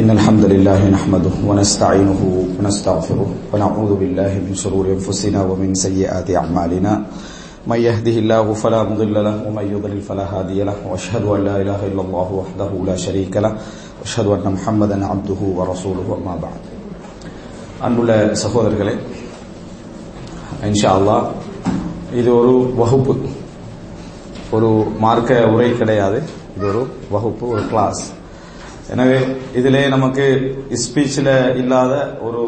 إن الحمد لله نحمده ونستعينه ونستغفره ونعوذ بالله من شرور أنفسنا ومن سيئات أعمالنا. من يهده الله فلا مضل له ومن يضلل فلا هادي له وأشهد أن لا إله إلا الله وحده لا شريك له وأشهد أن محمدا عبده ورسوله وما بعد. أن لا அன்புள்ள சகோதரர்களே இன்ஷா அல்லா இது ஒரு வகுப்பு ஒரு மார்க்க உரை கிடையாது இது ஒரு வகுப்பு ஒரு கிளாஸ் எனவே இதிலே நமக்கு ஸ்பீச்சில் இல்லாத ஒரு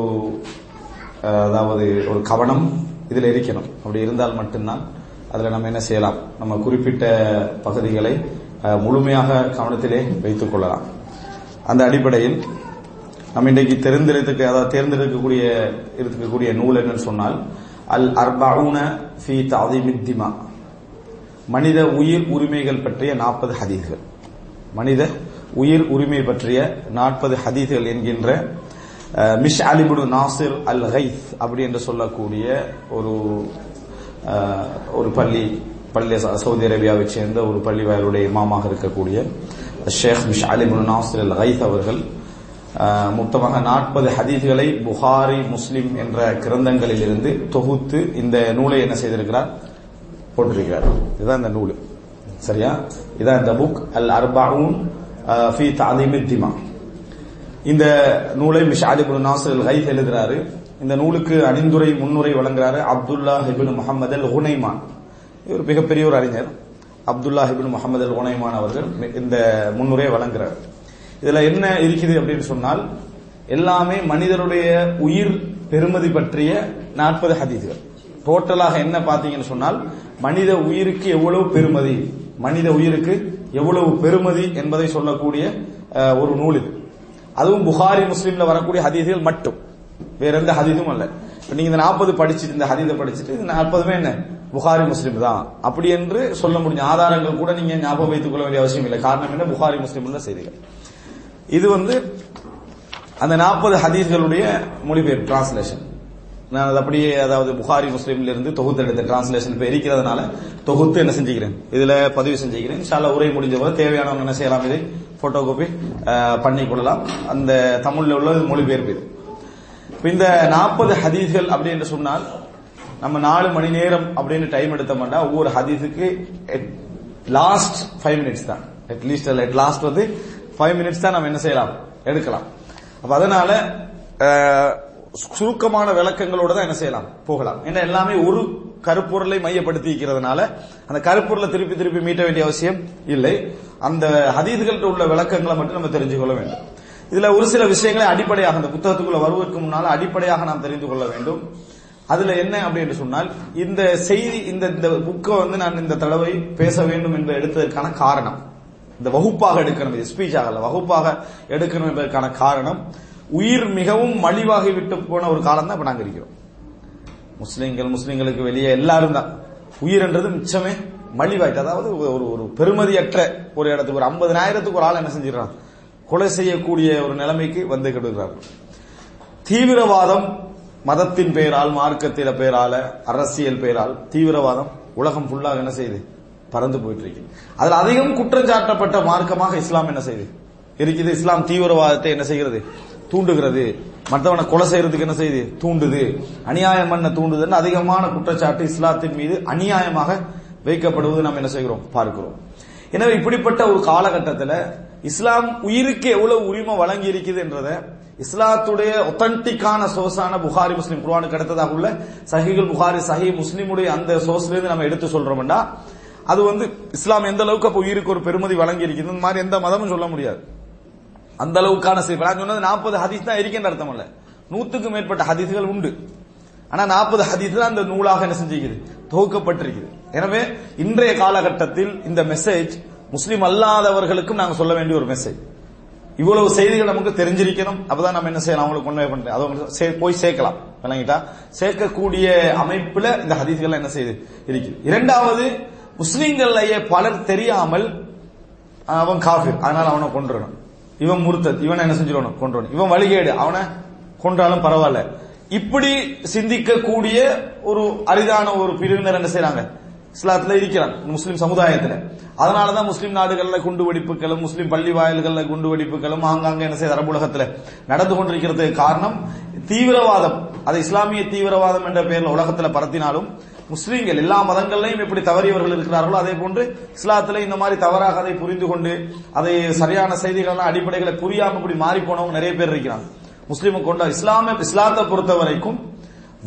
அதாவது ஒரு கவனம் இதில் இருக்கணும். அப்படி இருந்தால் மட்டும்தான் அதில் நம்ம என்ன செய்யலாம்? நம்ம குறிப்பிட்ட பகுதிகளை முழுமையாக கவனத்திலே வைத்துக் கொள்ளலாம். அந்த அடிப்படையில் நம்ம இன்றைக்கு தெரிந்திருக்க அதாவது தேர்ந்தெடுக்கக்கூடிய இருக்கக்கூடிய நூல் என்னன்னு சொன்னால் அல் அர்பவுன ஃபி தாதிமித்திமா மனித உயிர் உரிமைகள் பற்றிய நாற்பது ஹதீர்கள் மனித உயிர் உரிமை பற்றிய நாற்பது ஹதீஸ்கள் என்கின்ற மிஷ் அலிபுடு நாசிர் அல் ஹைத் அப்படி என்று சொல்லக்கூடிய ஒரு ஒரு பள்ளி பள்ளி ச- சவுதி அரேபியாவைச் சேர்ந்த ஒரு பள்ளி வயலுடைய இமாமாக இருக்கக்கூடிய ஷேக் மிஷ் அலிபுடு நாசிர் அல் ஹைத் அவர்கள் மொத்தமாக நாற்பது ஹதீஸ்களை புகாரி முஸ்லிம் என்ற கிரந்தங்களில் இருந்து தொகுத்து இந்த நூலை என்ன செய்திருக்கிறார்? போட்டிருக்கிறார். இதுதான் இந்த நூல். சரியா? இதான் இந்த புக். அல் அர்பாவும் ஃபி தாலிமி திமா. இந்த நூலை மிஷ் அலிபுல் நாசர் ஹைத் எழுதுறாரு. இந்த நூலுக்கு அணிந்துரை முன்னுரை வழங்குறாரு அப்துல்லா ஹிபின் முகமது அல் ஹுனைமான் இவர் மிகப்பெரிய ஒரு அறிஞர். அப்துல்லா ஹிபின் முகமது அல் ஹுனைமான் அவர்கள் இந்த முன்னுரையை வழங்குறார். இதுல என்ன இருக்குது அப்படின்னு சொன்னால் எல்லாமே மனிதனுடைய உயிர் பெருமதி பற்றிய நாற்பது ஹதீதுகள் டோட்டலாக என்ன பாத்தீங்கன்னு சொன்னால் மனித உயிருக்கு எவ்வளவு பெருமதி? மனித உயிருக்கு எவ்வளவு பெருமதி என்பதை சொல்லக்கூடிய ஒரு நூல் இது அதுவும் புகாரி முஸ்லீம்ல வரக்கூடிய ஹதீஸ்கள் மட்டும். வேற எந்த ஹதீதும் அல்ல. நீங்க இந்த நாற்பது படிச்சுட்டு இந்த ஹதீதை படிச்சுட்டு இந்த நாற்பதுமே என்ன? புகாரி முஸ்லீம் தான். அப்படி என்று சொல்ல முடிஞ்ச ஆதாரங்கள் கூட நீங்க ஞாபகம் வைத்துக் கொள்ள வேண்டிய அவசியம் இல்லை. காரணம் என்ன? புகாரி முஸ்லீம்ல செய்திகள். இது வந்து அந்த நாற்பது ஹதீஸ்களுடைய மொழிபெயர்ப்பு டிரான்ஸ்லேஷன் நான் அது அப்படியே அதாவது புகாரி முஸ்லீம்ல இருந்து தொகுத்து எடுத்த டிரான்ஸ்லேஷன் இப்ப இருக்கிறதுனால. தொகுத்து என்ன செஞ்சுக்கிறேன்? இதுல பதிவு செஞ்சுக்கிறேன். இன்ஷால்லா உரை முடிஞ்ச போது தேவையானவங்க என்ன செய்யலாம்? இதை போட்டோ காப்பி பண்ணி கொள்ளலாம். அந்த தமிழ்ல உள்ள மொழிபெயர்ப்பு இது. இந்த நாற்பது ஹதீஸ்கள் அப்படி என்று சொன்னால் நம்ம நாலு மணி நேரம் அப்படின்னு டைம் எடுத்தோம்னா ஒவ்வொரு ஹதீஸுக்கு லாஸ்ட் ஃபைவ் மினிட்ஸ் தான். அட்லீஸ்ட் அட் லாஸ்ட் வந்து ஃபைவ் மினிட்ஸ் தான் நம்ம என்ன செய்யலாம்? எடுக்கலாம். அப்ப அதனால சுருக்கமான விளக்கங்களோட தான் என்ன செய்யலாம்? போகலாம். ஏன்னா எல்லாமே ஒரு கருப்பொருளை மையப்படுத்தி இருக்கிறதுனால அந்த கருப்பொருளை திருப்பி திருப்பி மீட்ட வேண்டிய அவசியம் இல்லை. அந்த ஹதீதுகள்ட்ட உள்ள விளக்கங்களை மட்டும் நம்ம தெரிஞ்சு கொள்ள வேண்டும். இதுல ஒரு சில விஷயங்களை அடிப்படையாக அந்த புத்தகத்துக்குள்ள வருவதற்கு முன்னால அடிப்படையாக நாம் தெரிந்து கொள்ள வேண்டும். அதுல என்ன அப்படின்னு சொன்னால் இந்த செய்தி இந்த இந்த புக்கை வந்து நான் இந்த தடவை பேச வேண்டும் என்று எடுத்ததற்கான காரணம் இந்த வகுப்பாக எடுக்கணும் இது ஸ்பீச் ஆகல வகுப்பாக எடுக்கணும் என்பதற்கான காரணம் உயிர் மிகவும் மலிவாகி விட்டு போன ஒரு காலம் தான் இப்ப நாங்க இருக்கிறோம். முஸ்லிம்கள் முஸ்லிம்களுக்கு வெளியே எல்லாரும் தான். உயிர்ன்றது மிச்சமே மலிவாயிட்டு அதாவது ஒரு ஒரு பெருமதியற்ற ஒரு இடத்துக்கு ஒரு ஐம்பதனாயிரத்துக்கு ஒரு ஆள் என்ன செஞ்சிடறான்? கொலை செய்யக்கூடிய ஒரு நிலைமைக்கு வந்து கெடுகிறார்கள் தீவிரவாதம் மதத்தின் பெயரால் மார்க்கத்தில பெயரால அரசியல் பெயரால் தீவிரவாதம் உலகம் ஃபுல்லாக என்ன செய்யுது பறந்து போயிட்டு இருக்கு அதுல அதிகம் குற்றஞ்சாட்டப்பட்ட மார்க்கமாக இஸ்லாம் என்ன செய்யுது இருக்குது இஸ்லாம் தீவிரவாதத்தை என்ன செய்கிறது? தூண்டுகிறது. மற்றவனை கொலை செய்யறதுக்கு என்ன செய்யுது தூண்டுது. அநியாயம் பண்ண தூண்டுதுன்னு அதிகமான குற்றச்சாட்டு இஸ்லாத்தின் மீது அநியாயமாக வைக்கப்படுவது நாம் என்ன செய்கிறோம்? பார்க்கிறோம். எனவே இப்படிப்பட்ட ஒரு காலகட்டத்தில் இஸ்லாம் உயிருக்கு எவ்வளவு உரிமை வழங்கி இருக்குது என்றதை இஸ்லாத்துடைய ஒத்தன்டிக்கான சோர்ஸான புகாரி முஸ்லீம் குர்வானுக்கு அடுத்ததாக உள்ள சஹிகுல் புகாரி சஹி முஸ்லீமுடைய அந்த சோர்ஸ்லேருந்து நம்ம எடுத்து சொல்றோம்னா அது வந்து இஸ்லாம் எந்த அளவுக்கு அப்ப உயிருக்கு ஒரு பெருமதி வழங்கி இருக்குது? இந்த மாதிரி எந்த மதமும் சொல்ல முடியாது. அந்த அளவுக்கான செய்தி நான் சொன்னது நாற்பது ஹதீஸ் தான் இருக்கின்ற அர்த்தம் அல்ல. நூத்துக்கும் மேற்பட்ட ஹதீஸ்கள் உண்டு. ஆனா நாற்பது ஹதீஸ் தான் அந்த நூலாக என்ன செஞ்சிருக்குது தொகுக்கப்பட்டிருக்குது எனவே இன்றைய காலகட்டத்தில் இந்த மெசேஜ் முஸ்லீம் அல்லாதவர்களுக்கும் நாங்கள் சொல்ல வேண்டிய ஒரு மெசேஜ் இவ்வளவு செய்திகள் நமக்கு தெரிஞ்சிருக்கணும். அப்பதான் நம்ம என்ன செய்யலாம்? அவங்களுக்கு கொண்டு பண்றேன் அதை போய் சேர்க்கலாம். விளங்கிட்டா? சேர்க்கக்கூடிய அமைப்புல இந்த ஹதீஸ்கள் என்ன செய்யுது இருக்குது. இரண்டாவது முஸ்லீம்கள்லயே பலர் தெரியாமல் அவன் காஃபிர். அதனால அவனை கொண்டுறணும் இவன் முருத்தத் இவனை என்ன செஞ்சிடணும் கொண்டுறணும் இவன் வழிகேடு அவனை கொன்றாலும் பரவாயில்ல. இப்படி சிந்திக்கக்கூடிய ஒரு அரிதான ஒரு பிரிவினர் என்ன செய்யறாங்க இஸ்லாத்துல இருக்கிறான் முஸ்லீம் சமுதாயத்துல. அதனாலதான் முஸ்லீம் நாடுகள்ல குண்டு வெடிப்புகளும் முஸ்லீம் பள்ளி வாயில்கள்ல குண்டு வெடிப்புகளும் ஆங்காங்க என்ன செய்ய அரபு உலகத்துல நடந்து கொண்டிருக்கிறதுக்கு காரணம் தீவிரவாதம். அது இஸ்லாமிய தீவிரவாதம் என்ற பெயர்ல உலகத்துல பரத்தினாலும் முஸ்லீம்கள் எல்லா மதங்கள்லையும் எப்படி தவறியவர்கள் இருக்கிறார்களோ அதே போன்று இஸ்லாத்துல இந்த மாதிரி தவறாக அதை புரிந்து கொண்டு அதை சரியான செய்திகள் அடிப்படைகளை புரியாம இப்படி மாறி போனவங்க நிறைய பேர் இருக்கிறாங்க. முஸ்லீம் கொண்ட இஸ்லாம இஸ்லாத்தை பொறுத்த வரைக்கும்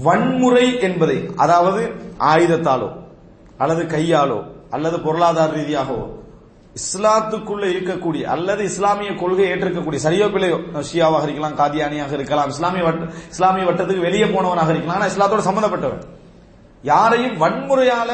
வன்முறை என்பதை அதாவது ஆயுதத்தாலோ அல்லது கையாலோ அல்லது பொருளாதார ரீதியாகவோ இஸ்லாத்துக்குள்ள இருக்கக்கூடிய அல்லது இஸ்லாமிய கொள்கை ஏற்றிருக்கக்கூடிய சரியோ பிள்ளையோ ஷியாவாக இருக்கலாம் காதியானியாக இருக்கலாம் இஸ்லாமிய வட்ட இஸ்லாமிய வட்டத்துக்கு வெளியே போனவனாக இருக்கலாம் ஆனா இஸ்லாத்தோட சம்பந்தப்பட்டவன். யாரையும் வன்முறையால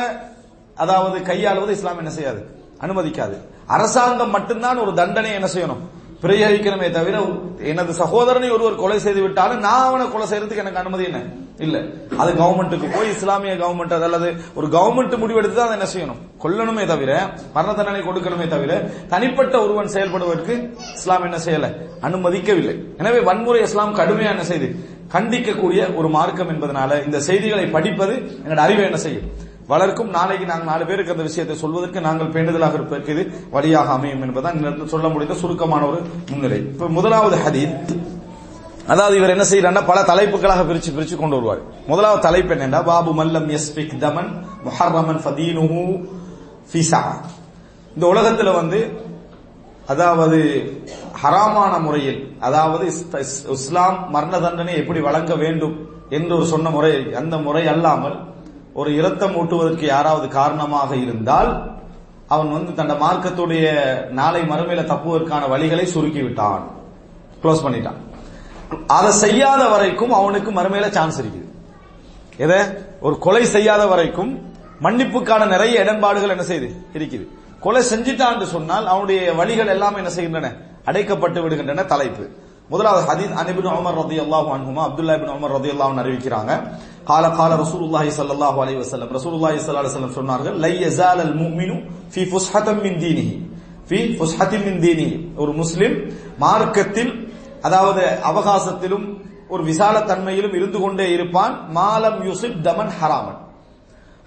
அதாவது கையாளுவது இஸ்லாம் என்ன செய்யாது? அனுமதிக்காது. அரசாங்கம் மட்டும்தான் ஒரு தண்டனை என்ன செய்யணும்? பிரயோகிக்கணுமே தவிர எனது சகோதரனை ஒருவர் கொலை செய்து விட்டாலும் நான் அவனை கொலை செய்யறதுக்கு எனக்கு அனுமதி என்ன? இல்ல. அது கவர்மெண்ட்டுக்கு போய் இஸ்லாமிய கவர்மெண்ட் அல்லது ஒரு கவர்மெண்ட் முடிவெடுத்து தான் அதை என்ன செய்யணும்? கொல்லணுமே தவிர மரண தண்டனை கொடுக்கணுமே தவிர தனிப்பட்ட ஒருவன் செயல்படுவதற்கு இஸ்லாம் என்ன செய்யல? அனுமதிக்கவில்லை. எனவே வன்முறை இஸ்லாம் கடுமையா என்ன செய்து? கண்டிக்கக்கூடிய ஒரு மார்க்கம் என்பதனால இந்த செய்திகளை படிப்பது எங்களோட அறிவை என்ன செய்யும்? வளர்க்கும் நாளைக்கு நாங்கள் நாலு பேருக்கு அந்த விஷயத்தை சொல்வதற்கு நாங்கள் பேண்டுதலாக இருப்பதற்கு இது வழியாக அமையும் என்பதுதான் சொல்ல முடிந்த சுருக்கமான ஒரு முன்னிலை. இப்ப முதலாவது ஹதீத் அதாவது இவர் என்ன செய்யறாருன்னா பல தலைப்புகளாக பிரிச்சு பிரிச்சு கொண்டு வருவார். முதலாவது தலைப்பு என்னன்னா பாபு மல்லம் யஸ்பிக் தமன் முஹர்ரமன் ஃபதீனுஹு ஃபிசா. இந்த உலகத்துல வந்து அதாவது ஹராமான முறையில் அதாவது இஸ்லாம் மரண தண்டனை எப்படி வழங்க வேண்டும் என்று ஒரு சொன்ன முறை அந்த முறை அல்லாமல் ஒரு இரத்தம் ஊட்டுவதற்கு யாராவது காரணமாக இருந்தால் அவன் வந்து தன் மார்க்கத்துடைய நாளை மறுமையில தப்புவதற்கான வழிகளை சுருக்கி விட்டான். க்ளோஸ் பண்ணிட்டான். அதை செய்யாத வரைக்கும் அவனுக்கு மறுமையில சான்ஸ் இருக்குது. எதை? ஒரு கொலை செய்யாத வரைக்கும் மன்னிப்புக்கான நிறைய இடன்பாடுகள் என்ன செய்யுது இருக்குது. கொலை செஞ்சிட்டான் சொன்னால் அவனுடைய வழிகள் எல்லாம் என்ன செய்கின்றன? அடைக்கப்பட்டு விடுகின்றன தலைப்பு. முதலாவது ஹதீத் அனிபின் உமர் ரதி அல்லாஹு அன்ஹுமா அப்துல்லா இபின் உமர் ரதி அல்லாஹ் அறிவிக்கிறாங்க. கால கால ரசூலுல்லாஹி ஸல்லல்லாஹு அலைஹி வஸல்லம் ரசூலுல்லாஹி ஸல்லல்லாஹு அலைஹி சொன்னார்கள் லை யஸால் அல் முஃமினு ஃபீ ஃபுஸ்ஹதம் மின் தீனிஹி. ஃபீ ஃபுஸ்ஹதின் மின் தீனிஹி. ஒரு முஸ்லிம் மார்க்கத்தில் அதாவது அவகாசத்திலும் ஒரு விசால தன்மையிலும் இருந்து கொண்டே இருப்பான். மாலம் யூசிப் தமன் ஹராமன்.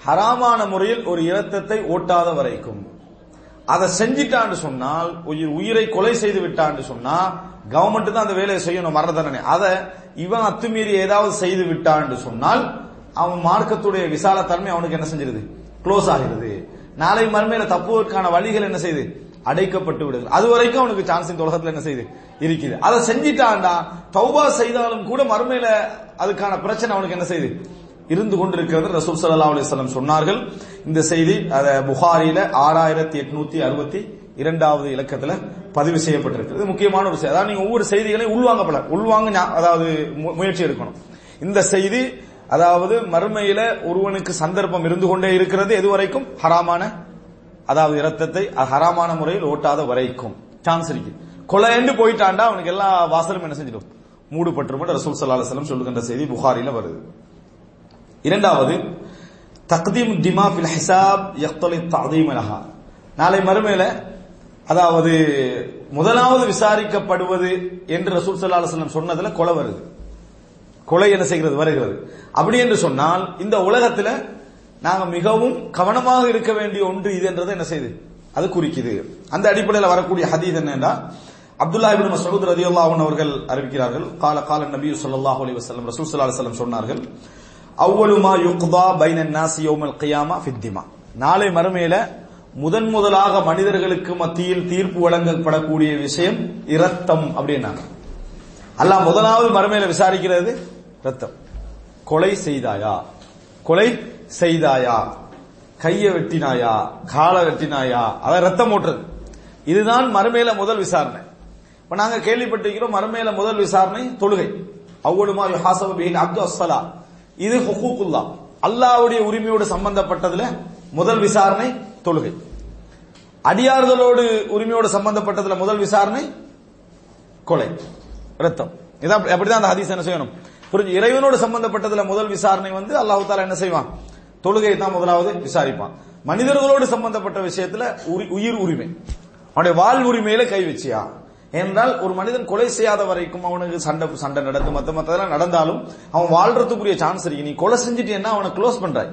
ஹராமான முறையில் ஒரு இரத்தத்தை ஓட்டாத வரைக்கும். அதை செஞ்சிட்டான்னு சொன்னால் உயிர் உயிரை கொலை செய்து விட்டான்னு சொன்னா கவர்மெண்ட் தான் அந்த வேலையை செய்யணும் மரண தண்டனை. அதை இவன் அத்துமீறி ஏதாவது செய்து விட்டான்னு சொன்னால் அவன் மார்க்கத்துடைய விசால தன்மை அவனுக்கு என்ன செஞ்சிருது? க்ளோஸ் ஆகிறது. நாளை மறுமையில தப்புவதற்கான வழிகள் என்ன செய்யுது அடைக்கப்பட்டு விடுது. அது வரைக்கும் அவனுக்கு சான்ஸ் இந்த உலகத்துல என்ன செய்யுது இருக்குது. அதை செஞ்சிட்டான்டா தௌபா செய்தாலும் கூட மறுமையில அதுக்கான பிரச்சனை அவனுக்கு என்ன செய்யுது இருந்து கொண்டிருக்கிறது. ரசூல் சல்லா அலைஹி சொன்னார்கள். இந்த செய்தி அதை புகாரியில ஆறாயிரத்தி எட்நூத்தி அறுபத்தி இரண்டாவது இலக்கத்துல பதிவு செய்யப்பட்டிருக்கிறது. முக்கியமான ஒரு செய்தி. அதாவது நீங்க ஒவ்வொரு செய்திகளையும் உள்வாங்கப்பட உள்வாங்க அதாவது மு- முயற்சி எடுக்கணும். இந்த செய்தி அதாவது மறுமையில ஒருவனுக்கு சந்தர்ப்பம் இருந்து கொண்டே இருக்கிறது எதுவரைக்கும் ஹராமான அதாவது இரத்தத்தை ஹராமான முறையில் ஓட்டாத வரைக்கும். சான்ஸ் இருக்கு. கொலைன்னு போயிட்டாண்டா அவனுக்கு எல்லா வாசலும் என்ன செஞ்சிடும்? மூடுபட்டு ரசூல் சல்லா அலைஹி சொல்லுகின்ற செய்தி புகாரில வருது. இரண்டாவது தக்தீம் திமா ஃபில் ஹிசாப் யக்தலி தகதீம் அலஹா. நாளை மறுமையில அதாவது முதலாவது விசாரிக்கப்படுவது என்று ரசூல் சல்லா அலுவலம் சொன்னதுல கொலை வருது. கொலை என்ன செய்கிறது வருகிறது. அப்படி என்று சொன்னால் இந்த உலகத்துல நாங்க மிகவும் கவனமாக இருக்க வேண்டிய ஒன்று இது என்றது என்ன செய்யுது அது குறிக்குது. அந்த அடிப்படையில் வரக்கூடிய ஹதீஸ் என்னன்னா அப்துல்லா இபின் மசூத் ரலியல்லாஹு அவர்கள் அறிவிக்கிறார்கள் கால கால நபி சொல்லாஹ் அலி வசலம் ரசூல் சல்லா சொன்னார்கள் அவ்வளுமா யுக்தா பைனன் நாஸ் கியாமா ஃபித்திமா நாளை மறுமையில முதன் முதலாக மனிதர்களுக்கு மத்தியில் தீர்ப்பு வழங்கப்படக்கூடிய விஷயம் இரத்தம் அப்படின்னாங்க. அல்லாஹ் முதலாவது மறுமையில விசாரிக்கிறது ரத்தம் கொலை செய்தாயா? கொலை செய்தாயா? கையை வெட்டினாயா? காலை வெட்டினாயா? அத ரத்தம் ஓட்டுறது. இதுதான் மறுமையில முதல் விசாரணை. இப்ப நாங்க கேள்விப்பட்டிருக்கிறோம் மறுமையில முதல் விசாரணை தொழுகை. அவ்வளவுமா யுஹாசபு அப்து அஸ்ஸலா. இது ஹுகூக்குல்லா. அல்லாஹ்வுடைய உரிமையோடு சம்பந்தப்பட்டதுல முதல் விசாரணை தொழுகை. அடியார்களோடு உரிமையோடு சம்பந்தப்பட்டதுல முதல் விசாரணை கொலை. ரத்தம் இதான் அப்படிதான் அந்த ஹதீஸ் என்ன செய்யணும்? புரிஞ்சு இறைவனோடு சம்பந்தப்பட்டதுல முதல் விசாரணை வந்து அல்லாஹு தாலா என்ன செய்வான்? தொழுகை தான் முதலாவது விசாரிப்பான். மனிதர்களோடு சம்பந்தப்பட்ட விஷயத்துல உரி- உயிர் உரிமை. அவனுடைய வாழ் உரிமையில கை வச்சியா? என்றால் ஒரு மனிதன் கொலை செய்யாத வரைக்கும் அவனுக்கு சண்டை சண்டை நடந்து மற்ற மற்றதெல்லாம் நடந்தாலும் அவன் வாழ்றதுக்குரிய சான்ஸ் இருக்கு. நீ கொலை செஞ்சுட்டீங்கன்னா அவனை க்ளோஸ் பண்றாய்.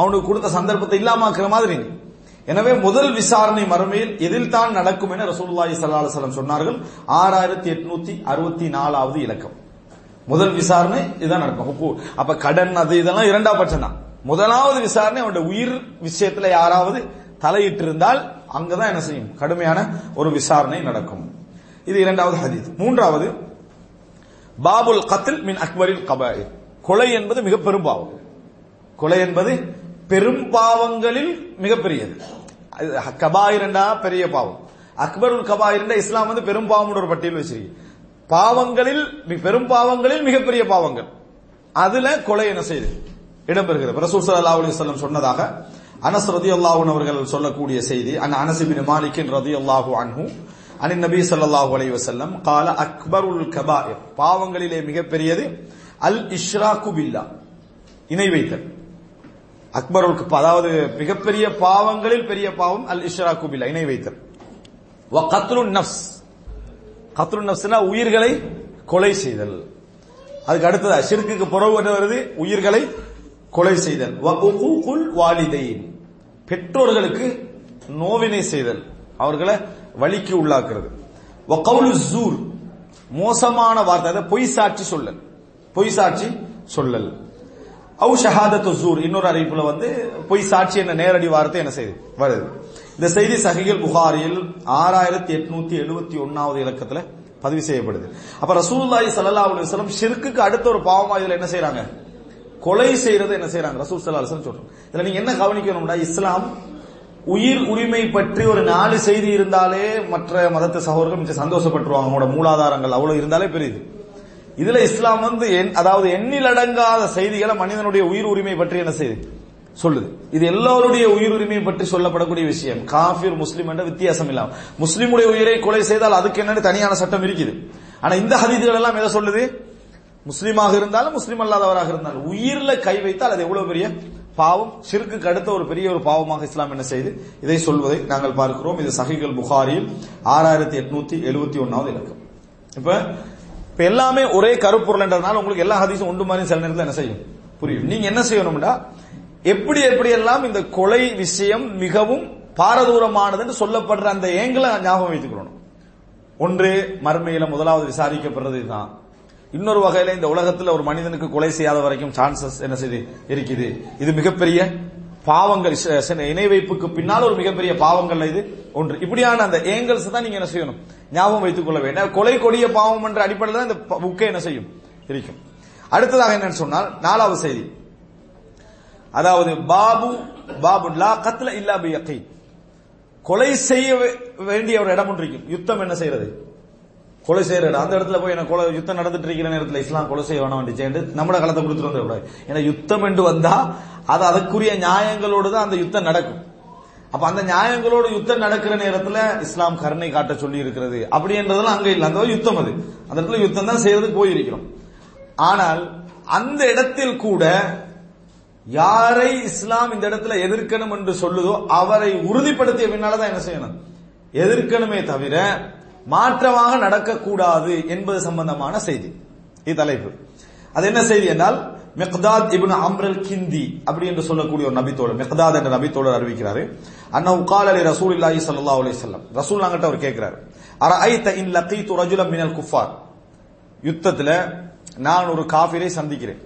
அவனுக்கு கொடுத்த சந்தர்ப்பத்தை இல்லாமக்கிற மாதிரி எனவே முதல் விசாரணை மறுமையில் எதில் தான் நடக்கும் என ரசூல்லாய் ஸல்லல்லாஹு அலைஹி சொன்னார்கள். ஆறாயிரத்தி எட்நூத்தி அறுபத்தி நாலாவது இலக்கம். முதல் விசாரணை இதுதான் நடக்கும். அப்ப கடன் அது இதெல்லாம் இரண்டாம் பட்சம் தான் முதலாவது விசாரணை அவனுடைய உயிர் விஷயத்துல யாராவது தலையிட்டு இருந்தால் அங்கதான் என்ன செய்யும்? கடுமையான ஒரு விசாரணை நடக்கும். இது இரண்டாவது ஹதீஸ். மூன்றாவது பாபுல் கத்தில் மின் அக்பரில் கபாயிர். கொலை என்பது மிக பெரும் பாவம். கொலை என்பது பெரும் பாவங்களில் மிகப்பெரியது அது கபாயிர் பெரிய பாவம். அக்பருல் கபாயிர் என்ற இஸ்லாம் வந்து பெரும் பாவம் ஒரு பட்டியல் வச்சிருக்கு பாவங்களில் மி- பெரும் பாவங்களில் மிகப்பெரிய பாவங்கள். அதுல கொலை என்ன செய்யுது இடம்பெறுகிறது. ரசூல் சல்லா அலி வஸல்லம் சொன்னதாக அனஸ் ரதி அன்ஹு அவர்கள் சொல்லக்கூடிய செய்தி அன் அனசிபின் மாலிக்கின் ரதி அல்லாஹூ அன்ஹூ அனி நபி சல்லாஹூ அலை கால அக்பர் உல் கபாயர் பாவங்களிலே மிகப்பெரியது அல் இஷ்ரா பில்லா இணை வைத்தல். அக்பர் அக்பருல் அதாவது மிகப்பெரிய பாவங்களில் பெரிய பாவம் அல் இஷ்ரா பில்லா இணை வைத்தல். கத்ரு நப்ஸ் கத்ரு நப்ஸ்னா உயிர்களை கொலை செய்தல். அதுக்கு அடுத்தது சிறுக்குக்கு புறவு என்ன வருது? உயிர்களை கொலை செய்தல். வாலிதையின் பெற்றோர்களுக்கு நோவினை செய்தல். அவர்களை வழிக்கு உள்ளாக்குறது. ஜூர் மோசமான வார்த்தை. அதாவது பொய் சாட்சி சொல்லல். பொய் சாட்சி சொல்லல். அவு ஷஹாதத்து ஜூர் இன்னொரு அறிவிப்புல வந்து பொய் சாட்சி என்ற நேரடி வார்த்தை என்ன செய்து? வருது. இந்த செய்தி சஹிகள் புகாரியில் ஆறாயிரத்தி எட்நூத்தி எழுபத்தி ஒன்னாவது இலக்கத்துல பதிவு செய்யப்படுது. அப்ப ரசூல்லாய் சல்லா அலுவலம் ஷிர்க்குக்கு அடுத்த ஒரு பாவமா இதுல என்ன செய்யறாங்க கொலை செய்யறது என்ன செய்யறாங்க ரசூல் சல்லா அலுவலம் சொல்றோம் இதுல நீங்க என்ன கவனிக்கணும்னா இஸ்லாம் உயிர் உரிமை பற்றி ஒரு நாலு செய்தி இருந்தாலே மற்ற மதத்து சகோதரர்கள் மிச்சம் சந்தோஷப்பட்டுருவாங்க. அவங்களோட மூலாதாரங்கள் அவ்வளவு இருந்தாலே பெரியது இதுல இஸ்லாம் வந்து எண்- அதாவது எண்ணிலடங்காத செய்திகளை மனிதனுடைய உயிர் உரிமை பற்றி என்ன செய்து? சொல்லுது. இது எல்லோருடைய உயிர் உரிமை பற்றி சொல்லப்படக்கூடிய விஷயம். காஃபிர் முஸ்லீம் என்ற வித்தியாசம் இல்லாம. முஸ்லீமுடைய உயிரை கொலை செய்தால் அதுக்கு என்னன்னு தனியான சட்டம் இருக்குது. ஆனா இந்த ஹதீதுகள் எல்லாம் எதை சொல்லுது? முஸ்லீமாக இருந்தாலும் முஸ்லீம் அல்லாதவராக இருந்தாலும். உயிர்ல கை வைத்தால் அது எவ்வளவு பெரிய பாவம் சிறுக்கு அடுத்த ஒரு பெரிய ஒரு பாவமாக இஸ்லாம் என்ன செய்து? இதை சொல்வதை நாங்கள் பார்க்கிறோம். இது சஹிகள் புகாரியில் ஆறாயிரத்தி எட்நூத்தி எழுபத்தி ஒன்னாவது இலக்கம். இப்ப இப்ப எல்லாமே ஒரே கருப்பொருள்ன்றதுனால உங்களுக்கு எல்லா ஹதீஸும் ஒன்று மாதிரி சில நேரத்தில் என்ன செய்யும்? புரியும். நீங்க என்ன செய்யணும்டா? எப்படி எப்படி எல்லாம் இந்த கொலை விஷயம் மிகவும் பாரதூரமானதுன்னு சொல்லப்படுற அந்த ஏங்களை ஞாபகம் வைத்துக்கணும் ஒன்று மர்மையில முதலாவது விசாரிக்கப்படுறது இதுதான். இன்னொரு வகையில இந்த உலகத்தில் ஒரு மனிதனுக்கு கொலை செய்யாத வரைக்கும் சான்சஸ் என்ன செய்து? இருக்குது. இது மிகப்பெரிய பாவங்கள் இணை வைப்புக்கு பின்னால் ஒரு மிகப்பெரிய பாவங்கள் இது ஒன்று. இப்படியான அந்த ஏங்கல்ஸ் தான் நீங்க என்ன செய்யணும்? ஞாபகம் வைத்துக் கொள்ள வேண்டும். கொலை கொடிய பாவம் என்ற அடிப்படையில் தான் இந்த புக்கை என்ன செய்யும்? இருக்கும். அடுத்ததாக என்னன்னு சொன்னால் நாலாவது செய்தி. அதாவது பாபு பாபு லா கத்ல இல்லா பி கொலை செய்ய வேண்டிய ஒரு இடம் ஒன்று இருக்கும் யுத்தம் என்ன செய்யறது? கொலை செய்யற அந்த இடத்துல போய் என்ன கொலை யுத்தம் நடந்துட்டு இருக்கிற நேரத்தில் இஸ்லாம் கொலை செய்ய வேணாம் வேண்டிச்சேன் நம்மள களத்தை கொடுத்துட்டு வந்துடக்கூடாது ஏன்னா யுத்தம் என்று வந்தா அது அதற்குரிய நியாயங்களோடு தான் அந்த யுத்தம் நடக்கும். அப்ப அந்த நியாயங்களோடு யுத்தம் நடக்கிற நேரத்துல இஸ்லாம் கருணை காட்ட சொல்லி இருக்கிறது. அப்படின்றதெல்லாம் அங்க இல்ல. அந்த யுத்தம் அது. அந்த இடத்துல யுத்தம் தான் செய்யறதுக்கு போயிருக்கிறோம். ஆனால் அந்த இடத்தில் கூட யாரை இஸ்லாம் இந்த இடத்துல எதிர்க்கணும் என்று சொல்லுதோ அவரை உறுதிப்படுத்திய பின்னாலதான் என்ன செய்யணும்? எதிர்க்கணுமே தவிர மாற்றமாக நடக்கக்கூடாது என்பது சம்பந்தமான செய்தி. இது தலைப்பு. அது என்ன செய்தி என்றால் மிக்தாத் இபுன் அம்ரல் கிந்தி அப்படி என்று சொல்லக்கூடிய ஒரு நபித்தோழர் மிக்தாத் என்ற நபித்தோழர் அறிவிக்கிறாரு. அண்ணா உக்கால் அலி ரசூல் இல்லாஹி சல்லா அலி சொல்லம் ரசூல் நாங்கிட்ட அவர் கேட்கிறார். த இன் லக்கி துரஜுல மினல் குஃபார்? யுத்தத்தில் நான் ஒரு காஃபிரை சந்திக்கிறேன்.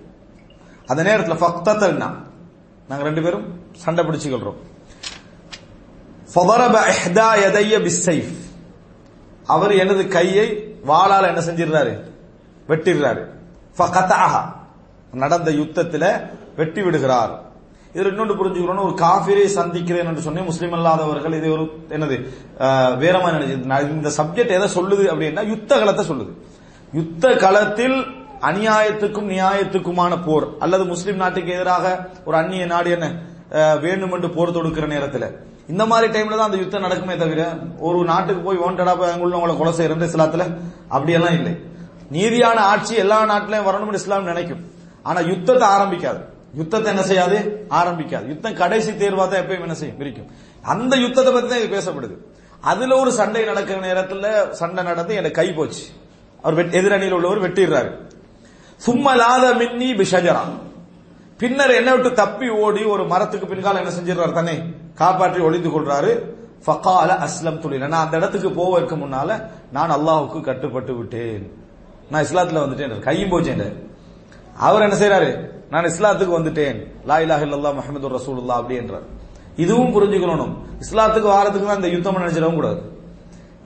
அந்த நேரத்தில் ஃபக்தத்தல்னா நாங்கள் ரெண்டு பேரும் சண்டை பிடிச்சுக்கிறோம் ஃபதரப இஹ்தா யதைய பிஸ்ஸைஃப். அவர் எனது கையை வாளால் என்ன செஞ்சிடுறாரு? வெட்டிடுறாரு. நடந்த யுத்தத்தில் வெட்டி விடுகிறார். இதில் இன்னொன்று புரிஞ்சுக்கிறோம் ஒரு காஃபிரை சந்திக்கிறேன் என்று சொன்னேன். முஸ்லீம் அல்லாதவர்கள் இது ஒரு என்னது வேறமா நினைச்சு இந்த சப்ஜெக்ட் எதை சொல்லுது அப்படின்னா யுத்த களத்தை சொல்லுது. யுத்த களத்தில் அநியாயத்துக்கும் நியாயத்துக்குமான போர் அல்லது முஸ்லீம் நாட்டுக்கு எதிராக ஒரு அந்நிய நாடு என்ன வேண்டும் என்று போர் தொடுக்கிற நேரத்தில். இந்த மாதிரி டைம்ல தான் அந்த யுத்தம் நடக்குமே தவிர ஒரு நாட்டுக்கு போய் வாண்டடா போய் அங்குள்ள உங்களை கொலை செய்யறது இஸ்லாத்துல அப்படியெல்லாம் இல்லை. நீதியான ஆட்சி எல்லா நாட்டிலையும் வரணும்னு இஸ்லாம் நினைக்கும். ஆனா யுத்தத்தை ஆரம்பிக்காது. யுத்தத்தை என்ன செய்யாது? ஆரம்பிக்காது. யுத்தம் கடைசி தேர்வா தான் எப்பயும் என்ன செய்யும்? பிரிக்கும். அந்த யுத்தத்தை பத்தி தான் இது பேசப்படுது. அதுல ஒரு சண்டை நடக்கிற நேரத்துல சண்டை நடந்து எனக்கு கை போச்சு. அவர் வெட்- எதிரணியில் உள்ளவர் வெட்டிடுறாரு. சும்மலாத மின்னி பிஷஜரா. பின்னர் என்ன விட்டு தப்பி ஓடி ஒரு மரத்துக்கு பின்னால் என்ன செஞ்சிடறாரு தானே? காப்பாற்றி ஒளிந்து கொள்றாரு. ஃபகால அஸ்லம் துளில நான் அந்த இடத்துக்கு போவதற்கு முன்னால நான் அல்லாஹுக்கு கட்டுப்பட்டு விட்டேன். நான் இஸ்லாத்துல வந்துட்டேன். கையும் போச்சேன் அவர் என்ன செய்யறாரு நான் இஸ்லாத்துக்கு வந்துட்டேன். லா இலாஹ் இல்லல்லாஹ் முஹம்மது ரசூலுல்லாஹ் அப்படின்றார் இதுவும் புரிஞ்சுக்கணும். இஸ்லாத்துக்கு வாரத்துக்கு தான் இந்த யுத்தம் நினைச்சிடவும் கூடாது.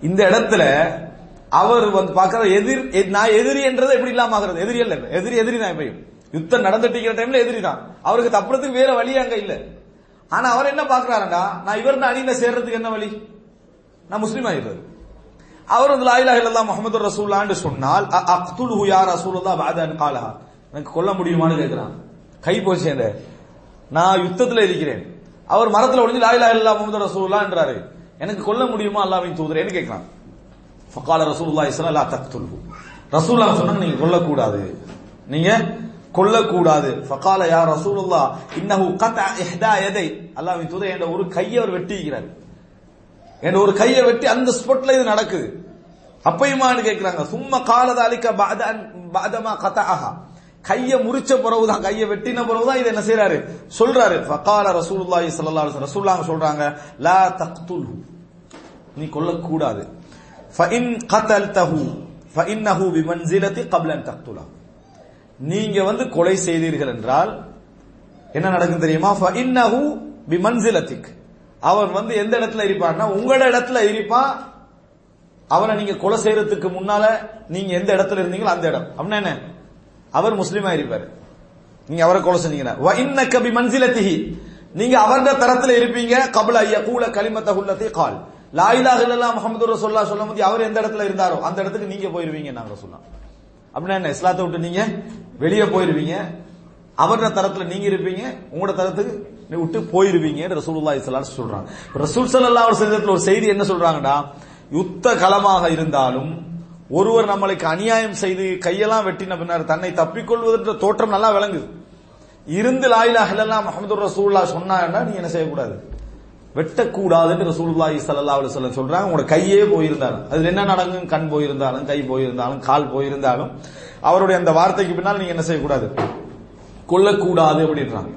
இந்த இடத்துல அவர் வந்து பாக்குற எதிர் எ- நான் எதிரி என்றது எப்படி இல்லாம ஆகிறது? எதிரி அல்ல. எதிரி எதிரி தான் எப்பயும் யுத்தம் நடந்துட்டு இருக்கிற டைம்ல எதிரி தான். அவருக்கு தப்புறதுக்கு வேற வழி அங்க இல்லை. ஆனா அவர் என்ன பாக்குறாருடா நான் இவர் அணியில சேர்றதுக்கு என்ன வழி? நான் முஸ்லீம் ஆயிடுறது அவர் வந்து லாயிலா இல்லல்லா முகமது ரசூல்லான்னு சொன்னால் அ- ஹுயா யா ரசூலுல்லாஹ் பஅத காலஹா. எனக்கு கொல்ல முடியுமான்னு கேட்கிறான் கை போச்சு அந்த நான் யுத்தத்துல இருக்கிறேன். அவர் மரத்துல ஒடிஞ்சு லாயிலா இல்லா முகமது ரசூல்லான்றாரு எனக்கு கொல்ல முடியுமா அல்லாவின் தூதரேன்னு கேட்கிறான் ஃபகால ரசூலுல்லாஹி ஸல்லல்லாஹு அலைஹி தக்துல்ஹு. ரசூலுல்லாஹ் சொன்னாங்க நீங்க கொல்லக்கூடாது. நீங்க கொல்லக்கூடாது. ஃபகால யா ரசூலுல்லா இன்னஹு கத் இஹ்தா யதை. அல்லாஹ்வின் தூதர் என்ற ஒரு கையை அவர் வெட்டிக்கிறார் என்ற ஒரு கையை வெட்டி அந்த ஸ்பாட்ல இது நடக்குது. அப்பயுமான்னு கேட்கிறாங்க சும்மா காலத அலிக்க பாதமா கதாஹா கைய முறிச்ச பிறகுதான் கைய வெட்டின பிறகுதான் இதை என்ன செய்யறாரு சொல்றாரு. ஃபகால ரசூலுல்லாஹி ஸல்லல்லாஹு அலைஹி ரசூலுல்லாஹ் சொல்றாங்க லா தக்துல்ஹு. நீ கொல்லக்கூடாது. ஃபஇன் கதல்தஹு. ஃபஇன்னஹு பிமன்சிலதி கப்ல அன் தக்துலஹு. நீங்க வந்து கொலை செய்தீர்கள் என்றால் என்ன நடக்கும் தெரியுமா? இன்னஹு பிமன்சிலத்திக். அவன் வந்து எந்த இடத்துல இருப்பான்னா உங்களோட இடத்துல இருப்பான் அவனை நீங்க கொலை செய்யறதுக்கு முன்னால நீங்க எந்த இடத்துல இருந்தீங்களோ அந்த இடம். அப்படின்னா என்ன? அவர் முஸ்லீமா இருப்பாரு நீங்க அவரை கொலை செஞ்சீங்கன்னா. இன்னக்க பிமன்சிலத்திஹி. நீங்க அவருடைய தரத்துல இருப்பீங்க. கபுல ஐயா கூல கலிமத்த குல்லத்தி கால். லாயிலாக இல்லல்லா முகமது ரசோல்லா சொல்லும் போது அவர் எந்த இடத்துல இருந்தாரோ அந்த இடத்துக்கு நீங்க போயிருவீங்க நாங்க சொல்லலாம் அப்படின்னா என்ன இஸ்லாத்தை விட்டு நீங்க வெளியே போயிருவீங்க. அவருடைய தரத்துல நீங்க இருப்பீங்க உங்களோட தரத்துக்கு விட்டு போயிருவீங்க ரசூலுல்லா இஸ்லாம் சொல்றாங்க. ரசூல் சல்லா அவர் சரீரத்தில் ஒரு செய்தி என்ன சொல்றாங்கடா யுத்த களமாக இருந்தாலும் ஒருவர் நம்மளுக்கு அநியாயம் செய்து கையெல்லாம் வெட்டின பின்னர் தன்னை தப்பிக்கொள்வதென்ற தோற்றம் நல்லா விளங்குது. இருந்து லாயிலா இல்லல்லாம் முஹம்மது ரசூல்லா சொன்னாங்கன்னா நீ என்ன செய்யக்கூடாது? வெட்டக்கூடாதுன்னு ரசூலுல்லாஹி சல்லா அலைஹி வஸல்லம் சொல்றாங்க. உங்களோட கையே போயிருந்தாலும் அதுல என்ன நடக்கும்? கண் போயிருந்தாலும் கை போயிருந்தாலும் கால் போயிருந்தாலும் அவருடைய அந்த வார்த்தைக்கு பின்னால் நீங்க என்ன செய்யக்கூடாது? கொல்லக்கூடாது அப்படின்றாங்க.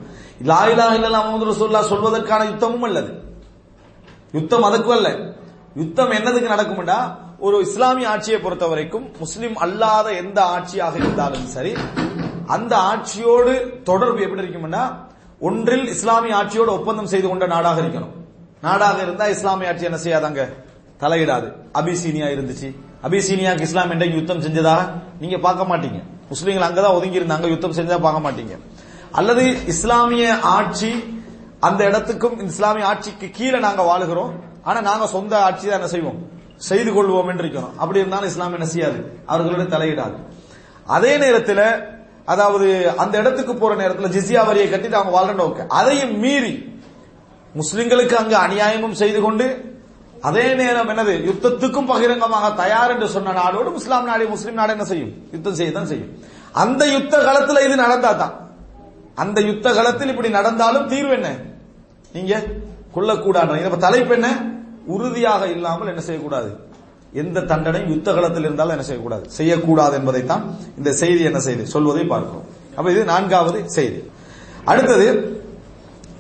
லாயிலா இல்லல்லாம் முஹம்மது ரசூல்லா சொல்வதற்கான யுத்தமும் அல்லது? யுத்தம் அதுக்கும் அல்ல. யுத்தம் என்னதுக்கு நடக்கும்டா? ஒரு இஸ்லாமிய ஆட்சியை பொறுத்த வரைக்கும் முஸ்லிம் அல்லாத எந்த ஆட்சியாக இருந்தாலும் சரி அந்த ஆட்சியோடு தொடர்பு எப்படி இருக்கும்னா ஒன்றில் இஸ்லாமிய ஆட்சியோடு ஒப்பந்தம் செய்து கொண்ட நாடாக இருக்கணும். நாடாக இருந்தா இஸ்லாமிய ஆட்சி என்ன செய்யாதாங்க? தலையிடாது. அபிசீனியா இருந்துச்சு. அபிசீனியாக்கு இஸ்லாம் என்றைக்கு யுத்தம் செஞ்சதா? நீங்க பார்க்க மாட்டீங்க. முஸ்லீம்கள் அங்கதான் ஒதுங்கி இருந்தாங்க யுத்தம் செஞ்சா பார்க்க மாட்டீங்க. அல்லது இஸ்லாமிய ஆட்சி அந்த இடத்துக்கும் இஸ்லாமிய ஆட்சிக்கு கீழே நாங்க வாழுகிறோம். ஆனா நாங்க சொந்த ஆட்சி தான் என்ன செய்வோம்? செய்து கொள்வோம் என்று அப்படி இருந்தாலும் இஸ்லாம் என்ன செய்யாது? அவர்களுடைய தலையிடாது. அதே நேரத்தில் அதாவது அந்த இடத்துக்கு போற நேரத்தில் ஜிசியா வரியை கட்டிட்டு அவங்க வாழ்ற ஓகே அதையும் மீறி முஸ்லிம்களுக்கு அங்கு அநியாயமும் செய்து கொண்டு அதே நேரம் என்னது யுத்தத்துக்கும் பகிரங்கமாக தயார் என்று சொன்ன நாடோடு முஸ்லாம் நாடு முஸ்லீம் நாடு என்ன செய்யும்? யுத்தம் செய்ய தான் செய்யும். அந்த யுத்த காலத்தில் இது நடந்தா தான் அந்த யுத்த காலத்தில் இப்படி நடந்தாலும் தீர்வு என்ன? நீங்க கொள்ளக்கூடாது இப்ப தலைப்பு என்ன? உறுதியாக இல்லாமல் என்ன செய்யக்கூடாது? எந்த தண்டனையும் யுத்த காலத்தில் இருந்தாலும் என்ன செய்யக்கூடாது. செய்யக்கூடாது என்பதைத்தான் இந்த செய்தி என்ன செய்தி சொல்வதை பார்க்கிறோம். அப்ப இது நான்காவது செய்தி. அடுத்தது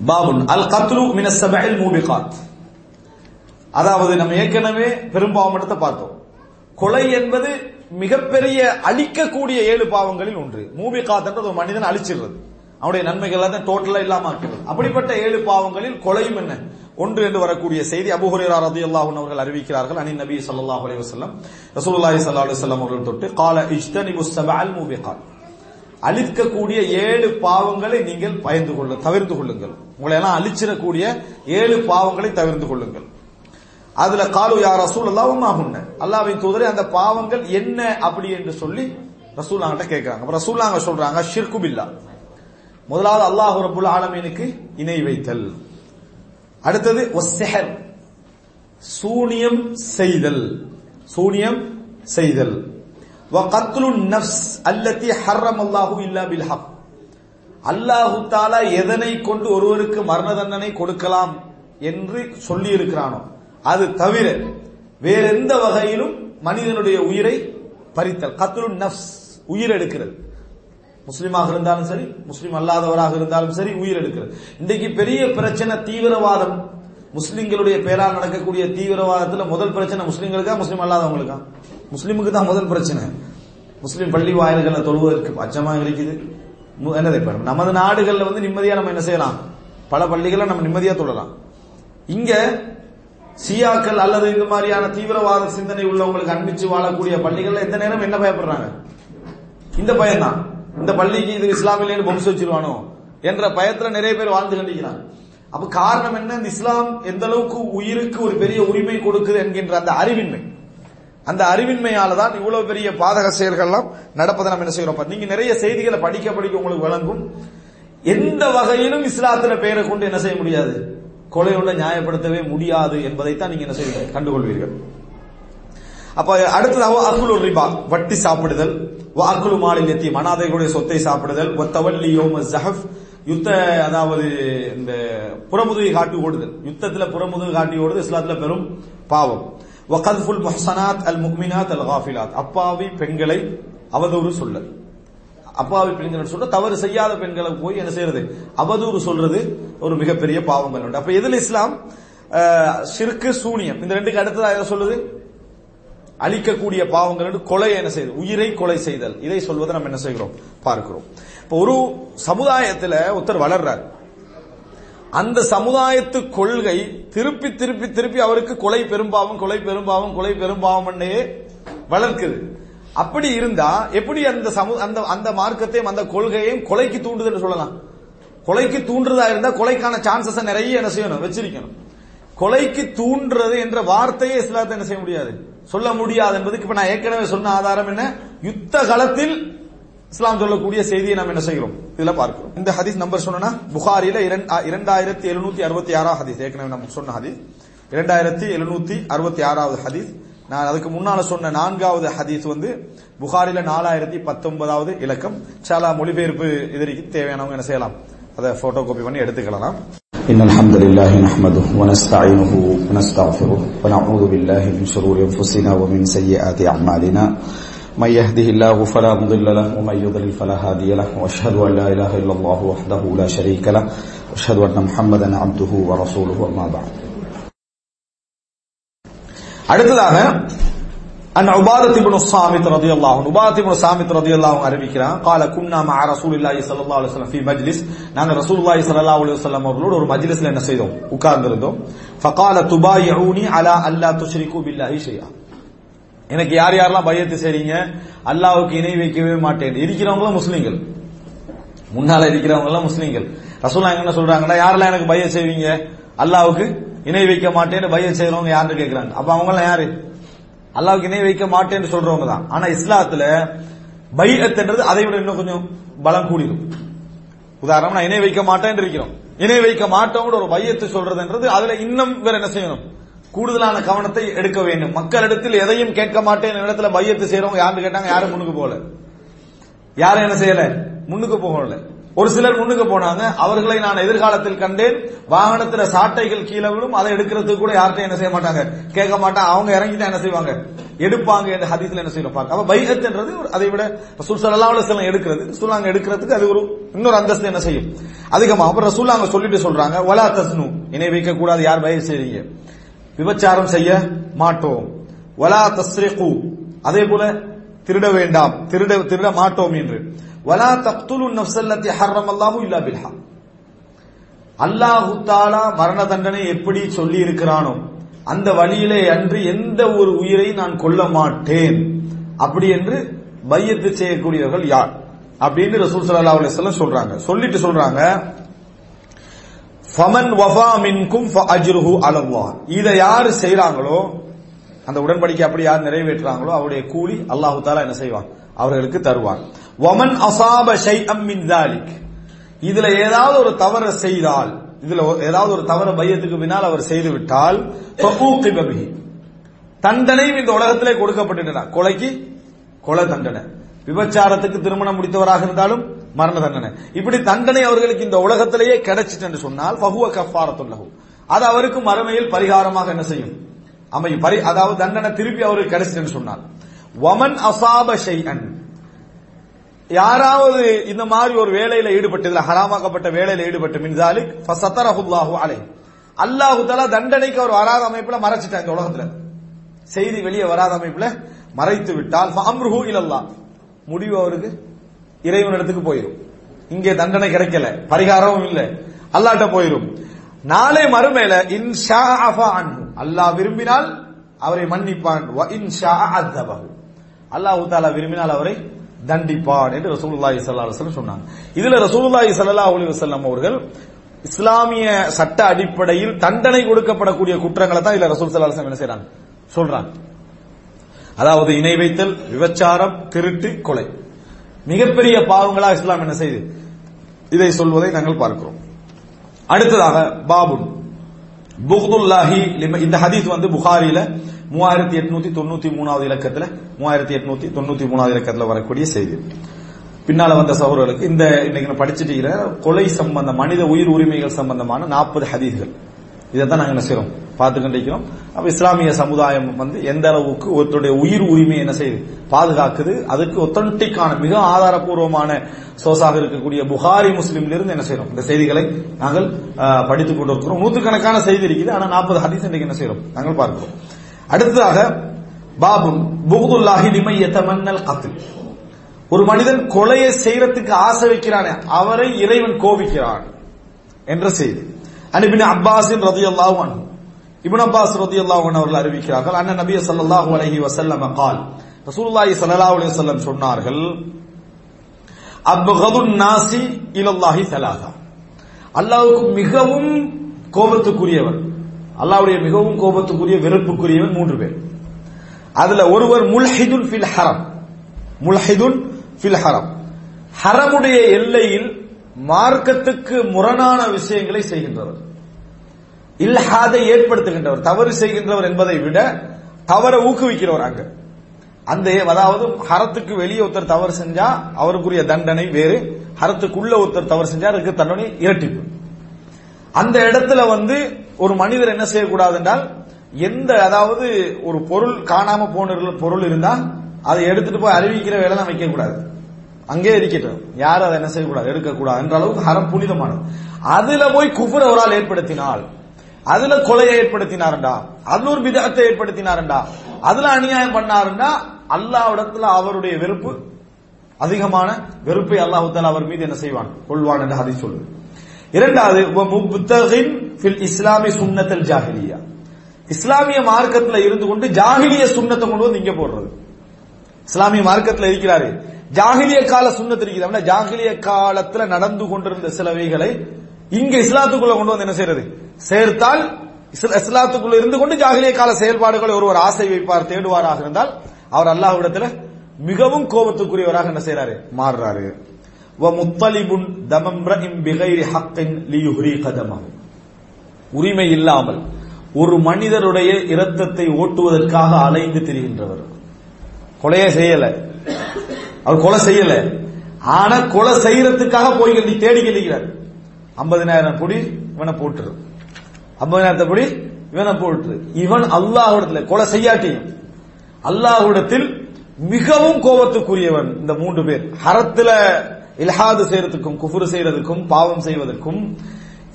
பாபுன். அல் கத்லு மின சபையில் மூபிகாத். அதாவது நம்ம ஏற்கனவே பெரும்பாவமட்டத்தை பார்த்தோம். கொலை என்பது மிகப்பெரிய அழிக்கக்கூடிய ஏழு பாவங்களில் ஒன்று. மூபிகாத் என்றது ஒரு மனிதன் அழிச்சிடுறது. அவனுடைய நன்மைகள் எல்லாத்தையும் டோட்டலா இல்லாம ஆக்கிறது அப்படிப்பட்ட ஏழு பாவங்களில் கொலையும் என்ன? ஒன்று என்று வரக்கூடிய செய்தி அபுஹுரேரா ரதி அல்லாஹன் அவர்கள் அறிவிக்கிறார்கள். அனி நபி ஸல்லல்லாஹு அலி வசல்லம் ரசூல்லாஹி சல்லா அலைஹி வஸல்லம் அவர்கள் தொட்டு கால இஜ்தனிபுஸ் சபஅல் மூபிகாத். அழிக்கக்கூடிய ஏழு பாவங்களை நீங்கள் பயந்து கொள்ள தவிர்த்து கொள்ளுங்கள். உங்களை எல்லாம் அழிச்சிடக்கூடிய ஏழு பாவங்களை தவிர்ந்து கொள்ளுங்கள். அதுல காலு யார் ரசூல் அல்லாவும் ஆகுன்ன அல்லாவின் தூதரை அந்த பாவங்கள் என்ன அப்படி என்று சொல்லி ரசூல்லாங்கிட்ட கேட்கிறாங்க. ரசூல்லாங்க சொல்றாங்க ஷிர்குபில்லா முதலாவது அல்லாஹு ரபுல் ஆலமீனுக்கு இணை வைத்தல். அடுத்தது ஒசெஹர் சூனியம் செய்தல். சூனியம் செய்தல். வ கத்லு நஃப்ஸ் அல்லத்தி ஹர்ரம் அல்லாஹு இல்லா பில் ஹக். அல்லாஹு தாலா எதனை கொண்டு ஒருவருக்கு மரண தண்டனை கொடுக்கலாம் என்று சொல்லி இருக்கிறானோ அது தவிர வேற எந்த வகையிலும் மனிதனுடைய உயிரை பறித்தல் கத்ரு நப்ஸ் உயிர் எடுக்கிறது. முஸ்லீமாக இருந்தாலும் சரி முஸ்லீம் அல்லாதவராக இருந்தாலும் சரி உயிர் எடுக்கிறது. இன்றைக்கு பெரிய பிரச்சனை தீவிரவாதம். முஸ்லிம்களுடைய பேரால் நடக்கக்கூடிய தீவிரவாதத்தில் முதல் பிரச்சனை முஸ்லீம்களுக்கா முஸ்லீம் அல்லாதவங்களுக்கா? முஸ்லீமுக்கு தான் முதல் பிரச்சனை. முஸ்லீம் பள்ளி வாயில்களை தொழுவதற்கு அச்சமாக இருக்குது. என்னது இப்ப? நமது நாடுகள்ல வந்து நிம்மதியா நம்ம என்ன செய்யலாம்? பல பள்ளிகளை நம்ம நிம்மதியா தொழலாம். இங்க சியாக்கள் அல்லது இந்த மாதிரியான தீவிரவாத சிந்தனை உள்ளவங்களுக்கு அன்பிச்சு வாழக்கூடிய பள்ளிகள்ல எந்த நேரம் என்ன பயப்படுறாங்க? இந்த பயம்தான். இந்த பள்ளிக்கு இது இஸ்லாமிலேன்னு பொம்சு வச்சிருவானோ? என்ற பயத்துல நிறைய பேர் வாழ்ந்து கண்டிக்கிறாங்க. அப்ப காரணம் என்ன? இந்த இஸ்லாம் எந்த அளவுக்கு உயிருக்கு ஒரு பெரிய உரிமை கொடுக்குது என்கின்ற அந்த அறிவின்மை. அந்த அறிவின்மையால தான் இவ்வளவு பெரிய பாதக செயல்கள்லாம் நடப்பதை நம்ம என்ன செய்யறோம்? நீங்க நிறைய செய்திகளை படிக்க படிக்க உங்களுக்கு வழங்கும் எந்த வகையிலும் இஸ்லாத்துல பெயரை கொண்டு என்ன செய்ய முடியாது? கொலையுள்ள நியாயப்படுத்தவே முடியாது என்பதைத்தான் நீங்க என்ன செய்வீங்க? கண்டுகொள்வீர்கள். அப்ப அடுத்ததாக அகுலு ரிபா வட்டி சாப்பிடுதல் வாக்குலு மாலில் எத்தியம் அனாதைகளுடைய சொத்தை சாப்பிடுதல் ஒத்தவல்லி யோம ஜஹப் யுத்த அதாவது இந்த புறமுதுகை காட்டி ஓடுதல். யுத்தத்துல புறமுதுகை காட்டி ஓடுது இஸ்லாத்துல பெரும் பாவம். வகத்ஃபுல் முஹ்சனாத் அல் முக்மினாத் அல் காஃபிலாத் அப்பாவி பெண்களை அவதூறு சொல்லல். அப்பாவி பெண்கள் சொல்ற தவறு செய்யாத பெண்களை போய் என்ன செய்யறது? அவதூறு சொல்றது ஒரு மிகப்பெரிய பாவங்கள் உண்டு. அப்ப எதில் இஸ்லாம்? சிறுக்கு சூனியம். இந்த ரெண்டுக்கு அடுத்ததா என்ன சொல்லுது? அழிக்கக்கூடிய பாவங்கள் கொலை என்ன செய்யுது உயிரை கொலை செய்தல். இதை சொல்வதை நம்ம என்ன செய்கிறோம்? பார்க்கிறோம். இப்ப ஒரு சமுதாயத்துல ஒருத்தர் வளர்றாரு. அந்த சமுதாயத்து கொள்கை திருப்பி திருப்பி திருப்பி அவருக்கு கொலை பெரும்பாவம் கொலை பெரும்பாவம் கொலை பெரும்பாவம் வளர்க்குது. அப்படி இருந்தா எப்படி அந்த சமு அந்த அந்த மார்க்கத்தையும் அந்த கொள்கையையும் கொலைக்கு தூண்டுதுன்னு சொல்லலாம். கொலைக்கு தூண்டுறதா இருந்தா கொலைக்கான சான்சஸ் நிறைய என்ன செய்யணும்? வச்சிருக்கணும். கொலைக்கு தூண்டுறது என்ற வார்த்தையே இஸ்லாத்தை என்ன செய்ய முடியாது? சொல்ல முடியாது என்பதுக்கு இப்ப நான் ஏற்கனவே சொன்ன ஆதாரம் என்ன? யுத்த காலத்தில் இஸ்லாம் சொல்லக்கூடிய செய்தியை நாம் என்ன செய்கிறோம் இதுல பார்க்கிறோம் இந்த ஹதீஸ் நம்பர் சொன்னா புகாரில இரண்டாயிரத்தி எழுநூத்தி அறுபத்தி ஆறாவது ஹதீஸ் ஏற்கனவே நம்ம சொன்ன ஹதீஸ் இரண்டாயிரத்தி எழுநூத்தி அறுபத்தி ஆறாவது ஹதீஸ் நான் அதுக்கு முன்னால சொன்ன நான்காவது ஹதீஸ் வந்து புகாரில நாலாயிரத்தி பத்தொன்பதாவது இலக்கம் சாலா மொழிபெயர்ப்பு இதற்கு தேவையானவங்க என்ன செய்யலாம் அதை போட்டோ காப்பி பண்ணி எடுத்துக்கலாம் إن الحمد لله نحمده ونستعينه ونستغفره ونعوذ بالله من شرور أنفسنا ومن سيئات أعمالنا من يهده الله فلا مضل له ومن يضلل فلا هادي له وأشهد أن لا إله إلا الله وحده لا شريك له وأشهد أن محمدا عبده ورسوله وما بعد. அடுத்ததாக அந்த உபாதத் இப்னு ஸாமித் রাদিয়াল্লাহு அன்ஹு உபாதத் இப்னு ஸாமித் রাদিয়াল্লাহு அன்ஹு அறிவிக்கிறான் قال كنا مع رسول الله صلى الله عليه وسلم في مجلس நான் ரசூலுல்லாஹி صلى الله عليه وسلم அவர்களோட ஒரு மஜ்லிஸ்ல என்ன செய்தோம் உட்கார்ந்திருந்தோம் فقال تبايعوني على الا تشركوا بالله شيئا எனக்கு யார் யாரெல்லாம் பையத்து செய்றீங்க? அல்லாவுக்கு இணை வைக்கவே மாட்டேன். இருக்கிறவங்களும் முஸ்லீம்கள். முன்னால இருக்கிறவங்க எல்லாம் முஸ்லீம்கள் ரசூலா என்ன சொல்றாங்கன்னா யாரெல்லாம் எனக்கு பைய செய்வீங்க? அல்லாவுக்கு இணை வைக்க மாட்டேன்னு பைய செய்யறவங்க யாருன்னு கேக்குறாங்க. அப்ப அவங்க எல்லாம் யாரு? அல்லாவுக்கு இணை வைக்க மாட்டேன்னு சொல்றவங்க தான். ஆனா இஸ்லாத்துல பையத்துன்றது அதை விட இன்னும் கொஞ்சம் பலம் கூடிடும் உதாரணம் நான் இணை வைக்க மாட்டேன் இருக்கிறோம். இணை வைக்க மாட்டோம்னு ஒரு பையத்து சொல்றதுன்றது அதுல இன்னும் வேற என்ன செய்யணும்? கூடுதலான கவனத்தை எடுக்க வேண்டும். மக்களிடத்தில் எதையும் கேட்க மாட்டேன். இடத்துல பையத்து செய்யறவங்க யாருன்னு கேட்டாங்க யாரும் முன்னுக்கு போகல. யாரும் என்ன செய்யல? முன்னுக்கு போகல. ஒரு சிலர் முன்னுக்கு போனாங்க. அவர்களை நான் எதிர்காலத்தில் கண்டேன். வாகனத்துல சாட்டைகள் கீழே விழும். அதை எடுக்கிறதுக்கு கூட யார்கிட்ட என்ன செய்ய மாட்டாங்க. கேட்க மாட்டாங்க அவங்க இறங்கி தான் என்ன செய்வாங்க? எடுப்பாங்க என்ற ஹதீஸ்ல என்ன செய்யணும் பார்க்க. அப்ப பைஹத்ன்றது அதை விட ரசூல் ஸல்லல்லாஹு எடுக்கிறது. ரசூல் எடுக்கிறதுக்கு அது ஒரு இன்னொரு அந்தஸ்து என்ன செய்யும்? அதிகமாக அப்புறம் ரசூல் சொல்லிட்டு சொல்றாங்க ஒலா தஸ்னு. இணை வைக்க கூடாது யார் பயிர் செய்றீங்க? விபச்சாரம் செய்ய மாட்டோம். வலா தஸ்ரிகு. அதே போல திருட வேண்டாம். திருட திருட மாட்டோம் என்று. வலா தக்துலு ஹர்ரம் அல்லாஹு இல்லா பில்ஹா. அல்லாஹு தாலா மரண தண்டனை எப்படி சொல்லி இருக்கிறானோ அந்த வழியிலே அன்று எந்த ஒரு உயிரை நான் கொல்ல மாட்டேன். அப்படி என்று பையத்து செய்யக்கூடியவர்கள் யார்? அப்படின்னு ரசூல் சல்லா அலுவலம் சொல்றாங்க. சொல்லிட்டு சொல்றாங்க ஃபமன் வஃபா மின்கும் அஜ்ருஹு அலல்லாஹ். இதை யார் செய்றாங்களோ அந்த உடன்படிக்கை அப்படி யார் நிறைவேற்றுறாங்களோ அவருடைய கூலி அல்லாஹு தாலா என்ன செய்வான்? அவர்களுக்கு தருவான். வமன் அசாப ஷைஅம் மின் தாலிக். இதுல ஏதாவது ஒரு தவறு செய்தால் இதுல ஏதாவது ஒரு தவறு பையத்துக்கு பின்னால் அவர் செய்து விட்டால் ஃபஊகிப தண்டனையும் இந்த உலகத்திலே கொடுக்கப்பட்டுட்டான். கொலைக்கு கொலை தண்டனை. விபச்சாரத்துக்கு திருமணம் முடித்தவராக இருந்தாலும் மரண தண்டனை. இப்படி தண்டனை அவர்களுக்கு இந்த உலகத்திலேயே கிடைச்சிட்டு என்று சொன்னால் பகுவ கஃபாரத்துள்ளகு அது அவருக்கு மறுமையில் பரிகாரமாக என்ன செய்யும்? அமையும். பரி அதாவது தண்டனை திருப்பி அவருக்கு கிடைச்சிட்டு சொன்னார் வமன் அசாப ஷைஅன். யாராவது இந்த மாதிரி ஒரு வேலையில ஈடுபட்டு இதுல ஹராமாக்கப்பட்ட வேலையில ஈடுபட்டு மின்சாலிக் ஃபசத்தரஹுல்லாஹு அலை. அல்லாஹு தலா தண்டனைக்கு அவர் வராத அமைப்புல மறைச்சிட்டாங்க இந்த உலகத்துல. செய்தி வெளியே வராத அமைப்புல மறைத்து விட்டால் ஃபஅம்ருஹு இல்லல்லா முடிவு அவருக்கு? இறைவனிடத்துக்கு போயிடும் இங்கே தண்டனை கிடைக்கல. பரிகாரமும் இல்லை. அல்லாட்ட போயிடும் நாளை மறுமையில இன்ஷா அஃபா அல்லாஹ் விரும்பினால் அவரை மன்னிப்பான். வ இன்ஷா அல்லாஹ் தாலா விரும்பினால் அவரை தண்டிப்பான் என்று ரசூலுல்லாஹி ஸல்லல்லாஹு அலைஹி சொன்னாங்க. இதுல ரசூலுல்லாஹி ஸல்லல்லாஹு அலைஹி வஸல்லம் அவர்கள் இஸ்லாமிய சட்ட அடிப்படையில் தண்டனை கொடுக்கப்படக்கூடிய குற்றங்களை தான் இதுல ரசூல் ஸல்லல்லாஹு அலைஹி வஸல்லம் என்ன செய்றாங்க? சொல்றாங்க. அதாவது இணை வைத்தல் விபச்சாரம் திருட்டு கொலை. மிகப்பெரிய பாவங்களா இஸ்லாம் என்ன செய்து? இதை சொல்வதை நாங்கள் பார்க்கிறோம். அடுத்ததாக பாபுன். புகதுல்லாஹி இந்த ஹதீஸ் வந்து புகாரில மூவாயிரத்தி எட்நூத்தி தொண்ணூத்தி மூணாவது இலக்கத்துல மூவாயிரத்தி எட்நூத்தி தொண்ணூத்தி மூணாவது இலக்கத்துல வரக்கூடிய செய்தி. பின்னால வந்த சகோதரர்களுக்கு இந்த இன்னைக்கு நான் படிச்சுட்டு கொலை சம்பந்த மனித உயிர் உரிமைகள் சம்பந்தமான நாற்பது ஹதீஸ்கள். தான் நாங்கள் என்ன செய்கிறோம் பார்த்து கொண்டிருக்கிறோம் அப்ப இஸ்லாமிய சமுதாயம் வந்து எந்த அளவுக்கு ஒருத்தருடைய உயிர் உரிமையை என்ன செய்யுது? பாதுகாக்குது. அதுக்கு ஒத்தன்டிக்கான மிக ஆதாரபூர்வமான சோசாக இருக்கக்கூடிய புகாரி முஸ்லீம்ல இருந்து என்ன செய்யறோம் இந்த செய்திகளை நாங்கள் படித்துக் கொண்டிருக்கிறோம் நூற்றுக்கணக்கான செய்தி இருக்குது. ஆனா நாற்பது ஹதீஸ் இன்றைக்கு என்ன செய்யறோம் நாங்கள் பார்க்கிறோம். அடுத்ததாக பாபு புகுதுல்லாஹி லிமை எத்தமன்னல் கத்ல். ஒரு மனிதன் கொலையை செய்யறதுக்கு ஆசை வைக்கிறானே அவரை இறைவன் கோபிக்கிறான் என்ற செய்தி. அனுப்பின அப்பாஸின் ரதி அல்லாஹ் இபின் அப்பாஸ் ரதி அல்லாஹ் அவர்கள் அறிவிக்கிறார்கள். அண்ணன் நபிய சல்லாஹு அலஹி வசல்லம் கால். ரசூல்லாஹி சல்லா அலி வல்லம் சொன்னார்கள் அப்ஹதுன் நாசி இலல்லாஹி சலாதா அல்லாவுக்கு மிகவும் கோபத்துக்குரியவர். அல்லாவுடைய மிகவும் கோபத்துக்குரிய வெறுப்புக்குரியவன் மூன்று பேர். அதுல ஒருவர் முல்ஹிதுன் ஃபில் ஹரம். முல்ஹிதுன் ஃபில் ஹரம். ஹரமுடைய எல்லையில் மார்க்கத்துக்கு முரணான விஷயங்களை செய்கின்றவர். இல்ஹாதை ஏற்படுத்துகின்றவர் தவறு செய்கின்றவர் என்பதை விட தவற ஊக்குவிக்கிறவர் அங்க. அந்த அதாவது ஹரத்துக்கு வெளியே ஒருத்தர் தவறு செஞ்சா அவருக்குரிய தண்டனை வேறு ஹரத்துக்குள்ள ஒருத்தர் தவறு செஞ்சா அதுக்கு தண்டனை இரட்டிப்பு. அந்த இடத்துல வந்து ஒரு மனிதர் என்ன செய்யக்கூடாது என்றால் எந்த அதாவது ஒரு பொருள் காணாம போன பொருள் இருந்தா அதை எடுத்துட்டு போய் அறிவிக்கிற வேலை தான் வைக்க கூடாது அங்கே இருக்கட்டும். யாரும் அதை என்ன செய்யக்கூடாது? எடுக்கக்கூடாது என்ற அளவுக்கு ஹரம் புனிதமானது. அதுல போய் குஃபுர ஒரு ஆள் ஏற்படுத்தினால் அதுல கொலையை ஏற்படுத்தினாருண்டா? அதுல ஒரு விதத்தை ஏற்படுத்தினாருண்டா? அதுல அநியாயம் பண்ணாருண்டா? அல்லாவிடத்துல அவருடைய வெறுப்பு அதிகமான வெறுப்பை அல்லாஹ் அவர் மீது என்ன செய்வான்? கொள்வான் என்று அதை சொல்லுது. இரண்டாவது இஸ்லாமிய முப்தகின் ஃபில் இஸ்லாமிய மார்க்கத்துல இருந்து கொண்டு ஜாஹிலிய சுண்ணத்தை கொண்டு வந்து இங்க போடுறது. இஸ்லாமிய மார்க்கத்துல இருக்கிறாரு. ஜாகிலிய கால சுண்ணத் இருக்குது. அப்படின்னா ஜாகிலிய காலத்துல நடந்து கொண்டிருந்த சிலவைகளை இங்க இஸ்லாத்துக்குள்ள கொண்டு வந்து என்ன செய்யறது? சேர்த்தால் இஸ்லாத்துக்குள்ள இருந்து கொண்டு ஜாகிலிய கால செயல்பாடுகளை ஒருவர் ஆசை வைப்பார் தேடுவாராக இருந்தால் அவர் அல்லாஹ்விடத்துல மிகவும் கோபத்துக்குரியவராக என்ன செய்யறாரு மாறுறாரு. வ முத்தலிபுன் தமம்ரஇம் பிகைரி ஹக்கின் லியுஹ்ரி கதமஹு. உரிமை இல்லாமல் ஒரு மனிதருடைய இரத்தத்தை ஓட்டுவதற்காக அலைந்து திரிகின்றவர். கொலையே செய்யல. அவர் கொலை செய்யல. ஆனா கொலை செய்யறதுக்காக போய் நீ தேடி கழிக்கிறார் ஐம்பதினாயிரம் பொடி இவனை போட்டுரு. ஐம்பதினாயிரத்தை பொடி இவனை போட்டுரு. இவன் அல்லாஹிடத்தில் கொலை செய்யாட்டியும் அல்லாஹிடத்தில் மிகவும் கோபத்துக்குரியவன் இந்த மூன்று பேர். ஹரத்துல இல்ஹாது செய்யறதுக்கும் குஃபுரு செய்யறதுக்கும் பாவம் செய்வதற்கும்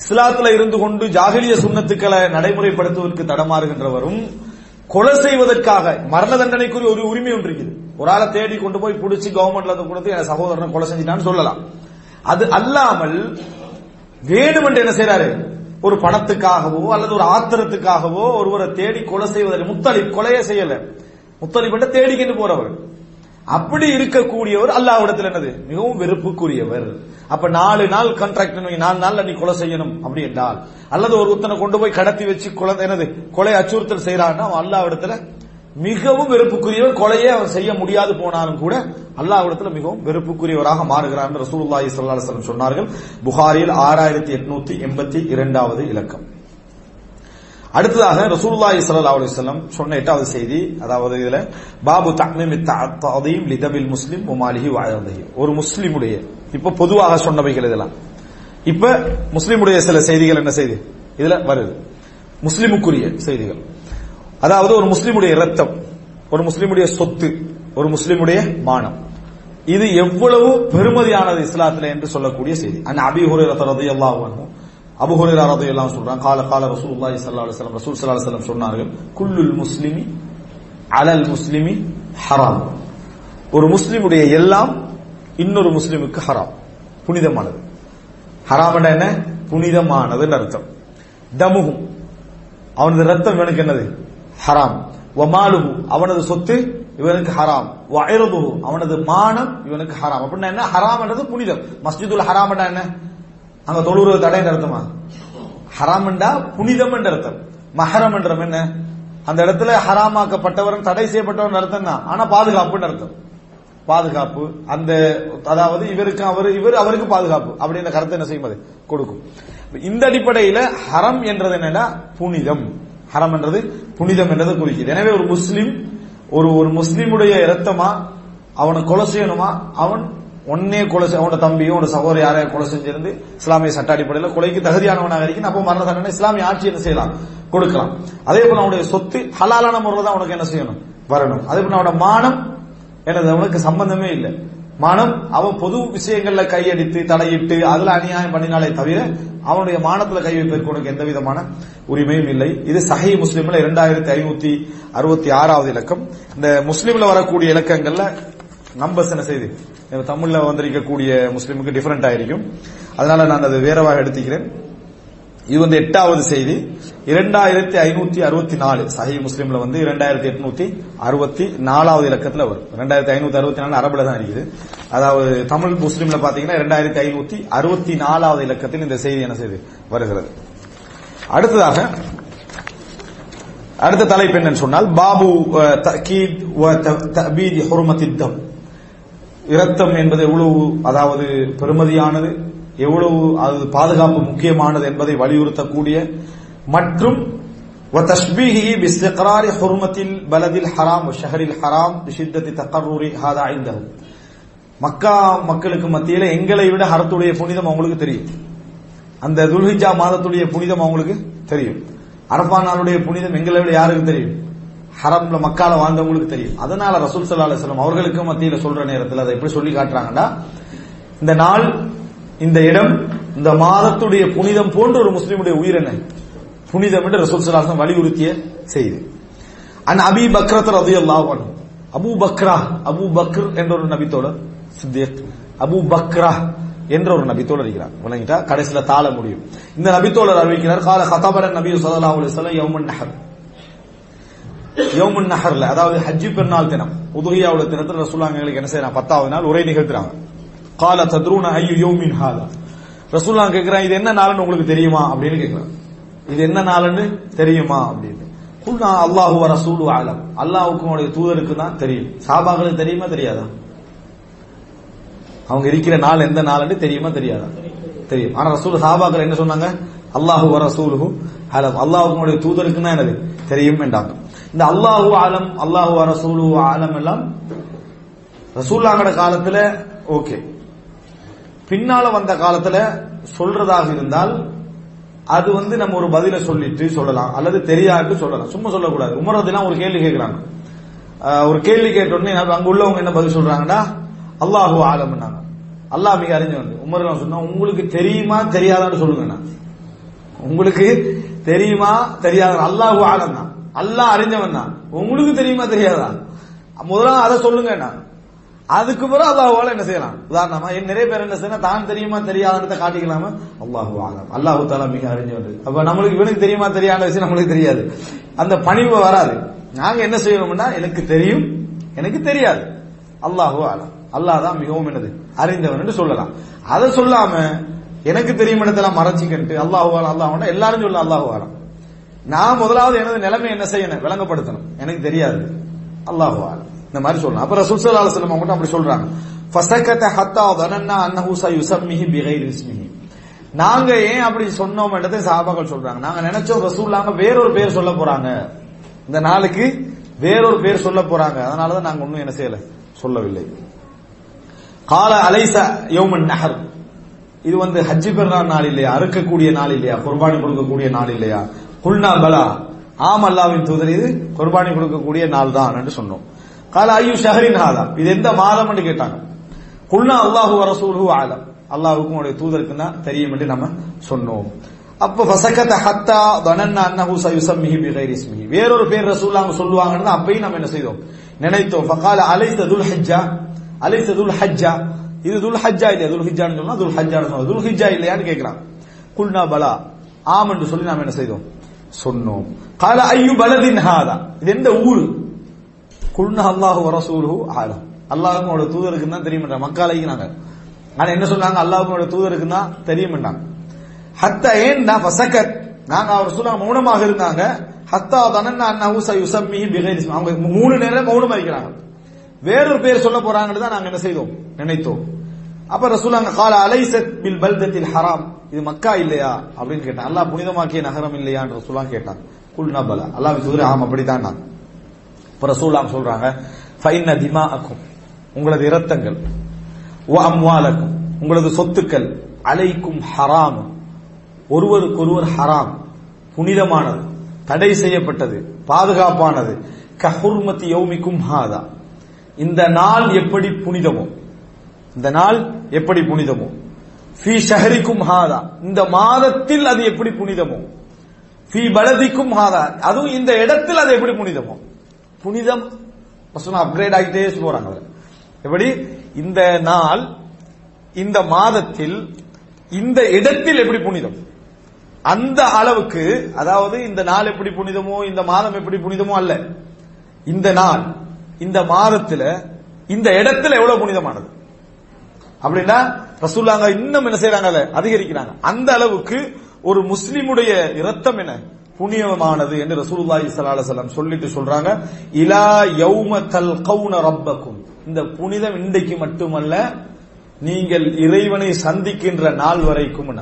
இஸ்லாத்துல இருந்து கொண்டு ஜாகிலிய சுண்ணத்துக்களை நடைமுறைப்படுத்துவதற்கு தடமாறுகின்றவரும் கொலை செய்வதற்காக மரண தண்டனைக்குரிய ஒரு உரிமை ஒன்று இருக்குது. ஒரு ஆளை தேடி கொண்டு போய் பிடிச்சி கவர்மெண்ட்ல கொடுத்து என் சகோதரனை கொலை செஞ்சிட்டான்னு சொல்லலாம். அது அல்லாமல் வேணுமென்று என்ன செய்யறாரு ஒரு பணத்துக்காகவோ அல்லது ஒரு ஆத்திரத்துக்காகவோ ஒருவரை தேடி கொலை செய்வதற்கு முத்தலி கொலையே செய்யல. முத்தலிப்பட்ட தேடிக்கிட்டு போறவர். அப்படி இருக்கக்கூடியவர் அல்லாவிடத்தில் என்னது? மிகவும் வெறுப்புக்குரியவர். அப்ப நாலு நாள் கான்ட்ராக்ட் நாலு நாள் நீ கொலை செய்யணும் அப்படி என்றால் அல்லது ஒரு ஒருத்தனை கொண்டு போய் கடத்தி வச்சு கொலை என்னது கொலை அச்சுறுத்தல் செய்யறான்னா அல்லாவிடத்துல மிகவும் வெறுப்புக்குரியவர் கொலையே அவன் செய்ய முடியாது போனாலும் கூட அல்லாஹ்விடத்துல மிகவும் வெறுப்புக்குரியவராக மாறுகிறார் என்று ரசூலுல்லாஹி ஸல்லல்லாஹு அலைஹி சொன்னார்கள். புகாரில் ஆறாயிரத்தி எட்நூத்தி எண்பத்தி இரண்டாவது இலக்கம். அடுத்ததாக ரசூலுல்லாஹி ஸல்லல்லாஹு அலைஹி வஸல்லம் சொன்ன எட்டாவது செய்தி அதாவது இதுல பாபு தக்மீம் தஅதீம் லிதபில் முஸ்லிம் உமாலிஹி வஅதிஹி ஒரு முஸ்லிமுடைய இப்ப பொதுவாக சொன்னவைகள் இதெல்லாம். இப்ப முஸ்லிமுடைய சில செய்திகள் என்ன செய்தி? இதுல வருது. முஸ்லிமுக்குரிய செய்திகள். அதாவது ஒரு முஸ்லிமுடைய ரத்தம் ஒரு முஸ்லிமுடைய சொத்து ஒரு முஸ்லிமுடைய மானம். இது எவ்வளவு பெருமதியானது இஸ்லாத்துல என்று சொல்லக்கூடிய செய்தி. அந்த அபி ஹுரைரா ரலியல்லாஹு அன்ஹு. அபு ஹுரைரா எல்லாம் சொல்றாங்க கால கால ரசூலுல்லாஹி ஸல்லல்லாஹு அலைஹி வஸல்லம் ரசூல் ஸல்லல்லாஹு அலைஹி வஸல்லம் சொன்னார்கள் குல்லுல் முஸ்லிமி அலல் முஸ்லிமி ஹராம். ஒரு முஸ்லிமுடைய எல்லாம் இன்னொரு முஸ்லிமுக்கு ஹராம் புனிதமானது. ஹராம் என்ன? புனிதமானதுன்னு அர்த்தம். தமுகும் அவனது ரத்தம் எனக்கு என்னது? ஹராம். வமாலுபு அவனது சொத்து இவனுக்கு ஹராம். வயருதுகு அவனது மானம் இவனுக்கு ஹராம். அப்படின்னா என்ன? ஹராம் என்றது புனிதம். மஸ்ஜிதுல் ஹராம்டா என்ன? அங்க தொழுவது தடைன்னு அர்த்தமா? ஹராம்ண்டா புனிதம் என்ற அர்த்தம். மஹரம் என்றம் என்ன? அந்த இடத்துல ஹராமாக்கப்பட்டவரும் தடை செய்யப்பட்டவன் அர்த்தம் தான். ஆனா பாதுகாப்புன்னு அர்த்தம். பாதுகாப்பு அந்த அதாவது இவருக்கு அவர் இவர் அவருக்கு பாதுகாப்பு. அப்படின்ற கருத்தை என்ன செய்யும் அது? கொடுக்கும். இந்த அடிப்படையில ஹரம் என்றது என்னன்னா புனிதம். ஹரம் என்றது புனிதம் என்றது குறிக்கிறது. எனவே ஒரு முஸ்லீம் ஒரு ஒரு முஸ்லீமுடைய இரத்தமா அவனை கொலை செய்யணுமா? அவன் ஒன்னே கொலை அவனோட தம்பியோ அவனோட சகோதரி யாரையும் கொலை செஞ்சிருந்து இஸ்லாமிய சட்ட அடிப்படையில் கொலைக்கு தகுதியானவனாக இருக்கணும் அப்போ மரண தண்டனை இஸ்லாமிய ஆட்சி என்ன செய்யலாம்? கொடுக்கலாம். அதே போல அவனுடைய சொத்து ஹலாலான முறையில் தான் அவனுக்கு என்ன செய்யணும்? வரணும். அதே போல அவனோட மானம் எனது அவனுக்கு சம்பந்தமே இல்லை. மானம் அவன் பொது விஷயங்கள்ல கையடித்து தலையிட்டு அதுல அநியாயம் பண்ணினாலே தவிர அவனுடைய மானத்துல கை வைப்பதற்கு எந்த விதமான உரிமையும் இல்லை. இது சஹி முஸ்லீம்ல இரண்டாயிரத்தி ஐநூத்தி அறுபத்தி ஆறாவது இலக்கம். இந்த முஸ்லீம்ல வரக்கூடிய இலக்கங்கள்ல நம்பர்ஸ் என்ன செய்து? தமிழ்ல வந்திருக்கக்கூடிய முஸ்லீமுக்கு டிஃபரெண்ட் ஆயிருக்கும் அதனால நான் அதை வேறவாக எடுத்துக்கிறேன். இது வந்து எட்டாவது செய்தி. இரண்டாயிரத்தி ஐநூத்தி அறுபத்தி நாலு சஹி முஸ்லீம்ல வந்து இரண்டாயிரத்தி எட்நூத்தி அறுபத்தி நாலாவது இலக்கத்துல வரும். இரண்டாயிரத்தி ஐநூத்தி அறுபத்தி நாலு அரபுல தான் இருக்குது. அதாவது தமிழ் முஸ்லீம்ல பாத்தீங்கன்னா இரண்டாயிரத்தி ஐநூத்தி அறுபத்தி நாலாவது இலக்கத்தில் இந்த செய்தி என்ன செய்து வருகிறது. அடுத்ததாக அடுத்த தலைப்பு என்னன்னு சொன்னால் பாபு அஹ், த- தபீதி ஹுர்மத்தித் இரத்தம் என்பது எவ்வளவு அதாவது பெருமதியானது எவ்வளவு அது பாதுகாப்பு முக்கியமானது என்பதை வலியுறுத்தக்கூடிய மற்றும் وتشبيهه باستقرار حرمة البلد الحرام والشهر الحرام بشدة تقرر هذا عندهم மக்கா மக்களுக்கு மத்தியில எங்களை விட ஹரத்துடைய புனிதம் அவங்களுக்கு தெரியும் அந்த துல்ஹிஜா மாதத்துடைய புனிதம் அவங்களுக்கு தெரியும் அரபா நாளுடைய புனிதம் எங்களை விட யாருக்கு தெரியும் ஹரம்ல மக்கால வாழ்ந்தவங்களுக்கு தெரியும் அதனால ரசூல் ஸல்லல்லாஹு அலைஹி வஸல்லம் அவர்களுக்கு மத்தியில சொல்ற நேரத்தில் அதை எப்படி சொல்லி காட்டுறாங்கன்னா இந்த நாள் இந்த இடம் இந்த மாதத்துடைய புனிதம் போன்ற ஒரு முஸ்லிமுடைய உயிர் என்ன? புனிதம் என்று ரசூல் ஸல்லல்லாஹு வலியுறுத்திய செய்தி. அன் அபி பக்ரத் ரதி அல்லாஹன் அபூ பக்ரா அபூ பக்ர் என்ற ஒரு நபித்தோட சித்தியத். அபூ பக்ரா என்ற ஒரு நபித்தோடு இருக்கிறார். விளங்கிட்டா? கடைசியில தாழ முடியும். இந்த நபித்தோழர் அறிவிக்கிறார் கால ஹதபர நபி சல்லா அலைஹி வஸல்லம் யௌமுன் நஹர். யௌமுன் நஹர்ல அதாவது ஹஜ்ஜி பெருநாள் தினம் உதுகியாவுடைய தினத்தில் ரசூலாங்களுக்கு என்ன செய்யறாங்க பத்தாவது நாள் உரை நிகழ்த்துறாங்க. கால தத்ரூன ஐயு யோமின் ஹாதா. ரசூல்லா கேட்கிறான் இது என்ன நாள்னு உங்களுக்கு தெரியுமா அப்படின்னு கேட்கிறான் இது என்ன நாள்னு தெரியுமா அப்படின்னு. குல்னா அல்லாஹு ரசூலு ஆலம் அல்லாஹ்வுக்கும் தூதருக்கு தான் தெரியும். சாபாக்களுக்கு தெரியுமா தெரியாதா? அவங்க இருக்கிற நாள் எந்த நாள்னு தெரியுமா தெரியாதா? தெரியும். ஆனா ரசூல் சாபாக்கள் என்ன சொன்னாங்க? அல்லாஹு வ ரசூலுஹு ஆலம் அல்லாஹ்வுக்கும் அவருடைய தூதருக்கு தான் என்னது? தெரியும் என்றாங்க. இந்த அல்லாஹு ஆலம் அல்லாஹு ரசூலு ஆலம் எல்லாம் ரசூல்லாங்கட காலத்துல ஓகே. பின்னால வந்த காலத்துல சொல்றதாக இருந்தால் அது வந்து நம்ம ஒரு பதில சொல்லிட்டு சொல்லலாம். அல்லது தெரியாது சொல்லலாம். சும்மா சொல்லக்கூடாது. உமரதுலாம் ஒரு கேள்வி கேட்கிறாங்க. ஒரு கேள்வி கேட்டோடனே அங்க உள்ளவங்க என்ன பதில் சொல்றாங்கன்னா அல்லாஹு ஆலம்னாங்க அல்லாஹ் மிக அறிஞ்சவன் உமர் சொன்னா உங்களுக்கு தெரியுமா தெரியாதான்னு சொல்லுங்க உங்களுக்கு தெரியுமா தெரியாத? அல்லாஹு ஆலம் தான் அல்லாஹ் அறிஞ்சவன் தான் உங்களுக்கு தெரியுமா தெரியாதா? முதல்ல அதை சொல்லுங்க அதுக்கு பிறகு அல்லாஹுவால என்ன செய்யலாம்? உதாரணமா என் நிறைய பேர் என்ன செய்யணும் தான் தெரியுமா தெரியாதன்றத காட்டிக்கலாம? அல்லாஹு ஆலம் அல்லாஹு தாலா மிக அறிஞ்சவன் அப்ப நம்மளுக்கு இவனுக்கு தெரியுமா தெரியாத விஷயம் நம்மளுக்கு தெரியாது. அந்த பணிவு வராது. நாங்க என்ன செய்யணும்னா எனக்கு தெரியும் எனக்கு தெரியாது. அல்லாஹு ஆலம் அல்லாஹ் தான் மிகவும் என்னது? அறிந்தவன் என்று சொல்லலாம். அதை சொல்லாம எனக்கு தெரியும் இடத்தெல்லாம் மறைச்சிக்கிட்டு அல்லாஹு ஆலம் அல்லாஹ் எல்லாரும் சொல்ல அல்லாஹு ஆலம் நான் முதலாவது எனது நிலைமை என்ன செய்யணும்? விளங்கப்படுத்தணும். எனக்கு தெரியாது. அல்லாஹு ஆலம் இந்த மாதிரி சொல்லலாம் அப்ப ரசூல் சல்லா அலுவலம் வஸல்லம் அப்படி சொல்றாங்க. ஃபசகத ஹத்தா தனன்னா அன்னஹு சயுசம்மிஹி பிகை இஸ்மிஹி நாங்க ஏன் அப்படி சொன்னோம்ன்றதை சஹாபாக்கள் சொல்றாங்க. நாங்க நினைச்சோம் ரசூல்லாங்க வேறொரு பேர் சொல்ல போறாங்க. இந்த நாளுக்கு வேறொரு பேர் சொல்ல போறாங்க. அதனாலதான் நாங்க ஒன்னும் என்ன செய்யல? சொல்லவில்லை. கால அலைச யோமன் நஹர். இது வந்து ஹஜ்ஜி பெருநாள் நாள் இல்லையா? அறுக்கக்கூடிய நாள் இல்லையா? குர்பானி கொடுக்கக்கூடிய நாள் இல்லையா? குல்னா பலா. ஆம் அல்லாவின் தூதர் இது குர்பானி கொடுக்கக்கூடிய நாள் தான் என்று சொன்னோம். கால ஐயு ஷஹரின் ஹாதா இது எந்த மாதம் கேட்டாங்க குல்னா அல்லாஹு ரசூலுஹு ஆலம் அல்லாஹுக்கும் உடைய தூதருக்கு தான் தெரியும் என்று நம்ம சொன்னோம் அப்ப ஃபசகத ஹத்தா தனன்னா அன்னஹு சயுசம்மிஹி பிகைரி இஸ்மிஹி வேறொரு பேர் அவங்க சொல்லுவாங்கன்னு அப்பையும் நம்ம என்ன செய்தோம் நினைத்தோம் ஃபகால அலைஸ துல் ஹஜ்ஜா அலைஸ துல் ஹஜ்ஜா இது துல் ஹஜ்ஜா இல்லையா துல் ஹிஜ்ஜான்னு சொன்னா துல் ஹஜ்ஜான்னு சொன்னா துல் ஹிஜ்ஜா இல்லையான்னு கேட்கிறான் குல்னா பலா ஆம் என்று சொல்லி நாம் என்ன செய்தோம் சொன்னோம் கால ஐயு பலதின் ஹாதா இது எந்த ஊரு குல்னா அல்லாஹு வரசூலுஹு ஆலம் அல்லாஹுக்கும் அவரோட தூதருக்கு தான் தெரியும்ன்ற மக்காலைக்குனாங்க. ஆனா என்ன சொன்னாங்க? அல்லாஹுக்கும் தூதர் தூதருக்கு தான் தெரியும்ன்றாங்க ஹத்த ஏன்னா ஃபசகத் நாங்க அவர் சொன்ன மௌனமாக இருந்தாங்க. ஹத்தா தனன்னா அன்னஹு சயுசம்மிஹி பிகைரி இஸ்மி. அவங்க மூணு நேரம் மௌனமா இருக்கிறாங்க வேறொரு பேர் சொல்ல போறாங்கன்னு தான் நாங்க என்ன செய்தோம்? நினைத்தோம். அப்ப ரசூலாங்க கால அலைசத் பில் பல்தத்தில் ஹராம். இது மக்கா இல்லையா? அப்படின்னு கேட்டான். அல்லாஹ் புனிதமாக்கிய நகரம் இல்லையான்னு ரசூலாம் கேட்டான். குல் நபல அல்லாஹ் தூதர் ஆம் அப்படித்தான் நான் இப்ப ரசூலாம் சொல்றாங்க ஃபைன்ன திமாஅக்கும். உங்களது இரத்தங்கள். வ அம்வாலக்கும். உங்களது சொத்துக்கள். அலைக்கும் ஹராம். ஒருவருக்கொருவர் ஹராம் புனிதமானது தடை செய்யப்பட்டது பாதுகாப்பானது. கஹுர்மத்தி யௌமிக்கும் ஹாதா. இந்த நாள் எப்படி புனிதமோ இந்த நாள் எப்படி புனிதமோ. ஃபி ஷஹரிக்கும் ஹாதா. இந்த மாதத்தில் அது எப்படி புனிதமோ. ஃபி பலதிக்கும் ஹாதா. அதுவும் இந்த இடத்தில் அது எப்படி புனிதமோ. புனிதம் அப்கிரேட் ஆகிட்டே போறாங்க எப்படி? இந்த நாள் இந்த மாதத்தில் இந்த இடத்தில் எப்படி புனிதம்? அந்த அளவுக்கு அதாவது இந்த நாள் எப்படி புனிதமோ இந்த மாதம் எப்படி புனிதமோ அல்ல. இந்த நாள் இந்த மாதத்துல இந்த இடத்துல எவ்வளவு புனிதமானது? அப்படின்னா ரசூல்லாங்க இன்னும் என்ன செய்யறாங்க அதிகரிக்கிறாங்க. அந்த அளவுக்கு ஒரு முஸ்லிமுடைய இரத்தம் என்ன? புனிதமானது என்று ரசூலுல்லாஹி ஸல்லல்லாஹு அலைஹி சொல்லிட்டு சொல்றாங்க. இலா யௌம தல்கௌன ரப்பக்கும். இந்த புனிதம் இன்றைக்கு மட்டுமல்ல நீங்கள் இறைவனை சந்திக்கின்ற நாள் வரைக்கும்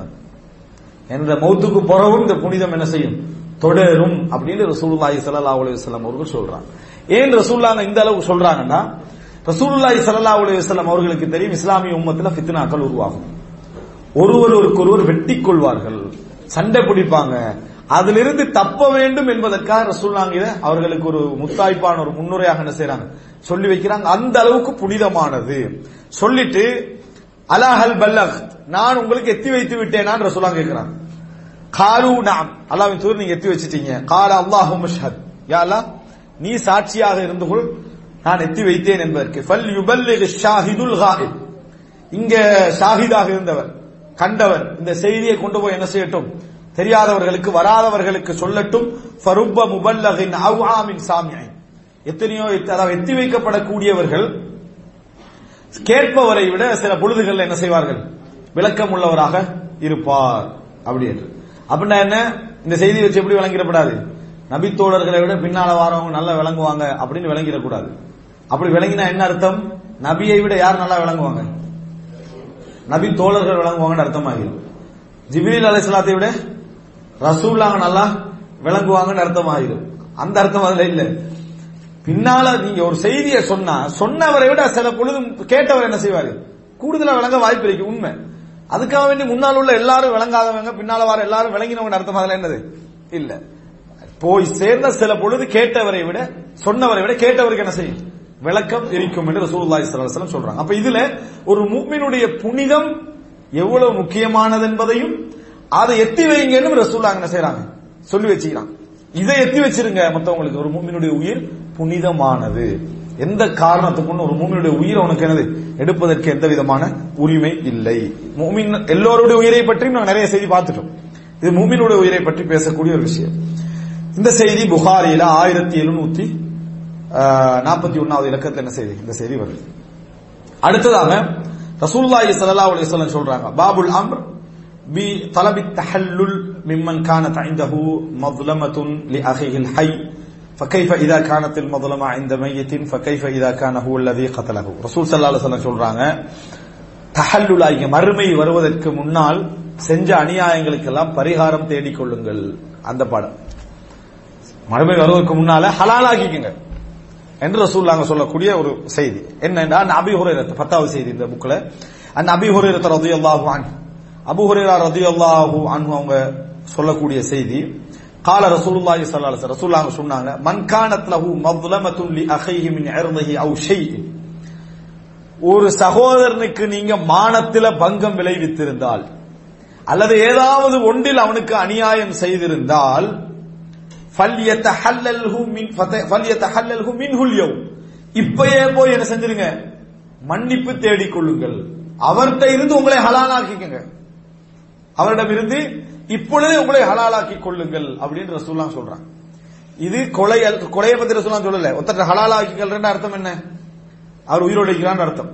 என்ற மௌத்துக்கு பிறகும் இந்த புனிதம் என்ன செய்யும்? தொடரும் அப்படின்னு ரசூலுல்லாஹி ஸல்லல்லாஹு அலைஹி வஸல்லம் அவர்கள் சொல்றாங்க. ஏன் ரசூலுல்லாஹ் இந்த அளவு சொல்றாங்கன்னா ரசூலுல்லாஹி ஸல்லல்லாஹு அலைஹி வஸல்லம் அவர்களுக்கு தெரியும் இஸ்லாமிய உம்மத்துல ஃபித்னாக்கள் உருவாகும். ஒருவருக்கொருவர் வெட்டி கொள்வார்கள் சண்டை பிடிப்பாங்க. அதிலிருந்து தப்ப வேண்டும் என்பதற்காக ரசூல்லாங்க அவர்களுக்கு ஒரு முத்தாய்ப்பான ஒரு முன்னுரையாக என்ன செய்யறாங்க சொல்லி வைக்கிறாங்க. அந்த அளவுக்கு புனிதமானது. சொல்லிட்டு அலாஹல் பல்லக்? நான் உங்களுக்கு எத்தி வைத்து விட்டேனான்னு ரசூலாங்க கேட்கிறாங்க காலு நாம் அல்லாவின் தூர் நீங்க எத்தி வச்சிட்டீங்க. கால அல்லாஹு முஷ்ஹத் யா நீ சாட்சியாக இருந்து கொள். நான் எத்தி வைத்தேன் என்பதற்கு. ஃபல் யுபல்லிக் ஷாஹிதுல் ஹாஹித் இங்க ஷாஹிதாக இருந்தவர் கண்டவர் இந்த செய்தியை கொண்டு போய் என்ன செய்யட்டும்? தெரியாதவர்களுக்கு வராதவர்களுக்கு சொல்லட்டும் ஃபருப்ப முபல்லகின் அவ்ஆமின் சாமியின். எத்தனையோ எத்த- அதாவது எத்தி வைக்கப்படக்கூடியவர்கள் கேட்பவரை விட சில பொழுதுகள் என்ன செய்வார்கள்? விளக்கம் உள்ளவராக இருப்பார். அப்படி என்று. அப்படின்னா என்ன? இந்த செய்தி வச்சு எப்படி விளங்கிடப்படாது? நபித்தோழர்களை விட பின்னால வாரவங்க நல்லா விளங்குவாங்க அப்படின்னு விளங்கிடக்கூடாது. அப்படி விளங்கினா என்ன அர்த்தம்? நபியை விட யார் நல்லா விளங்குவாங்க? நபி தோழர்கள் விளங்குவாங்கன்னு அர்த்தமாகிடும் ஜிபிரில் அலை விட ரசூல்லாங்க நல்லா விளங்குவாங்கன்னு அர்த்தம் ஆயிடும் அந்த அர்த்தம் அதுல இல்ல. பின்னால நீங்க ஒரு செய்தியை சொன்னா சொன்னவரை விட சில பொழுது கேட்டவர் என்ன செய்வாரு? கூடுதலா விளங்க வாய்ப்பு இருக்கு உண்மை. அதுக்காக வேண்டி முன்னால் உள்ள எல்லாரும் விளங்காதவங்க பின்னால வர எல்லாரும் விளங்கினவங்க அர்த்தம் அதுல என்னது? இல்ல. போய் சேர்ந்த சில பொழுது கேட்டவரை விட சொன்னவரை விட கேட்டவருக்கு என்ன செய்யும்? விளக்கம் இருக்கும் என்று ரசூலுல்லாஹி ஸல்லல்லாஹு சொல்றாங்க. அப்ப இதுல ஒரு முஃமினுடைய புனிதம் எவ்வளவு முக்கியமானது என்பதையும் அதை எத்தி வைங்கன்னு ரசூல்லா என்ன செய்யறாங்க சொல்லி வச்சுக்கிறான். இதை எத்தி வச்சிருங்க. மத்தவங்களுக்கு ஒரு மூமினுடைய உயிர் புனிதமானது. எந்த காரணத்துக்கும் ஒரு மூமினுடைய உயிரை உனக்கு என்னது? எடுப்பதற்கு எந்த விதமான உரிமை இல்லை. மூமின் எல்லோருடைய உயிரை பற்றியும் நாங்கள் நிறைய செய்தி பார்த்துட்டோம். இது மூமினுடைய உயிரை பற்றி பேசக்கூடிய ஒரு விஷயம். இந்த செய்தி புகாரியில ஆயிரத்தி எழுநூத்தி நாற்பத்தி ஒன்னாவது இலக்கத்தில் என்ன செய்தி? இந்த செய்தி வருது. அடுத்ததாக ரசூலுல்லாஹி சல்லா அலைஹி சொல்றாங்க. பாபுல் அம்ர் பி தலபி தஹல்லுல் மிம்மன் கானத் عنده مظلمة لأخيه الحي فكيف إذا كانت المظلمة عند ميت فكيف إذا كان هو الذي قتله ரசூல் ஸல்லல்லாஹு அலைஹி வஸல்லம் சொல்றாங்க தஹல்லுலாகிய மறுமை வருவதற்கு முன்னால் செஞ்ச அநியாயங்களுக்கெல்லாம் பரிகாரம் தேடிக் கொள்ளுங்கள் அந்த பாடம் மறுமை வருவதற்கு முன்னால ஹலாலாக்கிக்கங்க என்று ரசூல்லாங்க சொல்லக்கூடிய ஒரு செய்தி என்னன்னா அபி ஹுரைரத் பத்தாவது செய்தி இந்த புக்ல அந்த அபி ஹுரைரத் ரதியல்லாஹு அன்ஹு அபுஹுரேரா ரதி அல்லாஹூ அன்பு அவங்க சொல்லக்கூடிய செய்தி கால ரசூலுல்லாஹி ஸல்லல்லாஹு அலைஹி ரசூலுல்லாஹ் சொன்னாங்க மன் கானத் லஹு மظلமத்துன் லி அஹீஹி மின் இர்திஹி அவ் ஷைஇன். ஒரு சகோதரனுக்கு நீங்க மானத்தில பங்கம் விளைவித்திருந்தால் அல்லது ஏதாவது ஒன்றில் அவனுக்கு அநியாயம் செய்திருந்தால் ஃபல்யதஹல்லல்ஹு மின் ஃபல்யதஹல்லல்ஹு மின்ஹுல் யவ் இப்பயே போய் என்ன செஞ்சிருங்க? மன்னிப்பு தேடிக் தேடிக்கொள்ளுங்கள் அவர்கிட்ட இருந்து உங்களை ஹலாலாக்கிக்கங்க. அவரிடம் இருந்து இப்பொழுதே உங்களை ஹலாலாக்கி கொள்ளுங்கள் அப்படின்னு ரசூல்லாம் சொல்றாங்க இது கொலை கொலையை பத்தி ரசூல்லாம் சொல்லல. ஒருத்தர் ஹலாலாக்கிக்கல்ன்ற அர்த்தம் என்ன? அவர் உயிரோடு இருக்கிறான்னு அர்த்தம்.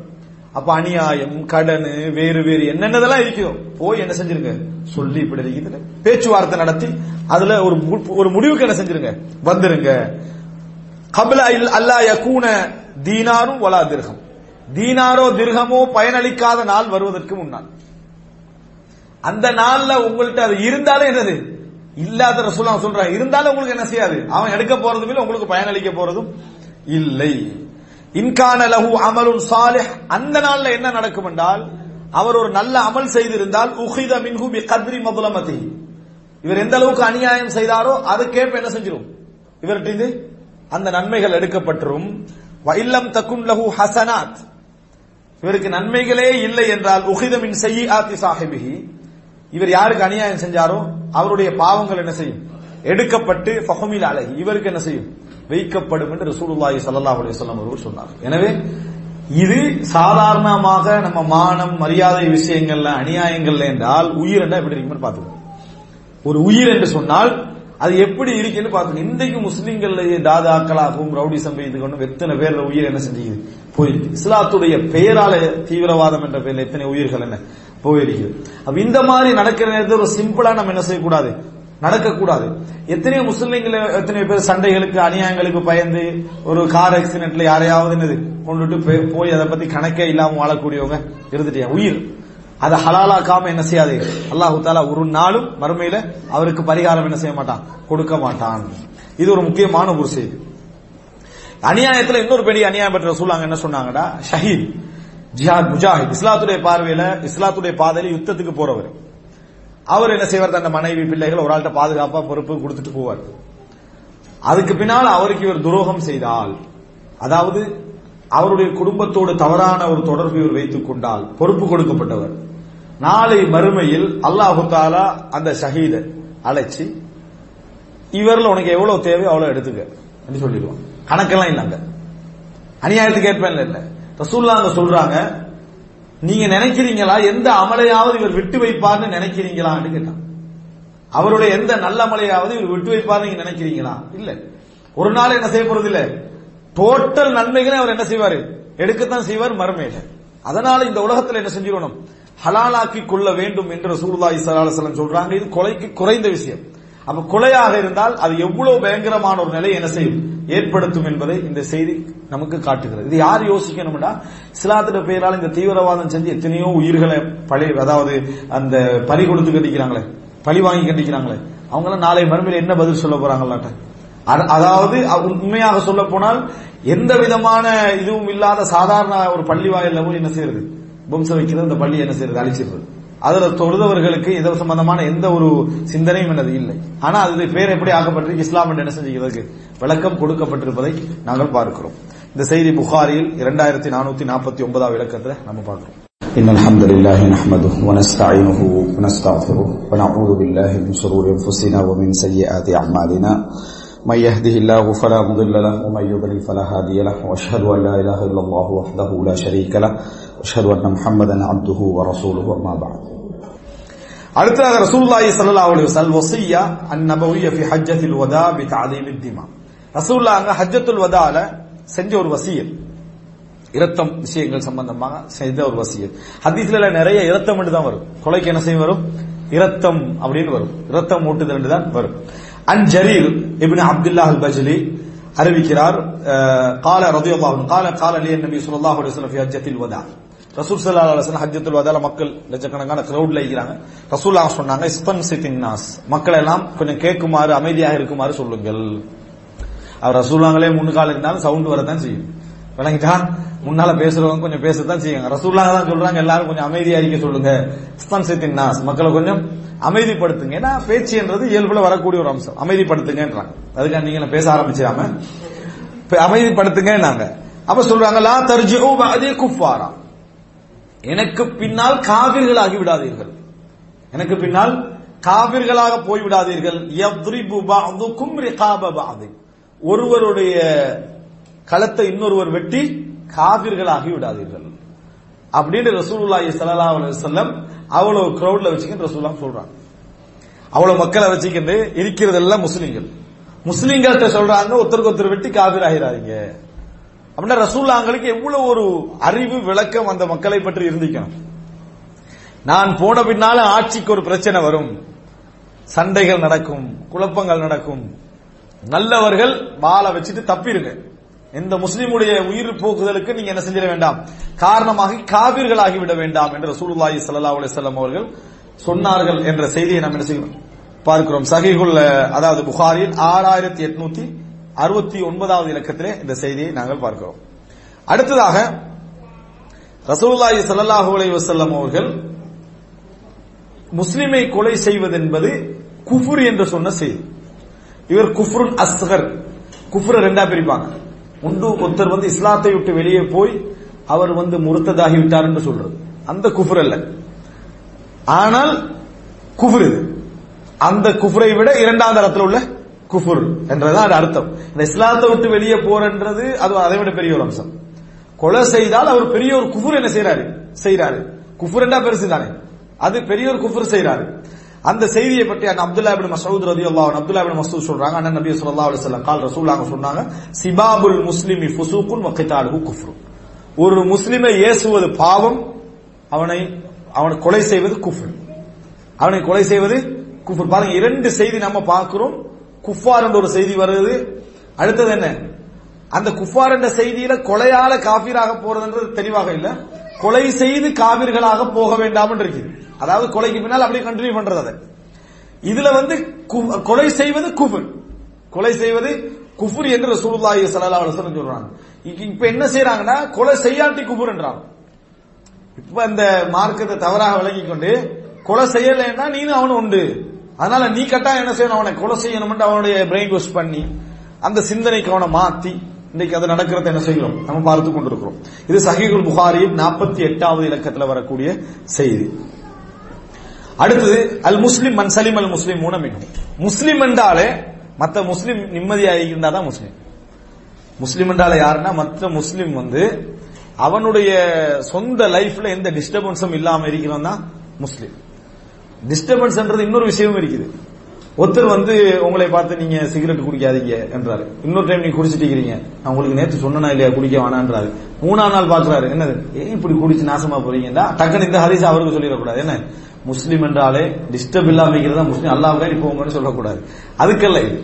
அப்ப அநியாயம் கடன் வேறு வேறு என்னென்னதெல்லாம் இருக்கோ போய் என்ன செஞ்சிருங்க? சொல்லி இப்படி இருக்குது பேச்சுவார்த்தை நடத்தி அதுல ஒரு மு- ஒரு முடிவுக்கு என்ன செஞ்சிருங்க? வந்துருங்க. கபில அல்லா யகூன தீனாரும் வலா திருகம் தீனாரோ திருகமோ பயனளிக்காத நாள் வருவதற்கு முன்னால். அந்த நாள்ல உங்கள்கிட்ட அது இருந்தாலும் என்னது? இல்லாத ரசூல் அவன் சொல்றான். இருந்தாலும் உங்களுக்கு என்ன செய்யாது? அவன் எடுக்க போறதும் இல்லை உங்களுக்கு பயனளிக்க போறதும் இல்லை. இன்கான லஹு அமலுன் சாலிஹ். அந்த நாள்ல என்ன நடக்கும் என்றால் அவர் ஒரு நல்ல அமல் செய்திருந்தால் உஹித மின்ஹு பி கத்ரி மதுலமதி. இவர் எந்த அளவுக்கு அநியாயம் செய்தாரோ அதுக்கேற்ப என்ன செஞ்சிடும் இவர்கிட்ட அந்த நன்மைகள் எடுக்கப்பட்டிரும். வைல்லம் இல்லம் தக்குன் லஹு ஹசனாத். இவருக்கு நன்மைகளே இல்லை என்றால் உஹிதமின் செய்யி ஆத்தி சாஹிபிஹி. இவர் யாருக்கு அநியாயம் செஞ்சாரோ அவருடைய பாவங்கள் என்ன செய்யும்? எடுக்கப்பட்டு ஃபஹமில் அழகி இவருக்கு என்ன செய்யும்? வைக்கப்படும் என்று ரசூலுல்லாஹி ஸல்லல்லாஹு அலைஹி வஸல்லம் அவர்கள் சொன்னார். எனவே இது சாதாரணமாக நம்ம மானம் மரியாதை விஷயங்கள்ல அநியாயங்கள்ல என்றால் உயிர் என்ன எப்படி இருக்குன்னு பார்த்துக்கணும் ஒரு உயிர் என்று சொன்னால் அது எப்படி இருக்குன்னு பார்க்கணும் இன்றைக்கு முஸ்லீம்கள்லயே தாதாக்களாகவும் ரவுடிசம் செய்து கொண்டும் எத்தனை பேர்ல உயிர் என்ன செஞ்சு போயிருக்கு? இஸ்லாத்துடைய பெயரால தீவிரவாதம் என்ற பெயர்ல எத்தனை உயிர்கள் என்ன? போயிடுகிறது அப்ப இந்த மாதிரி நடக்கிற நேரத்தில் ஒரு சிம்பிளா நம்ம என்ன செய்யக்கூடாது? நடக்கக்கூடாது. எத்தனையோ முஸ்லிம்கள் எத்தனை பேர் சண்டைகளுக்கு அநியாயங்களுக்கு பயந்து ஒரு கார் ஆக்சிடென்ட்ல யாரையாவது என்னது கொண்டுட்டு போய்- போய் அதை பத்தி கணக்கே இல்லாம வாழக்கூடியவங்க இருந்துட்டே உயிர். அதை ஹலாலாக்காம என்ன செய்யாது. அல்லாஹு தாலா ஒரு நாளும் மறுமையில அவருக்கு பரிகாரம் என்ன செய்ய மாட்டான்? கொடுக்க மாட்டான். இது ஒரு முக்கியமான ஒரு செய்தி. அநியாயத்துல இன்னொரு பெரிய அநியாயம் பற்றி சொல்லாங்க என்ன சொன்னாங்கடா? ஷஹீத். ஜிஹாத் முஜாஹித் இஸ்லாத்துடைய பார்வையில இஸ்லாத்துடைய பாதையில யுத்தத்துக்கு போறவர். அவர் என்ன செய்வார்? தன் மனைவி பிள்ளைகள் ஒரு ஆள்கிட்ட பாதுகாப்பா பொறுப்பு கொடுத்துட்டு போவார். அதுக்கு பின்னால் அவருக்கு இவர் துரோகம் செய்தால் அதாவது அவருடைய குடும்பத்தோடு தவறான ஒரு தொடர்பு இவர் வைத்துக் கொண்டால் பொறுப்பு கொடுக்கப்பட்டவர். நாளை மறுமையில் அல்லாஹு தாலா அந்த ஷஹீத அழைச்சி இவர்ல உனக்கு எவ்வளவு தேவை அவ்வளவு எடுத்துக்க என்று சொல்லிடுவான். கணக்கெல்லாம் இல்லைங்க அநியாயத்துக்கு ஏற்பேன் இல்லை. ரசூல்லா அங்க சொல்றாங்க நீங்க நினைக்கிறீங்களா? எந்த அமலையாவது இவர் விட்டு வைப்பார்னு நினைக்கிறீங்களான்னு கேட்டான். அவருடைய எந்த நல்ல அமலையாவது இவர் விட்டு வைப்பார்னு நீங்க நினைக்கிறீங்களா? இல்ல. ஒரு நாள் என்ன செய்ய போறது இல்ல டோட்டல் நன்மைகளை அவர் என்ன செய்வாரு? எடுக்கத்தான் செய்வார் மறுமையில அதனால இந்த உலகத்துல என்ன செஞ்சிடணும் ஹலாலாக்கி கொள்ள வேண்டும் என்று ரசூலுல்லாஹி இசலாசலம் சொல்றாங்க. இது கொலைக்கு குறைந்த விஷயம். அப்ப கொலையாக இருந்தால் அது எவ்வளவு பயங்கரமான ஒரு நிலை என்ன செய்யும்? ஏற்படுத்தும் என்பதை இந்த செய்தி நமக்கு காட்டுகிறது. இது யார் யோசிக்கணும்னா சிலாத்திர பெயரால் இந்த தீவிரவாதம் செஞ்சு எத்தனையோ உயிர்களை பழி அதாவது அந்த பறி கொடுத்து கட்டிக்கிறாங்களே பழி வாங்கி கட்டிக்கிறாங்களே அவங்கள நாளை மறுமையில் என்ன பதில் சொல்ல போறாங்களாட்ட? அதாவது உண்மையாக சொல்ல போனால் எந்த விதமான இதுவும் இல்லாத சாதாரண ஒரு பள்ளி வாயில்ல போய் என்ன செய்யறது? பொம்சம் வைக்கிறது அந்த பள்ளி என்ன செய்யறது? அழிச்சிடுறது. அதுல தொழுதவர்களுக்கு இது சம்பந்தமான எந்த ஒரு சிந்தனையும் என்னது இல்லை. ஆனா அது பேர் எப்படி ஆக்கப்பட்டிருக்கு? இஸ்லாம் என்று என்ன செஞ்சுக்கிறதுக்கு? விளக்கம் கொடுக்கப்பட்டிருப்பதை நாங்கள் பார்க்கிறோம். இந்த செய்தி புகாரியில் இரண்டாயிரத்தி நானூத்தி நாற்பத்தி ஒன்பதாவது இலக்கத்துல நம்ம பார்க்கிறோம். إن الحمد لله نحمده ونستعينه ونستغفره ونعوذ بالله من شرور أنفسنا ومن سيئات أعمالنا من يهده الله فلا مضل له ومن يضلل فلا هادي له وأشهد أن لا إله إلا الله وحده لا شريك له وأشهد أن محمدا عبده ورسوله وما بعد. அடுத்ததாக ரசூல்லாஹி சல்லா அலி வசல் வசியா அந்நபவிய ஃபி ஹஜ்ஜத்துல் வதா பி தாலீம் திமா ரசூல்லா ஹஜ்ஜத்துல் வதால செஞ்ச ஒரு வசியல் இரத்தம் விஷயங்கள் சம்பந்தமாக செய்த ஒரு வசியல் ஹதீஸ்ல நிறைய இரத்தம் என்று தான் வரும். கொலைக்கு என்ன செய்யும்? வரும். இரத்தம் அப்படின்னு வரும். இரத்தம் ஊட்டுதல் தான் வரும். An Jarir ibn Abdullah al Bajali அறிவிக்கிறார் கால ரதியுல்லாஹு கால கால அலி நபி ஸல்லல்லாஹு அலைஹி வஸல்லம் ஃபி ஹஜ்ஜத்தில் வதா. ரசூல் ஸல்லல்லாஹு அலைஹி ஹஜ்ஜத்தில் வதால மக்கள் லட்சக்கணக்கான கிரவுட்ல இருக்கிறாங்க. ரசூல்லா சொன்னாங்க இஸ்தன்சித்தின் நாஸ் மக்கள் எல்லாம் கொஞ்சம் கேட்குமாறு அமைதியாக இருக்குமாறு சொல்லுங்கள். அவர் ரசூல்லாங்களே முன்னுக்கால இருந்தாலும் சவுண்ட் வரத்தான் செய்யும். விளங்கிட்டா முன்னால பேசுறவங்க கொஞ்சம் பேசத்தான் செய்யுங்க. ரசூல்லாங்க தான் சொல்றாங்க எல்லாரும் கொஞ்சம் அமைதியா இருக்க சொல்லுங்க. இஸ்தன்சித்தின் நாஸ் மக்களை கொஞ்சம் அமைதிப்படுத்துங்க. ஏன்னா பேச்சுன்றது இயல்புல வரக்கூடிய ஒரு அம்சம். அமைதிப்படுத்துங்கன்றாங்க. அதுக்காக நீங்க பேச ஆரம்பிச்சிடாம. அமைதிப்படுத்துங்க நாங்க அப்ப சொல்றாங்க லா தர்ஜிஉ அதே குஃபாரா எனக்கு பின்னால் காவிர்களாகி விடாதீர்கள். எனக்கு பின்னால் காவிர்களாக போய்விடாதீர்கள். யத்ரிபு பஅதுக்கும் ரிகாப அது ஒருவருடைய களத்தை இன்னொருவர் வெட்டி காவிர்களாகி விடாதீர்கள். அப்படின்னு ரசூலுல்லாஹி ஸல்லல்லாஹு அலைஹி வஸல்லம் அவ்வளவு கிரவுட்ல வச்சுக்கிட்டு ரசூலுல்லாஹ் சொல்றாங்க. அவ்வளவு மக்களை வச்சுக்கிட்டு இருக்கிறதெல்லாம் முஸ்லிம்கள். முஸ்லிம்கள்ட்ட சொல்றாங்க ஒருத்தருக்கு ஒருத்தர் வெட்டி காவிர் ஆகிறாதீங்க அப்படின்னா ரசூல்லாங்களுக்கு எவ்வளவு ஒரு அறிவு விளக்கம் அந்த மக்களை பற்றி இருந்திக்கணும். நான் போன பின்னால ஆட்சிக்கு ஒரு பிரச்சனை வரும். சண்டைகள் நடக்கும் குழப்பங்கள் நடக்கும். நல்லவர்கள் வாழை வச்சுட்டு தப்பிருங்க இந்த முஸ்லிமுடைய உயிர் போக்குதலுக்கு நீங்க என்ன செஞ்சிட வேண்டாம். காரணமாக காவிர்களாகி விட வேண்டாம் என்று ரசூலுல்லாஹி சல்லா அலிசல்லாம் அவர்கள் சொன்னார்கள் என்ற செய்தியை நாம் என்ன செய்யணும்? பார்க்கிறோம். சஹீஹுல் அதாவது புகாரில் ஆறாயிரத்தி எட்நூத்தி அறுபத்தி ஒன்பதாவது இலக்கத்திலே இந்த செய்தியை நாங்கள் பார்க்கிறோம். அடுத்ததாக ரசூலுல்லாஹி ஸல்லல்லாஹு அலைஹி அவர்கள் முஸ்லிமை கொலை செய்வது என்பது குஃபுர் என்று சொன்ன செய்தி. இவர் குஃப்ருன் அஸ்கர். குஃப்ர ரெண்டா பிரிப்பாங்க. உண்டு ஒருத்தர் வந்து இஸ்லாத்தை விட்டு வெளியே போய் அவர் வந்து முருத்ததாகி விட்டார் என்று சொல்றது. அந்த குஃபுர் அல்ல. ஆனால் குஃபுர் இது. அந்த குஃபரை விட இரண்டாவது இடத்துல உள்ள குஃபுர் என்றதுதான் அது அர்த்தம். இந்த இஸ்லாத்தை விட்டு வெளியே போறன்றது அது அதை விட பெரிய ஒரு அம்சம். கொலை செய்தால் அவர் பெரிய ஒரு குஃபுர் என்ன செய்யறாரு செய்யறாரு குஃபுர் என்றா பெருசு தானே அது பெரிய ஒரு குஃபுர் செய்யறாரு அந்த செய்தியை பற்றி அந்த அப்துல்லா இப்னு மசூத் ரதி அல்லா அப்துல்லா இப்னு மசூத் சொல்றாங்க. அண்ணன் நபி சொல்லா அலி சொல்லம் கால் ரசூலுல்லாஹ் சொன்னாங்க சிபாபுல் முஸ்லிமி ஃபுசூக்குன் வ குஃப்ரு. ஒரு முஸ்லிமை ஏசுவது பாவம் அவனை அவனை கொலை செய்வது குஃப்ர். அவனை கொலை செய்வது குஃபர். பாருங்க இரண்டு செய்தி நம்ம பார்க்கிறோம். குஃபார் என்ற ஒரு செய்தி வருது. அடுத்தது என்ன? அந்த குஃபார் என்ற செய்தியில கொலையால காபீராக போறதுன்றது தெளிவாக இல்ல. கொலை செய்து காவிர்களாக போக வேண்டாம் இருக்குது அதாவது கொலைக்கு பின்னால் அப்படியே கண்டினியூ பண்றது அதை. இதுல வந்து கு- கொலை செய்வது குஃபர். கொலை செய்வது குஃபர் என்று ரசூலுல்லாஹி ஸல்லல்லாஹு அலைஹி வஸல்லம் சொல்றாங்க. இப்ப என்ன செய்றாங்கன்னா கொலை செய்யாட்டி குஃபர்ன்றாங்க இப்ப அந்த மார்க்கத்தை தவறாக விளங்கி கொண்டு கொலை செய்யலைன்னா நீனும் அவனும் உண்டு. அதனால நீ கட்டாயம் என்ன செய்யணும்? அவனை கொலை செய்யணும்னு அவனுடைய பிரெயின் வாஷ் பண்ணி அந்த சிந்தனைக்கு அவனை மாத்தி இன்னைக்கு அது நடக்கிறத என்ன செய்கிறோம்? நம்ம பார்த்து கொண்டிருக்கிறோம். இது சஹீகுல் புகாரியின் நாற்பத்தி எட்டாவது இலக்கத்தில் வரக்கூடிய செய்தி. அடுத்தது அல் முஸ்லிம் மன் சலிம் அல் முஸ்லிம் மூணமிகும் முஸ்லிம் என்றாலே மத்த முஸ்லிம் நிம்மதியாக இருந்தாதான் முஸ்லிம். முஸ்லிம் என்றால யாருன்னா மற்ற முஸ்லிம் வந்து அவனுடைய சொந்த லைஃப்ல எந்த டிஸ்டர்பன்ஸும் இல்லாம இருக்கிறான் தான் முஸ்லிம். டிஸ்டர்பன்ஸ்ன்றது இன்னொரு விஷயமும் இருக்குது. ஒருத்தர் வந்து உங்களை பார்த்து நீங்க சிகரெட் குடிக்காதீங்க என்றாரு. இன்னொரு டைம் நீங்க குடிச்சிட்டு இருக்கிறீங்க. நான் உங்களுக்கு நேத்து சொன்னா இல்லையா? குடிக்க வேணான்றாரு. மூணாம் நாள் பாக்குறாரு என்னது? ஏன் இப்படி குடிச்சு நாசமா போறீங்கன்னா டக்குன்னு இந்த ஹரிசா அவருக்கு சொல்லிடக்கூடாது. என்ன? முஸ்லீம் என்றாலே டிஸ்டர்ப் இல்லாம இருக்கிறதா முஸ்லிம். அல்லாஹ் போங்கன்னு சொல்லக்கூடாது. அதுக்கல்ல.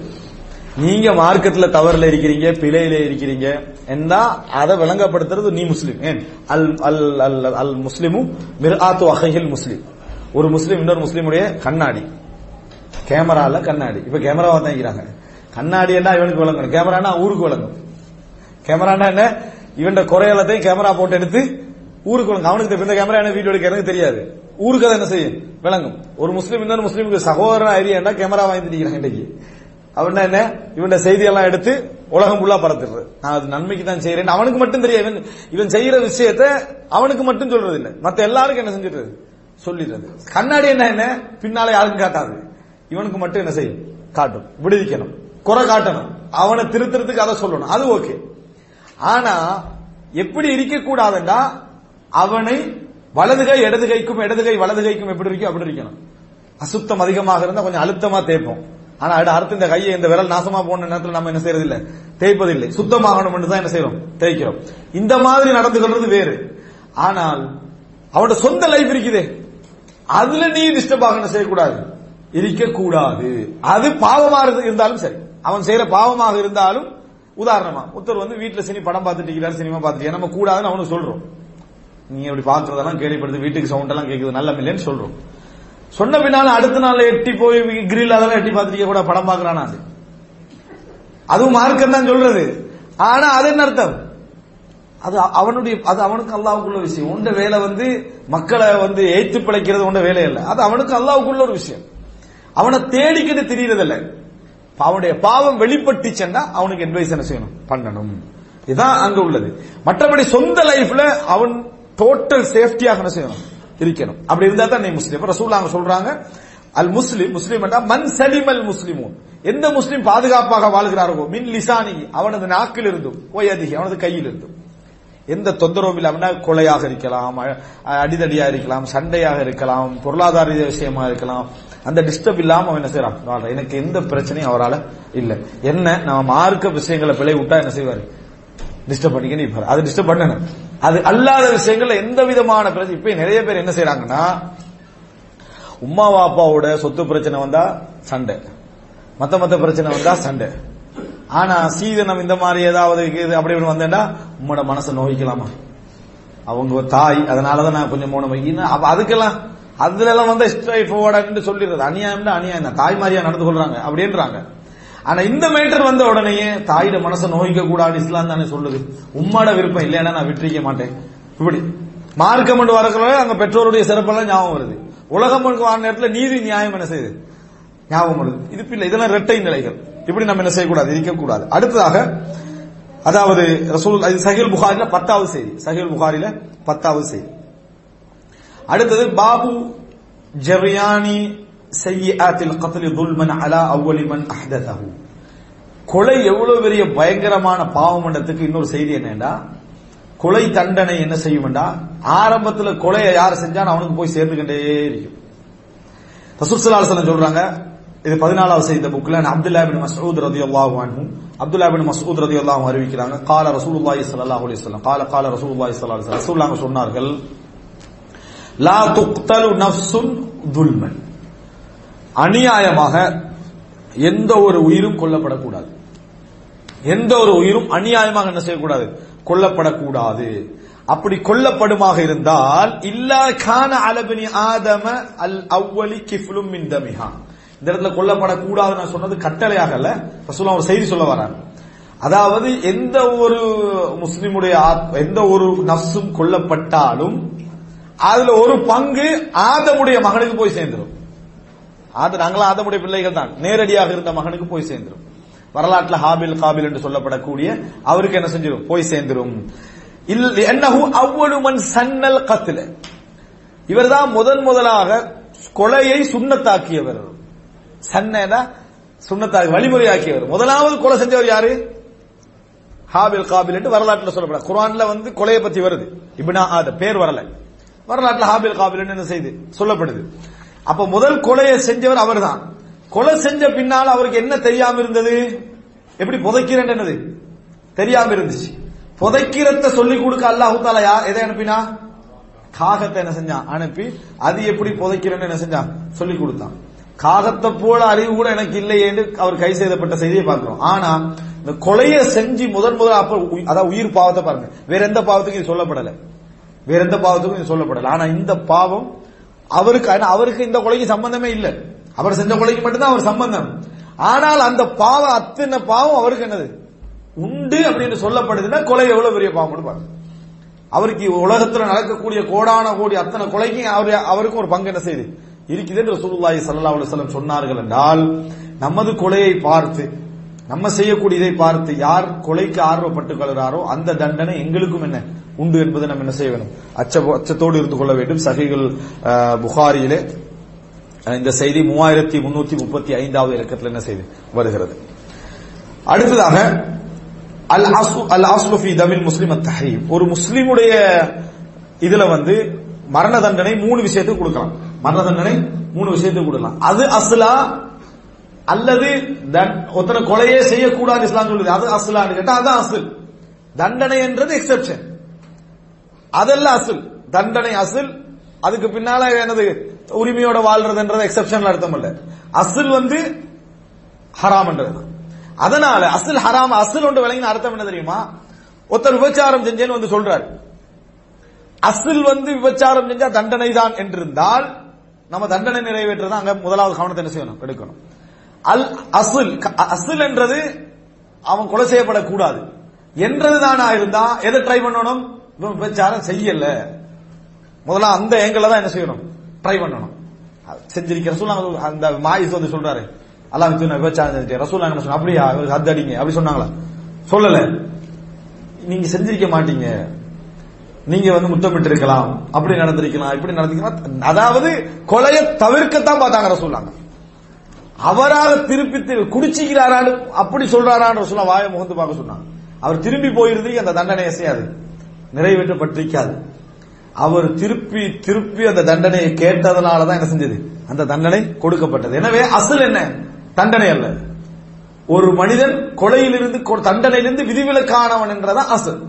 நீங்க மார்க்கெட்ல தவறுல இருக்கிறீங்க பிழையில இருக்கிறீங்க என்றா அதை விளங்கப்படுத்துறது நீ முஸ்லீம். ஏன்? அல் அல் அல் அல் முஸ்லீமும் மிர்ஆத்து அஹில் முஸ்லீம். ஒரு முஸ்லீம் இன்னொரு முஸ்லீமுடைய கண்ணாடி. கேமரால கண்ணாடி. இப்ப கேமரா தான் கண்ணாடி என்ன? இவனுக்கு விளங்கணும். கேமரானா ஊருக்கு விளங்கும். கேமரானா என்ன? இவன் குறையலத்தையும் கேமரா போட்டு எடுத்து ஊருக்கு விளங்கும். அவனுக்கு இந்த கேமரா என்ன? வீடியோ எடுக்க எனக்கு தெரியாது. ஊருக்கு அதை என்ன செய்யும்? விளங்கும். ஒரு முஸ்லீம் இன்னொரு முஸ்லீமுக்கு சகோதரன் ஐடியா கேமரா வாங்கி நிக்கிறான் இன்னைக்கு அவன் என்ன? இவன் செய்தியெல்லாம் எடுத்து உலகம் ஃபுல்லா பரத்துறது. நான் அது நன்மைக்கு தான் செய்யறேன் அவனுக்கு மட்டும் தெரியும் இவன் இவன் செய்யற விஷயத்த அவனுக்கு மட்டும் சொல்றது இல்ல மத்த எல்லாருக்கும் என்ன செஞ்சிடுறது? சொல்லிடுறது. கண்ணாடி என்ன? என்ன? பின்னால யாருக்கும் காட்டாது. இவனுக்கு மட்டும் என்ன செய்யும்? காட்டும். விடுவிக்கணும். குறை காட்டணும். அவனை திருத்துறதுக்கு அதை சொல்லணும். அது ஓகே. ஆனா எப்படி இருக்கக்கூடாதுண்டா? அவனை வலது கை இடது கைக்கும் வலது கைக்கும் எப்படி இருக்கோ அப்படி இருக்கணும். அசுத்தம் அதிகமாக இருந்தா கொஞ்சம் அழுத்தமா தேய்ப்போம். ஆனா அது அடுத்து இந்த கையை இந்த விரல் நாசமா போன நேரத்தில் நம்ம என்ன செய்யறது இல்ல தேய்ப்பதில்லை. சுத்தமாகணும் என்று தான் என்ன செய்யறோம்? தேய்க்கிறோம். இந்த மாதிரி நடந்து கொள்றது வேறு. ஆனால் அவனோட சொந்த லைஃப் இருக்குதே. அதுல நீ டிஸ்டர்ப் ஆகணும் செய்யக்கூடாது? இருக்கக்கூடாது. அது பாவமாக இருந்தாலும் சரி. அவன் செய்யற பாவமாக இருந்தாலும் உதாரணமா ஒருத்தர் வந்து வீட்டுல சினி படம் பார்த்துட்டு இருக்கிறார் சினிமா பார்த்துட்டு. நம்ம கூடாதுன்னு அவனுக்கு சொல்றோம். நீ அப்படி பாக்குறதெல்லாம் கேள்விப்படுது வீட்டுக்கு சவுண்ட் எல்லாம் கேட்குது நல்ல இல்லைன்னு சொல்றோம். சொன்ன பின்னால அடுத்த நாள் எட்டி போய் கிரில் அதெல்லாம் எட்டி பார்த்துட்டு கூட படம் பாக்குறானா அது? அதுவும் மார்க்கம் தான் சொல்றது. ஆனா அது என்ன அர்த்தம்? அது அவனுடைய அது அவனுக்கு அல்லாவுக்குள்ள விஷயம். உண்ட வேலை வந்து மக்களை வந்து ஏற்று பிழைக்கிறது உண்ட வேலை இல்லை அது அவனுக்கு அல்லாவுக்குள்ள ஒரு விஷயம். அவனை தேடிக்கிட்டு தெரியறதில்ல. அவனுடைய பாவம் வெளிப்பட்டுச்சுன்னா அவனுக்கு அட்வைஸ் என்ன செய்யணும்? பண்ணணும். இதுதான் அங்க உள்ளது. மற்றபடி சொந்த லைஃப்ல அவன் டோட்டல் சேஃப்டியாக என்ன செய்யணும்? இருக்கணும். அப்படி இருந்தா தான் நீ முஸ்லீம். ரசூல் அங்க சொல்றாங்க அல் முஸ்லிம் முஸ்லீம் என்றா மன் சலிம் அல் முஸ்லிமும் எந்த முஸ்லீம் பாதுகாப்பாக வாழ்கிறாரோ மின் லிசானி அவனது நாக்கில் இருந்தும் ஓயதிகி அவனது கையில் இருந்தும் எந்த தொந்தரவும் இல்லாம கொலையாக இருக்கலாம் அடிதடியா இருக்கலாம் சண்டையாக இருக்கலாம் பொருளாதார விஷயமா இருக்கலாம் அந்த டிஸ்டர்ப் இல்லாம அவன் என்ன செய்யறான் வாழ்றான். எனக்கு எந்த பிரச்சனையும் அவரால இல்ல. என்ன? நம்ம மார்க்க விஷயங்களை பிழை விட்டா என்ன செய்வாரு? டிஸ்டர்ப் பண்ணிக்க நிப்பாரு. அது டிஸ்டர்ப் பண்ணணும் அது அல்லாத விஷயங்கள்ல எந்த விதமான பிரச்சனை இப்ப நிறைய பேர் என்ன செய்யறாங்கன்னா உம்மா வாப்பாவோட சொத்து பிரச்சனை வந்தா சண்டை. மத்த மத்த பிரச்சனை வந்தா சண்டை. ஆனா சீதனம் இந்த மாதிரி ஏதாவது இது அப்படி இப்படி வந்தேன்னா உம்மோட மனசை நோய்க்கலாமா? அவங்க ஒரு தாய் அதனாலதான் நான் கொஞ்சம் மூணு வைக்கணும் அப்ப அதுக்கெல்லாம் அதுல எல்லாம் வந்து ஸ்ட்ரைட் ஃபார்வர்டா சொல்லிடுறது. அநியாயம் அநியாயம் தான். தாய் மாதிரியா நடந்து கொள்றாங்க. அப்படின்றாங்க. ஆனா இந்த மேட்டர் வந்த உடனேயே தாயிட மனசை நோய்க்க கூடாது இஸ்லாம் தானே சொல்லுது. உம்மாட விருப்பம் இல்லைன்னா நான் விட்டுருக்க மாட்டேன். இப்படி. மார்க்கம் என்று வரக்குள்ள அங்க பெற்றோருடைய சிறப்பெல்லாம் ஞாபகம் வருது. உலகம் வார நேரத்தில் நீதி நியாயம் என்ன செய்யுது? ஞாபகம் வருது. இது இல்லை இதெல்லாம் இரட்டை நிலைகள். இப்படி நம்ம என்ன செய்யக்கூடாது? இருக்கக்கூடாது. அடுத்ததாக அதாவது ரசூல் அது புகாரில பத்தாவது செய்தி. சஹில் புகாரில பத்தாவது செய்தி. அடுத்தது பாபு ஜரியானி செய்யாத்தில் கத்தலி துல்மன் அலா அவ்வலிமன் அஹ்ததஹு கொலை எவ்வளவு பெரிய பயங்கரமான பாவமண்டத்துக்கு இன்னொரு செய்தி என்னன்னா கொலை தண்டனை என்ன செய்யும்டா? ஆரம்பத்தில் கொலையை யார் செஞ்சாலும் அவனுக்கு போய் சேர்ந்துகிட்டே இருக்கும். ரசூசலாசலம் சொல்றாங்க இது பதினாலாவது செய்த புக்கில். அப்துல்லா பின் மசூத் ரதி அல்லாஹ் அன்ஹும் அப்துல்லா பின் மசூத் ரதி அல்லாஹ் அறிவிக்கிறாங்க கால ரசூலுல்லாஹி ஸல்லல்லாஹு அலைஹி வஸல்லம் கால கால ரசூலுல்லாஹி ஸல்லல்லாஹு அலைஹி வஸல்லம். சொன்னார்கள் லா துக்தலு நஃப்சுன் துல்மன். அநியாயமாக எந்த ஒரு உயிரும் கொல்லப்படக்கூடாது. எந்த ஒரு உயிரும் அநியாயமாக என்ன செய்யக்கூடாது? கொல்லப்படக்கூடாது. அப்படி கொல்லப்படுமாக இருந்தால் இல்லா கான அலபினி ஆதம அல் அவ்வலி கிஃபுலும் மின் இந்த இடத்துல கொல்லப்படக்கூடாது நான் சொன்னது கட்டளையாக அல்ல. சொல்ல ஒரு செய்தி சொல்ல வராங்க. அதாவது எந்த ஒரு முஸ்லிமுடைய ஆத்- எந்த ஒரு நஃப்ஸும் கொல்லப்பட்டாலும் அதுல ஒரு பங்கு ஆதமுடைய மகனுக்கு போய் சேர்ந்துடும் ஆத நாங்களாம் ஆதமுடைய பிள்ளைகள் தான். நேரடியாக இருந்த மகனுக்கு போய் சேர்ந்துடும் வரலாற்றுல ஹாபில் காபில் என்று சொல்லப்படக்கூடிய அவருக்கு என்ன செஞ்சிடும் போய் சேர்ந்துரும். என்னஹு அவ்வளுமன் சன்னல் கத்துல இவர்தான் முதன் முதலாக கொலையை சுண்ணத்தாக்கியவர். சன்னா சுண்ணத்தாக்கி வழிமுறையாக்கியவர். முதலாவது கொலை செஞ்சவர் யாரு? ஹாபில் காபில் என்று வரலாற்றுல சொல்லப்பட குரான்ல வந்து கொலையை பத்தி வருது. இப்னா ஆத பேர் வரல. வரலாற்றில் ஹாபில் காபில் என்ன செய்து? சொல்லப்படுது. அப்ப முதல் கொலையை செஞ்சவர் அவர்தான். கொலை செஞ்ச பின்னால் அவருக்கு என்ன தெரியாம இருந்தது? எப்படி புதைக்கிறேன் என்னது? தெரியாம இருந்துச்சு. புதைக்கிறத சொல்லி கொடுக்க அல்லாஹு தாலா யா எதை அனுப்பினா? காகத்தை என்ன செஞ்சான்? அனுப்பி அது எப்படி புதைக்கிறேன்னு என்ன செஞ்சான்? சொல்லி கொடுத்தான். காகத்தை போல அறிவு கூட எனக்கு இல்லையேன்னு அவர் கை செய்தப்பட்ட செய்தியை பார்க்கிறோம். ஆனா இந்த கொலையை செஞ்சு முதன் முதல் அப்ப அதாவது உயிர் பாவத்தை பாருங்க. வேற எந்த பாவத்துக்கும் இது சொல்லப்படல. வேற எந்த பாவத்துக்கும் இது சொல்லப்படல. ஆனா இந்த பாவம் அவருக்கு அவருக்கு இந்த கொலைக்கு சம்பந்தமே இல்லை. அவர் செஞ்ச கொலைக்கு மட்டும்தான் அவர் சம்பந்தம். ஆனால் அந்த பாவம் அத்தனை பாவம் அவருக்கு என்னது? உண்டு அப்படின்னு சொல்லப்படுதுன்னா கொலை எவ்வளவு பெரிய பாவம் பாருங்க. அவருக்கு உலகத்துல நடக்கக்கூடிய கோடான கோடி அத்தனை கொலைக்கும் அவர் அவருக்கும் ஒரு பங்கு என்ன செய்யுது இருக்குது என்று ரசூலுல்லாஹி ஸல்லல்லாஹு அலைஹி வஸல்லம் சொன்னார்கள் என்றால் நமது கொலையை பார்த்து நம்ம செய்யக்கூடியதை பார்த்து யார் கொலைக்கு ஆர்வப்பட்டுக் கொள்கிறாரோ அந்த தண்டனை எங்களுக்கும் என்ன? உண்டு என்பதை நம்ம என்ன செய்ய வேண்டும்? அச்ச அச்சத்தோடு இருந்து கொள்ள வேண்டும். சகைகள் புகாரியிலே இந்த செய்தி மூவாயிரத்தி முன்னூத்தி முப்பத்தி ஐந்தாவது இலக்கத்தில் என்ன செய்து வருகிறது? அடுத்ததாக அல் அசு அல் அஸ்லு தமிழ் முஸ்லிம் தஹரீம். ஒரு முஸ்லிமுடைய இதுல வந்து மரண தண்டனை மூணு விஷயத்துக்கு கொடுக்கலாம். மரண தண்டனை மூணு விஷயத்துக்கு கொடுக்கலாம். அது அஸ்லா அல்லது தன்- ஒருத்தனை கொலையே செய்யக்கூடாது இஸ்லாம் சொல்லுது. அது அஸ்லான்னு கேட்டா அது அசல் தண்டனை என்றது எக்ஸெப்ஷன் அதெல்லாம் அசுல். தண்டனை அசுல். அதுக்கு பின்னால எனது உரிமையோட வாழ்றதுன்றது எக்ஸெப்ஷன்ல அர்த்தம் இல்ல. அசுல் வந்து ஹராம்ன்றது அதனால அசுல் ஹராம் அசுல் ஒன்று விளங்கின அர்த்தம் என்ன தெரியுமா? ஒருத்தர் விபச்சாரம் செஞ்சேன்னு வந்து சொல்றாரு. அசுல் வந்து விபச்சாரம் செஞ்சா தண்டனை தான் என்றிருந்தால் நம்ம தண்டனை நிறைவேற்றதான் அங்க முதலாவது கவனத்தை என்ன செய்யணும்? எடுக்கணும். அல் அசுல் அசுல் என்றது அவன் கொலை செய்யப்படக்கூடாது. என்றது தானா இருந்தா? எதை ட்ரை பண்ணணும்? விபச்சாரம் செய்யல. முதல்ல அந்த ஏங்கல தான் என்ன செய்யணும்? ட்ரை பண்ணணும். செஞ்சிருக்க ரசூல் அந்த மாயிஸ் வந்து சொல்றாரு. அல்லாஹ் விபச்சாரம் செஞ்சேன் ரசூல் என்ன சொன்ன? அப்படியா இவருக்கு ஹத் அடிங்க அப்படி சொன்னாங்களா? சொல்லல. நீங்க செஞ்சிருக்க மாட்டீங்க. நீங்க வந்து முத்தமிட்டு இருக்கலாம் அப்படி நடந்திருக்கலாம் இப்படி நடந்திருக்கலாம். அதாவது கொலையை தவிர்க்கத்தான் பார்த்தாங்க ரசூலாங்க அவராக திருப்பி திரு- குடிச்சிக்கிறாரான்னு அப்படி சொல்றாரான்னு சொல்ல வாயை முகந்து பார்க்க சொன்னாங்க. அவர் திரும்பி போயிருந்தீங்க அந்த தண்டனையை செய்யாது. நிறைவேற்றப்பட்டிருக்காது. அவர் திருப்பி திருப்பி அந்த தண்டனையை கேட்டதனால தான் என்ன செஞ்சது? அந்த தண்டனை கொடுக்கப்பட்டது. எனவே அசல் என்ன? தண்டனை அல்ல. ஒரு மனிதன் கொலையிலிருந்து தண்டனையிலிருந்து விதிவிலக்கானவன் என்றதான் அசல்.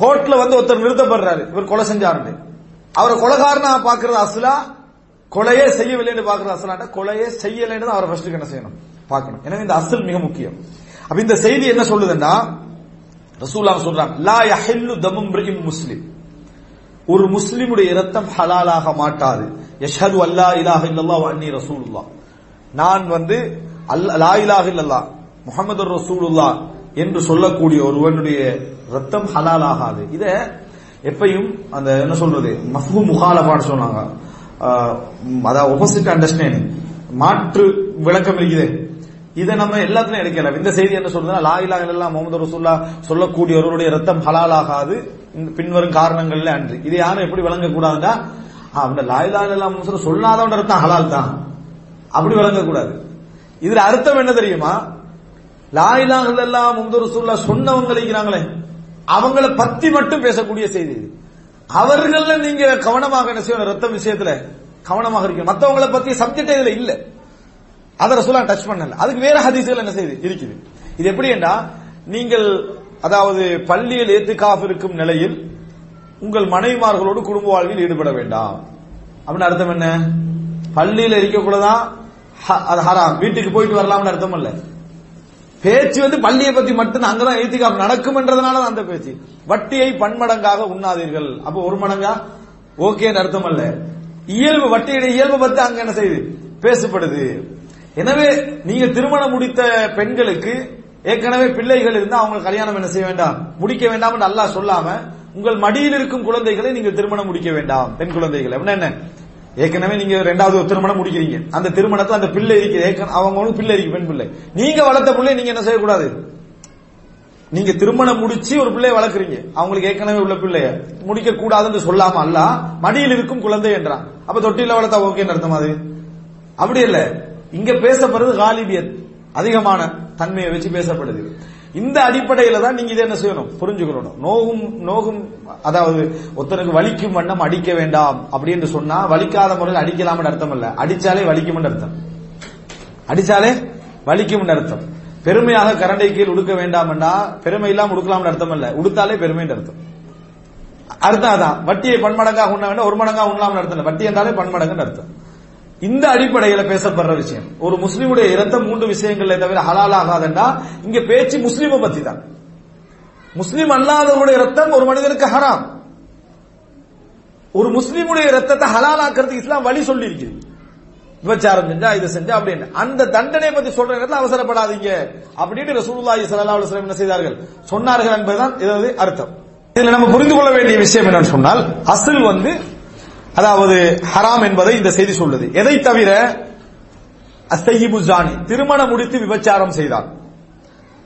கோர்ட்ல வந்து ஒருத்தர் நிறுத்தப்படுறாரு. இவர் கொலை செஞ்சாருன்னு. அவரை கொலைகாரனா பாக்குறது அசலா கொலையே செய்யவில்லைன்னு பாக்குறது அசலாட்ட கொலையே செய்யலைன்னு தான் அவரை ஃபர்ஸ்ட் என்ன செய்யணும்? பார்க்கணும். எனவே இந்த அசல் மிக முக்கியம். அப்ப இந்த செய்தி என்ன சொல்லுதுன்னா ரசூலுல்லாஹ் சொல்றாங்க லா யஹில்லு தமும் முஸ்லிம். ஒரு முஸ்லிமுடைய இரத்தம் ஹலாலாக மாட்டாது. யஷது அல்லா இலாஹ இல்லல்லா அன்னி ரசூலுல்லா நான் வந்து அல்ல லா இலாஹ இல்லல்லா முகமது ரசூலுல்லா என்று சொல்லக்கூடிய ஒருவனுடைய ரத்தம் ஹலாலாகாது. இத எப்பையும் அந்த என்ன சொல்றது மஃபு முகாலபான்னு சொன்னாங்க. அதாவது ஒப்போசிட் அண்டர்ஸ்டாண்டிங் மாற்று விளக்கம் இருக்குது. இதை நம்ம எல்லாத்துலயும் எடுக்கலாம் இந்த செய்தி என்ன சொல்றதுன்னா லாயிலா இல்லலாம் முகமது ரசூல்லா சொல்லக்கூடியவருடைய ரத்தம் ஹலாலாகாது. பின்வரும் காரணங்கள்ல அன்று. இது யாரும் எப்படி விளங்கக்கூடாதுன்னா கூடாதுன்னா அந்த லா இலாஹ சொல்லாதவன் ரத்தம் ஹலால் தான். அப்படி விளங்கக்கூடாது. இதுல அர்த்தம் என்ன தெரியுமா? லாயிலா இலாஹ முகமது ரசூல்லா சொன்னவங்க இருக்கிறாங்களே அவங்கள பத்தி மட்டும் பேசக்கூடிய செய்தி இது. அவர்கள நீங்க கவனமாக என்ன செய்யணும்? ரத்தம் விஷயத்துல கவனமாக இருக்கணும். மத்தவங்களை பத்தி சப்ஜெக்ட் இதுல இல்லை. அதை ரசூலா டச் பண்ணல. அதுக்கு வேற ஹதீஸ்கள் என்ன செய்யுது இருக்குது. இது எப்படி என்றா நீங்கள் அதாவது பள்ளியில் ஏத்துக்காஃப் இருக்கும் நிலையில் உங்கள் மனைவிமார்களோடு குடும்ப வாழ்வில் ஈடுபட வேண்டாம். அப்படின்னு அர்த்தம் என்ன? பள்ளியில் இருக்கக்கூடதான் ஹ- அது ஹராம். வீட்டுக்கு போயிட்டு வரலாம்னு அர்த்தம் இல்ல. பேச்சு வந்து பள்ளியை பத்தி மட்டும் அங்கதான் ஏத்திக்காப் நடக்கும்ன்றதுனால தான் அந்த பேச்சு. வட்டியை பன்மடங்காக உண்ணாதீர்கள். அப்ப ஒரு மடங்கா? ஓகேன்னு அர்த்தம் அல்ல இயல்பு வட்டியுடைய இயல்பு பத்தி அங்க என்ன செய்யுது பேசப்படுது. எனவே நீங்க திருமணம் முடித்த பெண்களுக்கு ஏற்கனவே பிள்ளைகள் இருந்தா அவங்க கல்யாணம் என்ன செய்ய வேண்டாம்? முடிக்க வேண்டாம் என்று அல்லாஹ் சொல்லாம உங்கள் மடியில் இருக்கும் குழந்தைகளை நீங்கள் திருமணம் முடிக்க வேண்டாம் பெண் குழந்தைகள். என்ன? ஏற்கனவே நீங்க ரெண்டாவது ஒரு திருமணம் முடிக்கிறீங்க. அந்த திருமணத்துல அந்த பிள்ளை இருக்கு. ஏற்கனவே அவங்களுக்கு பிள்ளை இருக்கு பெண் பிள்ளை. நீங்க வளர்த்த பிள்ளை நீங்க என்ன செய்யக்கூடாது? நீங்க திருமணம் முடிச்சு ஒரு பிள்ளைய வளர்க்குறீங்க. அவங்களுக்கு ஏற்கனவே உள்ள பிள்ளைய. முடிக்க கூடாதுன்னு சொல்லாம அல்ல மடியில் இருக்கும் குழந்தை என்றான். அப்ப தொட்டியில வளர்த்தா ஓகேன்னு அர்த்தம் அது? அப்படி இல்ல. இங்க பேசப்படுறது காலிபியத் அதிகமான தன்மையை வச்சு பேசப்படுது. இந்த அடிப்படையில தான் நீங்க இதை என்ன செய்யணும்? புரிஞ்சுக்கணும். நோகும் நோகும் அதாவது ஒருத்தனுக்கு வலிக்கும் வண்ணம் அடிக்க வேண்டாம் அப்படின்னு சொன்னா வலிக்காத முறையில் அடிக்கலாம்னு அர்த்தம் இல்ல. அடிச்சாலே வலிக்கும் அர்த்தம். அடிச்சாலே வலிக்கும் அர்த்தம். பெருமையாக கரண்டை கீழ் உடுக்க வேண்டாம்னா பெருமை இல்லாம உடுக்கலாம்னு அர்த்தம் இல்ல. உடுத்தாலே பெருமைன்னு அர்த்தம். அர்த்தம் அதான். வட்டியை பன்மடங்காக உண்ண வேண்டாம் ஒரு மடங்கா உண்ணலாம்னு அர்த்தம் இல்ல. வட்டி என்றாலே பன்மடங்குன்னு அர்த்தம். இந்த அடிப்படையில பேசப்படுற விஷயம். ஒரு முஸ்லீமுடைய இரத்தம் மூன்று விஷயங்களை தவிர ஹலால் ஆகாதுன்னா இங்க பேச்சு முஸ்லீமை பத்தி தான் முஸ்லீம் அல்லாதவருடைய ரத்தம் ஒரு மனிதனுக்கு ஹராம். ஒரு முஸ்லீமுடைய ரத்தத்தை ஹலாலாக்குறதுக்கு இஸ்லாம் வழி சொல்லி இருக்குது விபச்சாரம் செஞ்சா இதை செஞ்சா அப்படின்னு. அந்த தண்டனை பத்தி சொல்ற நேரத்தில் அவசரப்படாதீங்க. அப்படின்னு ரசூலுல்லாஹி ஸல்லல்லாஹு அலைஹி வஸல்லம் என்ன செய்தார்கள்? சொன்னார்கள் என்பதுதான் இதாவது அர்த்தம். இதுல நம்ம புரிந்து கொள்ள வேண்டிய விஷயம் என்னன்னு சொன்னால் அசல் வந்து அதாவது ஹராம் என்பதை இந்த செய்தி சொல்லுது. எதை தவிர அஸ்தஹிபு ஜானி திருமணம் முடித்து விபச்சாரம் செய்தார்.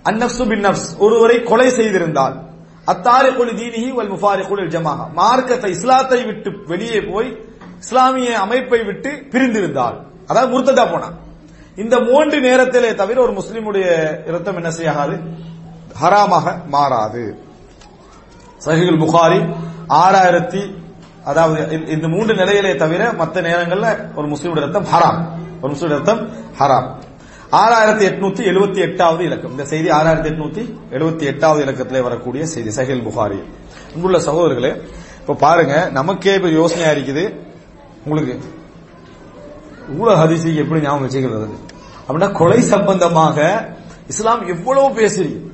அந்நப்சு பின் நப்ஸ் ஒருவரை கொலை செய்திருந்தால் அத்தாரிகுல் தீனிஹி வல் முஃபாரிகுல் ஜமாஹா. மார்க்கத்தை இஸ்லாத்தை விட்டு வெளியே போய் இஸ்லாமிய அமைப்பை விட்டு பிரிந்திருந்தால் அதாவது முர்த்ததா போனான். இந்த மூன்று நேரத்திலே தவிர ஒரு முஸ்லிமுடைய இரத்தம் என்ன செய்யாது? ஹராமாக மாறாது. சஹிகுல் புகாரி ஆறாயிரத்தி அதாவது இந்த- மூன்று நிலையிலே தவிர மற்ற நேரங்கள்ல ஒரு முஸ்லீமுடைய ரத்தம் ஹராம். ஒரு முஸ்லீம் ரத்தம் ஹராம். ஆறாயிரத்தி எட்நூத்தி எழுபத்தி எட்டாவது இலக்கம். இந்த செய்தி ஆறாயிரத்தி எட்நூத்தி எழுபத்தி எட்டாவது இலக்கத்திலே வரக்கூடிய செய்தி. சஹில் புகாரி. அன்புள்ள சகோதரர்களே இப்ப பாருங்க நமக்கே இப்ப யோசனையா இருக்குது. உங்களுக்கு இவ்வளவு ஹதீஸுக்கு எப்படி ஞாபகம் வச்சுக்கிறது? அப்படின்னா கொலை சம்பந்தமாக இஸ்லாம் எவ்வளவு பேசுறீங்க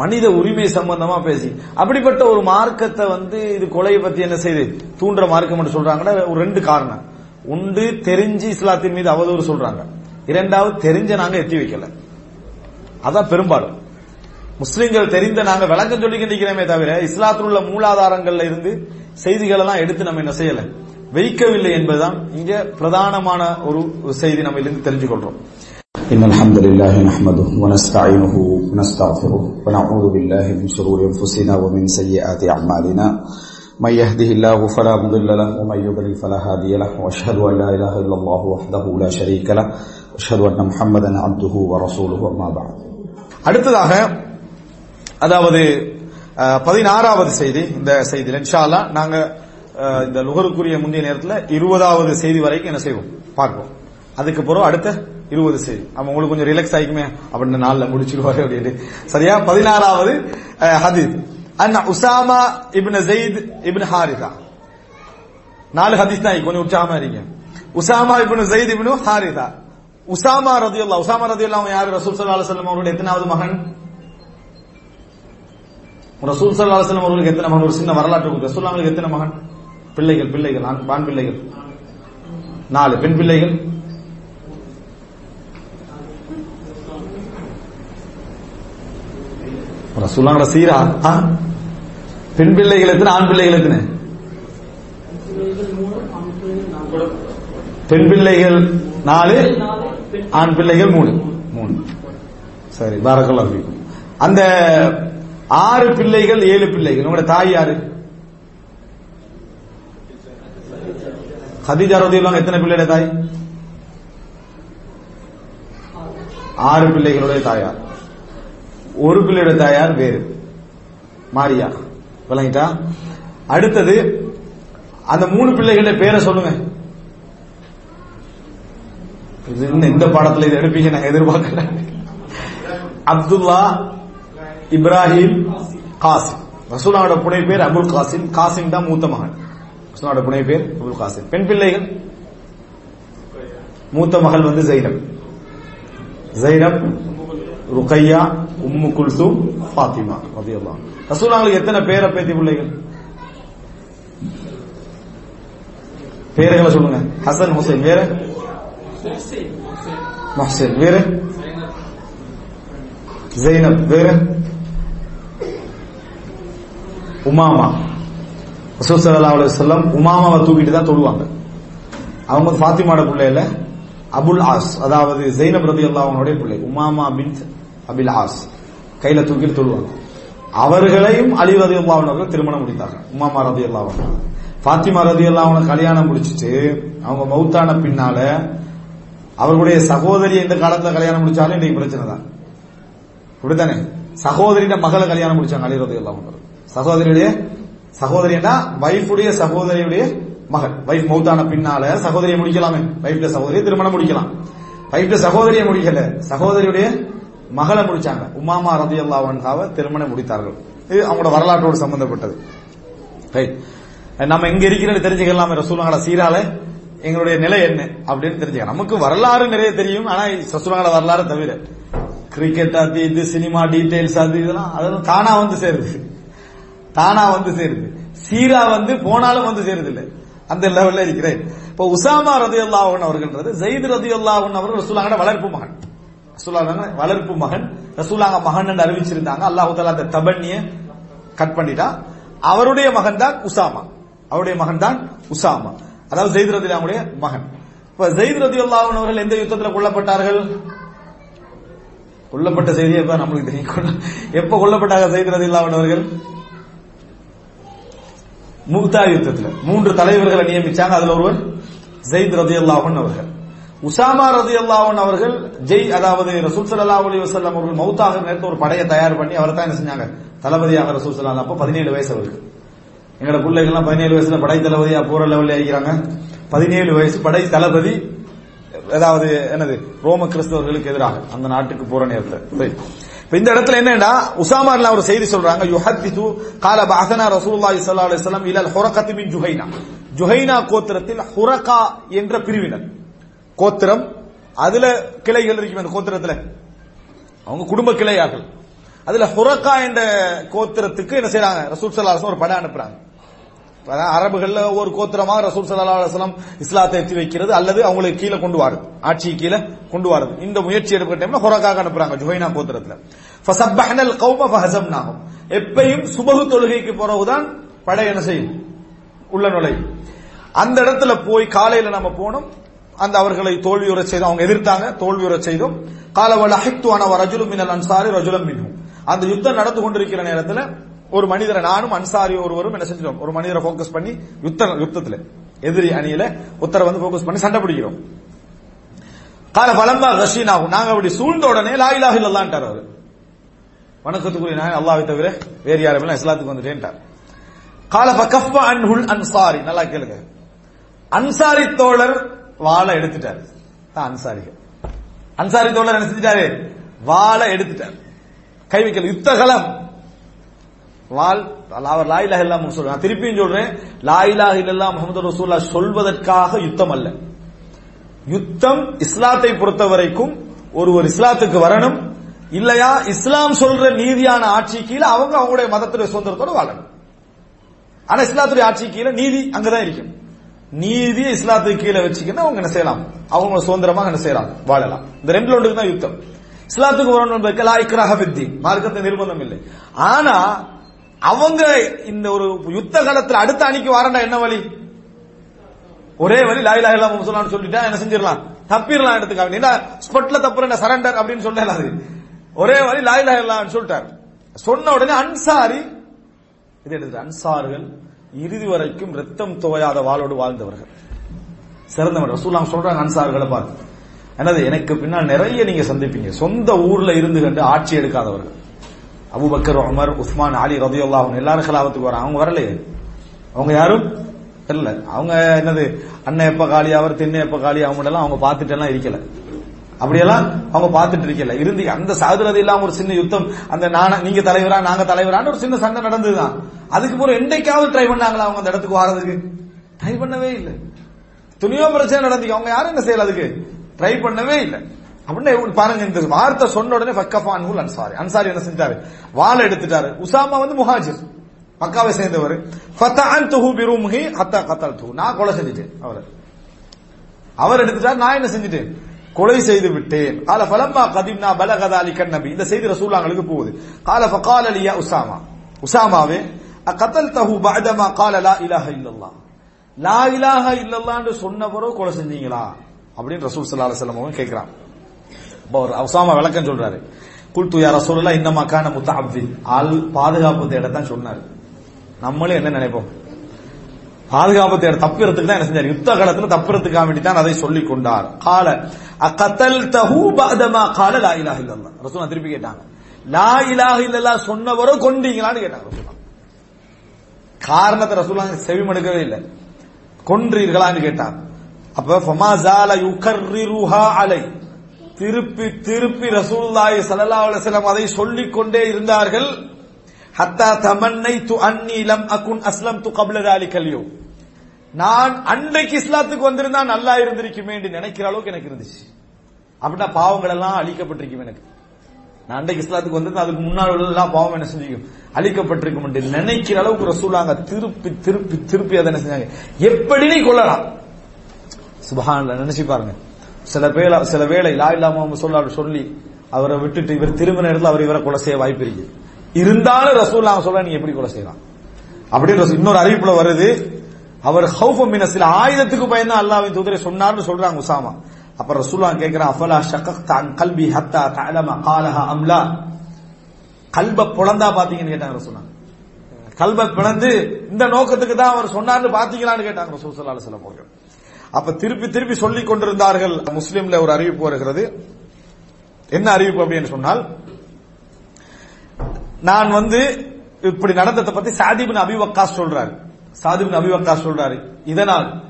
மனித உரிமை சம்பந்தமா பேசி. அப்படிப்பட்ட ஒரு மார்க்கத்தை வந்து இது கொலையை பத்தி என்ன செய்யுது தூண்டுற மார்க்கம் என்று சொல்றாங்கன்னா ஒரு ரெண்டு காரணம். உண்டு தெரிஞ்சு இஸ்லாத்தின் மீது அவதூறு சொல்றாங்க. இரண்டாவது தெரிஞ்ச நாங்க எத்தி வைக்கல. அதான் பெரும்பாலும். முஸ்லிம்கள் தெரிந்த நாங்க விளக்கம் நிற்கிறோமே தவிர இஸ்லாத்தில் உள்ள மூலாதாரங்கள்ல இருந்து செய்திகள் எல்லாம் எடுத்து நம்ம என்ன செய்யல? வைக்கவில்லை என்பதுதான் இங்க பிரதானமான ஒரு செய்தி நம்ம இருந்து தெரிஞ்சு கொள்றோம் إن الحمد لله نحمده ونستعينه ونستغفره ونعوذ بالله من شرور أنفسنا ومن سيئات أعمالنا من يهده الله فلا مضل له ومن يضلل فلا هادي له وأشهد أن لا إله إلا الله وحده لا شريك له وأشهد أن محمدا عبده ورسوله أما بعد அடுத்ததாக அதாவது பதினாறாவது செய்தி இந்த செய்தியில் இன்ஷால்லா நாங்க இந்த லுகருக்குரிய முந்தைய நேரத்தில் இருபதாவது செய்தி வரைக்கும் என்ன செய்வோம் பார்ப்போம் அதுக்கு பிறகு அடுத்த இருபது சரி அப்ப உங்களுக்கு கொஞ்சம் ரிலாக்ஸ் ஆகிக்குமே அப்படின்னு நாள்ல முடிச்சிருவாரு அப்படின்னு சரியா? பதினாறாவது அஹ், அண்ணா உசாமா இப்னு ஜெயித் இப்னு ஹாரிதா. நாலு ஹதீஸ் தான் கொஞ்சம் உற்சாகமா இருங்க Usama ibn Zaid ibn Haritha. Usama ரதியுல்லா Usama ரதியுல்லா அவங்க யாரு? ரசூல் சல்லா அலுவலம் அவருடைய எத்தனாவது மகன்? ரசூல் சல்லா அலுவலம் அவர்களுக்கு எத்தனை மகன்? ஒரு சின்ன வரலாற்று கொடுத்து ரசூல் அவங்களுக்கு எத்தனை மகன்? பிள்ளைகள் பிள்ளைகள் ஆண் ஆண் பிள்ளைகள். நாலு பெண் பிள்ளைகள். ரசூலாங்கட சீரா ஆ? பெண் பிள்ளைகள் எத்தனை ஆண் பிள்ளைகள் எத்தனை? பெண் பிள்ளைகள் நாலு ஆண் பிள்ளைகள் மூணு. மூணு. சரி பாரக்கல்லா ஃபீக்கும். அந்த ஆறு பிள்ளைகள் ஏழு பிள்ளைகள். உங்களோட தாய் யாரு? ஹதீஜா ரதியுல்லாங்க எத்தனை பிள்ளையோட தாய்? ஆறு பிள்ளைகளுடைய தாயார் ஒரு பிள்ளையோட தாயார் வேறு. மாரியா. விளங்கிட்டா? அடுத்தது அந்த மூணு பிள்ளைகள பேரை சொல்லுங்க. இது இந்த பாடத்துல இது எடுப்பீங்க? நான் எதிர்பார்க்கல. அப்துல்லா இப்ராஹிம் காசிம். ரசூலாவோட புனை பேர் அபுல் காசிம். காசிம் தான் மூத்த மகன். ரசூலாவோட புனை பேர் அபுல் காசிம். பெண் பிள்ளைகள்? மூத்த மகள் வந்து ஜைனப் ஜைனப் ருக்கையா உம்மு குல்சும் பாத்திமா ரதியல்லாஹு ரசூலாங்களுக்கு எத்தனை பேர பேத்தி பிள்ளைகள்? பேருகளை சொல்லுங்க. ஹசன் ஹுசைன் வேற? மஹசன் வேற? ஜெயினப் வேற? உமாமா. ரசூல் சல்லா அலைஹி வஸல்லம் உமாமாவை தூக்கிட்டு தான் தொழுவாங்க. அவங்க ஃபாத்திமாட பிள்ளை இல்ல அபுல் ஆஸ் அதாவது ஜைனப் ரதியல்லாஹு அவனுடைய பிள்ளை உமாமா பின் அபில் ஹாஸ் கையில தூக்கிட்டு தொழுவாங்க. அவர்களையும் அலி ரதி அவர்கள் திருமணம் முடித்தார்கள். உமாமா ரதி அவர்கள் பாத்திமா ரதி அவனை கல்யாணம் முடிச்சிட்டு அவங்க மௌத்தான பின்னால அவர்களுடைய சகோதரி இந்த காலத்துல கல்யாணம் முடிச்சாலும் இன்னைக்கு பிரச்சனை தான். இப்படித்தானே சகோதரியிட மகளை கல்யாணம் முடிச்சாங்க அலி ரதி அவர்கள். சகோதரியுடைய சகோதரினா வைஃபுடைய சகோதரியுடைய மகள். வைஃப் மௌத்தான பின்னால சகோதரியை முடிக்கலாமே. வைஃப்ல சகோதரியை திருமணம் முடிக்கலாம். வைஃப்ல சகோதரியை முடிக்கல. சகோதரியுடைய மகளை முடிச்சாங்க. உமாமா ரதி அன்ஹாவை திருமணம் முடித்தார்கள். இது அவங்களோட வரலாற்றோடு சம்பந்தப்பட்டது. நம்ம எங்க இருக்கிறது தெரிஞ்சுக்கலாமே ரசூலுங்களோட சீரால. எங்களுடைய நிலை என்ன அப்படின்னு தெரிஞ்சுக்கலாம். நமக்கு வரலாறு நிறைய தெரியும் ஆனா ரசூலுங்களோட வரலாறு தவிர. கிரிக்கெட் அது இது சினிமா டீடைல்ஸ் அது இதெல்லாம் அதெல்லாம் தானா வந்து சேருது. தானா வந்து சேருது. சீரா வந்து போனாலும் வந்து சேருது இல்லை அந்த லெவல்ல இருக்கிறேன். இப்ப உசாமா ரதி அல்லாஹன் அவர்கள்ன்றது ஜெயித் ரதி அல்லாஹன் அவர்கள் ரசூலாங்கட வளர்ப்பு மகன். ரசூலாங்க வளர்ப்பு மகன். ரசூலாங்க மகன் என்று அறிவிச்சிருந்தாங்க. அல்லாஹு தாலா அந்த தபன்னிய கட் பண்ணிட்டா. அவருடைய மகன் தான் உசாமா. அவருடைய மகன் தான் உசாமா. அதாவது ஜெயித் ரதி அவங்களுடைய மகன். இப்ப ஜெயித் ரதி அல்லாஹன் அவர்கள் எந்த யுத்தத்தில் கொல்லப்பட்டார்கள்? கொல்லப்பட்ட செய்தியை எப்ப நம்மளுக்கு தெரியும். எப்ப கொல்லப்பட்டாங்க ஜெயித் ரதி அல்லாஹன் அவர்கள்? முக்தா யுத்தத்தில். மூன்று தலைவர்களை நியமிச்சாங்க. அதுல ஒருவர் ஜெயித் ரதி அல்லாஹன் அவர்கள். உசாமா ரதி அல்லாவன் அவர்கள் ஜெய் அதாவது ரசூல் சல்லா அலி வசல்லம் அவர்கள் மௌத்தாக நேரத்து ஒரு படையை தயார் பண்ணி அவர் தான் என்ன செஞ்சாங்க? தளபதியாக ரசூல் சல்லா அப்போ பதினேழு வயசு அவருக்கு. எங்களோட பிள்ளைகள்லாம் பதினேழு வயசுல படை தளபதியா போற லெவலில் ஆகிறாங்க பதினேழு வயசு படை தளபதி அதாவது என்னது ரோம கிறிஸ்தவர்களுக்கு எதிராக அந்த நாட்டுக்கு போற நேரத்தில். இப்போ இந்த இடத்துல என்னன்னா உசாமார்ல ஒரு செய்தி சொல்றாங்க யுஹத்திது கால பஅதனா ரசூலுல்லாஹி ஸல்லல்லாஹு அலைஹி வஸல்லம் இலல் ஹுரகத்தி மின் ஜுஹைனா. ஜுஹைனா கோத்திரத்தில் ஹுரகா என்ற பிரிவினர். கோத்திரம் அதுல கிளைகள் இருக்கும் அந்த கோத்திரத்துல. அவங்க குடும்ப கிளையார்கள். அதுல ஹுரக்கா என்ற கோத்திரத்துக்கு என்ன செய்யறாங்க ரசூல் ஸல்லல்லாஹு ஒரு படை அனுப்புறாங்க. அரபுகள்ல ஒவ்வொரு கோத்திரமா ரசூல் ஸல்லல்லாஹு அலைஹி இஸ்லாத்தை எத்தி வைக்கிறது அல்லது அவங்களுக்கு கீழே கொண்டு வரது. ஆட்சி கீழே கொண்டு வரது. இந்த முயற்சி எடுக்கிற டைம்ல ஹுரகாக அனுப்புறாங்க ஜுஹைனா கோத்திரத்துல. ஃபசப்பஹனல் கௌம ஃபஹஸம்னாஹும். எப்பயும் சுபகு தொழுகைக்கு பிறகுதான் படை என்ன செய்யும்? உள்ள நுழையும். அந்த இடத்துல போய் காலையில நம்ம போனோம் அந்த அவர்களை தோல்வியுற செய்து அவங்க எதிர்த்தாங்க தோல்வியுற செய்தோம் கால வலஹிக்து அன ரஜுலும் மினல் அன்சாரி ரஜுலம் மின்ஹும் அந்த யுத்தம் நடந்து கொண்டிருக்கிற நேரத்துல ஒரு மனிதரை நானும் அன்சாரி ஒருவரும் என்ன செஞ்சிடும் ஒரு மனிதரை ஃபோக்கஸ் பண்ணி யுத்த யுத்தத்துல எதிரி அணியில உத்தரை வந்து போக்கஸ் பண்ணி சண்டை பிடிக்கிறோம். கால பலம்பா ரஷீனாகும் நாங்க அப்படி சூழ்ந்த உடனே லாயிலாக இலாஹ அவர் அவரு. வணக்கத்துக்குரிய நான் அல்லாஹ்வை தவிர வேறு யாரும் இஸ்லாத்துக்கு வந்துட்டேன்ட்டார். கால பக்கஃப அன்ஹுல் அன்சாரி. நல்லா கேளுங்க. அன்சாரி தோழர் வாழை எடுத்துட்டாரு. தான் அன்சாரிகள். அன்சாரி தோழர் என்ன செஞ்சிட்டாரு வாழை எடுத்துட்டார். கை வைக்கல. யுத்தகலம் வால் அவர் லாயிலாக இலாஹ சொல்றேன் நான் திருப்பியும் சொல்றேன். லாயிலாக இலாஹ முகமது ரசூல்லா சொல்வதற்காக யுத்தம் அல்ல. யுத்தம் இஸ்லாத்தை பொறுத்த வரைக்கும் ஒருவர் இஸ்லாத்துக்கு வரணும். இல்லையா? இஸ்லாம் சொல்ற நீதியான ஆட்சி கீழே அவங்க அவங்களுடைய மதத்துடைய சுதந்திரத்தோட வாழணும். ஆனா இஸ்லாத்துடைய ஆட்சி கீழே நீதி அங்கதான் இருக்கும். நீதி இஸ்லாத்துக்கு கீழே வச்சுக்கின்னு அவங்க என்ன செய்யலாம்? அவங்க சுதந்திரமாக என்ன செய்யலாம்? வாழலாம். இந்த ரெண்டு ஒன்றுக்கு தான் யுத்தம். இஸ்லாத்துக்கு வரணும் என்பதற்கு லா வித்தி மார்க்கத்தை நிர்பந்தம் இல்லை. ஆனா அவங்க இந்த ஒரு யுத்த காலத்துல அடுத்த அணிக்கு வரண்டா என்ன வழி? ஒரே வழி லாயிலா இல்லாம சொல்லலாம்னு சொல்லிட்டா என்ன செஞ்சிடலாம்? தப்பிடலாம் எடுத்துக்காங்க. என்ன ஸ்பொட்ல தப்புற என்ன சரண்டர் அப்படின்னு சொல்லலாம் அது. ஒரே வழி லாயிலா இல்லாம சொல்லிட்டார். சொன்ன உடனே அன்சாரி இது எடுத்து அன்சார்கள் இறுதி வரைக்கும் ரத்தம் துவையாத வாளோடு வாழ்ந்தவர்கள். சிறந்தவர் ரசூலாம் சொல்றாங்க அன்சார்களை பார்த்து. என்னது எனக்கு பின்னால் நிறைய நீங்க சந்திப்பீங்க. சொந்த ஊர்ல இருந்து கண்டு ஆட்சி எடுக்காதவர்கள். Abu Bakr Umar Uthman Ali ரதியுல்லா அவங்க எல்லாரும் கலாபத்துக்கு வர அவங்க வரலையே. அவங்க யாரும் இல்ல அவங்க என்னது அண்ணன் எப்ப காலி அவர் தின்ன எப்ப காலி அவங்க எல்லாம் அவங்க பார்த்துட்டு எல்லாம் இருக்கல. அப்படியெல்லாம் அவங்க பார்த்துட்டு இருக்கல. இருந்து அந்த சாதுரது இல்லாம ஒரு சின்ன யுத்தம் அந்த நான நீங்க தலைவரா நாங்க தலைவரான்னு ஒரு சின்ன சண்டை நடந்ததுதான். அதுக்கு பிறகு என்னைக்காவது ட்ரை பண்ணாங்களா அவங்க அந்த இடத்துக்கு வாரதுக்கு? ட்ரை பண்ணவே இல்லை. துணியோ பிரச்சனை நடந்துக்கு அவங்க யாரும் என்ன செய்யல அதுக்கு? ட்ரை பண்ணவே இல்லை. அப்படின்னு பாருங்க இந்த வார்த்தை சொன்ன உடனே ஃபக்கஃபான் அன்சாரி. அன்சாரி என்ன செஞ்சாரு? வாழை எடுத்துட்டாரு. உசாமா வந்து முஹாஜிர். மக்காவை சேர்ந்தவர். ஃபத்தான் துஹு பிருமுகி ஹத்தா கத்தல் துஹு நான் கொலை செஞ்சுட்டேன் அவர். அவர் எடுத்துட்டார் நான் என்ன செஞ்சுட்டேன்? கொலை செய்து விட்டேன். கால பலம்மா கதிம்னா பலகதாலி கண்ணபி இந்த செய்தி ரசூலாங்களுக்கு போகுது. கால ஃபகால லியா உசாமா. உசாமாவே அகத்தல் தஹு பஅதமா கால லா இலாஹ இல்லல்லாஹ் லா இலாஹ இல்லல்லான்னு சொன்ன பிறகு கொலை செஞ்சீங்களா? அப்படின்னு ரசூல் சல்லா அலைஹி வஸல்லம் அவங்க அவர் உசாமா விளக்கம் சொல்றாரு. குல்து யா ரசூலுல்லாஹ் இன்னமா கான முத்தஅவ்வில் ஆள் பாதுகாப்பு தேடத்தான் சொன்னாரு. நம்மளும் என்ன நினைப்போம்? பாதுகாப்பு தேட தப்பிறதுக்கு தான் என்ன செஞ்சார்? யுத்த காலத்துல தப்புறதுக்காக வேண்டி தான் அதை சொல்லிக் கொண்டார் கால அகத்தல் தஹூ பாதமா கால லா இலாஹ இல்லல்லா ரசூல் திருப்பி கேட்டாங்க. லா இலாஹ இல்லல்லா சொன்னவரோ கொண்டீங்களான்னு கேட்டாங்க ரசூல். காரணத்தை ரசூல் செவி மடுக்கவே இல்லை. கொன்றீர்களான்னு கேட்டார். அப்ப ஃபமா ஜால யுகர்ரிருஹா அலை. திருப்பி திருப்பி ரசூலுல்லாஹி ஸல்லல்லாஹு அலைஹி வஸல்லம் அதை சொல்லிக் கொண்டே இருந்தார்கள். ஹத்தா தமன்னை து அந்நீலம் அகுன் அஸ்லம் து கபிலராலி கல்யோ நான் அன்றைக்கு இஸ்லாத்துக்கு வந்திருந்தா நல்லா இருந்திருக்குமே நினைக்கிற அளவுக்கு எனக்கு இருந்துச்சு. அப்படின்னா பாவங்கள் எல்லாம் அழிக்கப்பட்டிருக்கும் எனக்கு. நான் அன்றைக்கு இஸ்லாத்துக்கு வந்திருந்தா அதுக்கு முன்னாள் எல்லாம் பாவம் என்ன செஞ்சுக்கும்? அழிக்கப்பட்டிருக்கும் என்று நினைக்கிற அளவுக்கு ரசூலாங்க திருப்பி திருப்பி திருப்பி அதை என்ன செஞ்சாங்க. எப்படி நீ கொள்ளலாம் சுபஹான்ல நினைச்சு பாருங்க. சில பேர் சில வேளை லா இல்லாம சொல்லி அவரை விட்டுட்டு இவர் திரும்பின இடத்துல அவர் இவரை கொலை செய்ய வாய்ப்பு இருக்குது இருந்தாலும் ரசூல் நான் சொல்ல நீங்க எப்படி கொலை செய்யலாம்? அப்படின்னு ரசூல் இன்னொரு அறிவிப்புல வருது. அவர் ஹவுஃப மின சில ஆயுதத்துக்கு பயந்து அல்லாவின் தூதரை சொன்னார்னு சொல்றாங்க உசாமா. அப்ப ரசூலா கேக்குறான் அஃபலா ஷக்கக்த தான் கல்வி ஹத்தா தலமா காலஹா அம்லா கல்ப புலந்தா பாத்தீங்கன்னு கேட்டாங்க ரசூலா கல்ப பிளந்து இந்த நோக்கத்துக்கு தான் அவர் சொன்னார்னு பாத்தீங்களான்னு கேட்டாங்க ரசூல் சல்லா சில வஸல்லம் அவர்கள். அப்ப திருப்பி திருப்பி சொல்லிக் கொண்டிருந்தார்கள். முஸ்லீம்ல ஒரு அறிவிப்பு வருகிறது. என்ன அறிவிப்பு அப்படின்னு சொன்னால் நான் வந்து இப்படி நடந்ததை பத்தி சாதிபின் அபிவக்கா சொல்றாரு. சாதிபின் அபிவக்கா சொல்றாரு. இதனால்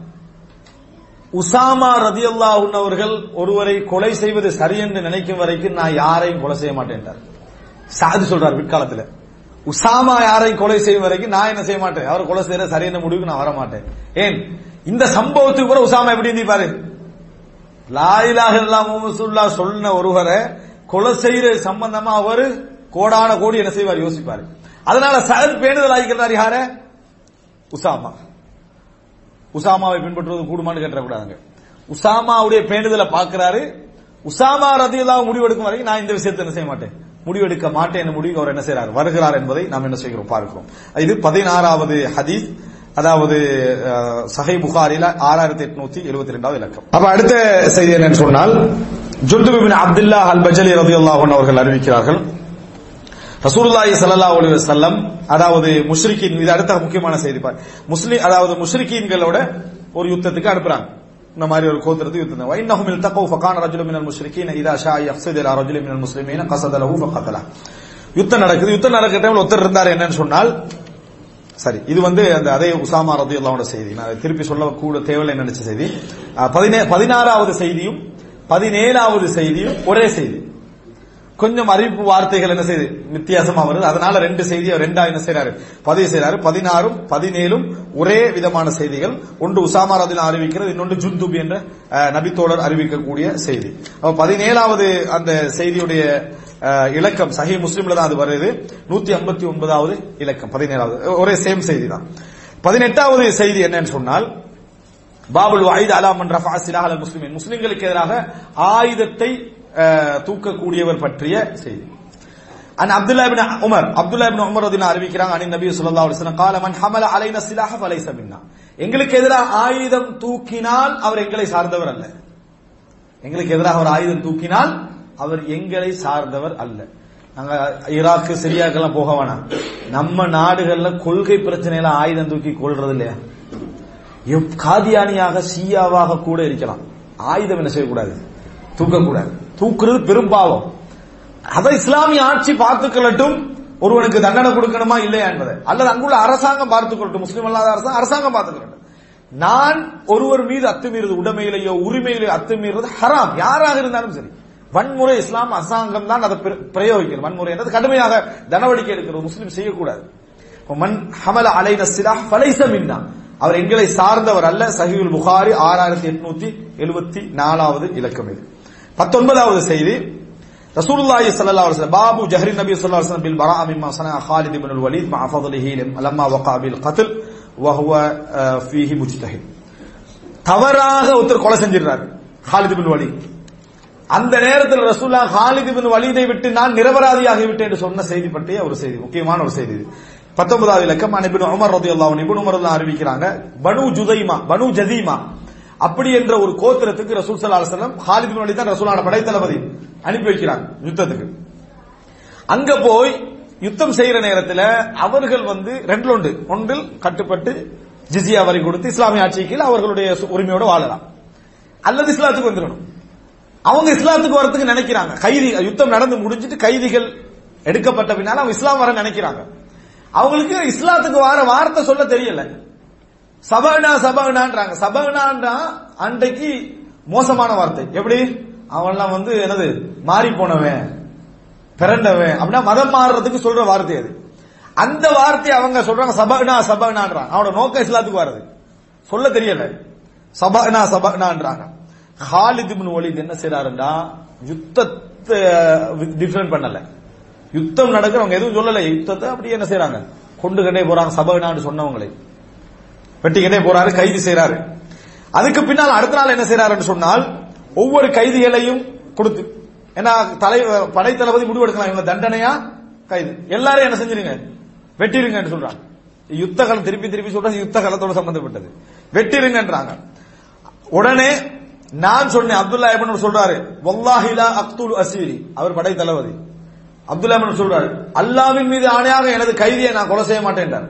உசாமா ரதியல்லாஹு அவர்கள் ஒருவரை கொலை செய்வது சரி என்று நினைக்கும் வரைக்கும் நான் யாரையும் கொலை செய்ய மாட்டேன் சாதி சொல்றாரு பிற்காலத்துல. உசாமா யாரையும் கொலை செய்யும் வரைக்கும் நான் என்ன செய்ய மாட்டேன். அவர் கொலை செய்யற சரியான முடிவுக்கு நான் வர மாட்டேன். ஏன்? இந்த சம்பவத்துக்கு கூட உசாமா எப்படி இருந்திருப்பாரு? லாயிலாக இல்லாம சொன்ன ஒருவரை கொலை செய்யற சம்பந்தமா அவரு கோடான கோடி என்ன செய்வார்? யோசிப்பாரு. அதனால சகத் பேணுதல் ஆகிக்கிறார் யார? உசாமா. உசாமாவை பின்பற்றுவது கூடுமான்னு கேட்டக்கூடாதுங்க உசாமாவுடைய பேணுதலை பார்க்கிறாரு. உசாமா ரதியெல்லாம் முடிவெடுக்கும் வரைக்கும் நான் இந்த விஷயத்தை என்ன செய்ய மாட்டேன். முடிவெடுக்க மாட்டேன் என்ற முடிவுக்கு அவர் என்ன செய்யறார் வருகிறார் என்பதை நாம் என்ன செய்கிறோம்? பார்க்கிறோம். இது பதினாறாவது ஹதீஸ். அதாவது சஹை புகாரில ஆறாயிரத்தி எட்நூத்தி எழுபத்தி ரெண்டாவது இலக்கம். அப்ப அடுத்த செய்தி என்னன்னு சொன்னால் ஜுல்துபின் அப்துல்லா அல் பஜலி ரலியல்லாஹு அவர்கள் அறிவிக்கிறார்கள் ரசூலுல்லாஹி சல்லா அலி வசல்லம் அதாவது முஷ்ரிகின் இது அடுத்த முக்கியமான செய்தி பார். முஸ்லிம் அதாவது முஷ்ரிக்கீன்களோட ஒரு யுத்தத்துக்கு அனுப்புறாங்க. இந்த மாதிரி ஒரு கோத்திரத்துக்கு யுத்தம். வைன்னஹும் இல்தகவு ஃபகான ரஜுலுன் மினல் முஷ்ரிக்கீன் இதா ஷா யஃஸிது இலா ரஜுலின் மினல் முஸ்லிமீன கஸதலஹு ஃபகதலா. யுத்தம் நடக்குது. யுத்தம் நடக்கிற டைம்ல ஒருத்தர் இருந்தார் என்னன்னு சொன்னால் சரி இது வந்து அந்த அதே உசாமா ரதியுல்லாவோட செய்தி. நான் திருப்பி சொல்ல கூட தேவையில்லை நினைச்ச செய்தி. அஹ், பதினே பதினாறாவது செய்தியும் பதினேழாவது செய்தியும் ஒரே செய்தி. கொஞ்சம் அறிவிப்பு வார்த்தைகள் என்ன செய்யுது வித்தியாசமா வருது. அதனால ரெண்டு செய்தியை ரெண்டா என்ன செய்யறாரு பதிவு செய்யறாரு பதினாறும் பதினேழும் ஒரே விதமான செய்திகள். ஒன்று உசாமா ரதில் அறிவிக்கிறது இன்னொன்று ஜுந்துப் என்ற நபித்தோழர் அறிவிக்கக்கூடிய செய்தி. அப்ப பதினேழாவது அந்த செய்தியுடைய இலக்கம் சஹி முஸ்லீம்ல தான் அது வருது. நூத்தி ஐம்பத்தி ஒன்பதாவது இலக்கம் பதினேழாவது. ஒரே சேம் செய்தி தான் பதினெட்டாவது செய்தி என்னன்னு சொன்னால் பாபுல் வாயுத் அலாமன் ரஃபா சிலாஹ் அல் முஸ்லிமின். முஸ்லிம்களுக்கு எதிராக ஆயுதத்தை தூக்கக்கூடியவர் பற்றிய செய்தி an Abdullah ibn Umar Abdullah ibn Umar Rathina அறிவிக்கிறாங்க அனி நபி ஸல்லல்லாஹு அலைஹி வஸல்லம் قال من حمل علينا السلاح فليس منا எங்களுக்கு எதிராக ஆயுதம் தூக்கினால் அவர் எங்களை சார்ந்தவர் அல்ல எங்களுக்கு எதிராக ஒரு ஆயுதம் தூக்கினால் அவர் எங்களை சார்ந்தவர் அல்ல நாங்க ஈராக்கு சிரியாக்கெல்லாம் போக வேணாம் நம்ம நாடுகள்ல கொள்கை பிரச்சனையில ஆயுதம் தூக்கி கொள்றது இல்லையா எப் காதியானியாக ஷியாவாக கூட இருக்கலாம் ஆயுதம் என்ன செய்யக்கூடாது தூக்கக்கூடாது தூக்குறது பெரும்பாவம் அதை இஸ்லாமிய ஆட்சி பார்த்துக்கொள்ளட்டும் ஒருவனுக்கு தண்டனை கொடுக்கணுமா இல்லையா என்பதை. அல்லது அங்குள்ள அரசாங்கம் பார்த்துக்கொள்ளட்டும் முஸ்லீம் அல்லாத அரசாங்கம் அரசாங்கம் பார்த்துக்கொள்ளட்டும் நான் ஒருவர் மீது அத்துமீறது உடமையிலேயோ உரிமையிலேயோ அத்துமீறது ஹராம். யாராக இருந்தாலும் சரி. வன்முறை இஸ்லாம் அரசாங்கம் தான் அதை பிர- பிரயோகிக்கிறது. வன்முறை என்றது கடுமையாக நடவடிக்கை எடுக்கிறது. முஸ்லீம் செய்யக்கூடாது. மன் ஹமல அலைன சிலா ஃபலைஸ மின்னா. அவர் எங்களை சார்ந்தவர் அல்ல. சஹிவுல் புகாரி ஆறாயிரத்தி எட்நூத்தி எழுபத்தி நாலாவது இலக்கம் இது. பத்தொன்பதாவது செய்தி ரசூலுல்லாஹி ஸல்லல்லாஹு அலைஹி வஸல்லம் பாபு ஜஹரி நபி ஸல்லல்லாஹு அலைஹி வஸல்லம் பில் பரா மிம்மா சனா خالد بن الوليد مع فضله لما وقع بالقتل وهو آه، فيه مجتهد தவறாக ஒருத்தர் கொலை செஞ்சிருந்தார் خالد بن வலீத் அந்த நேரத்தில் ரசூல்லா ஹாலித் பின் வலீதை விட்டு நான் நிரபராதியாகி விட்டேன் என்று சொன்ன செய்தி பற்றிய ஒரு செய்தி முக்கியமான ஒரு செய்தி இது பத்தொன்பதாவது இலக்கம் அனிபின் உமர் ரதியுல்லாஹு அன்ஹு இப்னு உமர் தான் அறிவிக்கிறாங்க பனு ஜுதைமா பனு ஜதீமா அப்படி என்ற ஒரு கோத்திரத்துக்கு ரசூல் ஸல்லல்லாஹு அலைஹி ஹாலித் தான் ரசூலான படைத்தளபதி அனுப்பி வைக்கிறாங்க யுத்தத்துக்கு. அங்க போய் யுத்தம் செய்யற நேரத்தில் அவர்கள் வந்து ரெண்டு ஒன்று ஒன்றில் கட்டுப்பட்டு ஜிசியா வரி கொடுத்து இஸ்லாமிய ஆட்சிக்கு அவர்களுடைய உரிமையோடு வாழலாம். அல்லது இஸ்லாத்துக்கு வந்துடணும். அவங்க இஸ்லாத்துக்கு வரத்துக்கு நினைக்கிறாங்க. கைதி யுத்தம் நடந்து முடிஞ்சிட்டு கைதிகள் எடுக்கப்பட்ட பின்னால அவங்க இஸ்லாம் வர நினைக்கிறாங்க. அவங்களுக்கு இஸ்லாத்துக்கு வர வார்த்தை சொல்ல தெரியல. சபகனா சபகனான்றாங்க. சபகனான்றா அன்றைக்கு மோசமான வார்த்தை. எப்படி? அவன்லாம் வந்து என்னது? மாறி போனவன் பிறண்டவன் அப்படின்னா மதம் மாறுறதுக்கு சொல்ற வார்த்தை அது. அந்த வார்த்தையை அவங்க சொல்றாங்க சபகனா சபகனான்றாங்க அவனோட நோக்கம் இஸ்லாத்துக்கு வர்றது. சொல்ல தெரியல. சபகனா சபகனான்றாங்க. ஹாலித் இப்னு வலீத் என்ன செய்றாருன்னா யுத்தத்தை டிஃபரன் பண்ணல. யுத்தம் நடக்கிறவங்க எதுவும் சொல்லல. யுத்தத்தை அப்படியே என்ன செய்யறாங்க கொண்டு கண்டே போறாங்க சபகனான்னு சொன்னவங்களை. வெட்டிக்கிட்டே போறாரு கைது செய்யறாரு அதுக்கு பின்னால் அடுத்த நாள் என்ன செய்யறாருன்னு சொன்னால் ஒவ்வொரு கைதிகளையும் கொடுத்து ஏன்னா தலை படை தளபதி முடிவெடுக்கலாம் இவங்க தண்டனையா கைது. எல்லாரும் என்ன செஞ்சிருங்க? வெட்டிருங்கன்னு சொல்றாங்க. யுத்த காலம் திருப்பி திருப்பி சொல்றாங்க யுத்த காலத்தோட சம்பந்தப்பட்டது. வெட்டிருங்கன்றாங்க. உடனே நான் சொன்னேன் அப்துல்லா இப்னு சொல்றாரு வல்லாஹிலா அக்துல் அசீரி அவர் படை தளபதி. அப்துல்லா இப்னு சொல்றாரு அல்லாவின் மீது ஆணையாக எனது கைதியை நான் கொலை செய்ய மாட்டேன்றார்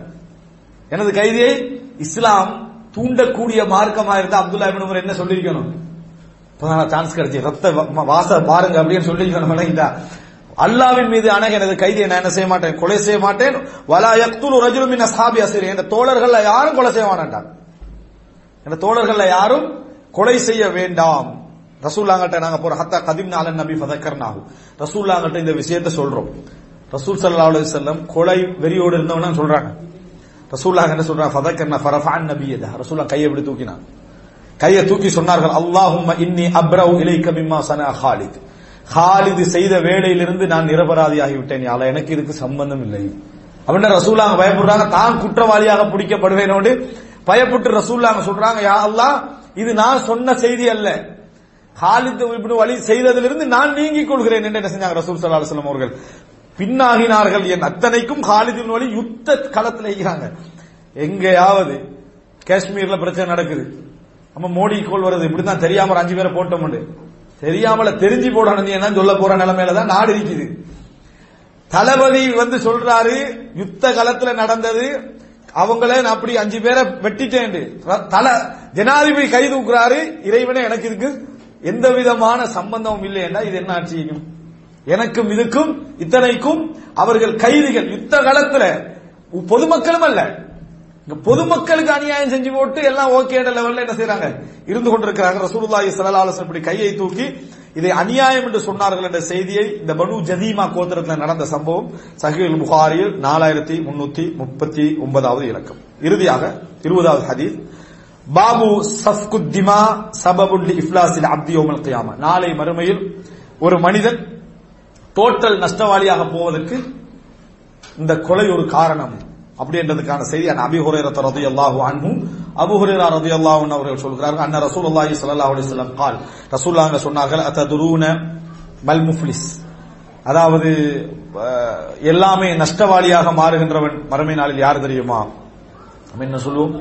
எனது கைதியை இஸ்லாம் தூண்டக்கூடிய மார்க்கமா இருந்தா அப்துல்லா இபின் உமர் என்ன சொல்லியிருக்கணும்? இப்பதான் சான்ஸ் கிடைச்சி ரத்த வ- வாச பாருங்க அப்படின்னு சொல்லியிருக்கணும் இல்லைங்களா அல்லாவின் மீது அணக எனது கைதியை நான் என்ன செய்ய மாட்டேன்? கொலை செய்ய மாட்டேன். வலா யக்துலு ரஜுலும் மின் அஸ்ஹாபி அஸ்ரி என்ற தோழர்கள்ல யாரும் கொலை செய்ய மாட்டான் என்ற தோழர்கள்ல யாரும் கொலை செய்ய வேண்டாம். ரசூல்லாங்கிட்ட நாங்க போற ஹத்தா கதிம் நாலன் நபி ஃபதக்கர்னாகும் ரசூல்லாங்கிட்ட இந்த விஷயத்தை சொல்றோம். ரசூல் சல்லா அலைஹி கொலை வெறியோடு இருந்தவன சொல்றாங்க. ரசூல்லா என்ன சொல்றாங்க ஃபதக்கர்னா ஃபரஃபான் நபியதா. ரசூல்லா கையை இப்படி தூக்கினான். கையை தூக்கி சொன்னார்கள் அல்லாஹும்ம இன்னி அப்ரவு இலைக்க மிம்மா சன ஹாலித். ஹாலித் செய்த வேலையிலிருந்து நான் நிரபராதியாகி விட்டேன் யால எனக்கு இதுக்கு சம்பந்தம் இல்லை. அப்படின்னா ரசூல்லாங்க பயப்படுறாங்க தான் குற்றவாளியாக பிடிக்கப்படுவேனோடு பயப்பட்டு ரசூல்லாங்க சொல்றாங்க யா அல்லாஹ் இது நான் சொன்ன செய்தி அல்ல. ஹாலித் இப்படி வழி செய்ததிலிருந்து நான் நீங்கிக் கொள்கிறேன். என்று என்ன செஞ்சாங்க ரசூல் சல்லா அலுவலம் அவர்கள். பின்னாகினார்கள் என் அத்தனைக்கும் ஹாலிதின் வழி யுத்த களத்தில் இருக்கிறாங்க. எங்கேயாவது காஷ்மீர்ல பிரச்சனை நடக்குது. நம்ம மோடி கோல் வருது இப்படிதான் தெரியாம ஒரு அஞ்சு பேரை போட்டோம்னு தெரியாமல தெரிஞ்சு போடணும் என்ன சொல்ல போற நிலைமையில தான் நாடு இருக்குது. தளபதி வந்து சொல்றாரு யுத்த காலத்துல நடந்தது அவங்கள நான் அப்படி அஞ்சு பேரை வெட்டிட்டேன் தல ஜனாதிபதி கை தூக்குறாரு இறைவனே எனக்கு இதுக்கு எந்த விதமான சம்பந்தமும் இல்லைன்னா இது என்ன ஆட்சியும் எனக்கும் இதுக்கும் இத்தனைக்கும் அவர்கள் கைதிகள். யுத்த காலத்துல பொதுமக்களும் அல்ல. பொதுமக்களுக்கு அநியாயம் செஞ்சு போட்டு எல்லாம் ஓகே லெவல்ல என்ன செய்யறாங்க இருந்து கொண்டிருக்கிறாங்க. ரசூலுல்லாஹி ஸல்லல்லாஹு அலைஹி இப்படி கையை தூக்கி இதை அநியாயம் என்று சொன்னார்கள் என்ற செய்தியை இந்த பனு ஜதீமா கோத்திரத்தில் நடந்த சம்பவம் சஹீல் புகாரியில் நாலாயிரத்தி முன்னூத்தி முப்பத்தி ஒன்பதாவது இலக்கம். இறுதியாக இருபதாவது ஹதீஸ். பாபு சஃப்குத்திமா சபபுல் இஃப்லாசில் அப்தி யோமல் கியாமா நாளை மறுமையில் ஒரு மனிதன் டோட்டல் நஷ்டவாளியாக போவதற்கு இந்த கொலை ஒரு காரணம் அப்படின்றதுக்கான செய்தி. அபி ஹுரேரத் ரதி அல்லாஹு அன்பும் அபு ஹுரேரா ரதி அல்லாஹ் அவர்கள் சொல்கிறார்கள் அண்ணா ரசூல் அல்லாஹி சல்லா அலிஸ்லாம் கால். ரசூல்லாங்க சொன்னார்கள் அத்ததுரூன மல் முஃப்லிஸ். அதாவது எல்லாமே நஷ்டவாளியாக மாறுகின்றவன் மறுமை நாளில் யார் தெரியுமா? நம்ம என்ன சொல்லுவோம்?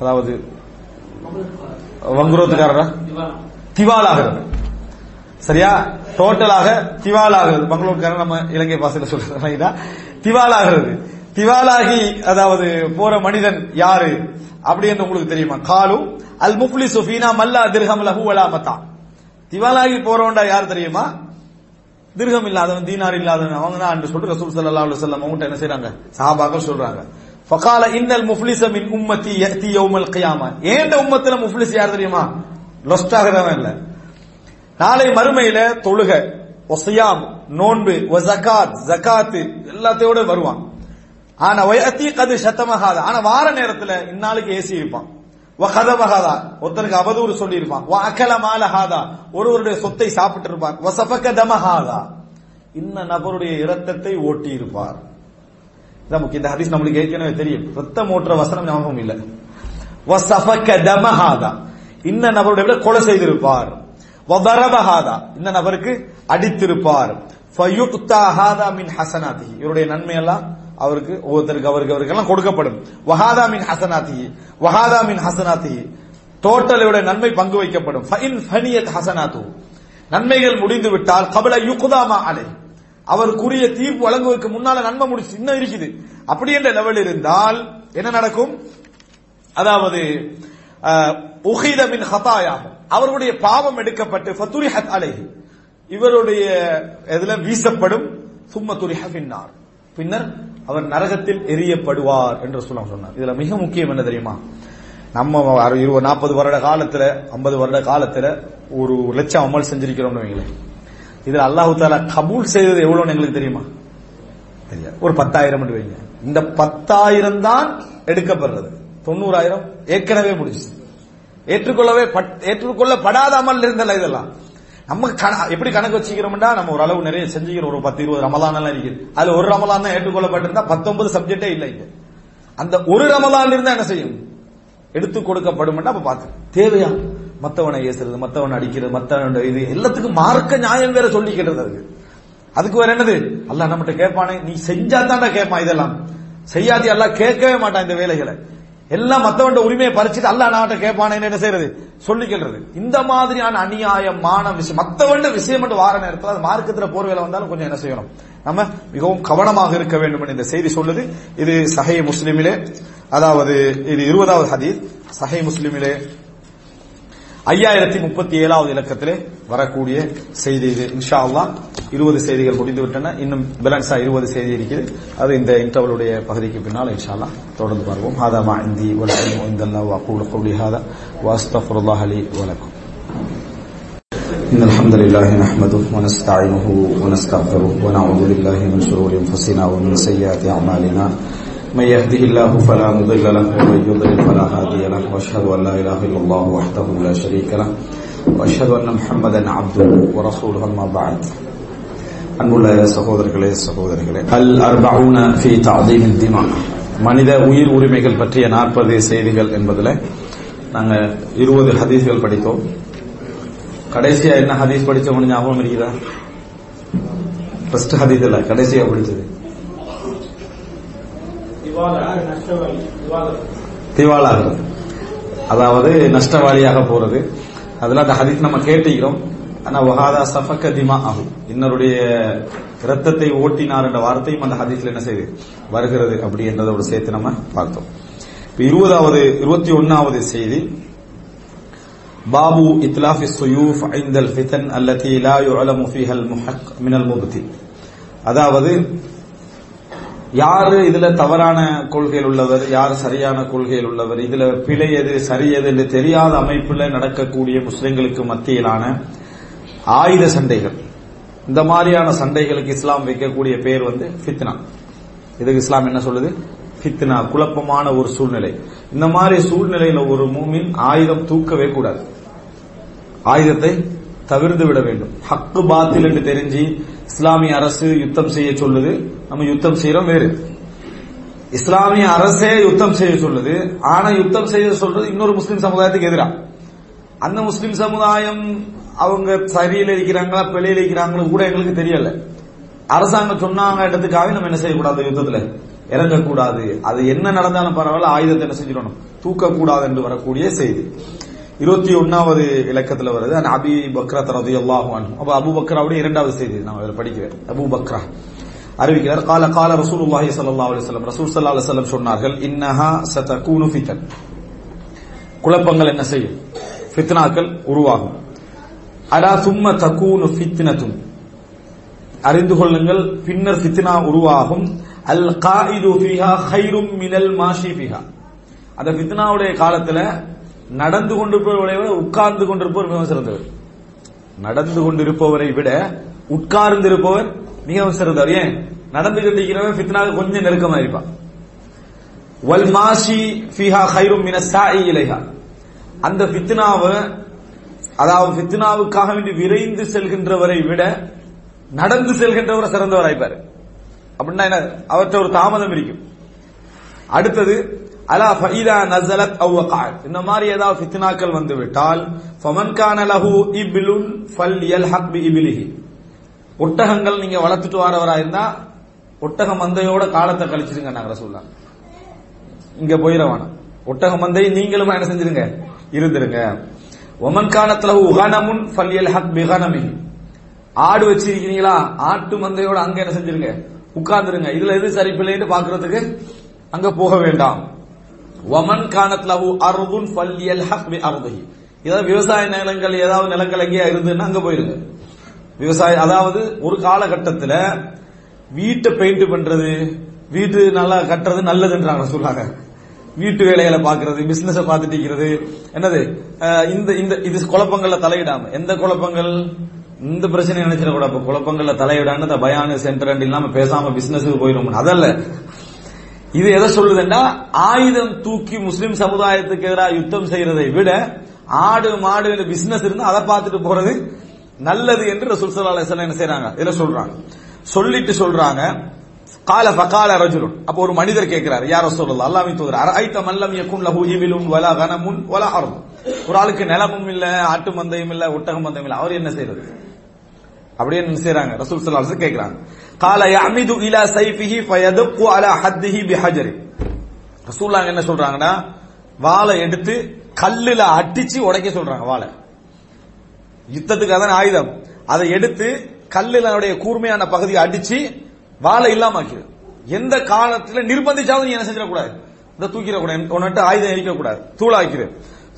அதாவது வங்குரோத்துக்காரரா? திவாலாகிறவன். சரியா? டோட்டலாக திவாலாகிறது. பங்களூர்காரன் நம்ம இலங்கை பாசையில சொல்றது திவாலாகிறது. திவாலாகி அதாவது போற மனிதன் யாரு? அப்படி என்று உங்களுக்கு தெரியுமா? காலு அல் முப்லி சுஃபீனா மல்லா திர்ஹம் லஹு வலா மத்தா. திவாலாகி போறவன்டா யார் தெரியுமா? திருகம் இல்லாதவன் தீனார் இல்லாதவன் அவங்க தான் என்று சொல்லிட்டு ரசூல் சல்லா அலைஹி வஸல்லம் அவங்க என்ன செய்யறாங்க சஹாபாக்கள் சொல்றாங்க. ஃபகால இன்னல் முஃப்லிஸ மின் உம்மத்தி யஅதி யௌமல் கியாமா ஏண்ட உம்மத்துல முஃப்லிஸ் யார் தெரியுமா? லொஸ்ட் ஆகிறவன் இல்லை. நாளை மறுமையில தொழுக ஒசையாம் நோன்பு ஜகாத் ஜகாத்து எல்லாத்தையோட வருவான். ஆனா வயத்தி கது சத்தமகாத ஆனா வார நேரத்துல இந்நாளுக்கு ஏசி இருப்பான் வகதமகாதா ஒருத்தனுக்கு அவதூறு சொல்லி இருப்பான் வ அகல மாலஹாதா. ஒருவருடைய சொத்தை சாப்பிட்டு இருப்பான் வசபக்க தமஹாதா. இன்ன நபருடைய இரத்தத்தை ஓட்டி இருப்பார் இதான் இந்த ஹதீஸ் நம்மளுக்கு ஏற்கனவே தெரியும். ரத்தம் ஓட்டுற வசனம் ஞாபகம் இல்லை. வசபக்க தமஹாதா. இன்ன நபருடைய விட கொலை செய்திருப்பார். இந்த நபருக்கு அடித்திருப்பார். மின் இவருடைய நன்மை எல்லாம் அவருக்கு ஒவ்வொருத்தருக்கு அவருக்கு அவருக்கு எல்லாம் கொடுக்கப்படும். வஹாதா மின் ஹசனாதிஹி வஹாதா மின் ஹசனாதிஹி டோட்டல் இவருடைய நன்மை பங்கு வைக்கப்படும். ஃபைன் ஃபனியத் ஹசனாத்து. நன்மைகள் முடிந்து விட்டால் கபல யுக்தாமா அலை. அவருக்குரிய தீர்ப்பு வழங்குவதற்கு முன்னால நன்மை முடிச்சு இன்னும் இருக்குது. அப்படி என்ற லெவல் இருந்தால் என்ன நடக்கும்? அதாவது உஹித மின் ஹதாயாகும். அவருடைய பாவம் எடுக்கப்பட்டு ஃபத்துரிஹத் அலைஹி. இவருடைய இதுல வீசப்படும் சும்ம துரிஹ பின்னார் பின்னர் அவர் நரகத்தில் எரியப்படுவார் என்று சொல்ல சொன்னார். இதுல மிக முக்கியம் என்ன தெரியுமா? நம்ம இருபது நாற்பது வருட காலத்துல ஐம்பது வருட காலத்துல ஒரு லட்சம் அமல் செஞ்சிருக்கிறோம்னு வைங்களேன். இதுல அல்லாஹு தாலா கபூல் செய்தது எவ்வளவுன்னு எங்களுக்கு தெரியுமா? தெரியாது. ஒரு பத்தாயிரம் வைங்க. இந்த பத்தாயிரம் தான் எடுக்கப்படுறது. தொண்ணூறாயிரம் ஏற்கனவே முடிச்சு ஏற்றுக்கொள்ளவே பட்- ஏற்றுக்கொள்ளப்படாத அமல் இருந்தல இதெல்லாம். நம்ம கண- எப்படி கணக்கு வச்சுக்கிறோம்னா நம்ம ஓரளவு நிறைய செஞ்சுக்கிறோம். ஒரு பத்து இருபது ரமலான் எல்லாம் இருக்குது. அதுல ஒரு ரமலான் தான் ஏற்றுக்கொள்ளப்பட்டிருந்தா பத்தொன்பது சப்ஜெக்டே இல்லை இங்க அந்த ஒரு ரமலான் இருந்தா என்ன செய்யும்? எடுத்து கொடுக்கப்படும் அப்ப பார்த்து. தேவையா? மத்தவனை ஏசுறது மத்தவன் அடிக்கிறது மத்தவன் இது எல்லாத்துக்கும் மார்க்க நியாயம் வேற சொல்லிக்கிறது அதுக்கு. அதுக்கு வேற என்னது? அல்ல நம்மகிட்ட கேட்பானே நீ செஞ்சா தான்டா கேட்பான் இதெல்லாம். செய்யாதி எல்லாம் கேட்கவே மாட்டான் இந்த வேலைகளை. எல்லாம் மத்தவன் உரிமையை பறிச்சுட்டு அல்ல நம்மகிட்ட கேட்பானே என்ன செய்யறது சொல்லிக்கிறது இந்த மாதிரியான அநியாயமான விஷயம் மத்தவன் விஷயம் மட்டும் வார நேரத்தில் அது மார்க்கத்துல போர்வையில வந்தாலும் கொஞ்சம் என்ன செய்யணும்? நம்ம மிகவும் கவனமாக இருக்க வேண்டும் என்று இந்த செய்தி சொல்லுது. இது சஹை முஸ்லிமிலே அதாவது இது இருபதாவது ஹதீஸ். சஹை முஸ்லிமிலே ஐயாயிரத்தி முப்பத்தி ஏழாவது இலக்கத்திலே வரக்கூடிய செய்தி இது இன்ஷா அல்லாஹ் இருபது செய்திகள் முடிந்து விட்டன இன்னும் பேலன்ஸா இருபது செய்தி இருக்குது அது இந்த இன்டர்வலுடைய பகுதிக்கு பின்னால் இன்ஷா அல்லாஹ் தொடர்ந்து பார்ப்போம் ஹாதா மா இந்தி வலக்கும் இந்தல்லா வக்கூல் قولي هذا واستغفر الله لي ولكم إن الحمد لله نحمده ونستعينه ونستغفره ونعوذ بالله من شرور أنفسنا ومن سيئات أعمالنا من يهده الله فلا مضل له ومن يضلل فلا هادي له واشهد ان لا اله الا الله وحده لا شريك له واشهد ان محمدا عبده ورسوله اما بعد. அன்புள்ள சகோதரர்களே சகோதரிகளே அல் அர்பவுன ஃபி தஅதீம் திமா மனித உயிர் உரிமைகள் பற்றிய நாற்பது செய்திகள் என்பதில் நாங்கள் இருபது ஹதீஸ்கள் படித்தோம். கடைசியா என்ன ஹதீஸ் படித்தோம்னு ஞாபகம் இருக்குதா? ஃபர்ஸ்ட் ஹதீஸ் இல்லை கடைசியா படித்தது. திவாலாகிறது அதாவது நஷ்டவாளியாக போறது. அதெல்லாம் அந்த ஹதீஸ் நம்ம கேட்டுக்கிறோம். ஆனா வஹாதா சஃபக்க திமா ஆகும் இன்னருடைய ரத்தத்தை ஓட்டினார் என்ற வார்த்தையும் அந்த ஹதீஸ்ல என்ன செய்து? வருகிறது அப்படி என்றதோடு சேர்த்து நம்ம பார்த்தோம். இப்ப இருபதாவது இருபத்தி ஒன்னாவது செய்தி. பாபு இத்லாஃபி சுயூஃப் ஐந்தல் ஃபிதன் அல்லதி லா யுஅலமு ஃபீஹல் முஹக் மினல் முபதி. அதாவது யாரு இதுல தவறான கொள்கையில் உள்ளவர்? யார் சரியான கொள்கையில் உள்ளவர்? இதுல பிழை எது சரி எது என்று தெரியாத அமைப்புல நடக்கக்கூடிய முஸ்லிம்களுக்கு மத்தியிலான ஆயுத சண்டைகள். இந்த மாதிரியான சண்டைகளுக்கு இஸ்லாம் வைக்கக்கூடிய பேர் வந்து ஃபித்னா. இதுக்கு இஸ்லாம் என்ன சொல்லுது? ஃபித்னா குழப்பமான ஒரு சூழ்நிலை. இந்த மாதிரி சூழ்நிலையில ஒரு மூமின் ஆயுதம் தூக்கவே கூடாது. ஆயுதத்தை தவிர்த்து விட வேண்டும். ஹக்கு பாத்தில் என்று தெரிஞ்சு இஸ்லாமிய அரசு யுத்தம் செய்ய சொல்லுது. நம்ம யுத்தம் செய்யறோம் வேறு. இஸ்லாமிய அரசே யுத்தம் செய்ய சொல்லுது. ஆனா யுத்தம் செய்ய சொல்றது இன்னொரு முஸ்லீம் சமுதாயத்துக்கு எதிரா. அந்த முஸ்லீம் சமுதாயம் அவங்க சரியில இருக்கிறாங்களா பிழையில இருக்கிறாங்களோ கூட எங்களுக்கு தெரியல. அரசாங்கம் சொன்னாங்க இடத்துக்காக நம்ம என்ன செய்யக்கூடாது அந்த யுத்தத்துல? இறங்கக்கூடாது. அது என்ன நடந்தாலும் பரவாயில்ல ஆயுதத்தை என்ன செஞ்சிடணும்? தூக்கக்கூடாது என்று வரக்கூடிய செய்தி. இருபத்தி ஒன்னாவது இலக்கத்துல வருது அந்த அபி பக்ரா தரது எல்லாகும் அப்ப அபு பக்ராவுடைய இரண்டாவது செய்தி நான் அதில் படிக்கிறேன். அபு பக்ரா அறிவிக்கிறார் கால கால ரசூலுல்லாஹி ஸல்லல்லாஹு அலைஹி வஸல்லம். ரசூல் சல்லா அலைஹி சொன்னார்கள் இன்னஹா சதகூனு ஃபித்தன். குழப்பங்கள் என்ன செய்யும்? ஃபித்னாக்கள் உருவாகும். அடா சும்ம தகூனு ஃபித்னத்தும். அறிந்து கொள்ளுங்கள் பின்னர் ஃபித்னா உருவாகும். அல் காயிது ஃபிஹா ஹைரும் மினல் மாஷி ஃபிஹா. அந்த ஃபித்னாவுடைய காலத்துல நடந்து கொண்டிருப்பவர்களை விட உட்கார்ந்து கொண்டிருப்பவர் மிகவும் சிறந்தவர். நடந்து கொண்டிருப்பவரை விட உட்கார்ந்து இருப்பவர் மிகவும் சிறந்தவர். ஏன்? நடந்து கொண்டிருக்கிறவன் ஃபித்னாவுக்கு கொஞ்சம் நெருக்கமா இருப்பான். வல் மாஷி ஃபிஹா ஹைரும் மின இலைஹா. அந்த ஃபித்னாவை அதாவது ஃபித்னாவுக்காக வேண்டி விரைந்து செல்கின்றவரை விட நடந்து செல்கின்றவர் சிறந்தவராய்ப்பாரு. அப்படின்னா என்ன? அவற்றை ஒரு தாமதம் இருக்கும். அடுத்தது அலா ஃபைதா நஸலத் அவ் வகஅத் இந்த மாதிரி ஏதாவது ஃபித்னாக்கள் வந்து விட்டால் ஃபமன் கான லஹு இப்லுன் ஃபல்யல்ஹக் பி இப்லிஹி ஒட்டகங்கள் நீங்க வளர்த்துட்டு வரவரா இருந்தா ஒட்டக மந்தையோட காலத்தை கழிச்சிருங்க நாங்க ரசூல்லா இங்க போயிடவான ஒட்டக மந்தை நீங்களும் என்ன செஞ்சிருங்க? இருந்திருங்க. ஒமன் காணத்துல உகனமுன் ஃபல்யல்ஹக் பி கனமிஹி ஆடு வச்சிருக்கீங்களா ஆட்டு மந்தையோட அங்க என்ன செஞ்சிருங்க? உட்கார்ந்துருங்க. இதுல எது சரிப்பில்லைன்னு பாக்குறதுக்கு அங்க போக வேண்டாம். ஒமன் காணத் லஹு அர்துன் ஃபல்யல்ஹக் பி அர்திஹி ஏதாவது விவசாய நிலங்கள் ஏதாவது நிலங்கள் எங்கேயா இருந்துன்னா அங்க போயிருங்க விவசாய அதாவது ஒரு காலகட்டத்தில் வீட்டை பெயிண்ட் பண்றது வீட்டு நல்லா கட்டுறது நல்லதுன்றாங்க சொல்றாங்க. வீட்டு வேலைகளை பாக்குறது பிசினஸ் பார்த்துட்டு இருக்கிறது. என்னது? இந்த இந்த இது குழப்பங்கள்ல தலையிடாம. எந்த குழப்பங்கள்? இந்த பிரச்சனை நினைச்சிட கூட குழப்பங்கள்ல தலையிடான்னு பயானு சென்டர் இல்லாம பேசாம பிசினஸ் போயிடும் அதல்ல இது எதை சொல்லுதுன்னா ஆயுதம் தூக்கி முஸ்லிம் சமுதாயத்துக்கு எதிராக யுத்தம் செய்யறதை விட ஆடு மாடு பிசினஸ் இருந்து அதை பார்த்துட்டு போறது நல்லது என்று ரசூல் சல்லா அலிஸ்லாம் என்ன செய்யறாங்க இதுல சொல்றாங்க. சொல்லிட்டு சொல்றாங்க கால ஃபகால ரஜுலுன். அப்போ ஒரு மனிதர் கேட்கிறார் யார் ரசூலுல்லாஹ் அல்லாஹ்வின் தூதர் அரைத்த மல்லம் யகுன் லஹு இபிலுன் வலா கனமுன் வலா அர்து ஒரு ஆளுக்கு நிலமும் இல்ல ஆட்டு மந்தையும் இல்ல ஒட்டக மந்தையும் இல்ல அவர் என்ன செய்யறது? அப்படியே என்ன செய்றாங்க? ரசூல் சல்லா அலைஹி கேட்கிறாங்க கால யஅமிது இலா சைஃபிஹி ஃபயதுக்கு அலா ஹத்திஹி பிஹஜரி ரசூலுல்லாஹ் என்ன சொல்றாங்கன்னா வாளை எடுத்து கல்லுல அடிச்சு உடைக்க சொல்றாங்க வாளை. யுத்தத்துக்கு அதான் ஆயுதம். அதை எடுத்து கல்லுல அவருடைய கூர்மையான பகுதியை அடிச்சு வாழை இல்லாம ஆக்கிடு எந்த காலத்துல நிர்பந்திச்சாலும் நீ என்ன செஞ்சிடக்கூடாது. இந்த தூக்கிடக்கூடாது. உன்னிட்ட ஆயுதம் எரிக்கக்கூடாது தூளாக்கிடு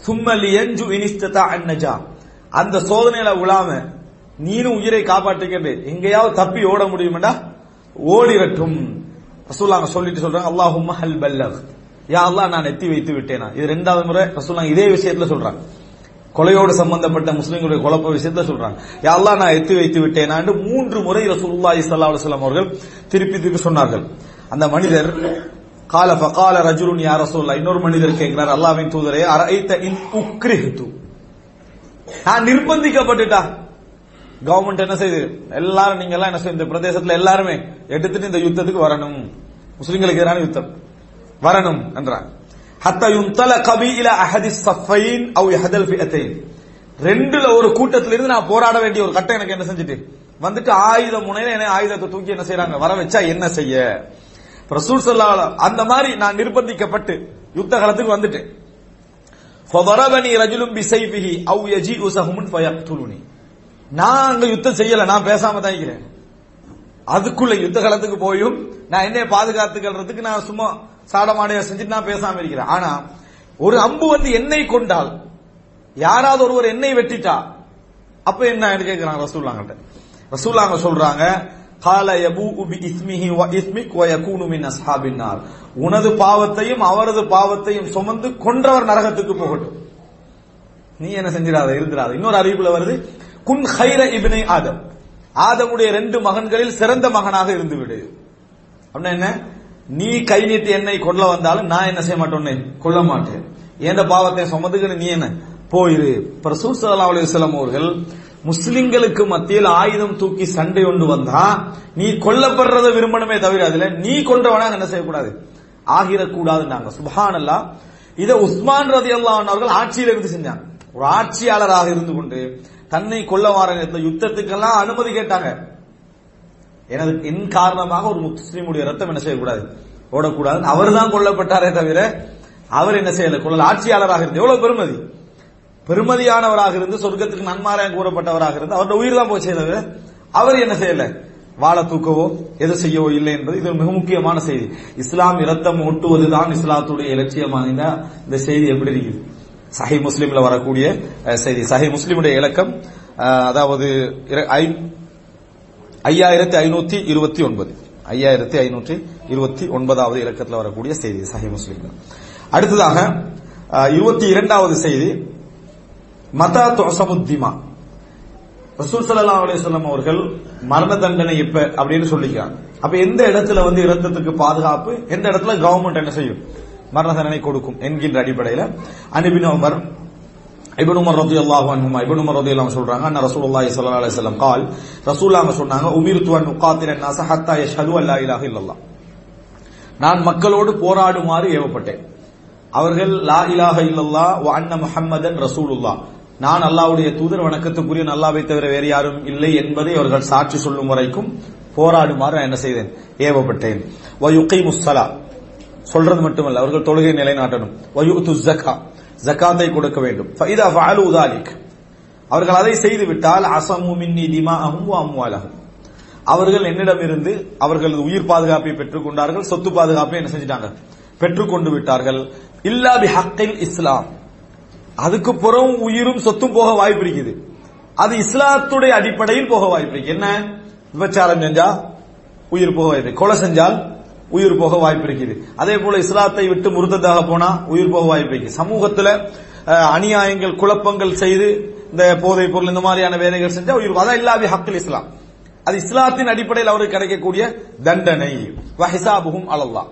சும்மலி எஞ்சு இனிஸ்தா அன்னஜா அந்த சோதனையில விழாம நீனும் உயிரை காப்பாற்றுகிறது எங்கேயாவது தப்பி ஓட முடியுமாடா ஓடிரட்டும். ரசூல்லாங்க சொல்லிட்டு சொல்றாங்க அல்லாஹும் ஹல் பல்லக். யா அல்லாஹ் நான் எத்தி வைத்து விட்டேனா? இது ரெண்டாவது முறை ரசூல்லாங்க இதே விஷயத்துல சொல்றாங்க. கொலையோடு சம்பந்தப்பட்ட முஸ்லிம்களுடைய குழப்ப விஷயத்துல சொல்றாங்க. யா அல்லாஹ் நான் எத்தி வைத்து விட்டேனா என்று மூன்று முறை ரசூல்லா இஸ்லா அலுவலாம் அவர்கள் திருப்பி திருப்பி சொன்னார்கள். அந்த மனிதர் கால ஃபகால ரஜுலுன் யா ரசூல்லா இன்னொரு மனிதர் கேட்கிறார் அல்லாஹ்வின் தூதரே அரைத்த இன் உக்ரிஹித்து நான் நிர்பந்திக்கப்பட்டுட்டா? கவர்மெண்ட் என்ன செய்யுது எல்லாரும் நீங்க எல்லாம் என்ன செய்யும் இந்த பிரதேசத்துல எல்லாருமே எடுத்துட்டு இந்த யுத்தத்துக்கு வரணும். முஸ்லிம்களுக்கு எதிரான யுத்தம். வரணும் என்றாங்க ஹத்தா யுந்தல கபி இல அஹதி சஃபைன் அவ் யஹதல் ஃபிஅத்தைன் ரெண்டுல ஒரு கூட்டத்துல இருந்து நான் போராட வேண்டிய ஒரு கட்டம் எனக்கு என்ன செஞ்சுட்டு வந்துட்டு ஆயுத முனையில என்ன ஆயுதத்தை தூக்கி என்ன செய்யறாங்க வர வச்சா என்ன செய்ய? ரசூல் ஸல்லல்லாஹு அந்த மாதிரி நான் நிர்பந்திக்கப்பட்டு யுத்த காலத்துக்கு வந்துட்டேன். ஃபதரபனி ரஜுலும் பிசைஃபிஹி அவ் யஜீஉ சஹமுன் ஃபயக்துலுனி. நான் அங்க யுத்தம் செய்யல நான் பேசாம தான் இருக்கிறேன். அதுக்குள்ள யுத்த காலத்துக்கு போயும் நான் என்னைய பாதுகாத்துக்கிறதுக்கு நான் சும்மா சாடமாடைய செஞ்சுட்டு நான் பேசாம இருக்கிறேன். ஆனா ஒரு அம்பு வந்து என்னை கொண்டால் யாராவது ஒருவர் என்னை வெட்டிட்டா அப்ப என்ன கேட்கிறாங்க ரசூல்லாங்கிட்ட ரசூல்லாங்க சொல்றாங்க கால யபூ உபி இஸ்மிஹி வ இஸ்மிக் வ யகூனு மின் உனது பாவத்தையும் அவரது பாவத்தையும் சுமந்து கொன்றவர் நரகத்துக்கு போகட்டும். நீ என்ன செஞ்சிடாத இருந்துடாத. இன்னொரு அறிவிப்புல வருது குன் ஹைர இபினை ஆதம். ஆதமுடைய ரெண்டு மகன்களில் சிறந்த மகனாக இருந்து விடு. அப்படின்னா என்ன? நீ கை நீட்டி என்னை கொல்ல வந்தாலும் நான் என்ன செய்ய மாட்டேன் கொல்ல மாட்டேன். எந்த பாவத்தை சுமந்துக்கிட்டு நீ என்ன? போயிரு. இப்ப ரசூல் ஸல்லல்லாஹு அவர்கள் முஸ்லிம்களுக்கு மத்தியில் ஆயுதம் தூக்கி சண்டை கொண்டு வந்தா நீ கொல்லப்படுறத விரும்பணுமே தவிர அதுல நீ கொன்றவனா என்ன செய்யக்கூடாது? ஆகிடக்கூடாதுன்னாங்க சுபான் அல்லா இதை உஸ்மான் ரதி அல்லா அவர்கள் ஆட்சியில் இருந்து செஞ்சாங்க. ஒரு ஆட்சியாளராக இருந்து கொண்டு தன்னை கொல்ல வார நேரத்தில் யுத்தத்துக்கெல்லாம் அனுமதி கேட்டாங்க. எனது என் காரணமாக ஒரு முஸ்லீமுடைய ரத்தம் என்ன செய்யக்கூடாது? ஓடக்கூடாது அவர் தான் கொல்லப்பட்டாரே தவிர அவர் என்ன செய்யல? கொள்ள ஆட்சியாளராக இருந்து. எவ்வளவு பெருமதி? பெருமதியானவராக இருந்து சொர்க்கத்துக்கு நன்மாராயம் கூறப்பட்டவராக இருந்து அவருடைய உயிர் தான் போச்சே தவிர அவர் என்ன செய்யல? வாழ தூக்கவோ எது செய்யவோ இல்லை என்பது இது மிக முக்கியமான செய்தி. இஸ்லாம் இரத்தம் ஒட்டுவதுதான் இஸ்லாத்துடைய இலட்சியமாக இந்த செய்தி எப்படி இருக்குது? சஹி முஸ்லீம்ல வரக்கூடிய செய்தி. சஹி முஸ்லீமுடைய இலக்கம் அதாவது இர- ஐ- ஐயாயிரத்தி ஐநூத்தி இருபத்தி ஒன்பது. ஐயாயிரத்தி ஐநூற்றி இருபத்தி ஒன்பதாவது இலக்கத்தில் வரக்கூடிய செய்தி சஹி முஸ்லிம்ல. அடுத்ததாக இருபத்தி இரண்டாவது செய்தி மதா தோசமுத்திமா ரசூல் சல்லா அலைஹி அவர்கள் மரண தண்டனை இப்ப அப்படின்னு சொல்லிக்கிறாங்க. அப்ப எந்த இடத்துல வந்து இரத்தத்துக்கு பாதுகாப்பு? எந்த இடத்துல கவர்மெண்ட் என்ன செய்யும்? மரண தண்டனை கொடுக்கும் என்கின்ற அடிப்படையில் அனுபின் உமர் இபன் உமர் ரதி அல்லாஹு அன்ஹுமா இபன் உமர் ரதி அல்லாஹ் சொல்றாங்க அண்ணா ரசூலுல்லாஹி ஸல்லல்லாஹு அலைஹி வஸல்லம் கால் ரசூலுல்லாஹ் சொன்னாங்க உமிர்து அன் உகாத்திர நாஸ ஹத்தா யஷ்ஹது அல்லா இலாஹ இல்லல்லாஹ். நான் மக்களோடு போராடுமாறு ஏவப்பட்டேன். அவர்கள் லா இலாஹ இல்லல்லா வ அன்ன முஹம்மதன் ரசூலுல்லாஹ். நான் அல்லாஹ்வுடைய தூதர் வணக்கத்துக்குரிய நல்லாவை தவிர வேறு யாரும் இல்லை என்பதை அவர்கள் சாட்சி சொல்லும் வரைக்கும் போராடுமாறு நான் என்ன செய்தேன்? ஏவப்பட்டேன். வ வயுகை முஸ்ஸலா சொல்றது மட்டுமல்ல அவர்கள் தொழுகை நிலைநாட்டணும். வயூத்து ஜக்கா ஜக்காத்தை கொடுக்க வேண்டும். ஃபைதா ஃபாலு தாலிக் அவர்கள் அதை செய்துவிட்டால் விட்டால் அசமு மின்னி திமா அஹும் அம்வாலகும் அவர்கள் என்னிடமிருந்து அவர்களது உயிர் பாதுகாப்பை பெற்றுக்கொண்டார்கள் சொத்து பாதுகாப்பை என்ன செஞ்சிட்டாங்க? பெற்றுக்கொண்டு விட்டார்கள். இல்லா பி ஹக்கில் இஸ்லாம். அதுக்கு புறம் உயிரும் சொத்தும் போக வாய்ப்பு இருக்குது. அது இஸ்லாத்துடைய அடிப்படையில் போக வாய்ப்பு என்ன? விபச்சாரம் செஞ்சா உயிர் போக வாய்ப்பு கொலை செஞ்சால் உயிர் போக வாய்ப்பு இருக்குது. அதே போல இஸ்லாத்தை விட்டு முருத்ததாக போனா உயிர் போக வாய்ப்பு இருக்கு. சமூகத்துல அநியாயங்கள் குழப்பங்கள் செய்து இந்த போதைப் பொருள் இந்த மாதிரியான வேலைகள் செஞ்சா உயிர் அதான் இல்லாவி ஹக்கில் இஸ்லாம். அது இஸ்லாத்தின் அடிப்படையில் அவருக்கு கிடைக்கக்கூடிய தண்டனை. வஹிசாபுகும் அலல்லா.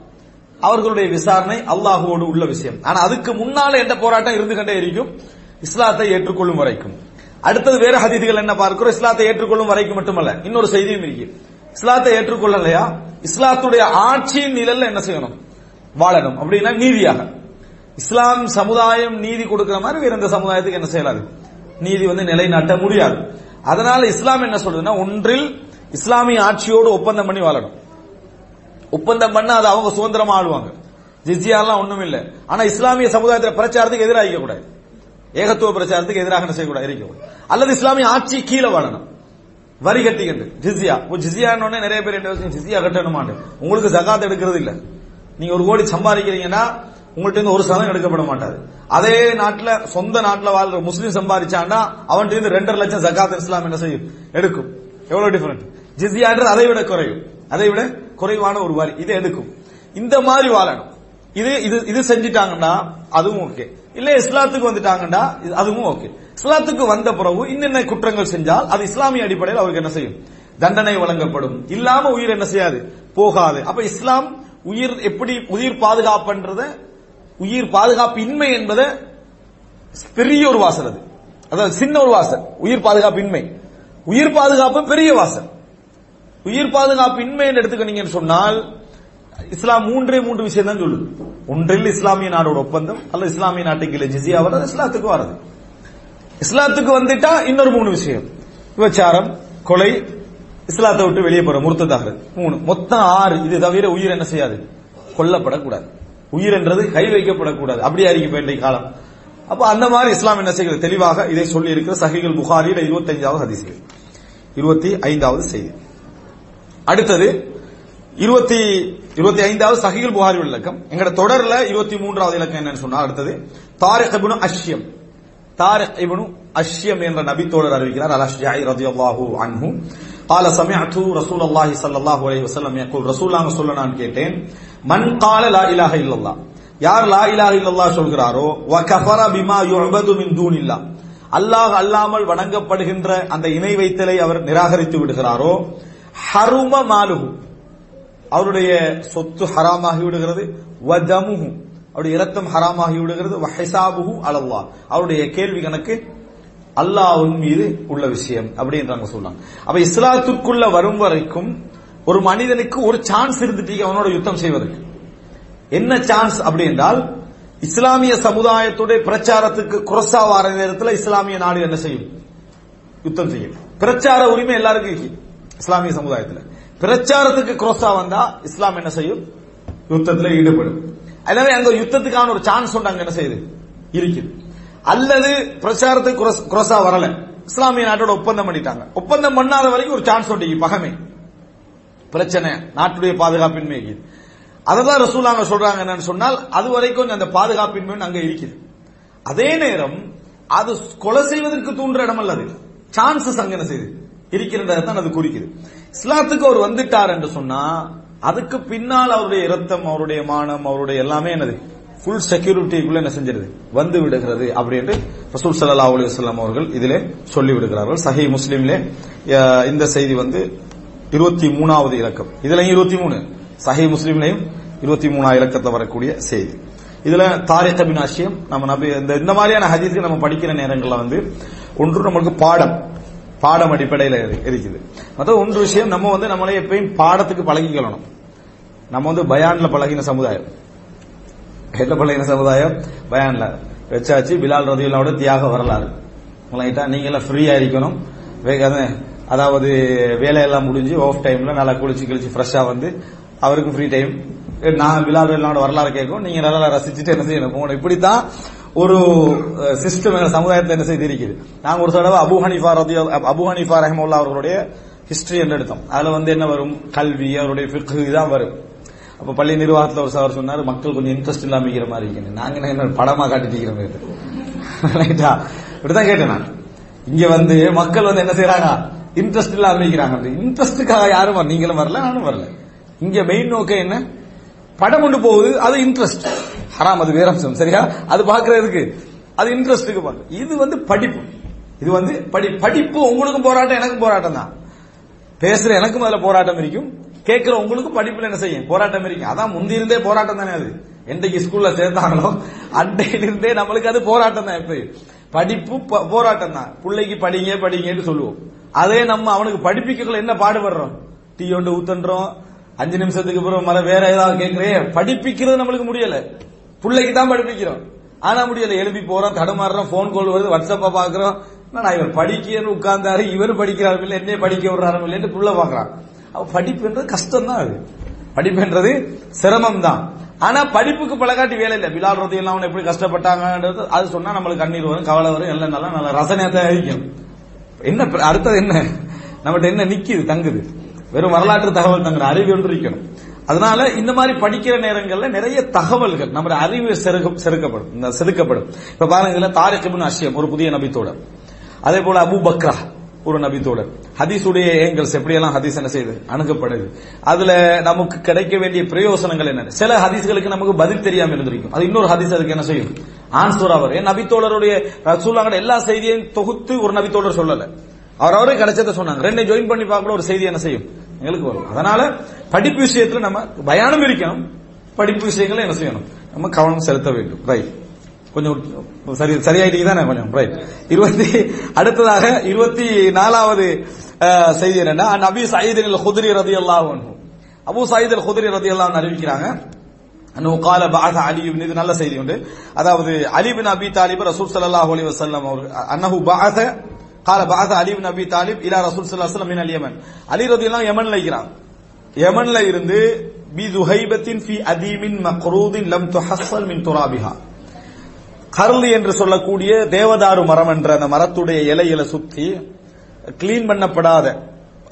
அவர்களுடைய விசாரணை அல்லாஹுவோடு உள்ள விஷயம். ஆனா அதுக்கு முன்னால எந்த போராட்டம் இருந்து கொண்டே இருக்கும்? இஸ்லாத்தை ஏற்றுக்கொள்ளும் வரைக்கும். அடுத்தது வேற ஹதீதுகள் என்ன பார்க்கிறோம்? இஸ்லாத்தை ஏற்றுக்கொள்ளும் வரைக்கும் மட்டுமல்ல. இன்னொரு செய்தியும் இருக்கு. இஸ்லாத்தை ஏற்றுக்கொள்ளலையா? இஸ்லாத்துடைய ஆட்சியின் நிழல்ல என்ன செய்யணும்? வாழணும். அப்படின்னா நீதியாக. இஸ்லாம் சமுதாயம் நீதி கொடுக்கிற மாதிரி வேற எந்த சமுதாயத்துக்கு என்ன செய்யலாது? நீதி வந்து நிலைநாட்ட முடியாது. அதனால இஸ்லாம் என்ன சொல்றதுன்னா ஒன்றில் இஸ்லாமிய ஆட்சியோடு ஒப்பந்தம் பண்ணி வாழணும். ஒப்பந்தம் பண்ண அது அவங்க சுதந்திரமா ஆடுவாங்க. ஜிஜியாலாம் ஒண்ணும் இல்லை. ஆனா இஸ்லாமிய சமுதாயத்தில் பிரச்சாரத்துக்கு எதிராக இருக்கக்கூடாது. ஏகத்துவ பிரச்சாரத்துக்கு எதிராக என்ன செய்யக்கூடாது? இருக்கக்கூடாது. அல்லது இஸ்லாமிய ஆட்சி கீழே வாழணும். வரி கட்டிக்கிட்டு ஜிசியா இப்போ ஜிசியான்னு நிறைய பேர் என்ன யோசிச்சு, ஜிஸ்யா கட்டணுமாண்டு உங்களுக்கு ஜகாத் எடுக்கிறது இல்ல. நீங்க ஒரு கோடி சம்பாதிக்கிறீங்கன்னா உங்கள்ட்ட இருந்து ஒரு சதம் எடுக்கப்பட மாட்டாது. அதே நாட்டுல சொந்த நாட்டுல வாழ்ற முஸ்லீம் சம்பாதிச்சான்னா அவன்கிட்ட இருந்து ரெண்டரை லட்சம் ஜகாத் இஸ்லாம் என்ன செய்யும்? எடுக்கும். எவ்வளவு டிஃபரெண்ட் ஜிசியான்றது அதை விட குறையும். அதை விட குறைவான ஒரு வரி. இதை எடுக்கும். இந்த மாதிரி வாழணும். இது இது இது செஞ்சிட்டாங்கன்னா அதுவும் ஓகே இல்ல இஸ்லாத்துக்கு வந்துட்டாங்கன்னா இது- அதுவும் ஓகே இஸ்லாத்துக்கு வந்த பிறகு இன்னென்ன குற்றங்கள் செஞ்சால் அது இஸ்லாமிய அடிப்படையில் அவருக்கு என்ன செய்யும்? தண்டனை வழங்கப்படும். இல்லாம உயிர் என்ன செய்யாது? போகாது. அப்ப இஸ்லாம் உயிர் எப்படி உயிர் பாதுகாப்புன்றத உயிர் பாதுகாப்பு இன்மை என்பதை பெரிய ஒரு வாசல் அது. அதாவது சின்ன ஒரு வாசல். உயிர் பாதுகாப்பு இன்மை உயிர் பாதுகாப்பு பெரிய வாசல். உயிர் பாதுகாப்பு இன்மை என்று எடுத்துக்கிட்டீங்கன்னு சொன்னால் இஸ்லாம் மூன்றே மூன்று விஷயம் தான் சொல்லுது. ஒன்றில் இஸ்லாமிய நாடோட ஒப்பந்தம் அல்லது இஸ்லாமிய நாட்டுக்கு இல்ல ஜிசியா வர்றது இஸ்லாத்துக்கு வர்றது இஸ்லாத்துக்கு வந்துட்டா இன்னொரு மூணு விஷயம். விபச்சாரம் கொலை இஸ்லாத்தை விட்டு வெளியே போற முருத்ததாக மூணு. மொத்தம் ஆறு. இது தவிர உயிர் என்ன செய்யாது? கொல்லப்படக்கூடாது. உயிர் என்றது கை வைக்கப்படக்கூடாது. அப்படி இருக்கு வேண்டிய காலம். அப்ப அந்த மாதிரி இஸ்லாம் என்ன செய்கிறது? தெளிவாக இதை சொல்லி இருக்கிற சஹிகள் புகாரியில் இருபத்தி ஐந்தாவது ஹதீஸ்கள். இருபத்தி ஐந்தாவது செய்தி. அடுத்தது இருபத்தி இருபத்தி ஐந்தாவது சஹிகள் புகாரி விளக்கம் எங்கட தொடர்ல இருபத்தி மூன்றாவது இலக்கம் என்னன்னு சொன்னா அடுத்தது தாரிக் குணம் அஷ்யம். தாரிக் இப்னு அஷ்யம் என்ற நபி தோழர் அறிவிக்கிறார் அல் அஷ்யாய் ரதியல்லாஹு அன்ஹு قال سمعت رسول الله صلى الله عليه وسلم يقول رسول الله சொல்ல நான் கேட்டேன் மன் قال لا اله الا الله யார் லா இலாஹ இல்லல்லாஹ் சொல்கிறாரோ வ கஃபர பிமா யுஅபது மின் தூனில்லா அல்லாஹ் அல்லாமல் வணங்கப்படுகின்ற அந்த இணை வைத்தலை அவர் நிராகரித்து விடுகிறாரோ ஹரும மாலுஹு அவருடைய சொத்து ஹராமாகி விடுகிறது வதமுஹு அவருடைய இரத்தம் ஹராமாகி விடுகிறது. வஹிசாபுஹு அலல்லா அவருடைய கேள்வி கணக்கு அல்லாஹ்வின் மீது உள்ள விஷயம் அப்படின்றாங்க சொல்றாங்க அப்ப இஸ்லாத்துக்குள்ள வரும் வரைக்கும் ஒரு மனிதனுக்கு ஒரு சான்ஸ் இருந்துட்டு அவனோட யுத்தம் செய்வதற்கு. என்ன சான்ஸ் அப்படி என்றால் இஸ்லாமிய சமுதாயத்துடைய பிரச்சாரத்துக்கு குரசா வார நேரத்தில் இஸ்லாமிய நாடு என்ன செய்யும்? யுத்தம் செய்யும். பிரச்சார உரிமை எல்லாருக்கும் இருக்கு. இஸ்லாமிய சமுதாயத்தில். பிரச்சாரத்துக்கு குரசா வந்தா இஸ்லாம் என்ன செய்யும்? யுத்தத்தில் ஈடுபடும். எனவே அங்க யுத்தத்துக்கான ஒரு சான்ஸ் உண்டு அங்க என்ன செய்யுது? இருக்குது. அல்லது பிரச்சாரத்துக்கு குரோசா வரல. இஸ்லாமிய நாட்டோட ஒப்பந்தம் பண்ணிட்டாங்க. ஒப்பந்தம் பண்ணாத வரைக்கும் ஒரு சான்ஸ் உண்டு பகமை. பிரச்சனை நாட்டுடைய பாதுகாப்பின்மை இருக்குது அததான் ரசூலாங்க சொல்றாங்க என்னன்னு சொன்னால் அது வரைக்கும் அந்த பாதுகாப்பின்மை அங்க இருக்குது. அதே நேரம் அது கொலை செய்வதற்கு தூண்டுற இடம் அல்லது சான்சஸ் அங்க என்ன செய்யுது? இருக்கிறதான் அது குறிக்குது. இஸ்லாத்துக்கு அவர் வந்துட்டார் என்று சொன்னா அதுக்கு பின்னால் அவருடைய இரத்தம் அவருடைய மானம் அவருடைய எல்லாமே என்னது? ஃபுல் செக்யூரிட்டிக்குள்ள என்ன செஞ்சிருது? வந்து விடுகிறது அப்படி என்று ரசூல் சல்லா அலி வஸ்லாம் அவர்கள் இதிலே சொல்லி விடுகிறார்கள். சஹி முஸ்லீம்லே இந்த செய்தி வந்து இருபத்தி மூணாவது இலக்கம். இதுலயும் இருபத்தி மூணு. சஹி முஸ்லீம்லையும் இருபத்தி மூணாவது இலக்கத்தை வரக்கூடிய செய்தி. இதுல தாரிக் பின் அஷியம் நம்ம நபி இந்த இந்த மாதிரியான ஹதீஸ்க்கு நம்ம படிக்கிற நேரங்கள்ல வந்து ஒன்று நம்மளுக்கு பாடம். பாடம் அடிப்படையில் இருக்குது. மற்ற ஒன்று விஷயம் நம்ம வந்து நம்மளே எப்பயும் பாடத்துக்கு பழகிக்கொள்ளணும். நம்ம வந்து பயான்ல பழகின சமுதாயம். எந்த பழகின சமுதாயம்? பயான்ல. வச்சாச்சு பிலால் ரதியுல்லாவோட தியாக வரலாறு. ரைட்டா நீங்க ஃப்ரீயா இருக்கணும். அதாவது வேலையெல்லாம் முடிஞ்சு ஆஃப் டைம்ல நல்லா குளிச்சு கிழிச்சு ஃப்ரெஷ்ஷா வந்து அவருக்கு ஃப்ரீ டைம் நான் பிலால் ரதியுல்லாவோட வரலாறு கேட்கும் நீங்க நல்லா ரசிச்சுட்டு என்ன செய்யணும்? போகணும் இப்படித்தான் ஒரு சிஸ்டம் சமுதாயத்தை என்ன செய்து இருக்குது நாங்க ஒரு தடவை அபு ஹனிஃபா ரதி அபு ஹனிஃபா ரஹமுல்லா அவர்களுடைய ஹிஸ்டரி என்று எடுத்தோம். அதுல வந்து என்ன வரும்? கல்வி அவருடைய பிற்கு தான் வரும். அப்ப பள்ளி நிர்வாகத்தில் ஒரு சார் சொன்னார் மக்கள் கொஞ்சம் இன்ட்ரெஸ்ட் இல்லாம இருக்கிற மாதிரி இருக்கணும் நாங்க என்ன படமா காட்டிட்டு ரைட்டா? இப்படிதான் கேட்டேன் நான். இங்க வந்து மக்கள் வந்து என்ன செய்யறாங்க இன்ட்ரெஸ்ட் இல்லாம இருக்கிறாங்க. இன்ட்ரெஸ்டுக்காக யாரும் வரல நீங்களும் வரல நானும் வரல. இங்க மெயின் நோக்கம் என்ன? படம் கொண்டு போகுது அது இன்ட்ரெஸ்ட் ஹராம் அது வேறம்சம் சரியா? அது பாக்குறதுக்கு அது இன்ட்ரெஸ்டுக்கு பார்க்க. இது வந்து படிப்பு. இது வந்து படி படிப்பு உங்களுக்கும் போராட்டம் எனக்கும் போராட்டம் தான். பேசுற எனக்கும் அதுல போராட்டம் இருக்கும். கேட்கிற உங்களுக்கும் படிப்புல என்ன செய்யும்? போராட்டம் இருக்கும். அதான் முந்தி இருந்தே போராட்டம் தானே அது. என்றைக்கு ஸ்கூல்ல சேர்த்தாங்களோ அண்டையிலிருந்தே நம்மளுக்கு அது போராட்டம் தான் எப்பயும். படிப்பு போராட்டம் தான். பிள்ளைக்கு படிங்க படிங்கன்னு சொல்லுவோம். அதே நம்ம அவனுக்கு படிப்பிக்கல என்ன பாடுபடுறோம்? டீ ஒன்று ஊத்தன்றோம். அஞ்சு நிமிஷத்துக்கு அப்புறம் மர வேற ஏதாவது கேட்கிறேன் படிப்பிக்கிறது நம்மளுக்கு முடியல. பிள்ளைக்கு தான் படிப்பிக்கிறோம். ஆனா முடியல எழுப்பி போறோம் தடுமாறுறோம் போன் கால் வருது வாட்ஸ்அப்பா பாக்குறோம் நான் இவர் படிக்கன்னு உட்கார்ந்தாரு இவர் படிக்கிறாரு இல்ல என்னைய படிக்க விடுறாரு இல்லைன்னு புள்ள பாக்குறான் அவ படிப்புன்றது கஷ்டம் தான் அது. படிப்புன்றது சிரமம் தான் ஆனா படிப்புக்கு பழகாட்டி வேலை இல்லை. பிலால் ரதி எல்லாம் எப்படி கஷ்டப்பட்டாங்கன்றது அது சொன்னா நம்மளுக்கு கண்ணீர் வரும் கவலை வரும் எல்லாம் நல்லா நல்ல ரசனையத்தை தான் என்ன அடுத்தது என்ன? நம்மகிட்ட என்ன நிக்குது தங்குது? வெறும் வரலாற்று தகவல் தங்குற அறிவு ஒன்று இருக்கணும் அதனால இந்த மாதிரி படிக்கிற நேரங்கள்ல நிறைய தகவல்கள் நம்ம அறிவு செருக்கப்படும். செதுக்கப்படும். இப்ப பாருங்க இதுல தாரிக் அஷியம் ஒரு புதிய நபித்தோடர் அதே போல அபு பக்ரா ஒரு நபித்தோடர் ஹதீஸுடைய ஏங்கல்ஸ் எப்படியெல்லாம் ஹதீஸ் என்ன செய்யுது? அணுகப்படுது. அதுல நமக்கு கிடைக்க வேண்டிய பிரயோசனங்கள் என்ன சில ஹதீஸ்களுக்கு நமக்கு பதில் தெரியாம இருந்திருக்கும். அது இன்னொரு ஹதீஸ் அதுக்கு என்ன செய்யும்? ஆன்சர் அவர் நபித்தோழருடைய ரசூலாங்கட எல்லா செய்தியையும் தொகுத்து ஒரு நபித்தோழர் சொல்லல. அவர் அவரே கிடைச்சதை சொன்னாங்க. ரெண்டு ஜாயின் பண்ணி பார்க்கல ஒரு செய்தி என்ன செய்யும்? எங்களுக்கு வரும். அதனால படிப்பு விஷயத்துல நம்ம பயானம் இருக்கணும் படிப்பு விஷயங்களை என்ன செய்யணும்? நம்ம கவனம் செலுத்த வேண்டும். ரைட் கொஞ்சம் சரி சரியாயிட்டீங்க தானே கொஞ்சம்? ரைட் இருபத்தி அடுத்ததாக இருபத்தி நாலாவது செய்தி என்னன்னா நபி சயீத் ஹுதிரி ரதி அல்லாஹ் அபு சயீத் அல் ஹுதிரி ரதி அல்லாஹ் அறிவிக்கிறாங்க கால பாத அலி இது நல்ல செய்தி உண்டு. அதாவது அலிபின் அபி தாலிப் ரசூல் சல்லாஹ் அலி வசல்லம் அவர் அன்னஹு பாத قال بعث علي بن ابي طالب الى رسول صلى الله عليه وسلم من اليمن அலி ரலியல்லாஹு யமன்ல இருக்கிறாங்க யமன்ல இருந்து பி துஹைபத்தின் ஃபி அதீமின் மக்ரூதின் லம் துஹஸ்ஸல் மின் துராபிஹா கருளி என்று சொல்லக்கூடிய தேவதாரு மரம் என்ற அந்த மரத்துடைய இலையில சுத்தி கிளீன் பண்ணப்படாத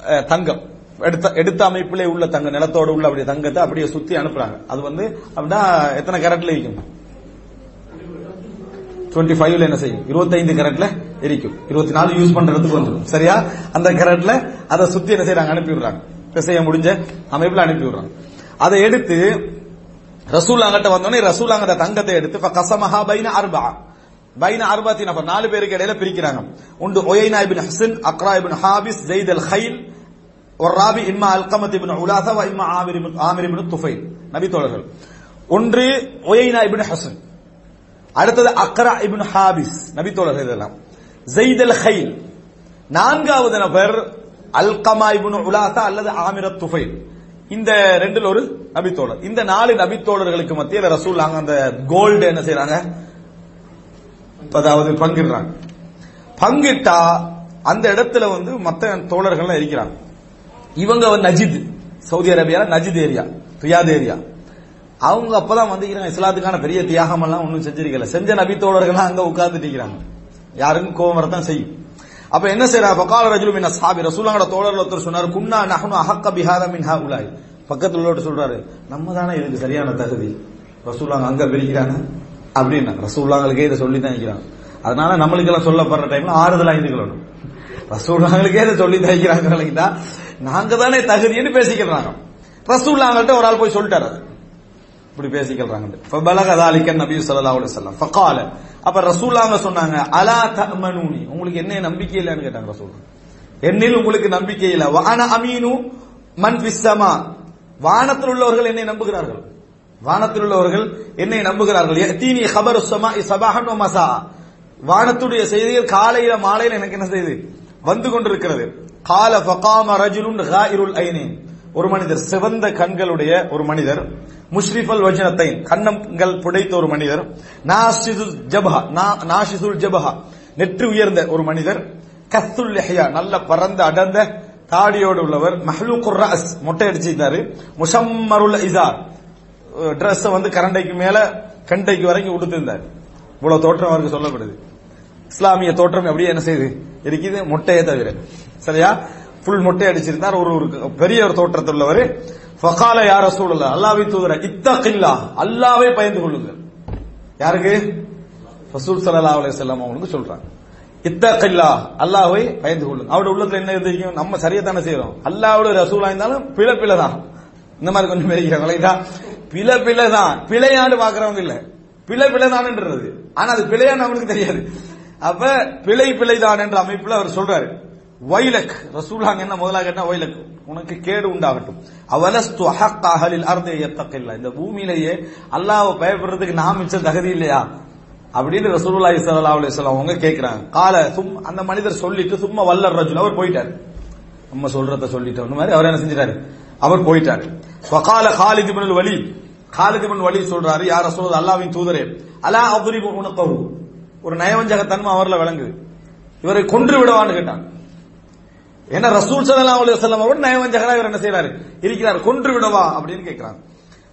அஹ், தங்கம் எடுத்த எடுத்த அமைப்பிலே உள்ள தங்க நிலத்தோட உள்ள அப்படியே தங்கத்தை அப்படியே சுத்தி அனுப்புறாங்க அது வந்து அப்படின்னா எத்தனை கேரட்ல இருக்கும் டுவெண்ட்டி ஃபைவ்ல என்ன செய்யும்? இருபத்தைந்து கரட்ல எரிக்கும். இருபத்தி நாலு யூஸ் பண்றதுக்கு வந்துடும் சரியா? அந்த கரட்ல அதை சுத்தி என்ன செய்யறாங்க அனுப்பி விடுறாங்க. பிசைய முடிஞ்ச அமைப்புல அனுப்பி விடுறாங்க. அதை எடுத்து ரசூலாங்கிட்ட வந்தோடனே ரசூலாங்கிட்ட தங்கத்தை எடுத்து கசமஹா பைன அர்பா பைன அர்பாத்தி நபர் நாலு பேருக்கு இடையில பிரிக்கிறாங்க. உண்டு Uyaina ibn Hasan Aqra ibn Habis Zaid al Khail ஒரு ராபி இம்மா அல்கமத் இபின் உலாசா இம்மா Amir ibn Amir ibn Tufail. நபி தோழர்கள். ஒன்று ஒயைனா இபின் ஹசன். அடுத்தது அக்ரா இபின் ஹாபிஸ் நபித்தோழர் இதெல்லாம். ஜெயித் அல் ஹைல் நான்காவது நபர் அல்கமா இபின் உலாசா அல்லது ஆமிரத் துஃபைல். இந்த ரெண்டில் ஒரு நபித்தோழர் இந்த நாலு நபித்தோழர்களுக்கு மத்தியில் ரசூல் அந்த கோல்டு என்ன செய்யறாங்க அதாவது பங்கிடுறாங்க. பங்கிட்டா அந்த இடத்துல வந்து மத்த தோழர்கள்லாம் இருக்கிறாங்க. இவங்க Najd. Saudi Arabia Najd area Riyadh area. அவங்க அப்பதான் வந்துக்கிறாங்க. இஸ்லாத்துக்கான பெரிய தியாகம் எல்லாம் ஒன்றும் செஞ்சிருக்கல. செஞ்ச நபி தோழர்கள்லாம் அங்க உட்கார்ந்துட்டு இருக்கிறாங்க யாருக்கும் கோபம் வரத்தான் செய்யும். அப்ப என்ன செய்யறா பக்கால ரஜுலும் என்ன சாபி ரசூலாங்கட தோழர்கள் ஒருத்தர் சொன்னார் குன்னா நகனு அஹக்க பிஹாத மின் ஹாஉலாய் பக்கத்துல உள்ளவர் சொல்றாரு நம்ம தானே இதுக்கு சரியான தகுதி. ரசூலாங்க அங்க பிரிக்கிறாங்க. அப்படின்னா ரசூலாங்களுக்கே இதை சொல்லி தான் இருக்கிறாங்க அதனால நம்மளுக்கு எல்லாம் சொல்லப்படுற டைம்ல ஆறுதலா இருந்துக்கணும் ரசூல்லாங்களுக்கே இதை சொல்லி தான் இருக்கிறாங்க நாங்க தானே தகுதின்னு பேசிக்கிறாங்க ரசூல்லாங்கள்ட்ட ஒரு ஆள் போய் சொல்லிட்டாரு இப்படி பேசிக்கிறாங்க பலகதா அலிக்கன் நபி சல்லா அலுவலம் ஃபகால. அப்ப ரசூலாங்க சொன்னாங்க அலா தமனூனி உங்களுக்கு என்ன நம்பிக்கை இல்லைன்னு கேட்டாங்க ரசூல். என்னில் உங்களுக்கு நம்பிக்கை இல்லை. வான அமீனு மன் பிஸ்ஸமா வானத்தில் உள்ளவர்கள் என்னை நம்புகிறார்கள். வானத்தில் உள்ளவர்கள் என்னை நம்புகிறார்கள். தீனி ஹபர் சபாஹன் மசா வானத்துடைய செய்திகள் காலையில மாலையில் எனக்கு என்ன செய்து? வந்து கொண்டிருக்கிறது. கால ஃபகாம ரஜுலுன் ஹாயிருல் ஐனேன் ஒரு மனிதர் சிவந்த கண்களுடைய ஒரு மனிதர் முஷ்ரிஃபல் வஜனத்தை கண்ணங்கள் புடைத்த ஒரு மனிதர் நாஷிதுல் ஜபஹா நா- ஜபஹா நெற்றி உயர்ந்த ஒரு மனிதர் கத்துல் லெஹியா நல்ல பரந்த அடர்ந்த தாடியோடு உள்ளவர் மஹ்லூக்குர் குர்ராஸ் மொட்டை அடிச்சிருந்தாரு முஷம்மருல் இசார் Dress வந்து கரண்டைக்கு மேல கண்டைக்கு வரைக்கும் உடுத்திருந்தார். இவ்வளவு தோற்றம் அவருக்கு சொல்லப்படுது. இஸ்லாமிய தோற்றம் அப்படியே என்ன செய்யுது? இருக்குது. மொட்டையே தவிர. சரியா? ஃபுல் மொட்டை அடிச்சிருந்தார். ஒரு ஒரு பெரிய ஒரு தோற்றத்தில் உள்ளவர் ஃபகால யார சூழல அல்லாவை தூதர இத்தகில்லா. அல்லாவே பயந்து கொள்ளுங்கள். யாருக்கு? ரசூல் சல்லா அலைஹி செல்லம் அவங்களுக்கு சொல்றாங்க. இத்தகில்லா. அல்லாவை பயந்து கொள்ளுங்க அவருடைய உள்ளத்துல என்ன தெரியும்? நம்ம சரியா தானே செய்யறோம் அல்லாவோட ரசூலா இருந்தாலும் பிழை பிழை தான். இந்த மாதிரி கொஞ்சம் பேரிக்கிறாங்களா பிழை பிழை தான். பிழையாண்டு பாக்குறவங்க இல்ல. பிழை தான்ன்றது. ஆனா அது பிழையான்னு அவனுக்கு தெரியாது. அப்ப பிழை பிழைதான் என்ற அமைப்புல அவர் சொல்றாரு. வைலக் ரசூலாங்க என்ன முதலாக என்ன வைலக் உனக்கு கேடு உண்டாகட்டும். அவலஸ்து அஹக் அகலில் அர்தே யத்தகில்லா. இந்த பூமியிலேயே அல்லாவை பயப்படுறதுக்கு நான் மிச்சம் தகுதி இல்லையா? அப்படின்னு ரசூலுல்லாஹி ஸல்லல்லாஹு அலைஹி வஸல்லம் அவங்க கேக்குறாங்க. கால சும் அந்த மனிதர் சொல்லிட்டு சும்மா வல்லர் ரஜுல் அவர் போயிட்டாரு. நம்ம சொல்றத சொல்லிட்டு அந்த மாதிரி அவர் என்ன செஞ்சிட்டாரு? அவர் போயிட்டாரு. வகால Khalid ibn al Walid. Khalid ibn al Walid சொல்றாரு யார் ரசூல் அல்லாஹ்வின் தூதரே அலா அத்ரிபு உனக்கஹு. ஒரு நயவஞ்சகத்தன்மை அவர்ல விளங்குது. இவரை கொன்று விடவான்னு கேட்டான் ஏன்னா ரசூல் சல்லா அலி வஸல்லம் அவர் நயவஞ்சகரா இவர் என்ன செய்யறாரு இருக்கிறார் கொன்று விடவா அப்படின்னு கேக்குறாங்க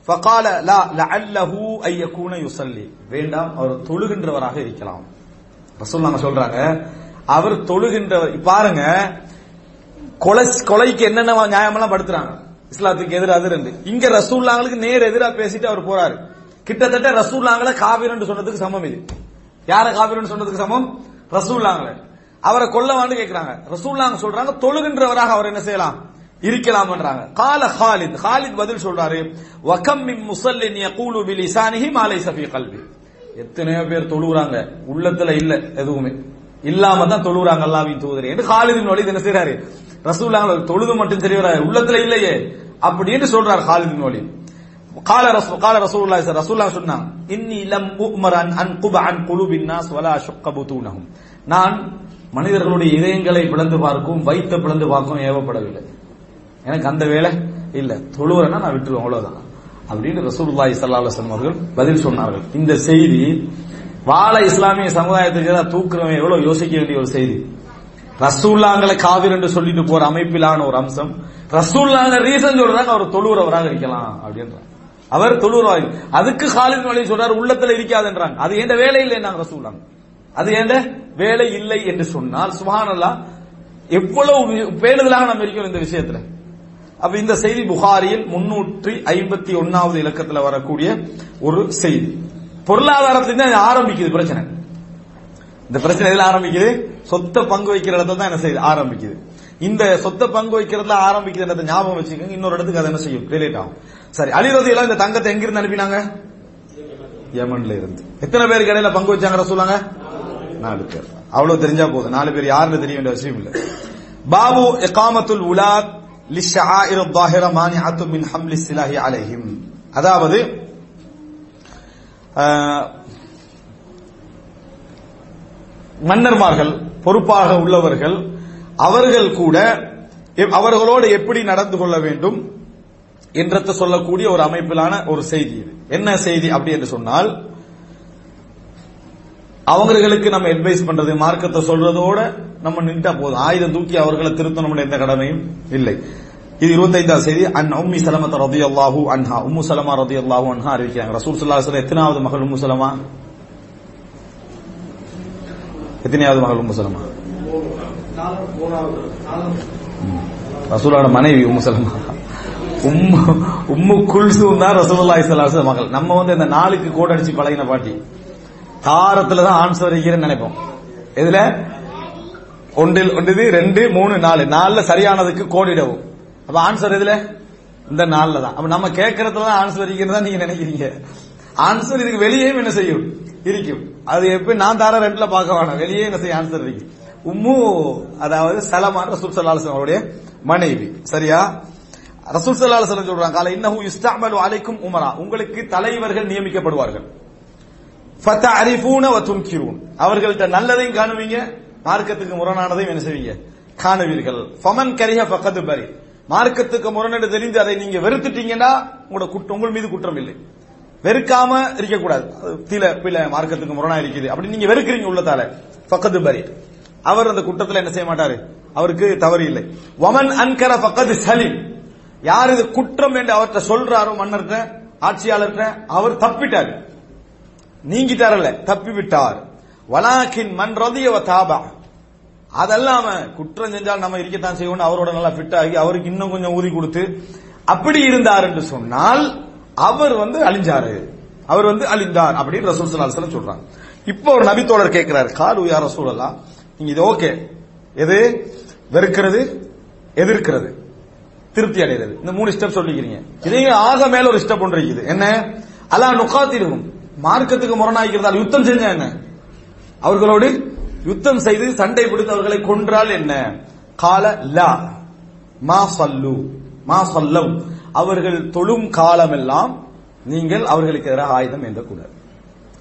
ஃபகால லா லஅல்லஹு ஐ யகூன யுஸல்லி. வேண்டாம் அவர் தொழுகின்றவராக இருக்கலாம். ரசூல் நம்ம சொல்றாங்க அவர் தொழுகின்றவர் பாருங்க கொலை கொலைக்கு என்னென்ன நியாயமெல்லாம் படுத்துறாங்க? இஸ்லாத்துக்கு எதிராக இருந்து இங்க ரசூல்லாங்களுக்கு நேர் எதிராக பேசிட்டு அவர் போறாரு. கிட்டத்தட்ட ரசூல்லாங்களை காவிரன்னு சொன்னதுக்கு சமம் இது. யார காவிரன்னு சொன்னதுக்கு சமம்? ரசூல்லாங்களை. அவரை கொல்லவான்னு கேட்கிறாங்க ரசூல்லாங்க சொல்றாங்க தொழுகின்றவராக அவர் என்ன செய்யலாம்? இருக்கலாம்ன்றாங்க. கால ஹாலித் ஹாலித் பதில் சொல்றாரு. வகம் மின் முசல்லின் யகூலு பிலிசானிஹி மாலை லைஸ கல்வி எத்தனையோ பேர் தொழுகிறாங்க. உள்ளத்துல இல்ல எதுவுமே. இல்லாம தான் தொழுகிறாங்க அல்லாவின் தூதரே. என்று ஹாலிதின் வழி என்ன செய்யறாரு ரசூல்லாங்க தொழுது மட்டும் சரி உள்ளத்துல இல்லையே. அப்படின்னு சொல்றாரு ஹாலிதின் வழி கால ரசூ கால ரசூல்லா சார் ரசூல்லா சொன்னாங்க இன்னி லம் உமர் அன் குப அன் குலுபின் நாஸ் வலா நான் மனிதர்களுடைய இதயங்களை பிளந்து பார்க்கும் வைத்த பிளந்து பார்க்கும் ஏவப்படவில்லை. எனக்கு அந்த வேலை இல்ல. தொழுவனா நான் விட்டுருவேன் அவ்வளவுதான். அப்படின்னு ரசூல்லாய் ஸல்லல்லாஹு அவர்கள் பதில் சொன்னார்கள். இந்த செய்தி வாழ இஸ்லாமிய சமுதாயத்துக்கு எதிராக தூக்குறவன் எவ்வளவு யோசிக்க வேண்டிய ஒரு செய்தி? ரசூல்லாங்களை காவிர் என்று சொல்லிட்டு போற அமைப்பிலான ஒரு அம்சம். ரசூல்லாங்க ரீசன் சொல்றாங்க அவர் தொழுகிறவராக இருக்கலாம் அப்படின்றாங்க. அவர் தொழுவாய் அதுக்கு ஹாலித் வழி சொல்றாரு உள்ளத்துல இருக்காதுன்றாங்க. அது எந்த வேலை இல்லை நாங்க ரசூல்லாங்க. அது எந்த வேலை இல்லை என்று சொன்னால் சுபஹானல்லாஹ் எவ்வளவு பேணுதலாக நம்ம இருக்கிறோம் இந்த விஷயத்துல. அப்ப இந்த செய்தி புகாரியில் முன்னூற்றி ஐம்பத்தி ஒன்னாவது இலக்கத்துல வரக்கூடிய ஒரு செய்தி. பொருளாதாரத்துல தான் ஆரம்பிக்குது பிரச்சனை. இந்த பிரச்சனை எதுல ஆரம்பிக்குது? சொத்தை பங்கு வைக்கிற இடத்துல தான் என்ன செய்யுது? ஆரம்பிக்குது. இந்த சொத்தை பங்கு வைக்கிறதுல ஆரம்பிக்குது ஞாபகம் வச்சுக்கோங்க. இன்னொரு இடத்துக்கு அது என்ன செய்யும்? ரிலேட் ஆகும். சரி அலிரதி எல்லாம் இந்த தங்கத்தை எங்கிருந்து அனுப்பினாங்க? யமன்ல இருந்து. எத்தனை பேருக்கு இடையில பங்கு வச்சாங்க சொல்லுவாங்க நாலு பேர். அவ்வளவு தெரிஞ்சா போதும். நாலு பேர் யாருன்னு தெரிய வேண்டிய அவசியம் இல்லை. பாபு எகாமத்துல் உலாத் லிஷாயிர தாஹிர மானிஅத்து மின் ஹம்லி சிலாஹி அலைஹிம். அதாவது மன்னர்மார்கள் பொறுப்பாக உள்ளவர்கள் அவர்கள் கூட எப்- அவர்களோடு எப்படி நடந்து கொள்ள வேண்டும் என்றத்தை சொல்லக்கூடிய ஒரு அமைப்பிலான ஒரு செய்தி இது. என்ன செய்தி அப்படி என்று சொன்னால் அவங்களுக்கு நம்ம அட்வைஸ் பண்றது மார்க்கத்தை சொல்றதோட நம்ம நின்றா போதும். ஆயுதம் தூக்கி அவர்களை திருத்தணும் எந்த கடமையும் இல்லை. இது இருபத்தைந்தாம் செய்தி. அன் உம்மி சலமத்த ரதி அல்லாஹூ அன்ஹா. உம்மு சலமா ரதி அல்லாஹூ அன்ஹா அறிவிக்கிறாங்க. ரசூல் சல்லா எத்தனாவது மகள் உம்மு சலமா? எத்தனையாவது மகள் உம்மு சலமா? ரசூலோட மனைவி உம்மு சலமா. உம்மு உம்மு குல்சூம் தான் ரசூலுல்லாஹி ஸல்லல்லாஹு அலைஹி மகள். நம்ம வந்து இந்த நாளுக்கு கோட் அடிச்சு பழகின பாட்டி. தாரத்துல தான் ஆன்சர் வைக்கிறேன்னு நினைப்போம். இதுல ஒன்றில் ஒன்று ரெண்டு மூணு நாலு. நாலுல சரியானதுக்கு கோடிடவும். அப்ப ஆன்சர் இதுல இந்த நாள்ல தான் அப்ப நம்ம கேட்கறதுல தான் ஆன்சர் இருக்கிறதா நீங்க நினைக்கிறீங்க. ஆன்சர் இதுக்கு வெளியே என்ன செய்யும்? இருக்கும். அது எப்ப நான் தார ரெண்டுல பார்க்க வேணாம். வெளியே என்ன செய்ய ஆன்சர் இருக்கு உம்மு அதாவது சலமான ரசூல் சல்லாஹ் அவருடைய மனைவி. சரியா? ரசூல் சல்லாஹ் சொல்றாங்க காலை இன்னஹு யுஸ்தஅமலு அலைக்கும் உமரா. உங்களுக்கு தலைவர்கள் நியமிக்கப்படுவார்கள். அவர்கள்ட்ட நல்லதையும் காணுவீங்க மார்க்கத்துக்கு முரணானதையும் என்ன செய்வீங்க? காணுவீர்கள். ஃபமன் கரிய பக்கத்து பரி. மார்க்கத்துக்கு முரணடு தெரிந்து அதை நீங்க வெறுத்துட்டீங்கன்னா உங்களோட குற்றம் உங்கள் மீது குற்றம் இல்லை. வெறுக்காம இருக்கக்கூடாது. தீல பில மார்க்கத்துக்கு முரணா இருக்குது. அப்படி நீங்க வெறுக்கிறீங்க உள்ளத்தால. பக்கத்து பரி. அவர் அந்த குற்றத்துல என்ன செய்ய மாட்டாரு? அவருக்கு தவறு இல்லை. வமன் அன்கர பக்கத்து சலீம். யார் இது குற்றம் என்று அவர்கிட்ட சொல்றாரோ மன்னர்கிட்ட ஆட்சியாளர்கிட்ட அவர் தப்பிட்டாரு. நீங்கிட்டாரல்ல தப்பி விட்டார் வலாக்கின் மண் ரதியவ தாபா. அதல்லாம குற்றம் செஞ்சால் நம்ம இருக்கத்தான் செய்வோம் அவரோட நல்லா ஃபிட் ஆகி அவருக்கு இன்னும் கொஞ்சம் ஊதி கொடுத்து அப்படி இருந்தார் என்று சொன்னால் அவர் வந்து அழிஞ்சாரு. அவர் வந்து அழிந்தார் அப்படின்னு ரசூல் ஸல்லல்லாஹு சொல்றாங்க. இப்போ ஒரு நபித்தோழர் கேட்கிறார் காலு யார் ரசூலல்லா நீங்க இது ஓகே. எது? வெறுக்கிறது எதிர்க்கிறது. திருப்தி அடைகிறது. இந்த மூணு ஸ்டெப் சொல்லிக்கிறீங்க. இதையும் ஆக மேல ஒரு ஸ்டெப் ஒன்று இருக்குது. என்ன? அலா நுக்காத்திருக்கும் மார்க்கத்துக்கு முரணாய்க்கிறதால் யுத்தம் செஞ்சா என்ன? அவர்களோடு யுத்தம் செய்து சண்டை பிடித்து அவர்களை கொன்றால் என்ன? கால லா மா சல்லு மா சொல்லம் அவர்கள் தொழும் காலமெல்லாம் நீங்கள் அவர்களுக்கு எதிராக ஆயுதம் ஏந்தக்கூடாது.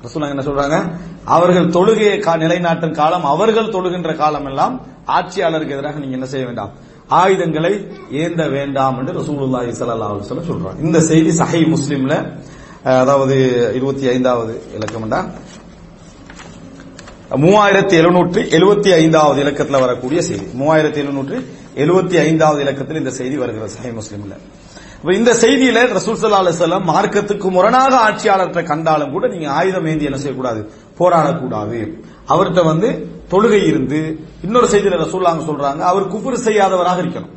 ரசூலுல்லாஹ் என்ன சொல்றாங்க? அவர்கள் தொழுகையை கா- நிலைநாட்டும் காலம் அவர்கள் தொழுகின்ற காலம் எல்லாம் ஆட்சியாளருக்கு எதிராக நீங்க என்ன செய்ய வேண்டாம்? ஆயுதங்களை ஏந்த வேண்டாம் என்று ரசூலுல்லாஹி ஸல்லல்லாஹு அலைஹி வஸல்லம் சொல்றாங்க. இந்த செய்தி சஹை முஸ்லிம்ல அதாவது இருபத்தி ஐந்தாவது இலக்கம்டா மூவாயிரத்தி எழுநூற்றி எழுபத்தி ஐந்தாவது இலக்கத்தில் வரக்கூடிய செய்தி. மூவாயிரத்தி எழுநூற்றி எழுபத்தி ஐந்தாவது இலக்கத்தில் இந்த செய்தி வருகிறது சஹி முஸ்லீம்ல. இப்ப இந்த செய்தியில ரசூல் சல்லா அலுவலம் மார்க்கத்துக்கு முரணாக ஆட்சியாளர்கிட்ட கண்டாலும் கூட நீங்க ஆயுதம் ஏந்தி என்ன செய்யக்கூடாது? போராடக்கூடாது. அவர்கிட்ட வந்து தொழுகை இருந்து இன்னொரு செய்தியில ரசூல்லாங்க சொல்றாங்க அவர் குஃபுர் செய்யாதவராக இருக்கணும்.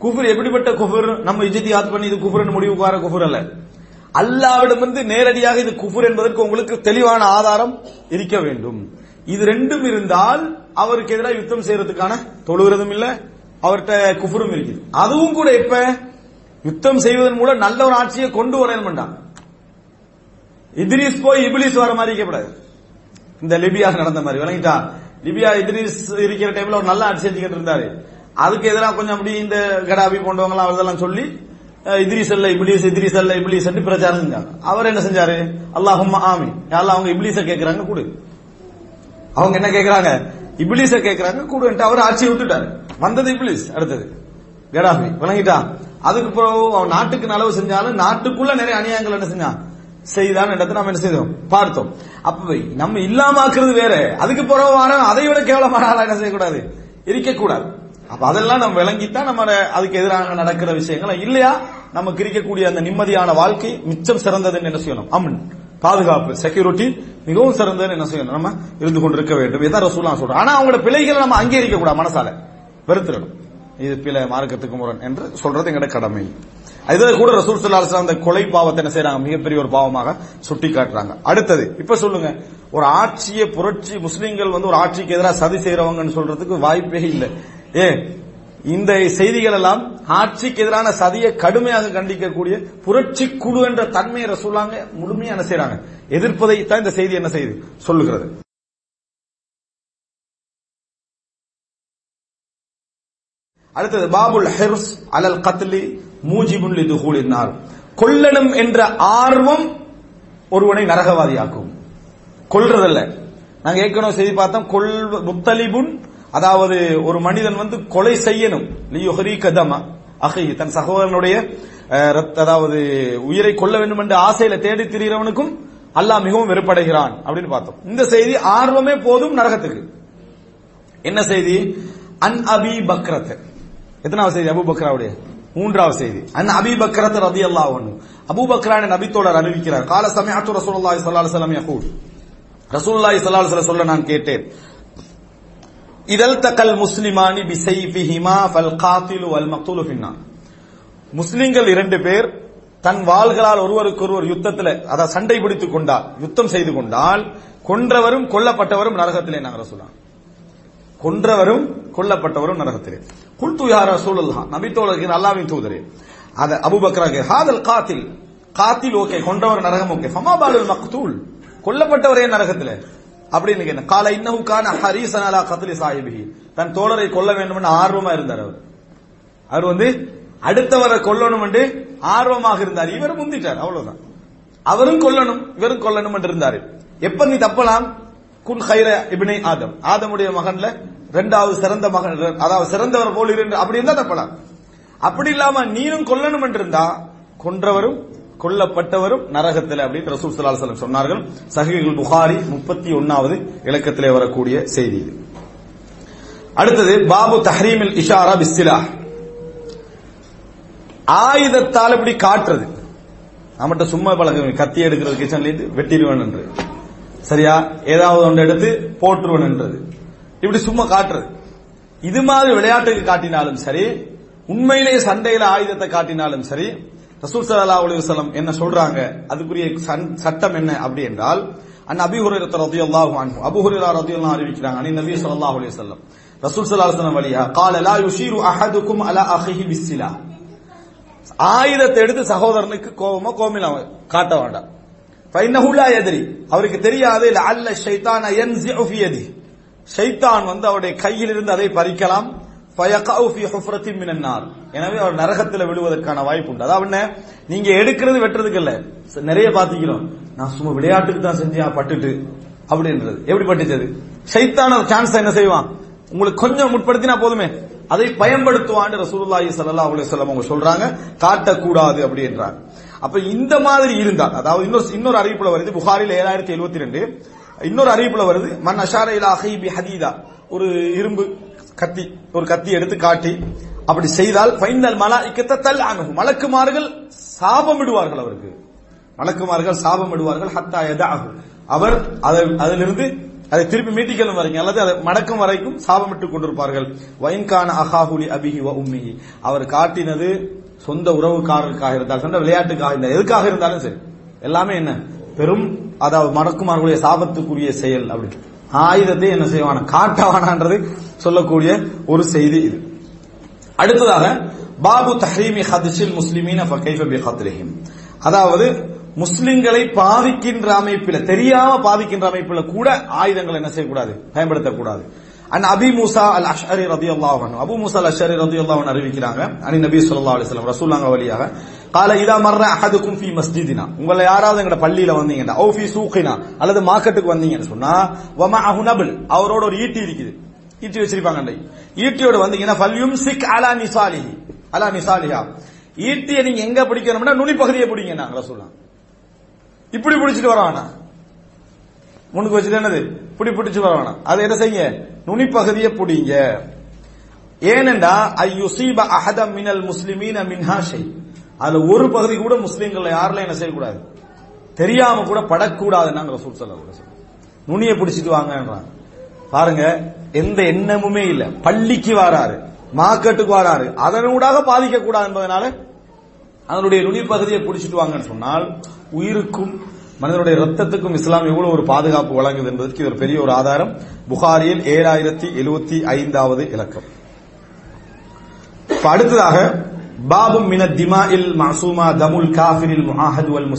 குஃபுர் எப்படிப்பட்ட குஃபர்? நம்ம இஜித்தியாத் பண்ணி இது குஃபர்னு முடிவுக்கு வர குஃபர் அல்ல. அல்லாவிடமிருந்து நேரடியாக இது குஃபுர் என்பதற்கு உங்களுக்கு தெளிவான ஆதாரம் இருக்க வேண்டும். இது ரெண்டும் இருந்தால் அவருக்கு எதிராக யுத்தம் செய்யறதுக்கான தொழுகிறதும் இல்ல அவர்கிட்ட குஃபுரும் இருக்குது. அதுவும் கூட இப்ப யுத்தம் செய்வதன் மூலம் நல்ல ஒரு ஆட்சியை கொண்டு வரணும் இத்ரீஸ் போய் இபிலிஸ் வர மாதிரி இருக்கக்கூடாது. இந்த லிபியா நடந்த மாதிரி விளங்கிட்டா? லிபியா இத்ரீஸ் இருக்கிற டைம்ல ஒரு நல்ல ஆட்சி செஞ்சுக்கிட்டு இருந்தாரு. அதுக்கு எதிராக கொஞ்சம் அப்படி இந்த கடாபி போன்றவங்க எல்லாம் அதெல்லாம் சொல்லி இத்ரிஸ் அல்ல இப்ளீஸ் இத்ரிஸ் அல்ல இப்ளீஸ் என்று பிரச்சாரம் செஞ்சாங்க. அவர் என்ன செஞ்சாரு? அல்லாஹும் ஆமி அல்லாஹ் அவங்க இப்ளீஸ கேட்கறாங்க கூடு. அவங்க என்ன கேட்கறாங்க இப்ளீஸ கேட்கறாங்க கூடுன்ட்டு அவர் ஆட்சியை விட்டுட்டாரு. வந்தது இப்ளீஸ் அடுத்தது. கடாபி விளங்கிட்டான். அதுக்கு பிறகு அவன் நாட்டுக்கு நலவு செஞ்சாலும் நாட்டுக்குள்ள நிறைய அநியாயங்கள் என்ன செஞ்சான்? செய்தான் இடத்தை நம்ம என்ன செய்தோம்? பார்த்தோம். அப்ப நம்ம இல்லாம ஆக்குறது வேற. அதுக்கு பிறகு அதை விட கேவலமான ஆளா என்ன செய்யக்கூடாது? இருக்கக்கூடாது. அப்ப அதெல்லாம் நம்ம விளங்கித்தான் நம்ம அதுக்கு எதிராக நடக்கிற விஷயங்கள் இல்லையா? நமக்கு இருக்கக்கூடிய அந்த நிம்மதியான வாழ்க்கை மிச்சம் சிறந்ததுன்னு என்ன செய்யணும்? அமன். பாதுகாப்பு செக்யூரிட்டி மிகவும் சிறந்ததுன்னு என்ன செய்யணும்? நம்ம இருந்து கொண்டிருக்க வேண்டும். இதான் ரசூலா சொல்றோம் ஆனா அவங்களோட பிழைகளை நம்ம அங்கீகரிக்க கூடாது மனசால. வெறுத்துடணும். இது பில மார்க்கத்துக்கு முரண் என்று சொல்றது எங்கட கடமை. இதுல கூட ரசூல் சல்லா அந்த கொலை பாவத்தை என்ன செய்யறாங்க மிகப்பெரிய ஒரு பாவமாக சுட்டி காட்டுறாங்க அடுத்தது இப்ப சொல்லுங்க ஒரு ஆட்சியை புரட்சி முஸ்லீம்கள் வந்து ஒரு ஆட்சிக்கு எதிராக சதி செய்யறவங்கன்னு சொல்றதுக்கு வாய்ப்பே இல்லை. ஏ இந்த செய்திகள் எல்லாம் ஆட்சிக்கு எதிரான சதியை கடுமையாக கண்டிக்கக்கூடிய புரட்சி குழு என்ற தன்மையை ரசூலாங்க முழுமையா என்ன செய்யறாங்க எதிர்ப்பதை தான் இந்த செய்தி என்ன செய்யுது? சொல்லுகிறது. அடுத்தது பாபுல் ஹெர்ஸ் அலல் கத்லி மூஜிபுன் இது கூலினார் கொல்லணும் என்ற ஆர்வம் ஒருவனை நரகவாதியாக்கும். கொல்றதல்ல. நாங்க ஏற்கனவே செய்தி பார்த்தோம் கொல் முத்தலிபுன் அதாவது ஒரு மனிதன் வந்து கொலை செய்யணும். லியுஹரி கதமா அகை தன் சகோதரனுடைய அதாவது உயிரை கொல்ல வேண்டும் என்ற ஆசையில தேடி திரிகிறவனுக்கும் அல்லாஹ் மிகவும் வெறுப்படைகிறான் அப்படின்னு பார்த்தோம். இந்த செய்தி ஆர்வமே போதும் நரகத்துக்கு. என்ன செய்தி? அன் அபி பக்ரத். எத்தனாவது செய்தி? அபு பக்ராவுடைய மூன்றாவது செய்தி. அன் அபி பக்ரத் ரதி அல்லாஹ் அபு பக்ரான நபித்தோட அறிவிக்கிறார் கால சமயத்து ரசூலுல்லாஹி ஸல்லல்லாஹு அலைஹி வஸல்லம் யகூல். ரசூலுல்லாஹி ஸல்லல்லாஹு சொல்ல நான் கேட்டேன். இதல் தக்கல் முஸ்லிமானி பிசைஃபிஹிமா ஃபல் காத்திலு வல் மக்தூலு ஃபின்னார். முஸ்லிம்கள் இரண்டு பேர் தன் வாள்களால் ஒருவருக்கொருவர் யுத்தத்தில் அதை சண்டை பிடித்துக் கொண்டால் யுத்தம் செய்து கொண்டால் கொன்றவரும் கொல்லப்பட்டவரும் நரகத்திலே நாங்கள் சொல்லலாம் கொன்றவரும் கொல்லப்பட்டவரும் நரகத்திலே. குல்து யார ரசூலுல்லாஹ் நபி தோழர்கள் அல்லாவின் தூதரே. அது அபுபக்ராக ஹாதல் காத்தில் காத்தில் ஓகே கொன்றவர் நரகம் ஓகே. ஃபமா மக்தூல் கொல்லப்பட்டவரே நரகத்திலே. அப்படின்னு கேட்டேன் கால இன்னஹு கான ஹரீசன் அலா கத்லி சாஹிபி தன் தோழரை கொல்ல வேண்டும் ஆர்வமா இருந்தார் அவர். அவர் வந்து அடுத்தவரை கொல்லணும் என்று ஆர்வமாக இருந்தார். இவர் முந்திட்டார் அவ்வளவுதான். அவரும் கொல்லணும் இவரும் கொல்லணும் என்று இருந்தார். எப்ப நீ தப்பலாம்? குன் ஹைர இபினை ஆதம். ஆதமுடைய மகன்ல ரெண்டாவது சிறந்த மகன் அதாவது சிறந்தவர் போல் இருந்து அப்படி இருந்தா தப்பலாம். அப்படி இல்லாம நீனும் கொல்லணும் என்றிருந்தா கொன்றவரும் கொல்லப்பட்டவரும் நரகத்தில் அப்படின்னு ரசூல் ஸல்லல்லாஹு சொன்னார்கள். சஹீல் புகாரி முப்பத்தி ஒன்னாவது இலக்கத்திலே வரக்கூடிய செய்தி இது. அடுத்தது பாபு தஹ்ரீமில் இஷாரா பிஸ்திலா. ஆயுதத்தால் இப்படி காட்டுறது. நம்மகிட்ட சும்மா பழக்கம் கத்தி எடுக்கிறது கிச்சன்ல இருந்து வெட்டிடுவேன் என்று. சரியா? ஏதாவது ஒன்று எடுத்து போட்டுருவேன் என்றது. இப்படி சும்மா காட்டுறது. இது மாதிரி விளையாட்டுக்கு காட்டினாலும் சரி உண்மையிலேயே சண்டையில ஆயுதத்தை காட்டினாலும் சரி ரசூல் சல்லா அலுவலம் என்ன சொல்றாங்க? அதுக்குரிய சட்டம் என்ன அப்படி என்றால் அந்த அபிஹுரத்தை ரத்தி அல்லாஹு அன்பு அபுஹுரா ரத்தி எல்லாம் அறிவிக்கிறாங்க அனி நபி சொல்லா அலுவலம் ரசூல் சல்லாஹம் வழியா கால லா யுஷீரு அஹதுக்கும் அலா அஹி விசிலா ஆயுதத்தை எடுத்து சகோதரனுக்கு கோபமா கோமில காட்ட வேண்டாம். எதிரி அவருக்கு தெரியாது அல்ல ஷைத்தான என் ஷைத்தான் வந்து அவருடைய கையிலிருந்து அதை பறிக்கலாம். எனவே அவர் நரகத்தில் விழுவதற்கான வாய்ப்பு உண்டு. அதாவது என்ன? நீங்க எடுக்கிறது வெட்டுறதுக்கு இல்ல. நிறைய பாத்துக்கிறோம் நான் சும்மா விளையாட்டுக்கு தான் செஞ்சேன் பட்டுட்டு அப்படின்றது. எப்படி பட்டுச்சது சைத்தான சான்ஸ் என்ன செய்வான்? உங்களுக்கு கொஞ்சம் முற்படுத்தினா போதுமே. அதை பயன்படுத்துவான்னு ரசூலுல்லாஹி சல்லா அலி சொல்லம் அவங்க சொல்றாங்க. காட்டக்கூடாது அப்படி அப்படின்றாங்க. அப்ப இந்த மாதிரி இருந்தால் அதாவது இன்னொரு இன்னொரு அறிவிப்புல வருது. புகாரில் ஏழாயிரத்தி எழுபத்தி ரெண்டு. இன்னொரு அறிவிப்புல வருது மன் அஷார இலா ஹதீதா. ஒரு இரும்பு கத்தி ஒரு கத்தி எடுத்து காட்டி அப்படி செய்தால் ஃபைனல் மலா இக்கத்தல் அணுகும் மலக்குமார்கள் சாபம் விடுவார்கள் அவருக்கு. மலக்குமார்கள் சாபம் விடுவார்கள் ஹத்தா யதஅஹு. அவர் அதை- அதிலிருந்து அதை திருப்பி மீட்டிக்கலும் வரைக்கும் அல்லது அதை மடக்கும் வரைக்கும் சாபமிட்டுக் கொண்டிருப்பார்கள். வைன்கான அஹாஹுலி அபிஹி வ உம்மிஹி. அவர் காட்டினது சொந்த உறவுக்காரருக்காக இருந்தால் சொந்த விளையாட்டுக்காக இருந்தால் எதுக்காக இருந்தாலும் சரி எல்லாமே என்ன? பெரும் அதாவது மடக்குமார்களுடைய சாபத்துக்குரிய செயல் அப்படி. ஆயுதத்தை என்ன செய்வான? காட்டவானான்றது சொல்லக்கூடிய ஒரு செய்தி இது. அடுத்ததாக பாபு தஹ்ரீமி ஹதிஷில் முஸ்லிமீன அதாவது முஸ்லிம்களை பாதிக்கின்ற அமைப்பில் தெரியாம பாதிக்கின்ற அமைப்பில் கூட ஆயுதங்களை என்ன செய்யக்கூடாது? பயன்படுத்தக்கூடாது. அண்ட் அபி மூசா அல் அஷரி ரதி அல்லாஹன் அபு மூசா அல் அஷரி ரதி அல்லாஹன் அறிவிக்கிறாங்க அனி நபி சொல்லா அலிஸ்லாம் ரசூல்லாங்க வழியாக. கால இதா மர்ற அஹதுக்கும் ஃபி மஸ்ஜிதினா உங்களை யாராவது எங்கட பள்ளியில வந்தீங்கடா ஓ ஃபி சூக்கினா அல்லது மார்க்கெட்டுக்கு வந்தீங்கன்னு சொன்னா வமா அஹுனபில் அவரோட ஒரு ஈட்டி இருக்குது. ஈட்டி வச்சிருப்பாங்க ஈட்டியோட வந்தீங்கன்னா ஃபல்யும் சிக் அலா நிசாலிஹி. அலா நிசாலிஹா. ஈட்டியை நீங்க எங்க பிடிக்கணும்னா நுனி பகுதியை பிடிங்க நாங்க ரசூல்லா இப்படி பிடிச்சிட்டு வரானா முன்னுக்கு வச்சுட்டு என்னது? இப்படி பிடிச்சு வரானா அதை என்ன செய்யுங்க? நுனி பகுதியை பிடிங்க. ஏனென்றா ஐயுசீப அஹதம் மினல் முஸ்லிமீன மின்ஹா ஷை. அதுல ஒரு பகுதி கூட முஸ்லீம்கள் யாரில் என்ன செய்யக்கூடாது? தெரியாம கூட படக்கூடாதுன்னு ரசூல் சொல்ல நுனிய பிடிச்சிட்டு வாங்கன்றாங்க. பாருங்க எந்த எண்ணமுமே இல்ல. பள்ளிக்கு வராரு மார்க்கெட்டுக்கு வராரு அதனூடாக பாதிக்க கூடாது என்பதனால அதனுடைய நுனி பகுதியை பிடிச்சிட்டு வாங்கன்னு சொன்னால் உயிருக்கும் மனிதனுடைய ரத்தத்துக்கும் இஸ்லாம் எவ்வளவு ஒரு பாதுகாப்பு வழங்குது என்பதற்கு இது ஒரு பெரிய ஒரு ஆதாரம். புகாரியில் ஏழாயிரத்தி எழுபத்தி ஐந்தாவது இலக்கம். அடுத்ததாக பாபும் மின திமா இல் மாசூமா தமுல் காஃபிரில் முஹாஹத் வல்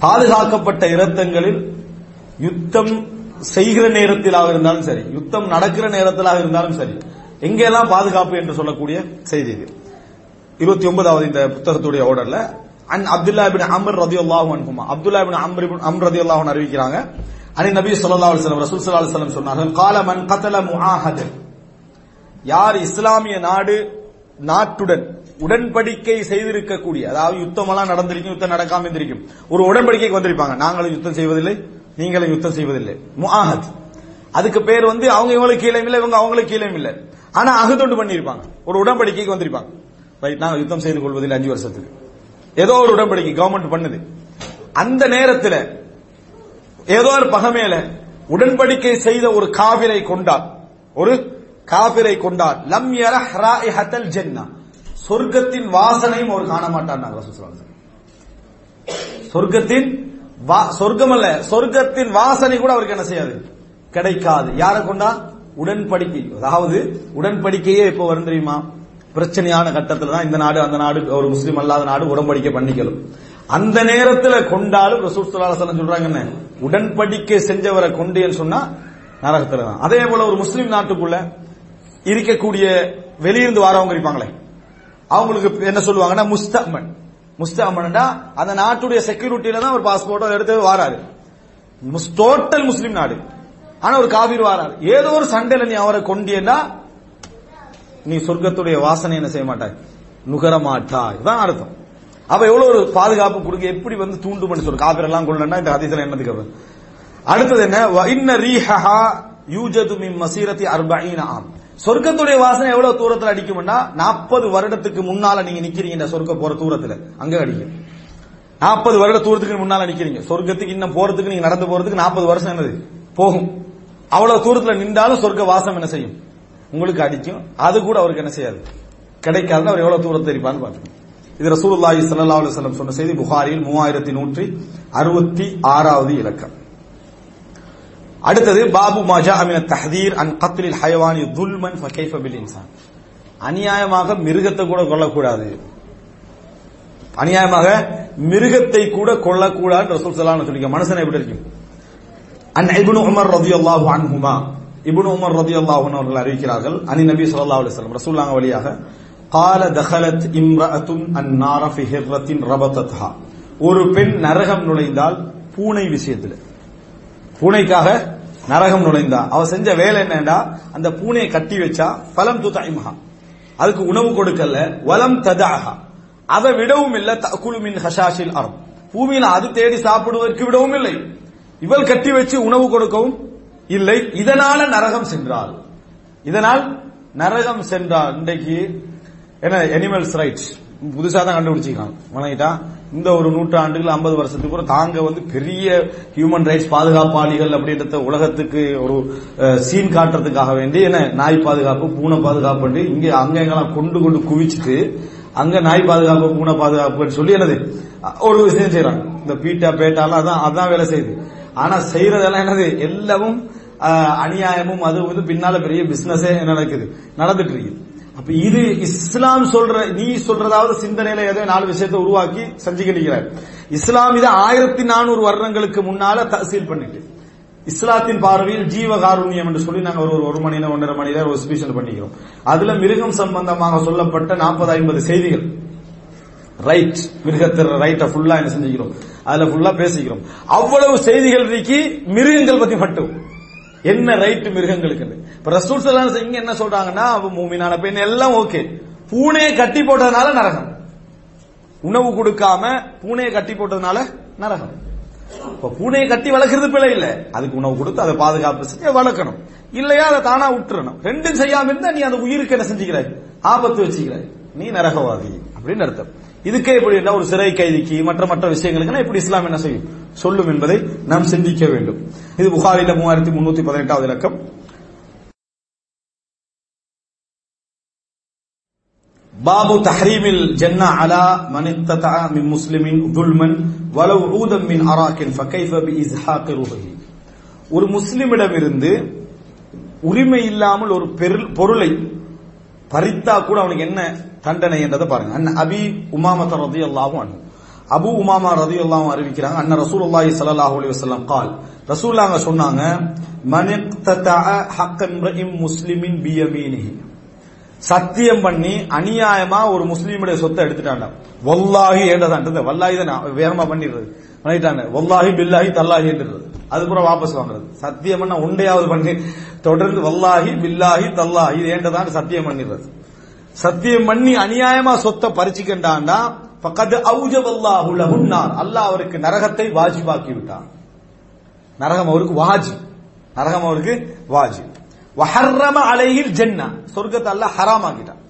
பாதுகாக்கப்பட்ட இரத்தங்களில் யுத்தம் செய்கிற நேரத்திலாக இருந்தாலும் சரி யுத்தம் நடக்கிற நேரத்திலாக இருந்தாலும் சரி எங்கெல்லாம் பாதுகாப்பு என்று சொல்லக்கூடிய செய்தி இருபத்தி ஒன்பதாவது இந்த புத்தகத்துடைய ஆர்டர்ல அன் அப்துல்லா பின் அம்ர் ரதி அல்லாஹு அன்ஹுமா. அப்துல்லா பின் அம்ர் அம் ரதி அல்லாஹு அறிவிக்கிறாங்க. அனி நபி சொல்லா அலுவலம் ரசூல் சல்லா அலுவலம் சொன்னார்கள் கால மன் கதல யார் இஸ்லாமிய நாடு நாட்டுடன் உடன்படிக்கை செய்திருக்கக்கூடிய அதாவது யுத்தம் எல்லாம் நடந்திருக்கும் யுத்தம் நடக்காம இருந்திருக்கும் ஒரு உடன்படிக்கைக்கு வந்திருப்பாங்க. நாங்களும் யுத்தம் செய்வதில்லை நீங்களும் யுத்தம் செய்வதில்லை. முஹாஹத் அதுக்கு பேர் வந்து அவங்க இவங்களுக்கு கீழே இல்லை இவங்க அவங்களுக்கு கீழே இல்லை. ஆனா அகுதொண்டு பண்ணியிருப்பாங்க. ஒரு உடன்படிக்கைக்கு வந்திருப்பாங்க. ரைட் நாங்கள் யுத்தம் செய்து கொள்வதில்லை அஞ்சு வருஷத்துக்கு. ஏதோ ஒரு உடன்படிக்கை கவர்மெண்ட் பண்ணுது. அந்த நேரத்தில் ஏதோ ஒரு பகமேல உடன்படிக்கை செய்த ஒரு காவிரை கொண்டார். ஒரு காபிரை கொண்டார். லம் யர ராயிஹத்தல் சொர்க்கத்தின் வாசனையும் அவர் காண மாட்டார் சொர்க்கத்தின் சொர்க்கம் அல்ல சொர்க்கத்தின் வாசனை கூட அவருக்கு என்ன செய்யாது? கிடைக்காது. யாரை கொண்டா? உடன்படிக்கை. அதாவது உடன்படிக்கையே இப்ப வரும் தெரியுமா? பிரச்சனையான கட்டத்தில் தான் இந்த நாடு அந்த நாடு ஒரு முஸ்லீம் அல்லாத நாடு உடன்படிக்கை பண்ணிக்கலும் அந்த நேரத்தில் கொண்டாலும் ரசூல் சொல்றாங்க என்ன? உடன்படிக்கை செஞ்சவரை கொண்டேன்னு சொன்னா நரகத்தில் தான். அதே போல ஒரு முஸ்லீம் நாட்டுக்குள்ள இருக்கக்கூடிய வெளியிருந்து வரவங்க இருப்பாங்களே. அவங்களுக்கு என்ன சொல்லுவாங்கன்னா முஸ்தமன் முஸ்தமன்டா அந்த நாட்டுடைய செக்யூரிட்டியில தான் ஒரு பாஸ்போர்ட்டோ எடுத்து வாராரு. டோட்டல் முஸ்லீம் நாடு. ஆனா ஒரு காவிர் வாராரு. ஏதோ ஒரு சண்டையில நீ அவரை கொண்டியன்னா நீ சொர்க்கத்துடைய வாசனை என்ன செய்ய மாட்டாய்? நுகர மாட்டாய். தான் அர்த்தம். அப்ப எவ்வளவு ஒரு பாதுகாப்பு கொடுக்க எப்படி வந்து தூண்டு பண்ணி சொல்லு காப்பீர் எல்லாம் கொள்ளனா இந்த அதிசல என்னதுக்கு அடுத்தது என்ன? இன்ன ரீஹா யூஜது மின் மசீரத்தி அர்பஈன ஆம். சொர்க்கத்துடைய வாசனை எவ்வளவு தூரத்துல அடிக்கும்னா நாற்பது வருடத்துக்கு முன்னால நீங்க நிக்கிறீங்க சொர்க்க போற தூரத்துல. அங்க அடிக்கும் நாற்பது வருட தூரத்துக்கு முன்னால நிக்கிறீங்க. சொர்க்கத்துக்கு இன்னும் போறதுக்கு நீங்க நடந்து போறதுக்கு நாற்பது வருஷம் என்னது? போகும். அவ்வளவு தூரத்துல நின்றாலும் சொர்க்க வாசம் என்ன செய்யும்? உங்களுக்கு அடிக்கும். அது கூட அவருக்கு என்ன செய்யாது? கிடைக்காதுன்னு அவர் எவ்வளவு தூரத்தை இருப்பான்னு பாருங்க இது ரசூலுல்லாஹி சல்லா அலுவலம் சொன்ன செய்தி புகாரில் மூவாயிரத்தி நூற்றி அறுபத்தி ஆறாவது இலக்கம். அடுத்தது பாபு மாஜா அமின தஹதீர் அன் கத்ரில் ஹயவானி துல்மன் ஃபகைஃபபில் இன்சான். அநியாயமாக மிருகத்தை கூட கொல்லக்கூடாது. அநியாயமாக மிருகத்தை கூட கொல்லக்கூடாது ரசூல் சலான்னு சொல்லிக்க மனுஷனை எப்படி இருக்கும் அன் இப்னு உமர் ரலியல்லாஹு அன்ஹுமா. இபுன் உமர் ரதி அல்லாஹன் அவர்கள் அறிவிக்கிறார்கள் அனி நபி சொல்லா அலிஸ்லாம் ரசூல்லாங்க வழியாக கால தஹலத் இம்ரஅத்துன் அந்நார ஃபிஹிர்ரத்தின் ரபத்தத்ஹா. ஒரு பெண் நரகம் நுழைந்தால் பூனை விஷயத்தில் பூனைக்காக நரகம் நுழைந்தா அவ செஞ்ச வேலை என்னடா அந்த பூனையை கட்டி வச்சா பலம் துதாய்மஹா அதுக்கு உணவு கொடுக்கல வலம் ததாகா அதை விடவும் இல்ல குழுமின் ஹஷாஷில் அறம் பூமியில அது தேடி சாப்பிடுவதற்கு விடவும் இல்லை. இவள் கட்டி வச்சு உணவு கொடுக்கவும் இல்லை இதனால நரகம் சென்றால். இதனால் நரகம் சென்றால். இன்றைக்கு என்ன அனிமல்ஸ் ரைட்ஸ் புதுசா தான் கண்டுபிடிச்சிருக்காங்க. வணங்கிட்டா. இந்த ஒரு நூற்றாண்டுகள் ஐம்பது வருஷத்துக்கு கூட தாங்க வந்து பெரிய ஹியூமன் ரைட்ஸ் பாதுகாப்பாளிகள் அப்படின்றத உலகத்துக்கு ஒரு சீன் காட்டுறதுக்காக வேண்டி என்ன நாய் பாதுகாப்பு பூனை பாதுகாப்பு இங்க அங்க எங்கெல்லாம் கொண்டு கொண்டு குவிச்சிட்டு அங்க நாய் பாதுகாப்பு பூனை பாதுகாப்புன்னு சொல்லி என்னது ஒரு விஷயம் செய்யறாங்க இந்த பீட்டா பேட்டாலாம் அதான் அதான் வேலை செய்யுது. ஆனா செய்யறதெல்லாம் என்னது? எல்லாமும் அநியாயமும் அது வந்து பின்னால பெரிய பிசினஸே நடக்குது? நடந்துட்டு இருக்குது அப்ப இது இஸ்லாம் சொல்ற நீ சொல்றதாவது சிந்தனையில ஏதோ நாலு விஷயத்தை உருவாக்கி செஞ்சுக்கிட்டு இஸ்லாம் இதை ஆயிரத்தி நானூறு வருடங்களுக்கு முன்னால தசீல் பண்ணிட்டு இஸ்லாத்தின் பார்வையில் ஜீவகாருண்யம் என்று சொல்லி நாங்கள் ஒரு ஒரு மணி நேரம் ஒன்றரை மணி நேரம் ஒரு பண்ணிக்கிறோம். அதுல மிருகம் சம்பந்தமாக சொல்லப்பட்ட நாற்பது ஐம்பது செய்திகள். ரைட் மிருகத்திற ரைட்டை ஃபுல்லா என்ன செஞ்சுக்கிறோம்? அதுல ஃபுல்லா பேசிக்கிறோம். அவ்வளவு செய்திகள் இருக்கு மிருகங்கள் பத்தி மட்டும். என்ன ரைட் மிருகங்களுக்கு இப்ப ரசூல் சலாம் இங்க என்ன சொல்றாங்கன்னா அவ மூமினான பெண் எல்லாம் ஓகே பூனையை கட்டி போட்டதுனால நரகம். உணவு கொடுக்காம பூனையை கட்டி போட்டதுனால நரகம். இப்ப பூனையை கட்டி வளர்க்கறது பிழை இல்ல. அதுக்கு உணவு கொடுத்து அதை பாதுகாப்பு செஞ்சு வளர்க்கணும். இல்லையா அதை தானா விட்டுறணும். ரெண்டும் செய்யாம இருந்தா நீ அந்த உயிருக்கு என்ன செஞ்சுக்கிறாய் ஆபத்து வச்சுக்கிறாய் நீ நரகவாதி. அப்படின்னு அர்த்தம். இதுக்கே இப்படி என்ன ஒரு சிறை கைதிக்கு மற்ற மற்ற விஷயங்களுக்கு இப்படி இஸ்லாம் என்ன செய்யும்? சொல்லும் என்பதை நாம் சிந்திக்க வேண்டும். இது புகாரில மூவாயிரத்தி முன்னூத்தி பதினெட்டாவது இலக்கம். பாபு தஹ்ரீமில் ஜன்னா அலா மனித்ததா மின் முஸ்லிமின் துல்மன் வலவு ஊதம் மின் அராக்கின் ஃபகைஃப பி இஸ்ஹாக் ருஹி. ஒரு முஸ்லிமிடமிருந்து உரிமை இல்லாமல் ஒரு பெரு- பொருளை பறித்தா கூட அவனுக்கு என்ன தண்டனை என்றதை பாருங்க. அண்ணன் அபி உமாமத்த ரதி அல்லாவும் அண்ணு அபு உமாமா ரதி அல்லாவும் அறிவிக்கிறாங்க அண்ணன் ரசூலுல்லாஹி ஸல்லல்லாஹு அலி வசல்லாம் கால். ரசூல்லாங்க சொன்னாங்க மனிக்ததா ஹக்க முஸ்லிமின் பியமீனி சத்தியம் பண்ணி அநியாயமா ஒரு முஸ்லீமுடைய சொத்தை எடுத்துட்டாங்க வல்லாஹி ஏண்டதான் வல்லாஹி தான் வேகமா பண்ணிடுறது. பண்ணிட்டாங்க வல்லாகி பில்லாஹி தல்லாஹி என்றது அதுக்கப்புறம் வாபஸ் வாங்குறது. சத்தியம் பண்ண உண்டையாவது பண்ணி தொடர்ந்து வல்லாஹி பில்லாஹி தல்லாஹி இது ஏண்டதான் சத்தியம் பண்ணிடுறது. சத்தியம் பண்ணி அநியாயமா சொத்தை பறிச்சுக்கின்றான்டா பக்கத்து அவுஜவல்லாஹு லஹுன்னார் அல்லாஹ் அவருக்கு நரகத்தை வாஜிபாக்கி விட்டான். நரகம் அவருக்கு வாஜி நரகம் அவருக்கு வாஜி வஹர்ரம அலையில் ஜென்னா. சொர்க்கத்தை அல்ல ஹராமாக்கிட்டான்.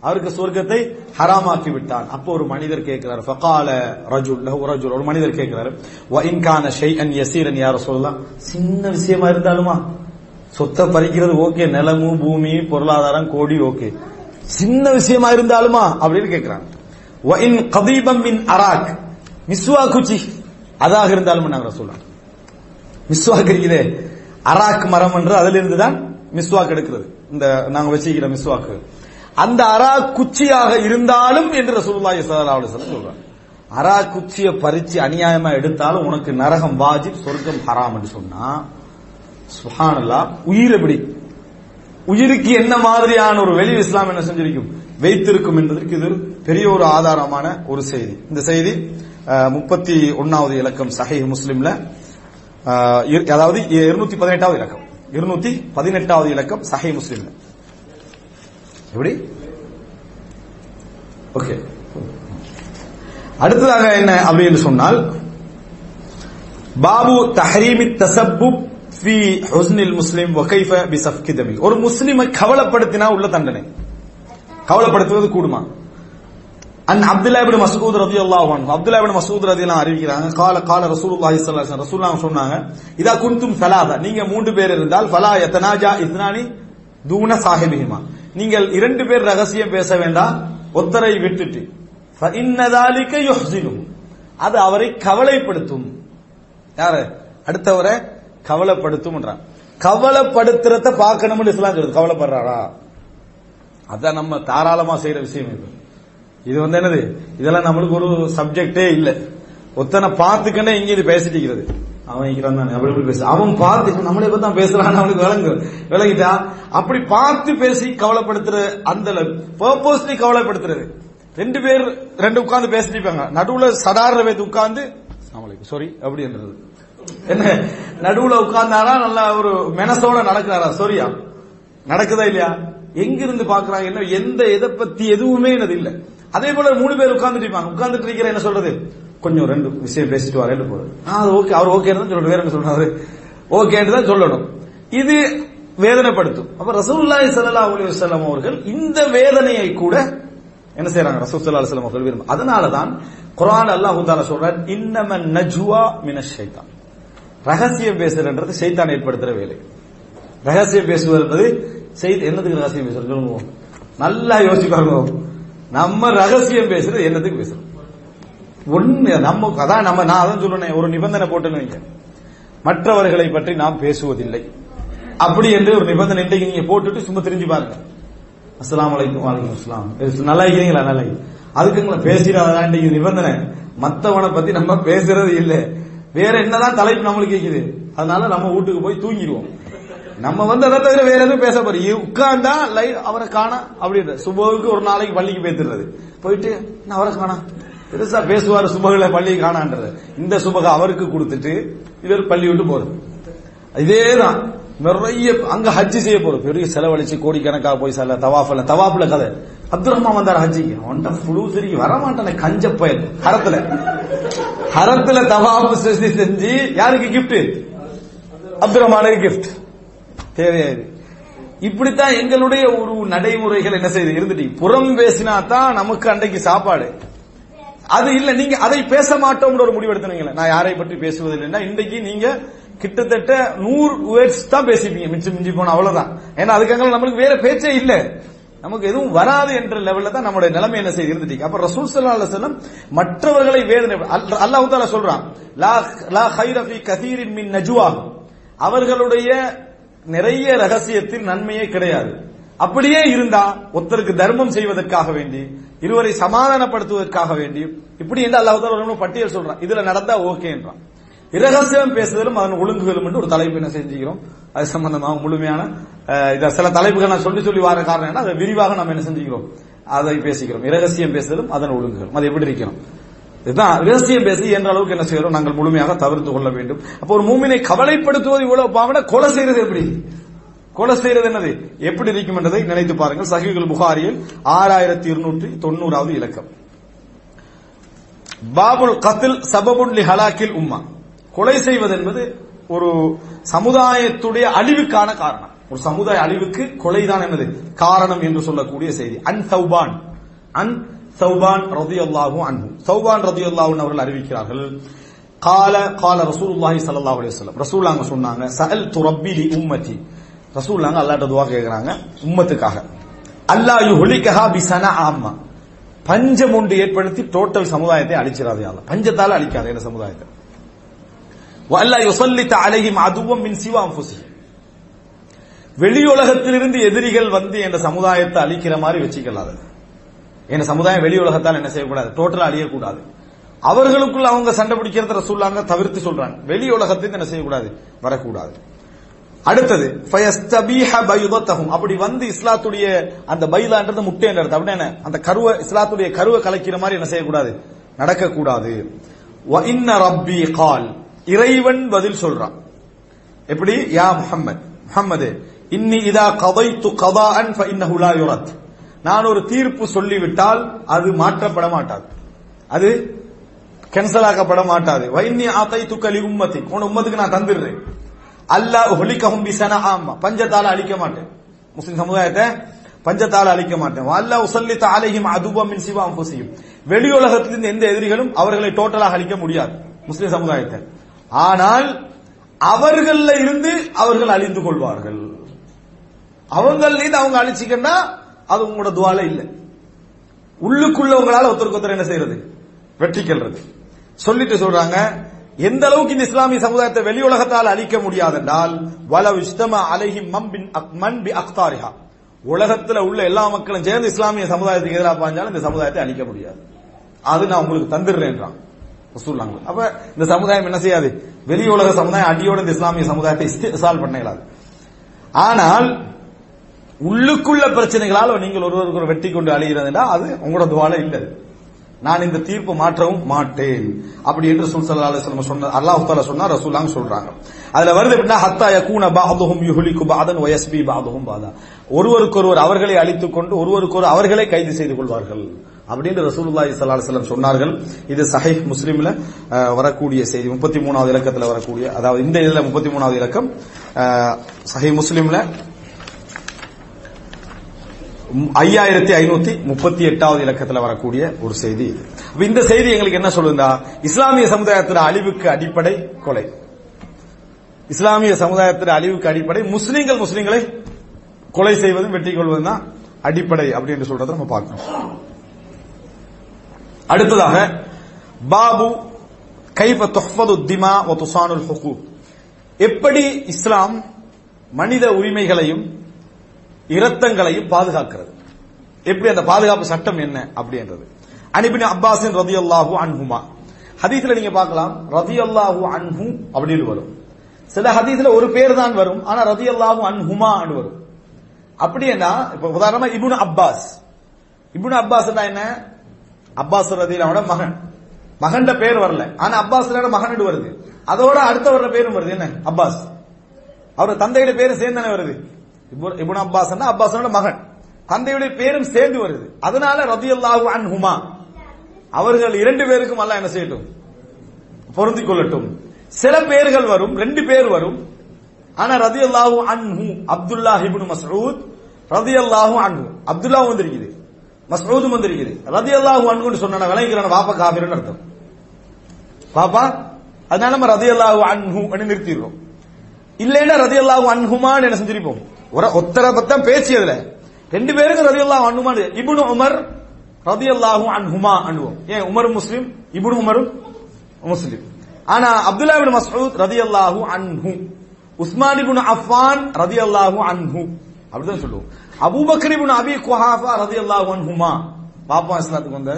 அவருக்கு சொர்க்கத்தை ஹராமாக்கி விட்டான் அப்போ ஒரு மனிதர் கேட்கிறார் ஃபகால ரஜுல் லஹு ரஜுல். ஒரு மனிதர் கேட்கிறார் வ இன்கான ஷைஅன் யசீரன் யார சொல்லலாம் சின்ன விஷயமா இருந்தாலுமா? சொத்தை பறிக்கிறது ஓகே நிலமு பூமி பொருளாதாரம் கோடி ஓகே. சின்ன விஷயமா இருந்தாலுமா? அப்படின்னு கேட்கிறாங்க. வ இன் கதீபம் மின் அராக். மிஸ்வா குச்சி. அதாக இருந்தாலும் நாங்க சொல்லலாம் மிஸ்வாக் இருக்குதே. அராக் மரம் என்று அதுல இருந்து தான் மிஸ்வாக் எடுக்கிறது. இந்த நாங்க வச்சுக்கிற மிஸ்வாக்கு. அந்த அரா குச்சியாக இருந்தாலும் என்று ரசூலுல்லாஹி ஸல்லல்லாஹு அலைஹி வஸல்லம் சொல்றாங்க. அரா குச்சிய பறிச்சு அநியாயமா எடுத்தாலும் உனக்கு நரகம் வாஜிப் சொர்க்கம் ஹராம் என்று சொன்னா சுஹானல்லா உயிர் எப்படி? உயிருக்கு என்ன மாதிரியான ஒரு வெளி இஸ்லாம் என்ன செஞ்சிருக்கும்? வைத்திருக்கும் என்பதற்கு இது பெரிய ஒரு ஆதாரமான ஒரு செய்தி. இந்த செய்தி முப்பத்தி ஒன்னாவது இலக்கம் சஹை முஸ்லிம்ல. அதாவது இருநூத்தி பதினெட்டாவது இலக்கம். இருநூத்தி பதினெட்டாவது இலக்கம் சஹை முஸ்லிம் எப்படி? ஓகே. அடுத்ததாக என்ன அப்படின்னு சொன்னால் பாபு தஹரீமி தசபு முஸ்லிம் ஒரு முஸ்லிமை கவலைப்படுத்தினா உள்ள தண்டனை. கவலைப்படுத்துவது கூடுமா? An Abdullah ibn Masood Rati Allah Abdullah ibn Masood ரதி அறிவிக்கிறாங்க. கால கால ரசூலுல்லாஹி ஸல்லல்லாஹு ரசூல்லாம் சொன்னாங்க. இதா குன்தும் ஃபலாத நீங்க மூன்று பேர் இருந்தால் ஃபலா யத்தனாஜா இஸ்னானி தூன சாஹிபிஹிமா. நீங்கள் இரண்டு பேர் ரகசியம் பேச வேண்டாம். ஒத்தரை விட்டுட்டு. இன்னதாலிக்க யுஹ்சினும் அது அவரை கவலைப்படுத்தும். யாரு? அடுத்தவரை கவலைப்படுத்தும் கவலைப்படுத்துறத பார்க்கணும்னு இஸ்லாம் சொல்லுது. கவலைப்படுறாரா? அதான் நம்ம தாராளமா செய்யற விஷயம் இது. இது வந்து என்னது? இதெல்லாம் நம்மளுக்கு ஒரு சப்ஜெக்டே இல்ல. ஒத்தனை பார்த்துக்கனே இங்க இது பேசிட்டு இருக்கிறது. அவன் இருக்கிறான் அப்படி பேச அவன் பார்த்து நம்மளே பத்தி தான் பேசுறான் அவனுக்கு விளங்கு விளங்கிட்டா அப்படி பார்த்து பேசி கவலைப்படுத்துற அந்த பர்பஸ்லி கவலைப்படுத்துறது. ரெண்டு பேர் ரெண்டு உட்கார்ந்து பேசிட்டு இருப்பாங்க. நடுவுல சடார பேத்து உட்கார்ந்து சாரி அப்படின்றது என்ன? நடுவுல உட்கார்ந்தாரா? நல்லா ஒரு மெனசோட நடக்கிறாரா? சரியா நடக்குதா இல்லையா? எங்கிருந்து பாக்குறாங்க என்ன? எந்த எதை பத்தி எதுவுமே என்னது இல்லை. அதே போல மூணு பேர் உட்கார்ந்துட்டு இருப்பாங்க. உட்கார்ந்துட்டு இருக்கிற என்ன சொல்றது? கொஞ்சம் ரெண்டு விஷயம் பேசிட்டு வரேன் போறது அது ஓகே. அவர் ஓகே தான் சொல்லணும் வேற என்ன சொல்றாரு? ஓகேன்னு தான் சொல்லணும். இது வேதனைப்படுத்தும். அப்ப ரசூலுல்லாஹி சல்லா அலி வஸல்லம் அவர்கள் இந்த வேதனையை கூட என்ன செய்யறாங்க ரசூல் சல்லா அலைஹி அவர்கள் விரும்ப அதனால தான் குர்ஆன் அல்லாஹ் தஆலா சொல்றார் இன்னம நஜுவா மின ஷைத்தான். ரகசியம் பேசுறன்றது ஷைத்தான் ஏற்படுத்துற வேலை. ரகசியம் பேசுவது என்பது செய்தி என்னதுக்கு ரகசியம் பேசுறது? நல்லா யோசிச்சு பாருங்க. நம்ம ரகசியம் பேசுறது என்னத்துக்கு பேசுறோம்? ஒண்ணு நம்ம அதான் நம்ம நான் அதான் சொல்லுனேன் ஒரு நிபந்தனை போட்டுன்னு வைங்க. மற்றவர்களை பற்றி நாம் பேசுவதில்லை. அப்படி என்று ஒரு நிபந்தனை இன்றைக்கு நீங்க போட்டுட்டு சும்மா தெரிஞ்சு பாருங்க. அஸ்லாம் அலைக்கும் வலைக்கும் அஸ்ஸலாம். பேசு- நல்லா இருக்கிறீங்களா? நல்லா அதுக்கு உங்களை பேசிடாதான் நிபந்தனை. மத்தவனை பத்தி நம்ம பேசுறது இல்லை. வேற என்னதான் தலைப்பு நம்மளுக்கு கேக்குது. அதனால நம்ம வீட்டுக்கு போய் தூங்கிடுவோம். நம்ம வந்து அதை தவிர வேற எதுவும் பேச போறோம். உட்கார்ந்தா லைவ் அவரை காணா அப்படின்ற. சுபகுக்கு ஒரு நாளைக்கு பள்ளிக்கு பேத்துறது போயிட்டு நான் அவரை காணா? பெருசா பேசுவாரு சுபகளை பள்ளி காணான்றது. இந்த சுபக அவருக்கு கொடுத்துட்டு இவர் பள்ளி விட்டு போறது. இதேதான். நிறைய அங்க ஹஜ்ஜி செய்ய போறோம். பெரிய செலவழிச்சு கோடிக்கணக்காக போய் செல்ல தவாஃபில் தவாஃபில் கதை. அப்துல் ரஹ்மான் வந்தார் ஹஜ்ஜிக்கு. அவன்கிட்ட புழு சரிக்கு. வரமாட்டானே கஞ்ச பயல். ஹரத்துல. ஹரத்துல தவாஃபு செஞ்சு செஞ்சு யாருக்கு கிஃப்ட் அப்துல் ரஹ்மானுக்கு கிஃப்ட் தேவையாது இப்படித்தான் எங்களுடைய ஒரு நடைமுறைகள் என்ன செய்து இருந்துட்டு. புறம் பேசினா தான் நமக்கு அன்றைக்கு சாப்பாடு. அது இல்ல நீங்க அதை பேச மாட்டோம்ன்ற ஒரு முடிவு எடுத்துனீங்களே நான் யாரை பற்றி பேசுவதில்லைன்னா இன்றைக்கு நீங்க கிட்டத்தட்ட நூறு வேர்ட்ஸ் தான் பேசிப்பீங்க. மிச்சம் மிஞ்சி போன அவ்வளவுதான். ஏன்னா அதுக்காக நம்மளுக்கு வேற பேச்சே இல்ல. நமக்கு எதுவும் வராது என்ற லெவல்ல தான் நம்மளுடைய நிலைமை என்ன செய்து இருந்துட்டு. அப்ப ரசூல் சல்லா அலைஹி மற்றவர்களை வேதனை அல்- அல்லாஹ் சொல்றான். லா லா ஹைரஃபி கதீரின் மின் நஜுவாகும் அவர்களுடைய நிறைய ரகசியத்தில் நன்மையே கிடையாது. அப்படியே இருந்தா ஒருத்தருக்கு தர்மம் செய்வதற்காக வேண்டி இருவரை சமாதானப்படுத்துவதற்காக வேண்டி இப்படி என்று அல்லாஹ் பட்டியல் சொல்றான். இதுல நடந்தா ஓகேன்றான் இரகசியம் பேசுதலும் அதன் ஒழுங்குகளும் என்று ஒரு தலைப்பு என்ன செஞ்சுக்கிறோம்? அது சம்பந்தமாக முழுமையான அஹ், சில தலைப்புகள் நான் சொல்லி சொல்லி வர காரணம் என்ன? அதை விரிவாக நம்ம என்ன செஞ்சுக்கிறோம்? அதை பேசிக்கிறோம். இரகசியம் பேசுதலும் அதன் ஒழுங்குகளும். அது எப்படி இருக்கணும் இதுதான் ரகசியம் பேசி என்ற அளவுக்கு என்ன செய்யறோம்? நாங்கள் முழுமையாக தவிர்த்து கொள்ள வேண்டும். அப்போ ஒரு மூமினை கவலைப்படுத்துவது இவ்வளவு பாவட கொலை செய்யறது எப்படி? கொலை செய்யறது என்னது? எப்படி இருக்கும் என்றதை நினைத்து பாருங்கள். சஹீகுல் புகாரியில் ஆறாயிரத்தி இருநூற்றி தொண்ணூறாவது இலக்கம். பாபுல் கத்தில் சபபுல் ஹலாக்கில் உம்மா. கொலை செய்வது என்பது ஒரு சமுதாயத்துடைய அழிவுக்கான காரணம். ஒரு சமுதாய அழிவுக்கு கொலைதான் என்னது காரணம் என்று சொல்லக்கூடிய செய்தி. அன் சௌபான். அன் சௌபான் ரதியல்லாஹு அன்பு சௌபான் ரதியல்லாஹு அவர்கள் அறிவிக்கிறார்கள். கால கால ரசூலுல்லாஹி ஸல்லல்லாஹு அலைஹி வஸல்லம். ரசூலுல்லாஹ் சொன்னாங்க சஹல் துரப்பிலி உம்மதி. ரசூலுல்லாஹ் அல்லாட்ட துவா கேட்கிறாங்க உம்மத்துக்காக. அல்லாஹ் யுஹ்லிகஹா பிசனா ஆமா பஞ்சம் ஒன்று ஏற்படுத்தி டோட்டல் சமுதாயத்தை அழிச்சிடாது அல்ல பஞ்சத்தால் அழிக்காது இந்த சமுதாயத்தை. வல்லா யுசல்லித்த அலைஹிம் அதுவும் மின் சிவா அம்புசி வெளியுலகத்திலிருந்து எதிரிகள் வந்து என்ற சமுதாயத்தை அழிக்கிற மாதிரி வச்சுக்கலாது. என் சமுதாயம் வெளி உலகத்தால் என்ன செய்யக்கூடாது? டோட்டலா அழியக்கூடாது. அவர்களுக்குள்ள அவங்க சண்டை பிடிக்கிறத ரசூல்லாங்க தவிர்த்து சொல்றாங்க. வெளி உலகத்துக்கு என்ன செய்யக்கூடாது? வரக்கூடாது. அடுத்தது அப்படி வந்து இஸ்லாத்துடைய அந்த பைதான்றது முட்டை என்ற அப்படின்னா என்ன? அந்த கருவை இஸ்லாத்துடைய கருவை கலைக்கிற மாதிரி என்ன செய்யக்கூடாது? நடக்கக்கூடாது. வ இன்ன ரப்பி கால். இறைவன் பதில் சொல்றான். எப்படி? யா முஹம்மத். முஹம்மது இன்னி இதா கதைத்து கதாஅன் அன் இன்னஹுலா யுரத். நான் ஒரு தீர்ப்பு சொல்லிவிட்டால் அது மாற்றப்பட மாட்டாது. அது கேன்சல் ஆக்கப்பட மாட்டாது. வைன்னி ஆத்தை துக்கலி உம்மத்தி. உன் உம்மத்துக்கு நான் தந்துடுறேன். அல்லாஹ் ஹொலிக்கஹும் பிசன ஆமா பஞ்சத்தால அழிக்க மாட்டேன். முஸ்லிம் சமுதாயத்தை பஞ்சத்தால அழிக்க மாட்டேன். அல்லாஹ் உசல்லி தாலையும் அதுபம் மின் சிவா அன்புசியும் வெளி உலகத்திலிருந்து எந்த எதிரிகளும் அவர்களை டோட்டலாக அழிக்க முடியாது. முஸ்லிம் சமுதாயத்தை. ஆனால் அவர்கள இருந்து அவர்கள் அழிந்து கொள்வார்கள். அவங்கள இருந்து அவங்க அழிச்சிக்கன்னா அது உங்களோட துவால இல்லை. உள்ளுக்குள்ள உங்களால ஒருத்தருக்கு ஒருத்தர் என்ன செய்யறது வெற்றி கொள்றது. சொல்லிட்டு சொல்றாங்க எந்த அளவுக்கு இந்த இஸ்லாமிய சமுதாயத்தை வெளி உலகத்தால் அழிக்க முடியாதென்றால் வலவ் இஸ்தம அலைஹி மம்பின் மன் பி அக்தாரிஹா. உலகத்துல உள்ள எல்லா மக்களும் சேர்ந்து இஸ்லாமிய சமுதாயத்துக்கு எதிராக பாஞ்சாலும் இந்த சமுதாயத்தை அழிக்க முடியாது. அது நான் உங்களுக்கு தந்துடுறேன்றான். ரசூலுல்லாஹ். அப்ப இந்த சமுதாயம் என்ன செய்யாது? வெளி உலக சமுதாயம் அடியோட இந்த இஸ்லாமிய சமுதாயத்தை சால்வ் பண்ண இயலாது. ஆனால் உள்ளுக்குள்ள பிரச்சனைகளால் நீங்கள் ஒருவருக்கு ஒரு வெட்டி கொண்டு அழிகிறதுனா அது உங்களோட துவால இல்லை. நான் இந்த தீர்ப்பு மாற்றவும் மாட்டேன். அப்படி என்று சுல்சல்லா ஸல்லல்லாஹு சொன்ன அல்லாஹ் தஆலா சொன்னா ரசூலாங்க சொல்றாங்க. அதுல வருது எப்படின்னா ஹத்தா யகூன பாதுகும் யுஹுலிக்கு பாதன் ஒயஸ்பி பாதுகும் பாதா. ஒருவருக்கொருவர் அவர்களை அழித்துக் கொண்டு ஒருவருக்கொரு அவர்களை கைது செய்து கொள்வார்கள். அப்படின்னு ரசூலுல்லாஹி ஸல்லல்லாஹு அலைஹி வஸல்லம் சொன்னார்கள். இது சஹீஹ் முஸ்லிம்ல வரக்கூடிய செய்தி 33வது இலக்கத்துல வரக்கூடிய அதாவது இந்த இதுல 33வது இலக்கம் அஹ், சஹீஹ் முஸ்லிம்ல ஐயாயிரத்தி ஐநூத்தி முப்பத்தி எட்டாவது இலக்கத்தில் வரக்கூடிய ஒரு செய்தி இது. இந்த செய்தி எங்களுக்கு என்ன சொல்லுதா இஸ்லாமிய சமுதாயத்தில் அழிவுக்கு அடிப்படை கொலை. இஸ்லாமிய சமுதாயத்தில் அழிவுக்கு அடிப்படை முஸ்லீம்கள் முஸ்லீம்களை கொலை செய்வதும் வெற்றி கொள்வதும் தான் அடிப்படை அப்படின்னு சொல்றதை நம்ம பார்க்கணும். அடுத்ததாக பாபு கைஃப தொஹ்பது திமா வ துசானுல் ஹுகூக் எப்படி இஸ்லாம் மனித உரிமைகளையும் இரத்தங்களையும் பாதுகாக்கிறது. எப்படி அந்த பாதுகாப்பு சட்டம் என்ன அப்படின்றது. அனிபின் அப்பாஸின் ரதியல்லாஹு அன்ஹுமா ஹதீஸ்ல நீங்க பார்க்கலாம். ரதியல்லாஹு அன்ஹு அப்படின்னு வரும். சில ஹதீஸ்ல ஒரு பேர் தான் வரும். ஆனா ரதியல்லாஹு அன்ஹுமா வரும். அப்படி என்ன? இப்ப உதாரணமா இபுன் அப்பாஸ் இபுன் அப்பாஸ் என்ன? அப்பாஸ் ரதியல்லாவோட மகன். மகன்ட பேர் வரல. ஆனா அப்பாஸ் மகன் வருது. அதோட அடுத்த வர்ற பேரும் வருது. என்ன? அப்பாஸ் அவரோட தந்தையோட பேரும் சேர்ந்து தானே வருது. இபுன் அப்பாஸ் அப்பாஸனோட மகன். தந்தையுடைய பேரும் சேர்ந்து வருது. அதனால ரதியல்லாஹு அன்ஹுமா அவர்கள் இரண்டு பேருக்கும் அல்ல என்ன செய்யட்டும்? பொருந்திக் கொள்ளட்டும். சில பேர்கள் வரும் ரெண்டு பேர் வரும். ஆனா ரதியல்லாஹு அன்ஹு அப்துல்லா இப்னு மஸ்ஊத் ரதியல்லாஹு அன்ஹு. அப்துல்லா வந்திருக்குது. மஸ்ஊதும் வந்திருக்குது. ரதியல்லாஹு அன்ஹுன்னு சொன்னா விளங்கிக்கிறான பாப்பா காபிரன் அர்த்தம். பாப்பா அதனால நம்ம ரதியல்லாஹு அன்ஹு நிறுத்திடுறோம். இல்லைன்னா ரதி ரதியல்லாஹு அன்ஹுமான்னு என்ன செஞ்சிருப்போம்? ஒரு ஒத்தரை பத்தம் பேசியதுல. ரெண்டு பேருக்கும் ரவி அல்லாஹ் அனுமான் இபுனு உமர் ரதி அல்லாஹும் அன்ஹுமா அனுவோம் ஏன் உமரும் முஸ்லீம் இபுனு உமரும் முஸ்லீம். ஆனா அப்துல்லா இபின் மசூத் ரதி அல்லாஹு அன்ஹு. உஸ்மான் இபின் அஃபான் ரதி அல்லாஹு அன்ஹு. அப்படிதான் சொல்லுவோம். அபூபக்கர் இபின் அபி குஹாஃபா ரதி அல்லாஹு அன்ஹுமா. பாப்பா இஸ்லாத்துக்கு வந்த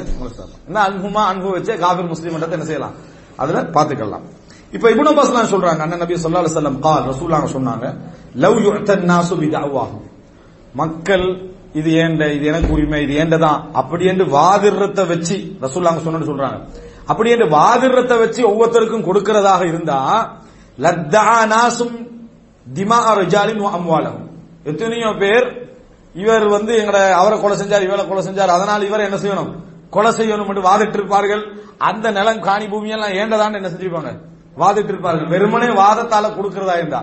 என்ன அன்ஹுமா அன்ஹு வச்சு காஃபிர் முஸ்லீம் என்ன செய்யலாம்? அதுல பாத்துக்கலாம் இப்ப இபுன் அப்பாஸ் சொல்றாங்க. அண்ணன் நபி சொல்லா அலுவலம் கால் ரசூலாங்க சொன்னாங்க. லவ் யு'தன் நாசு மக்கள் இது ஏண்ட இது எனக்கு உரிமை இது ஏண்டதான் அப்படி என்று வாதிடுறத வச்சு ரசூல்லாங்க சொன்னு சொல்றாங்க. அப்படி என்று வாதிடுறத வச்சு ஒவ்வொருத்தருக்கும் கொடுக்கிறதாக இருந்தா லத்தானாசும் திமா ரஜாலின் அம்வாலம் எத்தனையோ பேர் இவர் வந்து எங்கட அவரை கொலை செஞ்சார் இவரை கொலை செஞ்சார் அதனால் இவர் என்ன செய்யணும்? கொலை செய்யணும் என்று வாதிட்டு இருப்பார்கள் அந்த நிலம் காணி பூமியெல்லாம் ஏண்டதான் என்ன செஞ்சிருப்பாங்க? வாதிட்டு இருப்பார்கள் வெறுமனே வாதத்தால கொடுக்கிறதா இருந்தா.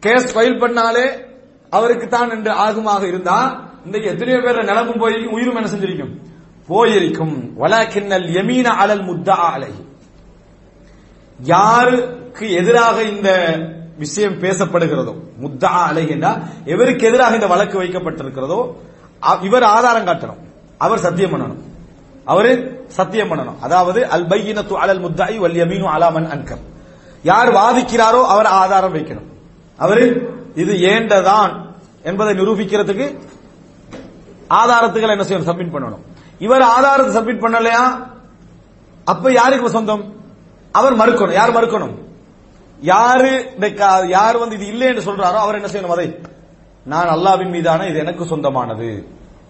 கேஸ் ஃபைல் பண்ணாலே அவருக்கு தான் என்று ஆகுமாக இருந்தா இன்றைக்கு எத்தனையோ பேர் நிலமும் போய் உயிரும் என்ன செஞ்சிருக்கும்? போயிருக்கும். வலக்கிண்ணல் யமீன அலல் முத்தா அலை. யாருக்கு எதிராக இந்த விஷயம் பேசப்படுகிறதோ முத்தா அலை என்றால் எவருக்கு எதிராக இந்த வழக்கு வைக்கப்பட்டிருக்கிறதோ அ- இவர் ஆதாரம் காட்டணும். அவர் சத்தியம் பண்ணணும். அவரு சத்தியம் பண்ணணும். அதாவது அல் பையினத்து அலல் முத்தாயி வல் யமீனு அலாமன் அன்கர். யார் வாதிக்கிறாரோ அவர் ஆதாரம் வைக்கணும். அவரு இது ஏண்டதான் என்பதை நிரூபிக்கிறதுக்கு ஆதாரத்துக்களை என்ன செய்யணும்? சப்மிட் பண்ணணும். இவர் ஆதாரத்தை சப்மிட் பண்ணலையா? அப்ப யாருக்கு சொந்தம்? அவர் மறுக்கணும். யார் மறுக்கணும்? யாரு இந்த யார் வந்து இது இல்லை என்று சொல்றாரோ அவர் என்ன செய்யணும் அதை? நான் அல்லாவின் மீதான இது எனக்கு சொந்தமானது.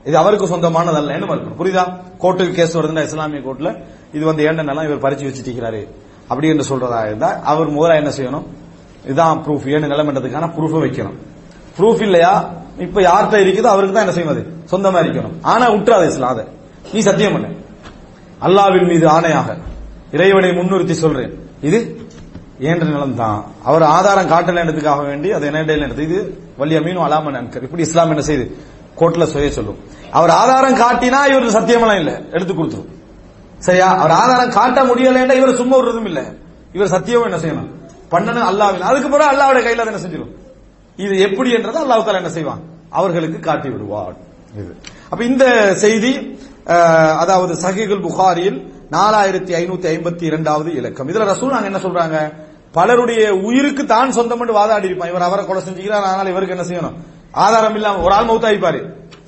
இது அவருக்கு சொந்தமானது அல்ல என்று மறுக்கணும். புரியுதா? கோர்ட்டுக்கு கேஸ் வருதுன்னா இஸ்லாமிய கோர்ட்ல இது வந்து ஏண்ட இவர் பறிச்சு வச்சுட்டிருக்கிறாரு அப்படி என்று சொல்றதா இருந்தா அவர் முதல்ல என்ன செய்யணும்? இதான் ப்ரூஃப் ஏன்னு நிலைமன்றதுக்கான ப்ரூஃப் வைக்கணும். ப்ரூஃப் இல்லையா? இப்ப யார்கிட்ட இருக்குதோ? அவருக்கு தான் என்ன செய்யும் அது சொந்தமா இருக்கணும். ஆனா விட்டுறாது இஸ்லாம் அதை நீ சத்தியம் பண்ண. அல்லாவின் மீது ஆணையாக இறைவனை முன்னிறுத்தி சொல்றேன். இது ஏன்ற நிலம் தான் அவர் ஆதாரம் காட்டலன்றதுக்காக வேண்டி அது என்ன எடுத்து இது வலிய மீனும் அலாம அன்கர் இப்படி இஸ்லாம் என்ன செய்யுது கோர்ட்ல சொல்ல சொல்லும். அவர் ஆதாரம் காட்டினா இவருக்கு சத்தியமெல்லாம் இல்ல. எடுத்து கொடுத்துரும். சரியா? அவர் ஆதாரம் காட்ட முடியலன்னா இவர் சும்மா விடுறதும் இல்ல. இவர் சத்தியமும் என்ன செய்யணும்? பண்ணணும் அல்லாவின் அதுக்கு பிறகு அல்லாவுடைய கையில என்ன செஞ்சிடும் இது எப்படி என்றதை அல்லாஹ் தாலா என்ன செய்வான்? அவர்களுக்கு காட்டி விடுவார் இது. அப்ப இந்த செய்தி அதாவது சஹீகுல் புகாரியில் நாலாயிரத்தி ஐநூத்தி ஐம்பத்தி இரண்டாவது இலக்கம். இதுல ரசூல் நாங்க என்ன சொல்றாங்க? பலருடைய உயிருக்கு தான் சொந்தம் என்று வாதாடி இருப்பான். இவர் அவரை கொலை செஞ்சுக்கிறார் அதனால இவருக்கு என்ன செய்யணும்? ஆதாரம் இல்லாம ஒரு ஆள் மௌத்தாயிப்பாரு.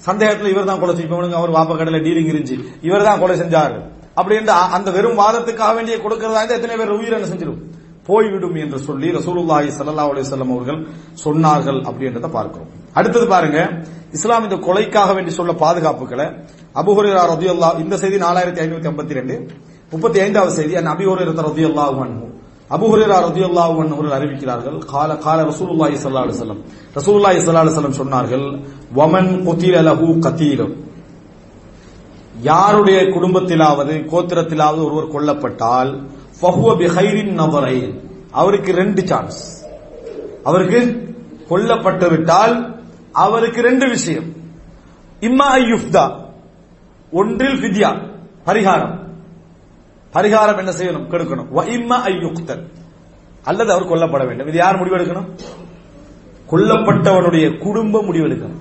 சந்தேகத்துல இவர் தான் கொலை செய்யும் அவர் வாப்ப கடல டீலிங் இருந்துச்சு. இவர் தான் கொலை செஞ்சாரு. அப்படின்ற அந்த வெறும் வாதத்துக்காக வேண்டிய கொடுக்கறதா இருந்தா எத்தனை பேர் உயிர் என்ன செஞ்சிடும் போய்விடும் என்று சொல்லி ரசூலுல்லாஹி சல்லா அலிசல்லம் அவர்கள் சொன்னார்கள் அப்படின்றத பார்க்கிறோம். அடுத்தது பாருங்க இஸ்லாம் இந்த கொலைக்காக வேண்டி சொல்ல பாதுகாப்புகளை. அபுஹுரா ரதி அல்லா இந்த செய்தி 4552 முப்பத்தி ஐந்தாவது செய்தி அன் அபி ரதி அல்லாஹ் அன்ஹு. அபு ஹுரேரா ரதியல்லாஹு அன்ஹு அவர்கள் அறிவிக்கிறார்கள் கால கால ரசூலுல்லாஹி சல்லா அலிசல்லம் ரசூலுல்லாஹி சல்லா அலிசல்லம் சொன்னார்கள் வமன் குத்தில லஹு கத்தீலம் யாருடைய குடும்பத்திலாவது கோத்திரத்திலாவது ஒருவர் கொல்லப்பட்டால் ஃபஹுவ பிஹைரின் நபரைன் அவருக்கு ரெண்டு சான்ஸ் அவருக்கு கொல்லப்பட்டு விட்டால் அவருக்கு ரெண்டு விஷயம். இம்மா யுஃப்தா. ஒன்றில் ஃபித்யா பரிகாரம். பரிகாரம் என்ன செய்யணும்? கெடுக்கணும். வ இம்மா ஐயுக்தல் அல்லது அவர் கொல்லப்பட வேண்டும். இது யார் முடிவெடுக்கணும் கொல்லப்பட்டவனுடைய குடும்பம் முடிவெடுக்கணும்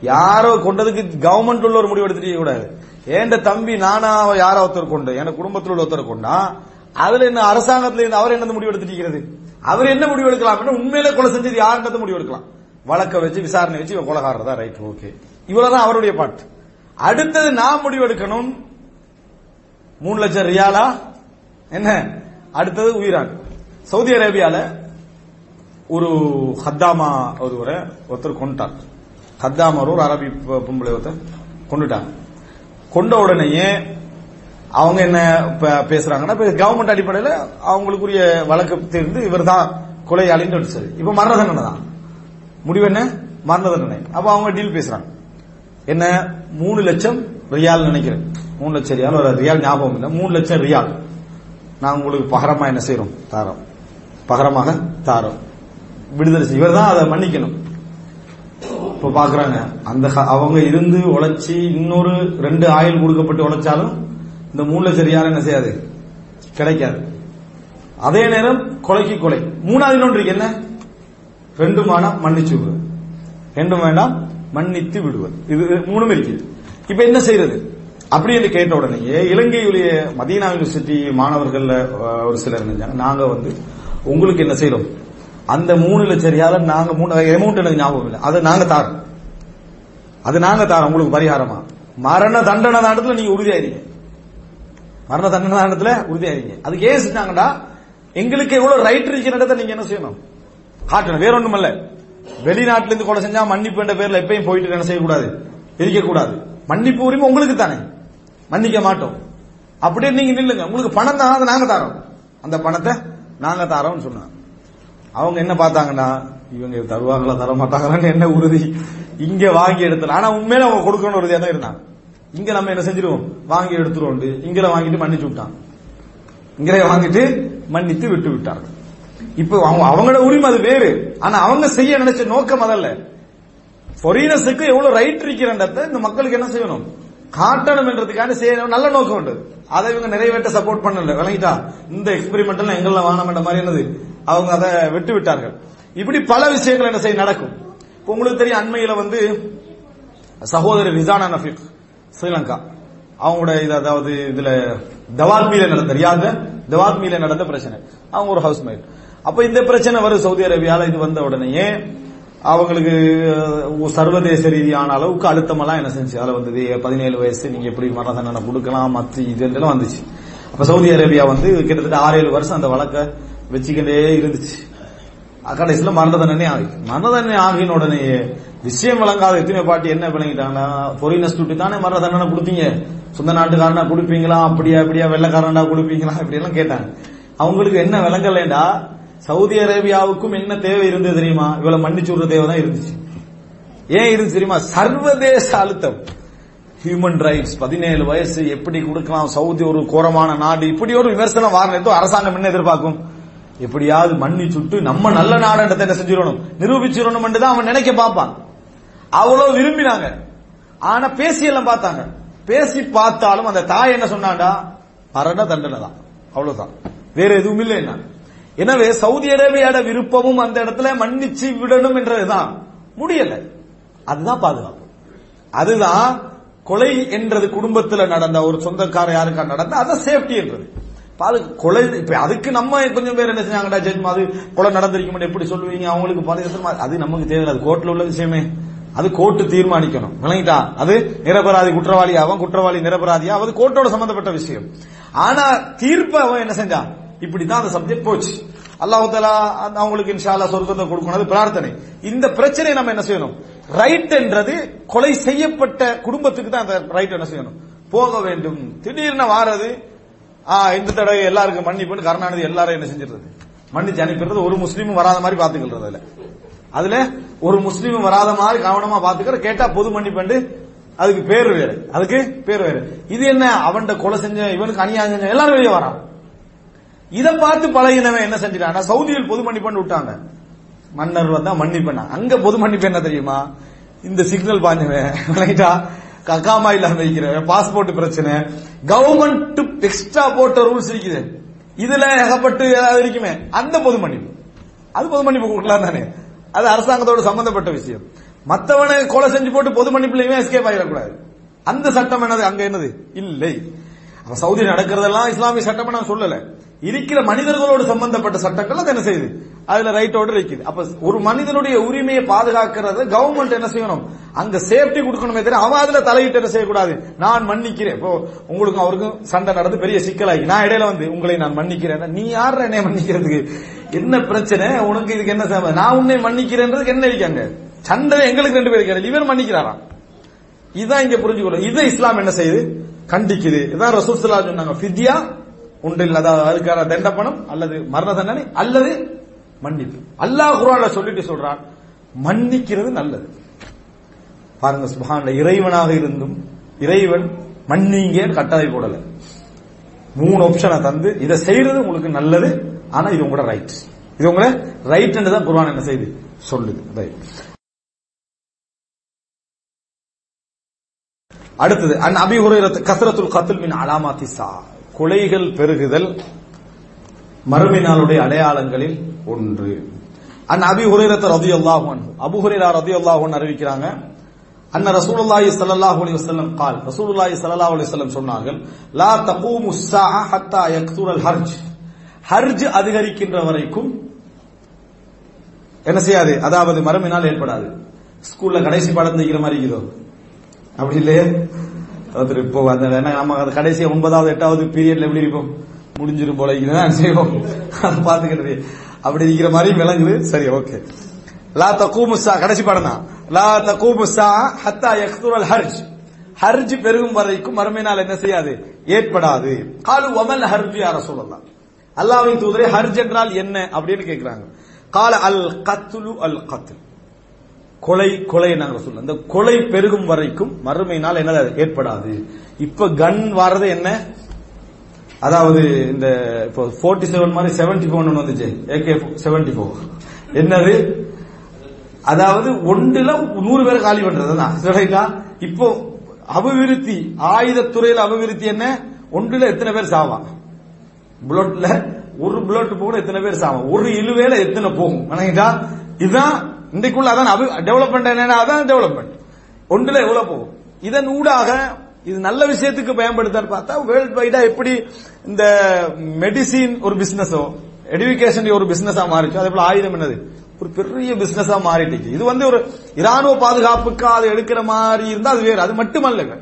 யாரோ கொண்டதுக்கு கவர்மெண்ட் உள்ள ஒரு முடிவு எடுத்துட்டே கூடாது ஏண்ட தம்பி நானா யாரோ ஒருத்தர் கொண்டு என் குடும்பத்தில் உள்ள ஒருத்தர் கொண்டா அதுல என்ன அரசாங்கத்துல இருந்து அவர் என்ன முடிவு எடுத்துட்டு அவர் என்ன முடிவு எடுக்கலாம் உண்மையிலே கொலை செஞ்சது யாருன்றத முடிவு எடுக்கலாம் வழக்க வச்சு விசாரணை வச்சு இவன் கொலகாரதா ரைட் ஓகே இவ்வளவுதான் அவருடைய பாட்டு அடுத்தது நான் முடிவு எடுக்கணும் மூணு லட்சம் ரியாலா? என்ன? அடுத்தது உயிரான். சவுதி அரேபியால ஒரு ஹத்தாமா ஒருவரை ஒருத்தர் கொண்டார் ஹத்தாமர் ஒரு அரபி பொம்பளை ஒருத்தர் கொண்டுட்டாங்க கொண்ட உடனேயே அவங்க என்ன பேசுறாங்கன்னா கவர்மெண்ட் அடிப்படையில் அவங்களுக்குரிய வழக்கு தெரிந்து இவர் தான் கொலையாளின்னு அடிச்சது இப்ப மரண தண்டனை தான். முடிவு என்ன? மரண தண்டனை. அப்ப அவங்க டீல் பேசுறாங்க. என்ன? மூணு லட்சம் ரியால் நினைக்கிறேன். மூணு லட்சம் ரியால் ஒரு ரியால் ஞாபகம் இல்லை. மூணு லட்சம் ரியால். நான் உங்களுக்கு பகரமா என்ன செய்யறோம் தாரோம். பகரமாக தாரோம். விடுதலை செய்ய இவர் தான் அதை மன்னிக்கணும். இப்ப பாக்குறாங்க. அந்த அவங்க இருந்து உழைச்சி இன்னொரு ரெண்டு ஆயில் கொடுக்கப்பட்டு உழைச்சாலும் இந்த மூணுல சரியான என்ன செய்யாது? கிடைக்காது. அதே நேரம் கொலைக்கு கொலை. மூணாவது இன்னொன்று என்ன? ரெண்டு மானம் மன்னிச்சு விடுவது ரெண்டும் வேண்டாம் மன்னித்து விடுவது. இது மூணும் இருக்கு. இப்ப என்ன செய்யறது அப்படி என்று கேட்ட உடனேயே இலங்கையுடைய மதீனா யூனிவர்சிட்டி மாணவர்கள் ஒரு சிலர் இருந்தாங்க நாங்க வந்து உங்களுக்கு என்ன செய்யறோம் அந்த மூணு லட்சம் நாங்க மூணு அமௌண்ட் எனக்கு ஞாபகம் இல்லை. அதை நாங்க தாரோம். அது நாங்க தாரோம் உங்களுக்கு பரிகாரமா? மரண தண்டனை தாண்டத்துல நீங்க உறுதியாயிருங்க மரண தண்டனை தாண்டத்துல உறுதியாயிருங்க அதுக்கு ஏன் செஞ்சாங்கடா? எங்களுக்கு எவ்வளவு ரைட் இருக்கிறத நீங்க என்ன செய்யணும்? காட்டணும் வேற ஒண்ணும் இல்ல வெளிநாட்டுல இருந்து கொலை செஞ்சா மன்னிப்பு என்ற பேர்ல எப்பயும் போயிட்டு என்ன செய்யக்கூடாது? இருக்கக்கூடாது மன்னிப்பு உரிமை உங்களுக்கு தானே. மன்னிக்க மாட்டோம். அப்படியே நீங்க நில்லுங்க. உங்களுக்கு பணம் தான் அதை நாங்க தரோம். அந்த பணத்தை நாங்க தரோம்னு சொன்னாங்க. அவங்க என்ன பார்த்தாங்கன்னா இவங்க தருவாங்களா தர மாட்டாங்களான்னு என்ன உறுதி. இங்க வாங்கி எடுத்தல ஆனா உண்மையில அவங்க கொடுக்கணும் உறுதியா தான் இருந்தாங்க. இங்க நம்ம என்ன செஞ்சிருவோம்? வாங்கி எடுத்துருவோம் இங்க வாங்கிட்டு மன்னிச்சு விட்டான். இங்கே வாங்கிட்டு மன்னித்து விட்டு விட்டார்கள் இப்போ அவங்க அவங்களோட உரிமை அது வேறு. ஆனா அவங்க செய்ய நினைச்ச நோக்கம் அதல்ல. ஃபாரினர்ஸுக்கு எவ்வளவு ரைட் இருக்கிறன்றத இந்த மக்களுக்கு என்ன செய்யணும்? காட்டணும் என்றதுக்காக செய்யணும் நல்ல நோக்கம் உண்டு. அதை இவங்க நிறைவேற்ற சப்போர்ட் பண்ணல. விளங்கிட்டா? இந்த எக்ஸ்பெரிமெண்ட் எங்கெல்லாம் வானம் மாதிரி என்னது? அவங்க அதை விட்டு விட்டார்கள். இப்படி பல விஷயங்கள் என்ன செய்ய நடக்கும். இப்போ உங்களுக்கு தெரியும் அண்மையில வந்து சகோதரி ரிசானா நஃபிக். ஸ்ரீலங்கா. அவங்களோட இது அதாவது இதுல தவாத்மியில நடந்த ரியாத தவாத்மியில நடந்த பிரச்சனை. அவங்க ஒரு ஹவுஸ் மேட் அப்ப இந்த பிரச்சனை வரும் சவுதி அரேபியால இது வந்த உடனேயே அவங்களுக்கு சர்வதேச ரீதியான அளவுக்கு அழுத்தமெல்லாம் என்ன செஞ்சு அதுல வந்தது பதினேழு வயசு நீங்க எப்படி மரண தண்டனை கொடுக்கலாம் மற்ற இது எல்லாம் வந்துச்சு. அப்ப சவுதி அரேபியா வந்து கிட்டத்தட்ட ஆறு ஏழு வருஷம் அந்த வழக்கை வச்சுக்கிட்டே இருந்துச்சு. கடைசியில் மரண தண்டனை ஆகி. மரண தண்டனை ஆகின உடனே விஷயம் வழங்காத எத்தனை பாட்டி என்ன விளங்கிட்டாங்கன்னா பொறியினஸ் துட்டி தானே மரண தண்டனை கொடுத்தீங்க. சொந்த நாட்டுக்காரனா கொடுப்பீங்களா? அப்படியா அப்படியா வெள்ளக்காரனா கொடுப்பீங்களா? இப்படி எல்லாம் கேட்டாங்க. அவங்களுக்கு என்ன விளங்கலைண்டா சவுதி அரேபியாவுக்கும் என்ன தேவை இருந்தது தெரியுமா? இவ்வளவு மன்னிச்சு விடுற தேவை தான் இருந்துச்சு. ஏன் இருந்துச்சு தெரியுமா? சர்வதேச அழுத்தம். ஹியூமன் ரைட்ஸ் பதினேழு வயசு எப்படி கொடுக்கலாம்? சவுதி ஒரு கோரமான நாடு இப்படி ஒரு விமர்சனம் வாரணத்தோ அரசாங்கம் என்ன எதிர்பார்க்கும்? எப்படியாவது மண்ணி சுட்டு நம்ம நல்ல நாடுன்றதை என்ன செஞ்சிடணும்? நிரூபிச்சிடணும் தான் அவன் நினைக்க பார்ப்பான். அவ்வளவு விரும்பினாங்க. ஆனா பேசி எல்லாம் பார்த்தாங்க. பேசி பார்த்தாலும் அந்த தாய் என்ன சொன்னாண்டா? மரண தண்டனை தான். அவ்வளவுதான். வேற எதுவும் இல்லை என்ன எனவே சவுதி அரேபியாட விருப்பமும் அந்த இடத்துல மன்னிச்சு விடணும் என்றதுதான். முடியல. அதுதான் பாதுகாப்பு. அதுதான் கொலை என்றது குடும்பத்தில் நடந்த ஒரு சொந்தக்கார யாருக்கா நடந்த அதான் சேஃப்டி என்றது. அது கொலை இப்ப அதுக்கு நம்ம கொஞ்சம் பேர் என்ன செஞ்சாங்கடா ஜெஜ்மா அது கொலை நடந்திருக்கும் எப்படி சொல்லுவீங்க? அவங்களுக்கு பல அது நமக்கு தேவையில்லை. அது கோர்ட்ல உள்ள விஷயமே. அது கோர்ட்டு தீர்மானிக்கணும். விளங்கிட்டா? அது நிரபராதி குற்றவாளி அவன் குற்றவாளி நிரபராதியா அது கோர்ட்டோட சம்பந்தப்பட்ட விஷயம். ஆனா தீர்ப்பு அவன் என்ன செஞ்சான்? இப்படிதான் அந்த சப்ஜெக்ட் போச்சு. அல்லாஹு தாலா அந்த அவங்களுக்கு இன்ஷால்லா சொர்க்கத்தை கொடுக்கணும். அது பிரார்த்தனை. இந்த பிரச்சனையை நம்ம என்ன செய்யணும்? ரைட் என்றது கொலை செய்யப்பட்ட குடும்பத்துக்கு தான் அந்த ரைட் என்ன செய்யணும்? போக வேண்டும். திடீர்னு வாரது ஆ, இந்த தடவை எல்லாருக்கும் மன்னிப்புன்னு கருணாநிதி எல்லாரும் என்ன செஞ்சிருது மன்னிச்சு அனுப்பிடுறது. ஒரு முஸ்லீமும் வராத மாதிரி பாத்துக்கிறது அதுல. அதுல ஒரு முஸ்லீமும் வராத மாதிரி கவனமா பாத்துக்கிற கேட்டா பொது மன்னிப்பு அதுக்கு பேர் வேறு. அதுக்கு பேர் வேறு. இது என்ன? அவன்கிட்ட கொலை செஞ்ச இவனுக்கு அநியாயம் செஞ்ச எல்லாரும் வெளியே வரான். இதை பார்த்து பழகினவன் என்ன செஞ்சிட்டான்? சவுதியில் பொது மன்னிப்பு விட்டாங்க. மன்னர் வந்தா மன்னிப்பண்ணா அங்க பொது மன்னிப்பு என்ன தெரியுமா? இந்த சிக்னல் பாஞ்சவன் ரைட்டா கக்காமா இல்லாம வைக்கிறவன் பாஸ்போர்ட் பிரச்சனை. கவர்மெண்ட் எக்ஸ்ட்ரா போட்ட ரூல்ஸ் இருக்குது. இதுல ஏகப்பட்டு ஏதாவது இருக்குமே அந்த பொது மன்னிப்பு. அது பொது மன்னிப்பு கொடுக்கலாம் தானே அது அரசாங்கத்தோடு சம்பந்தப்பட்ட விஷயம். மத்தவனை கொலை செஞ்சு போட்டு பொது மன்னிப்புலையுமே எஸ்கேப் ஆகிடக்கூடாது அந்த சட்டம் என்னது? அங்க என்னது? இல்லை. சவுதி நடக்கிறதெல்லாம் இஸ்லாமிய சட்டம் நான் சொல்லல. இருக்கிற மனிதர்களோடு சம்பந்தப்பட்ட சட்டங்கள் அது என்ன செய்யுது? அதுல ரைட்டோடு இருக்குது அப்ப ஒரு மனிதனுடைய உரிமையை பாதுகாக்கிறது கவர்மெண்ட் என்ன செய்யணும்? அங்க சேஃப்டி கொடுக்கணுமே தெரியும் அவன் அதுல தலையிட்டு என்ன செய்யக்கூடாது? நான் மன்னிக்கிறேன். இப்போ உங்களுக்கும் அவருக்கும் சண்டை நடந்து பெரிய சிக்கலாகி. நான் இடையில வந்து உங்களை நான் மன்னிக்கிறேன் நீ யார் என்னை மன்னிக்கிறதுக்கு? என்ன பிரச்சனை? உனக்கு இதுக்கு என்ன நான் உன்னை மன்னிக்கிறேன்றதுக்கு என்ன இருக்காங்க சண்டை எங்களுக்கு ரெண்டு பேருக்கு இவர் மன்னிக்கிறாராம். இதான் இங்க புரிஞ்சுக்கணும் இதை இஸ்லாம் என்ன செய்யுது? கண்டிக்குது. இதான் ரசூல் சொன்னாங்க. ஃபித்யா உண்டு அதாவது அதுக்கான தண்டப்பணம் அல்லது மரண தண்டனை அல்லது மன்னிப்பு. அல்லாஹ் குர்ஆன்ல சொல்லிட்டு சொல்றான் மன்னிக்கிறது நல்லது. பாருங்க சுபஹான்ல இறைவனாக இருந்தும் இறைவன் மன்னிங்கன்னு கட்டளை போடல. மூணு ஆப்ஷனை தந்து இதை செய்யறது உங்களுக்கு நல்லது ஆனா இது உங்களோட ரைட் இது உங்களோட ரைட் தான் குர்வான் என்ன செய்யுது? சொல்லுது. ரைட் அடுத்தது அன் அபி ஹுரைரத் கத்ரத்துல் கத்ல் மின் அலாமாத்தி சா கொலைகள் பெருகுதல் மறுமை நாளுடைய அடையாளங்களில் ஒன்று அன் அபி ஹுரைரத் ரதியல்லாஹு அன்ஹு அபு ஹுரைரா ரதியல்லாஹு அன்ஹு அறிவிக்கிறாங்க அன்ன ரசூலுல்லாஹி ஸல்லல்லாஹு அலைஹி வஸல்லம் قال ரசூலுல்லாஹி ஸல்லல்லாஹு அலைஹி வஸல்லம் சொன்னார்கள் லா தகூமு الساعه حتى يكثر الحرج ஹர்ஜ் அதிகரிக்கின்ற வரைக்கும் என்ன செய்யாது அதாவது மறுமையினால் ஏற்படாது ஸ்கூல்ல கடைசி பாடம் தைக்கிற மாதிரி இருக்குதோ அப்படி இல்லையே? ஒருத்தர் இப்போ அந்த நம்ம அது கடைசி ஒன்பதாவது எட்டாவது பீரியட்ல எப்படி இருப்போம் முடிஞ்சிரும் போல இருக்குதுதான் செய்வோம்? அதை பார்த்துக்கிட்டு. அப்படி இருக்கிற மாதிரி விளங்குது. சரி ஓகே லா தகூமுசா கடைசி பாடம் தான். லா தகூமுசா ஹத்தா எக்ஸ்தூரல் ஹர்ஜ். ஹர்ஜ் பெருகும் வரைக்கும் மறுமையினால் என்ன செய்யாது? ஏற்படாது. காலு ஒமல் ஹர்ஜ் யார சொல்லலாம் அல்லாவின் தூதரே ஹர்ஜ் என்றால் என்ன? அப்படின்னு கேட்கிறாங்க கால அல் கத்துலு அல் கத்துல் கொலை கொலை நாங்கள் சொல்லுவோம் இந்த கொலை பெருகும் வரைக்கும் மறுமையினால் என்ன ஏற்படாது. இப்ப கன் வர்றது என்ன? அதாவது இந்த இப்போ போர்ட்டி செவன் மாதிரி செவன்டி போர் வந்துச்சு. ஏகே செவன்டி போர் என்னது? அதாவது ஒன்றுல நூறு பேர் காலி பண்றது சரிங்களா? இப்போ அபிவிருத்தி ஆயுதத்துறையில் அபிவிருத்தி என்ன? ஒன்றுல எத்தனை பேர் சாவான் புல்லட்ல ஒரு புல்லட் போக எத்தனை பேர் சாவான் ஒரு இழுவேல எத்தனை போகும்? வணங்கிட்டா? இதுதான் இன்றைக்குள்ள அதான் டெவலப்மெண்ட் என்னன்னா அதான் டெவலப்மெண்ட் ஒன்றுல எவ்வளவு போகும்? இதன் ஊடாக இது நல்ல விஷயத்துக்கு பயன்படுத்தான்னு பார்த்தா வேர்ல்ட் வைடா எப்படி இந்த மெடிசின் ஒரு பிசினஸோ எடுகேஷன் ஒரு பிசினஸா மாறிச்சு அதே போல ஆயுதம் என்னது? ஒரு பெரிய பிசினஸா மாறிட்டு இது வந்து ஒரு இராணுவ பாதுகாப்புக்கு அதை எடுக்கிற மாதிரி இருந்தா அது வேறு. அது மட்டுமல்ல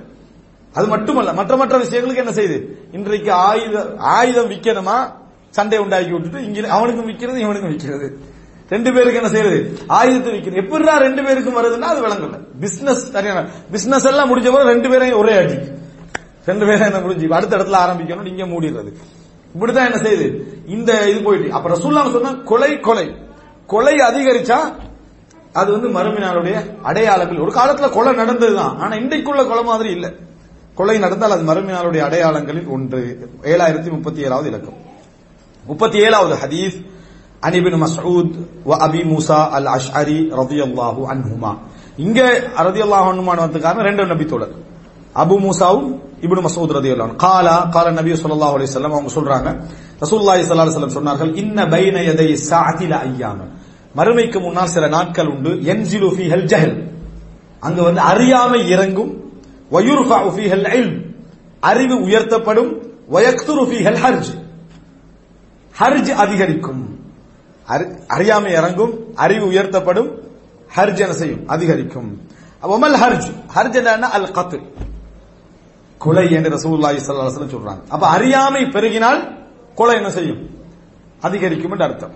அது மட்டுமல்ல. மற்ற மற்ற விஷயங்களுக்கு என்ன செய்யுது இன்றைக்கு ஆயுத ஆயுதம் விற்கணுமா? சண்டை உண்டாக்கி விட்டுட்டு இங்க அவனுக்கும் விற்கிறது இவனுக்கும் விற்கிறது. ரெண்டு பேருக்கு என்ன செய்யறது? ஆயுதத்தை விற்கிறது எப்படிடா ரெண்டு பேருக்கும் வருதுன்னா அது விளங்கல. பிசினஸ் சரியான பிசினஸ் எல்லாம் முடிஞ்ச பிறகு ரெண்டு பேரையும் ஒரே அடி. ரெண்டு பேரும் என்ன முடிஞ்சு? அடுத்த இடத்துல ஆரம்பிக்கணும் இங்க மூடிடுறது. இப்படிதான் என்ன செய்யுது? இந்த இது போயிட்டு. அப்ப ரசூல்லா சொன்னா கொலை கொலை. கொலை அதிகரிச்சா அது வந்து மறுமையினாருடைய அடையாளங்கள். ஒரு காலத்துல கொலை நடந்ததுதான். ஆனா இன்றைக்குள்ள கொலை மாதிரி இல்ல. கொலை நடந்தால் அது மறுமையினாருடைய அடையாளங்களில் ஒன்று. ஏழாயிரத்தி முப்பத்தி ஏழாவது இலக்கம். முப்பத்தி ஏழாவது ஹதீஸ். அனிபின் மசூத் வ அபி மூசா அல் அஷ்அரி ரதியல்லாஹு அன்ஹுமா இங்க ரதியல்லாஹு அன்ஹுமான் வந்து காரணம் ரெண்டு நபி தோழர் அபு மூசாவும் இப்னு மசூத் ரதியல்லாஹு காலா கால நபி ஸல்லல்லாஹு அலைஹி வஸல்லம் அவங்க சொல்றாங்க ரசூலுல்லாஹி ஸல்லல்லாஹு அலைஹி வஸல்லம் சொன்னார்கள் இன்ன பைன யதை ஸாஅத்தில அய்யாம மறுமைக்கு முன்னால் சில நாட்கள் உண்டு என்ஜிலு ஃபீஹல் ஜஹல். அங்க வந்து அறியாமை இறங்கும் வயுர்ஃபா ஃபீஹல் இல்ம். அறிவு உயர்த்தப்படும் வயக்துரு ஃபீஹல் ஹர்ஜ். ஹர்ஜ் அதிகரிக்கும். அறியாமை இறங்கும் அறிவு உயர்த்தப்படும் ஹர்ஜ் என்ன செய்யும்? அதிகரிக்கும். ஒமல் ஹர்ஜ். ஹர்ஜ் அல் கத்து கொலை என்று ரசூல்லாஹி ஸல்லல்லாஹு அலைஹி சொல்றாங்க. அப்ப அறியாமை பெருகினால் கொலை என்ன செய்யும்? அதிகரிக்கும் என்று அர்த்தம்.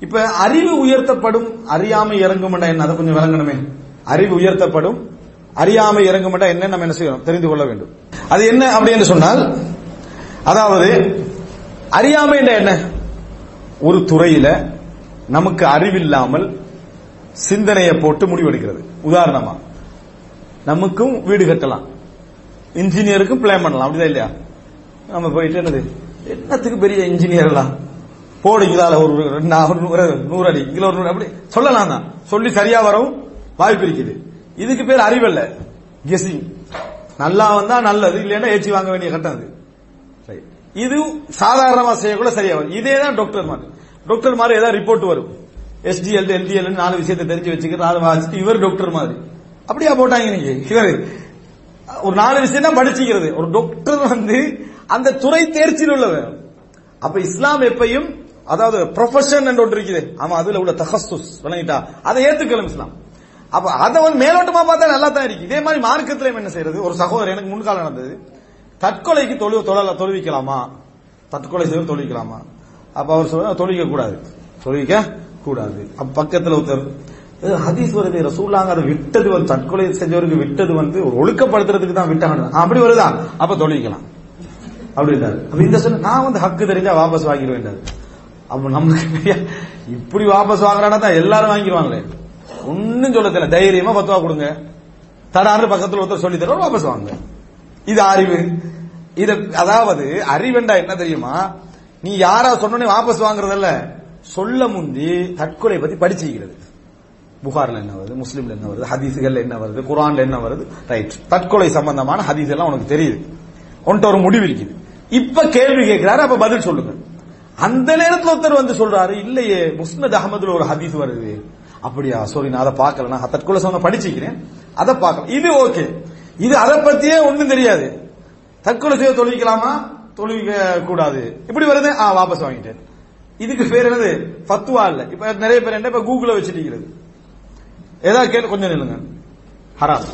இப்ப அறிவு உயர்த்தப்படும் அறியாமை இறங்கும் என்ன? அதை கொஞ்சம் விளங்கணுமே. அறிவு உயர்த்தப்படும் அறியாமை இறங்கும் என்ன நம்ம என்ன செய்யணும்? தெரிந்து கொள்ள வேண்டும். அது என்ன அப்படி என்று சொன்னால் அதாவது அறியாமை என்ன? ஒரு துறையில நமக்கு அறிவில்லாமல் சிந்தனையை போட்டு முடிவெடுக்கிறது. உதாரணமா நமக்கும் வீடு கட்டலாம். இன்ஜினியருக்கும் பிளான் பண்ணலாம். அப்படிதான் இல்லையா? நம்ம போயிட்டு என்னது? என்னத்துக்கு பெரிய இன்ஜினியர் எல்லாம்? போடு இதால ஒரு நூறு அடி இதுல ஒரு நூறு அப்படி சொல்லலாம் தான். சொல்லி சரியா வரவும் வாய்ப்பு இருக்குது. இதுக்கு பேர் அறிவல்ல. கெஸிங் நல்லா வந்தா நல்லது இல்லைன்னா ஏச்சி வாங்க வேண்டிய கட்டம் அது. இது சாதாரணமா செய்யக்கூட சரியா வரும். இதே தான் டாக்டர் மாதிரி டாக்டர் மாதிரி ஏதாவது ரிப்போர்ட் வரும். எஸ்டிஎல் எல்டிஎல் நாலு விஷயத்தை தெரிஞ்சு வச்சுக்கிறது அதை இவர் டாக்டர் மாதிரி. அப்படியா போட்டாங்க நீங்க? இவர் ஒரு நாலு விஷயம் தான் படிச்சுக்கிறது. ஒரு டாக்டர் வந்து அந்த துறை தேர்ச்சியில் உள்ளவர். அப்ப இஸ்லாம் எப்பையும் அதாவது ப்ரொஃபஷன் என்று ஒன்று இருக்குது. ஆமா அதுல உள்ள தகஸ்துஸ் விளங்கிட்டா? அதை ஏத்துக்கலாம் இஸ்லாம். அப்ப அதை வந்து மேலோட்டமா பார்த்தா நல்லா தான் இருக்கு. இதே மாதிரி மார்க்கத்திலையும் என்ன செய்யறது? ஒரு சகோதரர் எனக்கு முன்காலம் நடந்தது. தற்கொலைக்கு தொழு தொழ தொழுவிக்கலாமா? தற்கொலை செய்ய தொழுவிக்கலாமா? அப்ப அவர் சொல்ற தொழுவிக்க கூடாது. தொழுவிக்க கூடாது. அப்ப பக்கத்துல ஒருத்தர் ஹதீஸ் வருது ரசூலாங்க அதை விட்டது வந்து தற்கொலை செஞ்சவருக்கு விட்டது வந்து ஒரு ஒழுக்கப்படுத்துறதுக்கு தான் விட்டாங்க அப்படி வருதா? அப்ப தொழிக்கலாம் அப்படின்றாரு அப்ப இந்த சொல்ல நான் வந்து ஹக்கு தெரிஞ்சா வாபஸ் வாங்கிடுவேன் அப்ப நமக்கு இப்படி வாபஸ் வாங்குறானா தான் எல்லாரும் வாங்கிடுவாங்களே. ஒன்னும் சொல்ல தெரியல. தைரியமா பத்துவா கொடுங்க. தடாறு பக்கத்துல ஒருத்தர் சொல்லி தருவோம் வாபஸ் வாங்க இது அறிவு. இது அதாவது அறிவெண்டா என்ன தெரியுமா? நீ யாரா சொன்னே வாபஸ் வாங்குறதல்ல. சொல்ல முந்தி தற்கொலை பத்தி படிச்சுக்கிறது புகார்ல என்ன வருது? முஸ்லீம்ல என்ன வருது? ஹதீஸுகள்ல என்ன வருது? குரான்ல என்ன வருது? ரைட். தற்கொலை சம்பந்தமான ஹதீஸ் எல்லாம் உனக்கு தெரியுது. உன்ட்ட ஒரு முடிவு இருக்குது. இப்ப கேள்வி கேட்கிறாரு அப்ப பதில் சொல்லுங்க. அந்த நேரத்தில் ஒருத்தர் வந்து சொல்றாரு இல்லையே முஸ்னத் அகமதுல ஒரு ஹதீஸ் வருது. அப்படியா சாரி நான் அதை பார்க்கல. நான் தற்கொலை சம்பந்தம் படிச்சுக்கிறேன் அதை பார்க்கல இது ஓகே இது அதை பத்தியே ஒண்ணும் தெரியாது. தற்கொலை செய்ய தொழிக்கலாமா தொழுவிக்க கூடாது இப்படி வருது ஆ வாபஸ் வாங்கிட்டேன். இதுக்கு பேர் என்னது? ஃபத்துவா இல்ல. இப்ப நிறைய பேர் என்ன இப்ப கூகுள வச்சிருக்கிறது ஏதாவது கேட்டு கொஞ்சம் நில்லுங்க. ஹராம்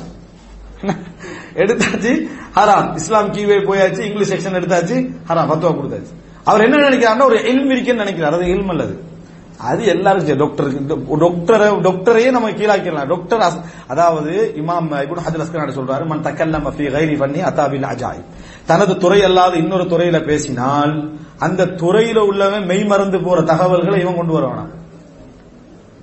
எடுத்தாச்சு ஹராம் இஸ்லாம் கீவே போயாச்சு இங்கிலீஷ் செக்ஷன் எடுத்தாச்சு ஹராம் ஃபத்துவா கொடுத்தாச்சு. அவர் என்ன நினைக்கிறாருன்னா ஒரு எல்ம் இருக்குன்னு நினைக்கிறார். அது எல்ம் அல்லது? அது எல்லாரும் சரி. டாக்டர் டாக்டரையே நம்ம கீழாக்கிடலாம். டாக்டர் அஸ்- அதாவது இமாம் இப்னு ஹஜர் அஸ்கலானி சொல்றாரு மன் தக்கல்லம ஃபீ கைரி பண்ணி அதாபில் அஜாய் தனது துறை அல்லாத இன்னொரு துறையில பேசினால் அந்த துறையில உள்ளவன் மெய் மறந்து போற தகவல்களை இவன் கொண்டு வருவானா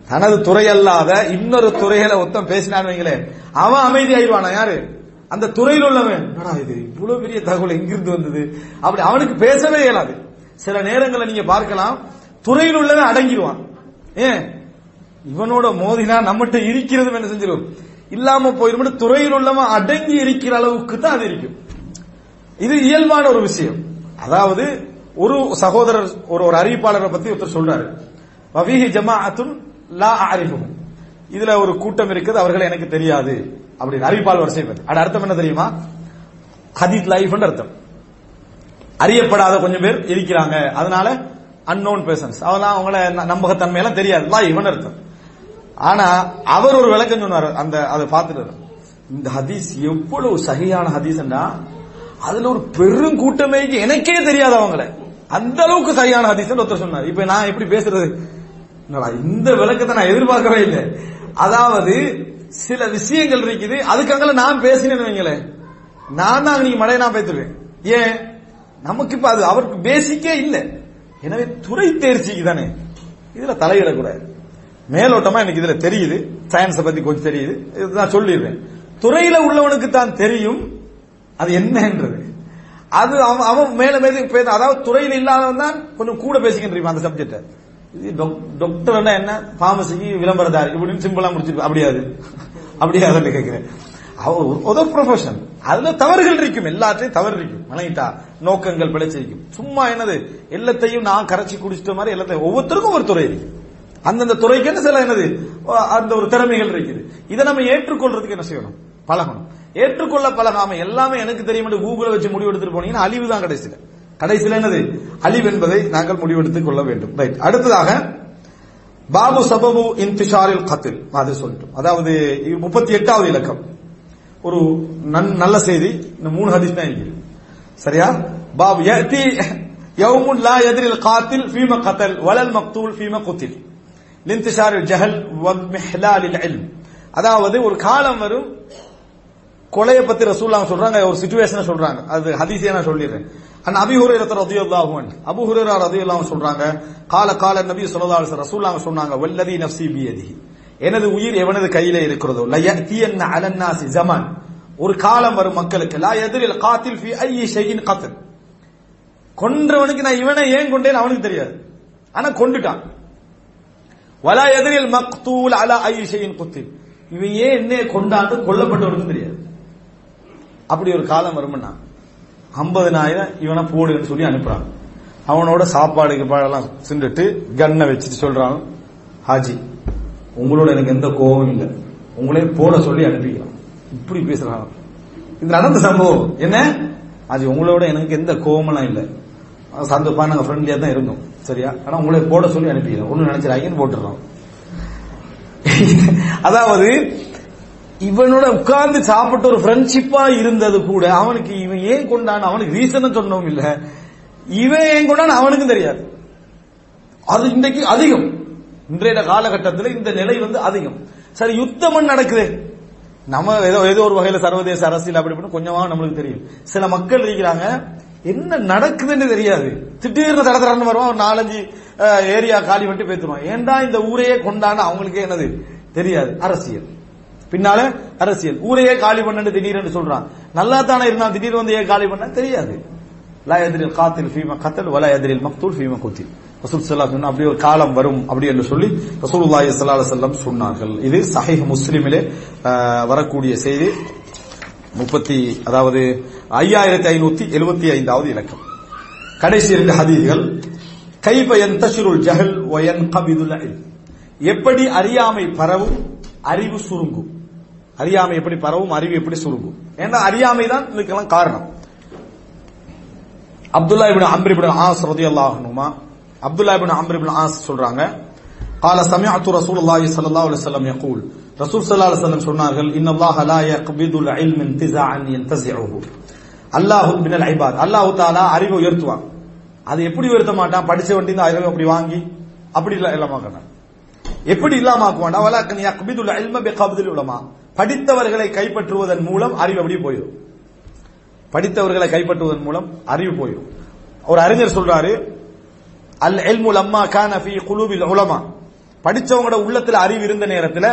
தனது துறை அல்லாத இன்னொரு துறையில ஒத்தம் பேசினான்னு வைங்களேன் அவன் அமைதி ஆயிடுவானா யாரு? அந்த துறையில் உள்ளவன். இது? இவ்வளவு பெரிய தகவல் எங்கிருந்து வந்தது? அப்படி அவனுக்கு பேசவே இயலாது. சில நேரங்களை நீங்க பார்க்கலாம் துறையில் உள்ளதை அடங்கிடுவான். ஏன் இவனோட மோதினா நம்மகிட்ட இருக்கிறது என்ன செஞ்சிடும் இல்லாம போயிடும் துறையில் உள்ளவன் அடங்கி இருக்கிற அளவுக்கு தான் அது இருக்கும். இது இயல்பான ஒரு விஷயம். அதாவது ஒரு சகோதரர் ஒரு ஒரு அறிவிப்பாளரை பத்தி ஒருத்தர் சொல்றாரு. வவீஹி ஜமாஅத்துன் லா அறிவும் இதுல ஒரு கூட்டம் இருக்குது அவர்கள் எனக்கு தெரியாது. அப்படின்னு அறிவிப்பாளர் வரிசை பத்தி அது அர்த்தம் என்ன தெரியுமா? ஹதீத் லைஃப் அர்த்தம். அறியப்படாத கொஞ்சம் பேர் இருக்கிறாங்க. அதனால அன்னோன் பேர்சன்ஸ் அதெல்லாம் அவங்கள நம்பகத்தன்மையெல்லாம் தெரியாது. லைஃப் அர்த்தம். ஆனா அவர் ஒரு விளக்கம் சொன்னார் அந்த அதை பார்த்துட்டு. இந்த ஹதீஸ் எவ்வளவு சரியான ஹதீஸ்னா அதுல ஒரு பெரும் கூட்டமே எனக்கே தெரியாது அவங்கள. அந்த அளவுக்கு சரியான ஹதீஸ் ஒருத்தர் சொன்னார். இப்ப நான் எப்படி பேசுறது? இந்த விளக்கத்தை நான் எதிர்பார்க்கவே இல்லை. அதாவது சில விஷயங்கள் இருக்குது அதுக்காக நான் பேசினேன்னு வைங்களேன். நான் தான் நீங்க மழையை நான் பேத்துருவேன் ஏன்? நமக்கு இப்ப அது அவருக்கு பேசிக்கே இல்லை. எனவே துறை தேர்ச்சிக்கு தானே? இதுல தலையிடக்கூடாது. மேலோட்டமா எனக்கு இதுல தெரியுது. சயின்ஸை பத்தி கொஞ்சம் தெரியுது. இது நான் சொல்லிடுறேன். துறையில உள்ளவனுக்கு தான் தெரியும். அது என்னன்றது. அது அவன் அவன் மேல மேல அதாவது துறையில் இல்லாதவன் தான் கொஞ்சம் கூட பேசிக்கிட்டு இருப்பான் அந்த சப்ஜெக்ட் இது டாக்டர் என்ன? பார்மசிக்கு விளம்பரதாரி. இப்படின்னு சிம்பிளா முடிச்சிருப்பா. அப்படியாது. அப்படியாதுன்னு கேட்கிறேன் ஒரு ப்ரொஃபஷன் அதுல தவறுகள் இருக்கும். எல்லாத்தையும் தவறு இருக்கும். மனைவிட்டா நோக்கங்கள் பிழைச்சிருக்கும். சும்மா என்னது? எல்லாத்தையும் நான் கரைச்சி குடிச்சிட்ட மாதிரி எல்லாத்தையும் ஒவ்வொருத்தருக்கும் ஒரு துறை இருக்கு. அந்தந்த துறைக்கு சில என்னது? அந்த ஒரு திறமைகள் இருக்குது. இதை நம்ம ஏற்றுக்கொள்றதுக்கு என்ன செய்யணும்? பழகணும். ஏற்றுக்கொள்ள பழகாம எல்லாமே எனக்கு தெரியும் கூகுளை வச்சு முடிவு எடுத்துட்டு போனீங்கன்னா அழிவு தான் கடைசியில். கடைசியில் என்னது? அழிவு என்பதை நாங்கள் முடிவெடுத்துக் கொள்ள வேண்டும். ரைட் அடுத்ததாக பாபு சபபு இன்திஷாரில் கத்தில் அது சொல்லிட்டோம். அதாவது முப்பத்தி எட்டாவது இலக்கம். ஒரு நன்- நல்ல செய்தி. இந்த மூணு ஹதீஸ் தான் இருக்குது. சரியா? பாபு யதி யௌமுன் லா யத்ரில் காத்தில் ஃபீம கத்தல் வலல் மக்தூல் ஃபீம குத்தில். லின்திஷாரில் ஜஹல் வமிஹ்லாலில் இல்ம். அதாவது ஒரு காலம் வரும் கொலையை பத்தி ரசூல்லாம் சொல்றாங்க ஒரு சுச்சுவேஷனை சொல்றாங்க. அது ஹதீஸே நான் சொல்லிடுறேன். அன் அபி ஹுரைரத் ரதியுல்லாஹுவன் அன்ஹு. அபூ ஹுரைரா சொல்றாங்க கால கால நபி ஸல்லல்லாஹு அலைஹி ரசூல்லாம் சொன்னாங்க வல்லதி நப்சி பியதிஹி எனது உயிர் எவனது கையில இருக்கிறதோ? ல ஜமான் ஒரு காலம் வரும் மக்களுக்கு. லா எதிரில் காத்தில் ஃபி ஐ ஷைஇன் கத்ல் கொன்றவனுக்கு நான் இவனை ஏன் கொண்டேன் அவனுக்கு தெரியாது. ஆனா கொண்டுட்டான். வலா எதிரில் மக்தூல் அலா ஐ ஷையின் குத்தில் இவன் ஏன் என்ன கொண்டாந்து கொல்லப்பட்டவனுக்கு தெரியாது. அப்படி ஒரு காலம் வரும்னா ஐம்பதுனாயிரம் இவனை போடுன்னு சொல்லி அனுப்புறான். அவனோட சாப்பாடு கீப்பாடெல்லாம் சிந்துட்டு கன்னை வச்சுட்டு சொல்றான் ஹாஜி. உங்களோட எனக்கு எந்த கோபம் இல்லை. உங்களே போட சொல்லி அனுப்பிக்கலாம். இப்படி பேசுறாங்க இது நடந்த சம்பவம். என்ன? அது உங்களோட எனக்கு எந்த கோபமெல்லாம் இல்லை. சந்தோப்பா நாங்க ஃப்ரெண்ட்லியா தான் இருந்தோம். சரியா? ஆனா உங்களை போட சொல்லி அனுப்பிக்கலாம். ஒண்ணு நினைச்சிடாங்கன்னு போட்டுறோம் அதாவது இவனோட உட்கார்ந்து சாப்பிட்டு ஒரு ஃப்ரெண்ட்ஷிப்பா இருந்தது கூட அவனுக்கு இவன் ஏன் கொண்டான்? அவனுக்கு ரீசன் சொன்னோம் இல்ல. இவன் ஏன் கொண்டான் அவனுக்கும் தெரியாது. அது இன்றைக்கு அதிகம். இன்றைய காலகட்டத்தில் இந்த நிலை வந்து அதிகம். சரி யுத்தம் நடக்குது. நம்ம ஏதோ ஏதோ ஒரு வகையில சர்வதேச அரசியல் அப்படி இப்படின்னு கொஞ்சமா நம்மளுக்கு தெரியும். சில மக்கள் இருக்கிறாங்க என்ன நடக்குதுன்னு தெரியாது. திடீர்னு தட தடன்னு வருவான் ஒரு நாலஞ்சு ஏரியா காலி பண்ணி பேத்துருவான் ஏன்டா இந்த ஊரையே கொண்டான்னு அவங்களுக்கே என்னது? தெரியாது. அரசியல். பின்னால அரசியல். ஊரையே காலி பண்ணு திடீர்னு சொல்றான். நல்லா தானே இருந்தான் திடீர் வந்து ஏன் காலி பண்ண தெரியாது. லா எதிரில் காத்தில் ஃபீமா கத்தல் வலா எதிரில் மக்தூல் ஃபீமா குத்தில். ரசூல் செல்லா அலைஹி அப்படி ஒரு காலம் வரும் அப்படி என்று சொல்லி ரசூலுல்லாஹி சல்லா செல்லம் சொன்னார்கள். இது சஹீஹ் முஸ்லிமிலே வரக்கூடிய செய்தி. முப்பத்தி அதாவது ஐயாயிரத்தி ஐநூத்தி எழுபத்தி ஐந்தாவது இலக்கம். கடைசி இரண்டு ஹதீதிகள் கைப யந்தஷிருல் ஜஹல் ஒயன் கபிதுல் எப்படி அறியாமை பரவும் அறிவு சுருங்கும். அறியாமை எப்படி பரவும் அறிவு எப்படி சுருங்கும். ஏன்னா அறியாமை தான் இதுக்கெல்லாம் காரணம். Abdullah ibn Amr ibn As Abdullah ibn Amr ibn As சொல்றாங்க قال سمعت رسول الله صلى الله عليه وسلم يقول ரசூல் ஸல்லல்லாஹு அலைஹி வஸல்லம் சொன்னார்கள் இன்னல்லாஹ லா யக்பிதுல் இல்ம இன்திஸாஅன் யன்தஸிஉஹு அல்லாஹ் மினல் இபாத் அல்லாஹ் தஆலா அறிவை உயர்த்துவான் அது எப்படி உயர்த்த மாட்டான் படிச்ச வண்டி தான் அறிவை அப்படி வாங்கி அப்படி இல்ல இல்லாம மாட்டான் எப்படி இல்லாம ஆக்குவான்டா வலாக்கன் யக்பிதுல் இல்ம பிகப்தில் உலமா படித்தவர்களை கைப்பற்றுவதன் மூலம் அறிவு அப்படி போயிடும் படித்தவர்களை கைப்பற்றுவதன் மூலம் அறிவு போயிடும் ஒரு அறிஞர் சொல்றாரு அல் எல்மு லம்மா கான ஃபீ குலூபில் உலமா. படிச்சவங்களோட உள்ளத்துல அறிவு இருந்த நேரத்துல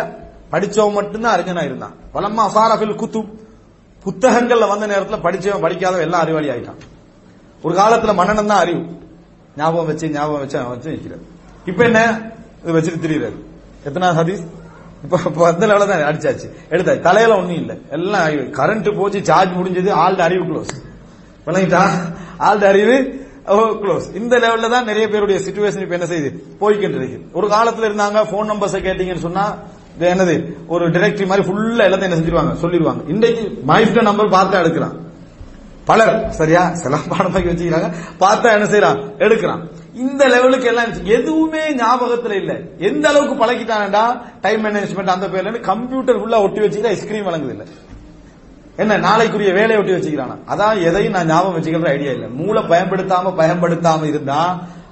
படிச்சவன் மட்டும்தான் அறிஞனா இருந்தான். வலம்மா சாரஃபில் குத்து புத்தகங்கள்ல வந்த நேரத்துல படிச்சவன் படிக்காதவன் எல்லாம் அறிவாளி ஆயிட்டான். ஒரு காலத்துல மன்னனம் தான் அறிவு. ஞாபகம் வச்சு ஞாபகம் வச்சு அவன் வச்சு நிக்கிறார். இப்ப என்ன? இது வச்சுட்டு திரியுறாரு. எத்தனை ஹதீஸ்? இப்ப வந்த அந்த லெவல தான் அடிச்சாச்சு. எடுத்தாச்சு. தலையில ஒண்ணும் இல்ல. எல்லாம் கரண்ட் போச்சு சார்ஜ் முடிஞ்சது ஆள் அறிவு க்ளோஸ் விளங்கிட்டா? ஆள் அறிவு Oh, க்ளோஸ் இந்த லெவல்ல தான் நிறைய பேருடைய சிச்சுவேஷன் இப்ப என்ன செய்யுது? போய்கிட்டு இருக்கு ஒரு காலத்துல இருந்தாங்க போன் நம்பர்ஸ் கேட்டீங்கன்னு சொன்னா என்னது? ஒரு டிரெக்டரி மாதிரி ஃபுல்லா எல்லாத்தையும் என்ன செஞ்சிருவாங்க? சொல்லிடுவாங்க இன்றைக்கு மைஃப்ட நம்பர் பார்த்தா எடுக்கிறான். பலர் சரியா? சில பாடமாக்கி வச்சுக்கிறாங்க. பார்த்தா என்ன செய்யறான்? எடுக்கிறான். இந்த லெவலுக்கு எல்லாம் இருந்துச்சு. எதுவுமே ஞாபகத்துல இல்ல. எந்த அளவுக்கு பழகிட்டானடா? டைம் மேனேஜ்மெண்ட் அந்த பேர்ல கம்ப்யூட்டர் ஃபுல்லா ஒட்டி வச்சுக்கிட்டா ஐஸ்கிரீம் வழங்குது இல்லை. என்ன நாளைக்குரிய வேலையை ஒட்டி வச்சுக்கிறானா? அதான் எதையும் நான் ஞாபகம் வச்சுக்கிற ஐடியா இல்ல. மூளை பயன்படுத்தாம பயன்படுத்தாம இருந்தா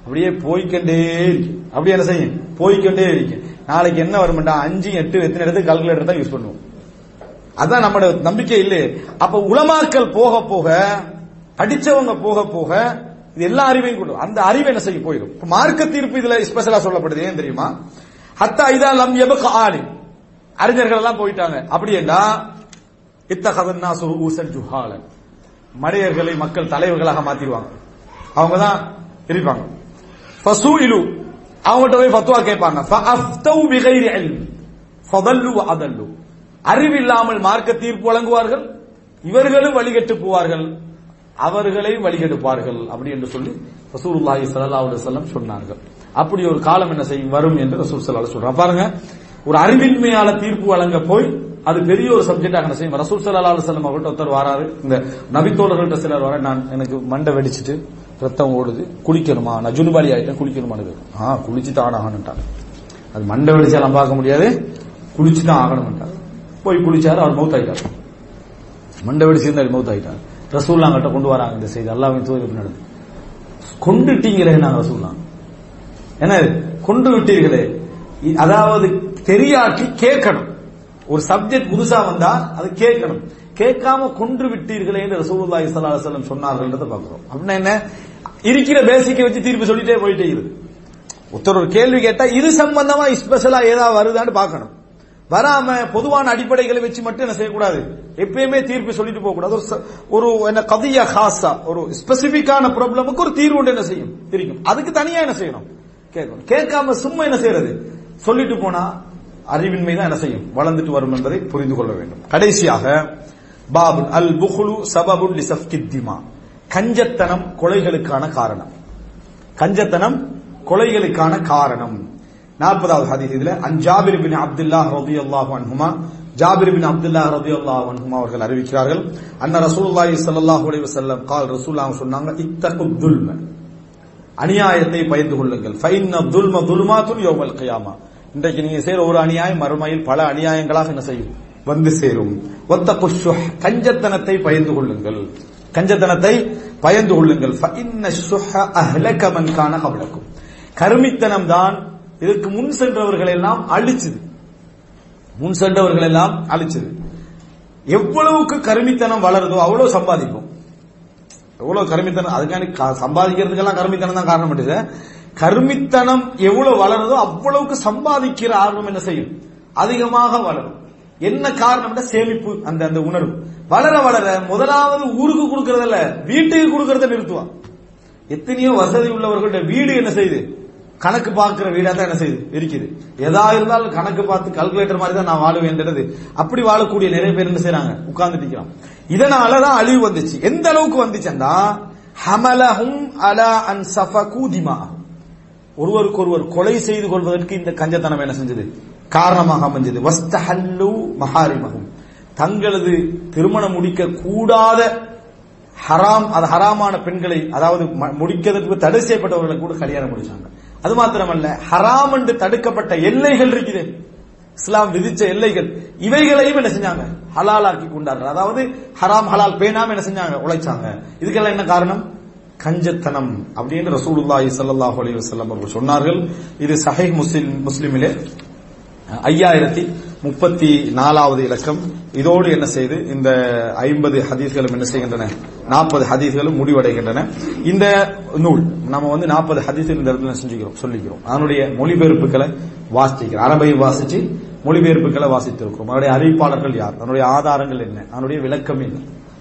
அப்படியே போய்க்கண்டே இருக்கு. அப்படியே என்ன செய்யும்? போய்க்கண்டே இருக்கு. நாளைக்கு என்ன வரும்டா? அஞ்சு எட்டு எத்தனை இடத்துக்கு கால்குலேட்டர் தான் யூஸ் பண்ணுவோம். அதான் நம்மளோட நம்பிக்கை இல்லை அப்ப உளமாக்கல் போக போக படிச்சவங்க போக போக இது எல்லா அறிவையும் கொண்டு அந்த அறிவை என்ன செய்ய போயிடும். மார்க்க தீர்ப்பு இதுல ஸ்பெஷலா சொல்லப்படுது. ஏன் தெரியுமா? ஹத்தா இதா லம் எபக ஆலி அறிஞர்கள் எல்லாம் போயிட்டாங்க. அப்படி என்றா இத்தகதன்னா சுஹூசன் ஜுஹாலன் மடையர்களை மக்கள் தலைவர்களாக மாத்திடுவாங்க. அவங்க தான் இருப்பாங்க ஃபசூஇலு அவங்ககிட்ட போய் ஃபத்வா கேட்பாங்க. ஃபஅஃப்தவு பிகைரி இல்ம் ஃபதல்லு வஅதல்லு. அறிவில்லாமல் மார்க்க தீர்ப்பு வழங்குவார்கள் இவர்களும் வழிகட்டு போவார்கள் அவர்களை வழிகெடுப்பார்கள் அப்படி என்று சொல்லி ரசூலுல்லாஹி சல்லா அலுவலம் சொன்னார்கள். அப்படி ஒரு காலம் என்ன செய்யும்? வரும் என்று ரசூல் சல்லா சொல்றான் பாருங்க ஒரு அறிவின்மையால தீர்ப்பு வழங்க போய் அது பெரிய ஒரு சப்ஜெக்டாக என்ன செய்யும் ரசூல் சல்லா அலுவலம் அவர்கிட்ட ஒருத்தர் வராரு இந்த நபித்தோழர்கள்ட்ட சிலர் வர நான் எனக்கு மண்டை வெடிச்சிட்டு ரத்தம் ஓடுது குளிக்கணுமா? நான் ஜுனுபாலி ஆயிட்டேன் குளிக்கணுமான்னு ஆ குளிச்சுட்டு தான் அது மண்டை வெடிச்சாலாம் பார்க்க முடியாது. குளிச்சு தான் போய் குளிச்சாரு அவர் மௌத் ஆயிட்டார் மண்டை வெடிச்சிருந்தாரு மௌத் ஆயிட்டார் ரசூல்லா கிட்ட கொண்டு வராங்க இந்த செய்தி. அல்லாவின் தூதர் நடந்து? கொண்டுட்டீங்களே நான் ரசூல்லா என்ன கொண்டு விட்டீர்களே. அதாவது தெரியாக்கி கேட்கணும். ஒரு சப்ஜெக்ட் புதுசா வந்தா அதை கேட்கணும். கேட்காம கொன்று விட்டீர்களே என்று ரசூல்லா ஸல்லல்லாஹு அலைஹி வஸல்லம் பாக்குறோம் அப்படின்னா என்ன? இருக்கிற பேசிக்கை வச்சு தீர்ப்பு சொல்லிட்டே போயிட்டே இருக்கு ஒருத்தர் ஒரு கேள்வி கேட்டா இது சம்பந்தமா ஸ்பெஷலா ஏதாவது வருதான்னு பார்க்கணும். வராம பொதுவான அடிப்படைகளை வச்சு மட்டும் என்ன செய்யக்கூடாது? எப்பயுமே தீர்ப்பு சொல்லிட்டு போக கூடாது ஒரு என்ன கதியா ஹாசா ஒரு ஸ்பெசிபிக்கான ப்ராப்ளமுக்கு ஒரு தீர்வு என்ன செய்யும்? இருக்கும் அதுக்கு தனியா என்ன செய்யணும்? கேட்கணும். கேட்காம சும்மா என்ன செய்யறது? சொல்லிட்டு போனா அறிவின்மை தான் என்ன செய்யும்? வளர்ந்துட்டு வரும் என்பதை புரிந்து கொள்ள வேண்டும். கடைசியாக பாபு அல் புகுலு சபபுல் லிசப்திமா கஞ்சத்தனம் கொலைகளுக்கான காரணம். கஞ்சத்தனம் கொலைகளுக்கான காரணம். நாற்பதாவது ஹதீஸ் இதுல அன் ஜாபிர் பின் அப்துல்லா ரபி அல்லாஹு அன்ஹுமா. ஜாபிர் பின் அப்துல்லா ரபி அல்லாஹ் அன்ஹுமா அவர்கள் அறிவிக்கிறார்கள் அண்ணா ரசூலுல்லாஹி ஸல்லல்லாஹு அலைஹி வஸல்லம் கால் ரசூலுல்லாஹ் சொன்னாங்க இத்தகு துல்ம. அநியாயத்தை பயந்து கொள்ளுங்கள். ஃபைன்ன துல்ம துல்மாத்துன் யௌமல் கயாமா இன்றைக்கு நீங்க செய்யற ஒரு அநியாயம் மறுமையில் பல அநியாயங்களாக என்ன செய்யும். வந்து சேரும். ஒத்த குஷு கஞ்சத்தனத்தை பயந்து கொள்ளுங்கள். கஞ்சத்தனத்தை பயந்து கொள்ளுங்கள். ஃபஇன்ன ஷுஹ கான கருமித்தனம் தான் இதற்கு முன் சென்றவர்கள் எல்லாம் அழிச்சது. முன் சென்றவர்கள் எல்லாம் அழிச்சது. எவ்வளவுக்கு கருமித்தனம் வளருதோ அவ்வளவு சம்பாதிக்கும் எவ்வளவு கருமித்தனம் அதுக்கான சம்பாதிக்கிறதுக்கெல்லாம் கருமித்தனம் தான் காரணம் பண்ணிட்டு கர்மித்தனம் எவ்வளவு வளருதோ அவ்வளவுக்கு சம்பாதிக்கிற ஆர்வம் என்ன செய்யும்? அதிகமாக வளரும். என்ன காரணம்னா சேமிப்பு அந்த அந்த உணர்வு. வளர வளர முதலாவது ஊருக்கு கொடுக்கறதல்ல வீட்டுக்கு கொடுக்கறத நிறுத்துவான். எத்தனையோ வசதி உள்ளவர்கள்ட்ட வீடு என்ன செய்யுது? கணக்கு பார்க்கிற வீடா தான் என்ன செய்யுது? இருக்குது. எதா இருந்தாலும் கணக்கு பார்த்து கால்குலேட்டர் மாதிரி தான் நான் வாழுவேன்றது அப்படி வாழக்கூடிய நிறைய பேர் என்ன செய்யறாங்க உட்கார்ந்துட்டு இருக்கிறோம் இதனாலதான் அழிவு வந்துச்சு. எந்த அளவுக்கு வந்துச்சுன்னா ஹமலஹும் அலா அன் சஃபகு திமாஹும் ஒருவருக்கு ஒருவர் கொலை செய்து கொள்வதற்கு இந்த கஞ்சத்தனம் என்ன செஞ்சது? காரணமாக அமைஞ்சது. வஸ்தஹல்லு மஹாரிமஹும். தங்களது திருமணம் முடிக்க கூடாத ஹராம் அது ஹராமான பெண்களை அதாவது ம- முடிக்கிறதுக்கு தடை செய்யப்பட்டவர்களை கூட கல்யாணம் முடிச்சாங்க. அது மாத்திரமல்ல ஹராம் என்று தடுக்கப்பட்ட எல்லைகள் இருக்குது. இஸ்லாம் விதிச்ச எல்லைகள். இவைகளையும் என்ன செஞ்சாங்க? ஹலாலாக்கி கொண்டார்கள். அதாவது ஹராம் ஹலால் பேணாம என்ன செஞ்சாங்க? உழைச்சாங்க. இதுக்கெல்லாம் என்ன காரணம்? கஞ்சத்தனம் அப்படின்னு ரசூலுல்லாஹி ஸல்லல்லாஹு அலி வசல்லம் அவர்கள் சொன்னார்கள். இது சஹை முஸ்லிம் முஸ்லிமிலே ஐயாயிரத்தி முப்பத்தி நாலாவது இலக்கம். இதோடு என்ன செய்து இந்த ஐம்பது ஹதீஸ்களும் என்ன செய்கின்றன? நாற்பது ஹதீஸ்களும் முடிவடைகின்றன. இந்த நூல் நம்ம வந்து நாற்பது ஹதீஸ்கள் இந்த இடத்துல செஞ்சுக்கிறோம் சொல்லிக்கிறோம். அதனுடைய மொழிபெயர்ப்புகளை வாசிக்கிறோம். அரபை வாசிச்சு மொழிபெயர்ப்புகளை வாசித்திருக்கிறோம். அதனுடைய அறிவிப்பாளர்கள் யார்? அதனுடைய ஆதாரங்கள் என்ன? அதனுடைய விளக்கம் என்ன?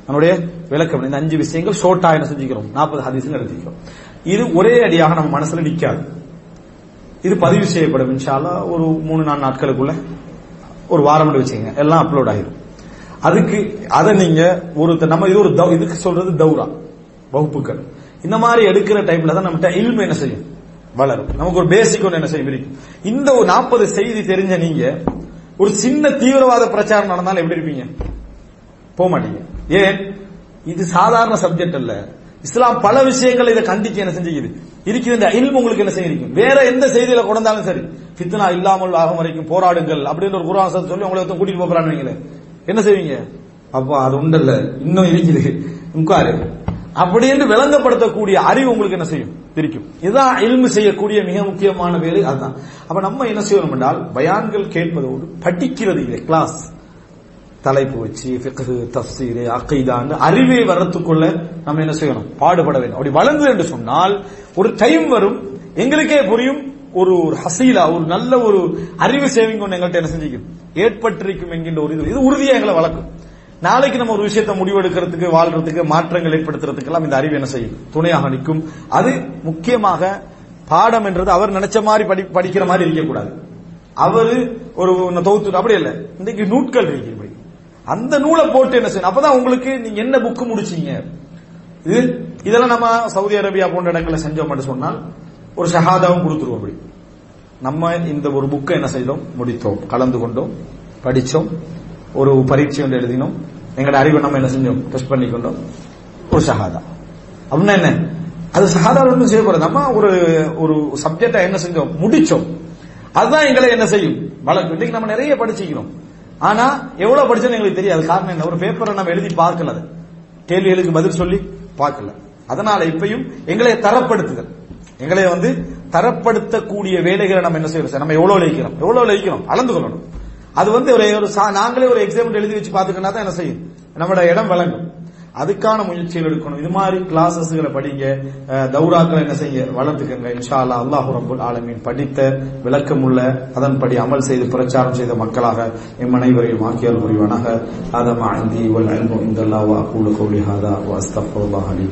நம்முடைய விளக்கம். இந்த அஞ்சு விஷயங்கள் ஷோர்ட்டா என்ன செஞ்சுக்கிறோம்? நாற்பது ஹதீஸ் எடுத்துக்கிறோம் இது ஒரே அடியாக நம்ம மனசுல நிக்காது. இது பதிவு செய்யப்படும் இன்ஷால்லா ஒரு மூணு நாலு நாட்களுக்குள்ள ஒரு வாரம் வச்சுங்க எல்லாம் அப்லோட் ஆயிரும். அதுக்கு அதை நீங்க ஒரு நம்ம இது ஒரு தௌ- இதுக்கு சொல்றது தௌரா வகுப்புகள். இந்த மாதிரி எடுக்கிற டைம்ல தான் நம்மகிட்ட இல்மு என்ன செய்யும்? வளரும். நமக்கு ஒரு பேசிக் ஒன்று என்ன செய்யும்? இருக்கும் இந்த ஒரு நாற்பது செய்தி தெரிஞ்ச நீங்க ஒரு சின்ன தீவிரவாத பிரச்சாரம் நடந்தாலும் எப்படி இருப்பீங்க? போக மாட்டீங்க. ஏன்? இது சாதாரண சப்ஜெக்ட் அல்ல. இஸ்லாம் பல விஷயங்களை இதை கண்டிச்சு என்ன செஞ்சுக்குது? இருக்கிற இந்த இல்மு உங்களுக்கு என்ன செய்யும் வேற எந்த செய்தியில கொண்டாலும் சரி. ஃபித்னா இல்லாமல் ஆகும் வரைக்கும் போராடுங்கள் அப்படின்னு ஒரு குரான் சொல்லி உங்களை கூட்டிட்டு போறான்னு என்ன செய்வீங்க? அப்பா அது உண்டல்ல. இன்னும் இருக்குது. உட்காரு. அப்படின்னு விளங்கப்படுத்தக்கூடிய அறிவு உங்களுக்கு என்ன செய்யும்? இருக்கும் இதுதான் இல்மு செய்யக்கூடிய மிக முக்கியமான வேலை அதுதான். அப்ப நம்ம என்ன செய்யணும் என்றால் பயான்கள் கேட்பதோடு படிக்கிறது இல்லை கிளாஸ் தலைப்பு வச்சு பிக்கு தஃசீர் அகைதான்னு அறிவை வரத்துக்குள்ள நம்ம என்ன செய்யணும்? பாடுபட வேண்டும். அப்படி வளர்ந்து என்று சொன்னால் ஒரு டைம் வரும் எங்களுக்கே புரியும் ஒரு ஒரு ஹசீலா ஒரு நல்ல ஒரு அறிவு சேவிங் ஒன்று எங்கள்கிட்ட என்ன செஞ்சிக்கும். ஏற்பட்டிருக்கும் என்கின்ற ஒரு இது. இது உறுதியாக எங்களை வளர்க்கும். நாளைக்கு நம்ம ஒரு விஷயத்தை முடிவெடுக்கிறதுக்கு வாழ்றதுக்கு மாற்றங்கள் ஏற்படுத்துறதுக்கு எல்லாம் இந்த அறிவு என்ன செய்யும்? துணையாக நிற்கும். அது முக்கியமாக பாடம் என்றது அவர் நினைச்ச மாதிரி படி படிக்கிற மாதிரி இருக்கக்கூடாது. அவரு ஒரு தொகுத்து அப்படி இல்லை. இன்னைக்கு நூட்கள் இருக்கு. அந்த நூலை போட்டு என்ன செய்யணும்? அப்பதான் உங்களுக்கு நீங்க என்ன புக்கு முடிச்சீங்க? இது இதெல்லாம் நம்ம சவுதி அரேபியா போன்ற இடங்களை செஞ்சோம் மட்டும் சொன்னால் ஒரு ஷஹாதாவும் கொடுத்துருவோம் அப்படி. நம்ம இந்த ஒரு புக்கை என்ன செய்தோம்? முடித்தோம். கலந்து கொண்டோம். படித்தோம். ஒரு பரீட்சை ஒன்று எழுதினோம். எங்களோட அறிவை நம்ம என்ன செஞ்சோம்? டெஸ்ட் பண்ணிக்கொண்டோம். ஒரு ஷஹாதா. அப்படின்னா என்ன? அது ஷஹாதா ஒன்றும் செய்ய போறது நம்ம ஒரு ஒரு சப்ஜெக்டை என்ன செஞ்சோம்? முடிச்சோம் அதுதான் எங்களை என்ன செய்யும்? வளர்க்கும். இன்னைக்கு நம்ம நிறைய படிச்சுக்கிறோம். ஆனா எவ்வளவு படிச்சோன்னு எங்களுக்கு தெரியாது. காரணம் என்ன? ஒரு பேப்பரை நம்ம எழுதி பார்க்கல அது. கேள்விகளுக்கு பதில் சொல்லி பார்க்கல. அதனால இப்பயும் எங்களை தரப்படுத்துதல். எங்களை வந்து தரப்படுத்தக்கூடிய வேலைகளை நம்ம என்ன செய்யறோம் நம்ம எவ்வளவு லயிக்கிறோம் எவ்வளவு லயிக்கிறோம் அளந்து கொள்ளணும். அது வந்து ஒரு சா- நாங்களே ஒரு எக்ஸாம்பிள் எழுதி வச்சு பாத்துக்கினா தான் என்ன செய்யும்? நம்மளோட இடம் விளங்கும். அதுக்கான முயற்சிகள் எடுக்கணும். இது மாதிரி கிளாஸஸ்களை படிங்க. தௌராக்களை என்ன செய்ய வளர்த்துக்கங்க. இன்ஷா அல்லாஹ் அல்லாஹு ரபுல் ஆலமீன் படித்த விளக்கமுள்ள அதன்படி அமல் செய்து பிரச்சாரம் செய்த மக்களாக எம் அனைவரையும் ஆக்கியால் புரிவனாக. ஆதம் அந்தி வல் அல்மு இந்தல்லாஹ் வ அகூலு கௌலி ஹாதா வ அஸ்தக்ஃபிருல்லாஹ் லி